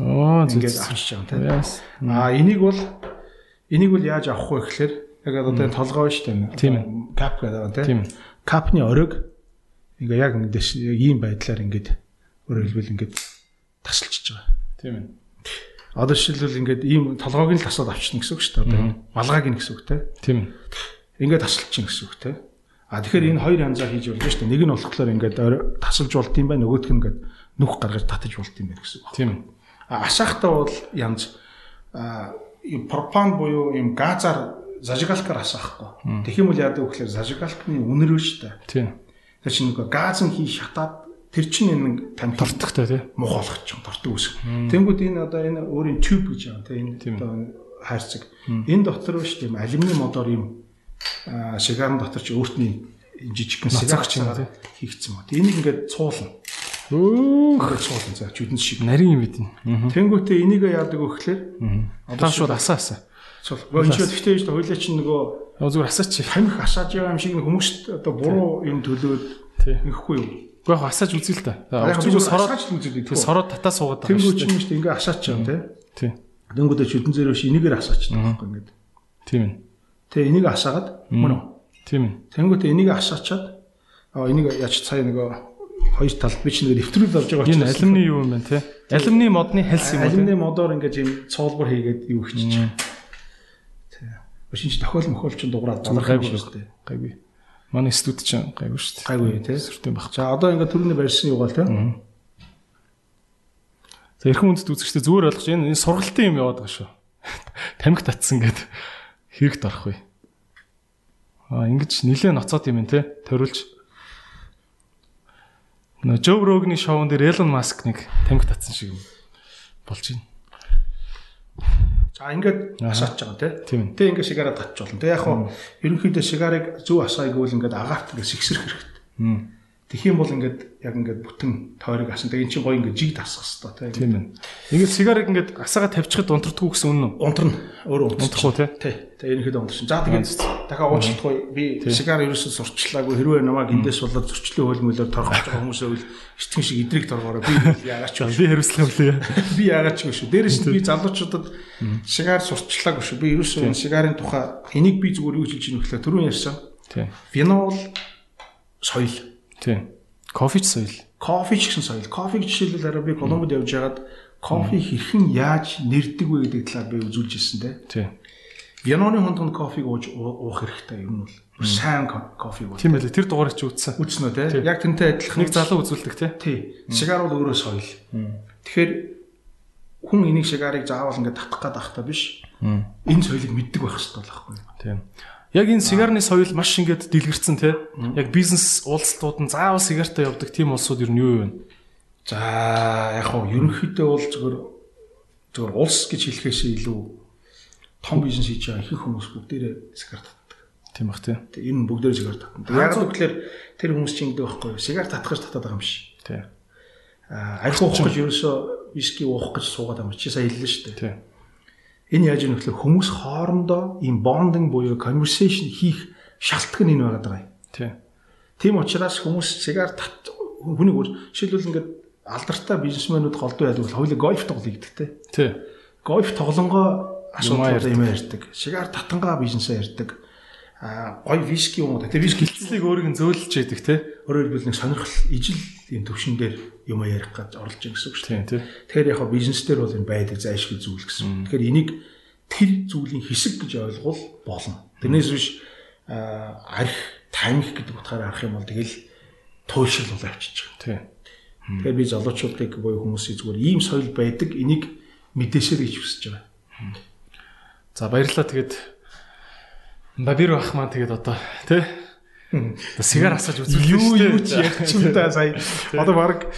Оо ингээд авчиж байгаа те. А энийг бол энийг бол яаж авах вэ гэхээр яг одоо толгой шүү дээ. Тийм ээ. Кап гэдэг байгаа те. Тийм. Капны оройг ингээ яг ийм байдлаар ингээд өөрөөр хэлбэл ингээд тасалчиж байгаа. Тийм ээ. Одоо жишээлбэл ингээд ийм толгойг нь тасаад авчна гэсэн үг шүү дээ. Одоо малгайг нь гэсэн үг те. Тийм ээ. Ингээд тасалчихна гэсэн үг те. А тэгэхээр энэ хоёр янзаар хийж болно шүү дээ. Нэг нь болохоор ингээд тасалж болт юм байна. Нөгөөх нь ингээд нүх гаргаж татаж болт юм байна гэсэн үг. Тийм. А ашаахтаа бол янз а пропан буюу ийм газар зажигалкаар асаахгүй. Тэгэх юм бол яадаг вэ гэхээр зажигалкны үнэр шүү дээ. Тийм. Тэр чинь нэг газ нь хий шатаад тэр чинь энэ тамхи дортогтой тий мух болгоч чинь дортог үсэг. Тэнгүүд энэ одоо энэ өөрийн тюб гэж байгаа тий энэ одоо хайрцаг. Энэ дотор биш тийм алюминий модоор юм шигарн дотор чи өөртний жижигхэн чинь хийгдсэн ба. Энийг ингээд цуулна. Өөх цуулна за чүдэн шиг. Нарийн юм бид. Тэнгүүтээ энийг яадаг вэ гэхээр одоо шууд асаа асаа. Цул. Гончоо тэгтээ шүү хойлоо чинь нөгөө зүгээр асаач. Тамхи асааж байгаа юм шиг хүмүүст одоо буруу юм төлөөд ингэхгүй юу? Гэхдээ яг асааж үзье л та. Зүгээр сороод үзээд тэг сороод татаа суугаад байгаа шүү дээ. Тэнгүү чинь ингээ асаач юм тий. Тий. Тэнгүүдээ чүдэн зөрөө ш энийгээр асаачна байхгүй ингээд. Тийм ээ. Тэг энийг асаагаад мөн үү? Тийм ээ. Тэнгүүдээ энийг асаачаад аа энийг яач цаа нөгөө хоёр талд би ч нэг нэвтрүүл авч байгаа учраас энэ алюминий юу юм бэ те? Алюминий модны хэлс юм уу? Алюминий модоор ингээд юм цоолбор хийгээд юу хийчих. Тий. Шинж тохиол мохол ч дуурайд гайгүй шүү дээ. Гайгүй. Манай студ ч гайгүй шүү дээ. Гайгүй тий. Сүртэй баг. За одоо ингээд төрөний барьсан юугаал тий. За эрхэм үндэд үзэгчтэй зүгээр ойлгож энэ сургалтын юм яваад байгаа шүү. <laughs> Тамхи татсан гэд хэрэгт орох вэ. Аа ингэж нилээ ноцоод юм те ториулж. Нөө Жо Рогны шоун дээр Элон Маск нэг тамхи татсан шиг юм болж байна. За ингээд асаач байгаа тийм. Тэ ингээд сигараа татч болно. Тэ яг хуу ерөнхийдөө сигарыг зөв асааг бол ингээд агаарт ингээд сэгсрэх хэрэгтэй. Тэгэх юм бол ингээд яг ингээд бүтэн тойрог асан. Тэгээ эн чинь гоё ингээд жиг тасах хэрэгтэй тийм ээ. Ингээд сигарыг ингээд асаага тавьчихад унтардгүй гэсэн үнэн үү? Унтарна. Өөрөө унтахгүй тий. Тий. Тэгээ ерөнхийдөө унтарсан. За тэгээд дахиад уучлахгүй би сигар ерөөсөө сурчлаагүй хэрвээ намайг эндээс болоод зөрчлөө хөлмөлөөр торгож байгаа хүмүүсээ үл эртхэн шиг идрийг торгоорой. Би <laughs> яагаад ч би хариуцлага хүлээе. <laughs> Би яагаад ч шүү. Дээрээс нь би залуучуудад сигар сурчлаагүй шүү. Би ерөөсөө сигарын тухай энийг би зүгээр юу хэлж ийн гэхлээр түрүүн ярьсан. Тий. Винол соёл Тийм. Кофе ч соёл. Кофе ч гэсэн соёл. Кофег жишээлбэл арай би Колумбид явж байгаад кофе хэрхэн яаж нэрдэг вэ гэдэг талаар би үзүүлж ирсэн те. Тийм. Яноны хондонд кофег ууж уух хэрэгтэй юм бол сайн кофег бол. Тийм байлээ. Тэр дугаарыг чи үзсэн. Үзсэн үү те. Яг тэнтэй адилхан нэг залуу үзүүлдэг те. Тий. Сигар бол өөрөө соёл. Тэгэхээр хүн энийг сигарыг заавал ингээд татах гээд ахта биш. Энэ соёлыг мэддэг байх хэрэгтэй байхгүй юу? Тийм. Яг энэ сигарны соёл маш ингээд дэлгэрсэн тий. Яг бизнес уулзалтууд нь заавал сигартаа явдаг тийм улсууд ер нь юу вэ? За яг хоо ерөнхийдөө бол зөвхөн зөвхөн улс гэж хэлэхээс илүү том бизнес хийж байгаа ихэнх хүмүүс бүгдээрээ сигарт татдаг. Тийм бах тий. Энэ бүгдээрээ сигарт татдаг. Яг л гэхээр тэр хүмүүс чинь ингэдэг байхгүй юу? Сигарт татах гэж татаад байгаа юм биш. Тий. Аа альх уух гэж ерөөсөө виски уух гэж суугаад байгаа юм чи сая хэллээ шүү дээ. Тий. Энэ яаж юм гэхээр хүмүүс хоорондоо ийм bonding буюу conversation хийх шалтгаан энэ байгаад байгаа юм. Тий. Тийм учраас хүмүүс сигарт хүний өөр жишээлбэл ингээд алдартай бизнесмэнүүд голдуу байдаг бол хоёулаа гольф тоглоё гэдэгтэй. Тий. Гольф тоглонгоо асуудал юм ярьдаг. Шигаар татангаа бизнесээ ярьдаг. Аа гой виски юм уу? Тэгээ виски хилцлийг өөрийг нь зөөлж яадаг те. Өөрөөр хэлбэл нэг сонирхол ижил энэ төвшин дээр юм ярих гэж оролж байгаа гэсэн үг шүү дээ. Тэгэхээр яг бизнес дээр бол энэ байдаг зайлшгүй зүйл гэсэн. Тэгэхээр энийг тэр зүйлийн хэсэг гэж ойлгол болно. Тэрнээс биш арх тамхи гэдэг утгаараа арах юм бол тэгэл туйлшил бол авчиж байгаа. Тийм. Тэгэхээр би залуучуудыг буюу хүмүүсийг зүгээр ийм соёл байдаг энийг мэдээсэй гэж хүсэж байгаа. За баярлалаа тэгээд Бабир бах маань тэгээд одоо тий Сигар асаж үзүүлсэн шүү дээ. Юу юу ч юм да сая. Одоо баг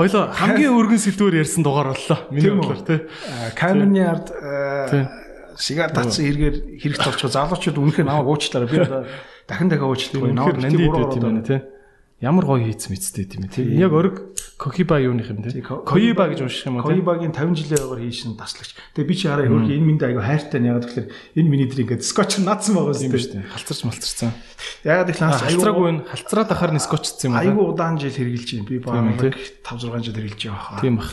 хоёлоо хамгийн өргөн сэдвээр ярьсан дугаар боллоо. Миний бодлоор тий. Камерны ард сигар татсан хэрэгээр хэрэгт орчихо залуучууд үнэхээр наваг уучлаарай. Би дахин дахин уучлахгүй. Наваг нандид байт юм байна тий. Ямар гоё хийц мэдтэй тийм ээ. Яг өрг Кохиба юуных юм те. Коиба гэж унших юм уу те. Коибагийн 50 жилийн яваар хийсэн таслагч. Тэгээ би чи хараа хөрх энэ минь аяга хайртай нь ягаад гэхээр энэ миний дээр ингээд скотч наацсан байгаа юм шүү дээ. Халцарч малцарсан. Ягаад их ланс халцраагүй нь халцраад ахаар нь скотчсон юм байна. Айгу удаан жил хэрэгжилж байна. Би баг 5 6 жил хэрэгжилж байгаа хаа. Тийм бах.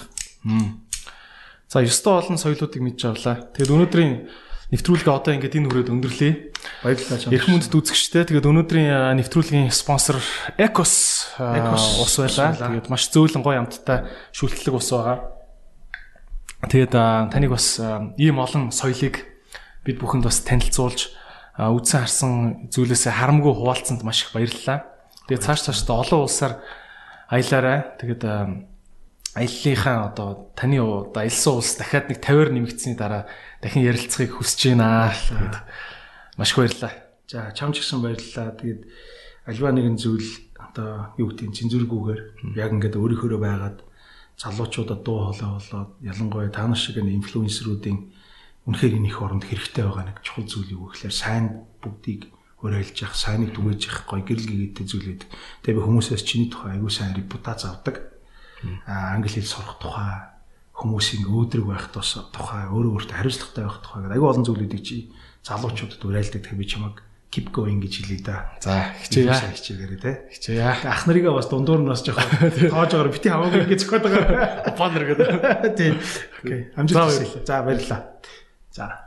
За 9 олон соёлоодыг мэдж авлаа. Тэгэд өнөөдрийн нэвтрүүлгээ одоо ингээд энэ хүрээд өндөрлөе. Баярлалаа чам. Эрх мөндөд үзэгчтэй. Тэгээд өнөөдрийн нэвтрүүлгийн спонсор Ecos ус байлаа. Тэгээд маш зөөлөн гоё амттай шүлтлэг ус байгаа. Тэгээд таныг бас ийм олон соёлыг бид бүхэнд бас танилцуулж үдсэн харсан зүйлээсээ харамгүй хуваалцсанд маш их баярлалаа. Тэгээд цааш цаашдаа олон улсаар аялаарай. Тэгээд аяллахаа одоо таны одоо аялсан улс дахиад нэг 50-аар нэмэгдсэний дараа дахин ярилцахыг хүсэж байна. Тэгээд маш их баярлалаа. За чам ч гэсэн баярлалаа. Тэгээд альва нэгэн зүйл одоо юу гэдэг цензургүйгээр яг ингээд өөрийнхөө байгаад залуучуудад дуу хоолой болоод ялангуяа та нар шиг инфлюенсеруудын үнэхээр энэ их оронд хэрэгтэй байгаа нэг чухал зүйл юу гэхээр сайн бүгдийг уриалж явах, сайныг түгээж явах, гоё гэрэл гээдтэй зүйл байдаг. Тэгээ би хүмүүсээс чиний тухай аягүй сайн репутац авдаг. Англи хэл сурах тухай хүмүүсийн өөдрөг байх тухай өөрөө өөртөө хариуцлагатай байх тухай гэдэг аюу олон зүйлүүдийг чи залуучуудад уриалдаг би чамаг keep going гэж хэлээ да. За хичээе. Хичээгээрэй те. Хичээе. Ах нарыгаа бас дундуур нь бас жоохон тоожоор бити хамаагүй ингэ зөхөд байгаа. Баннер гэдэг. Тийм. Окей. Амжилт хүсье. За баярлалаа. За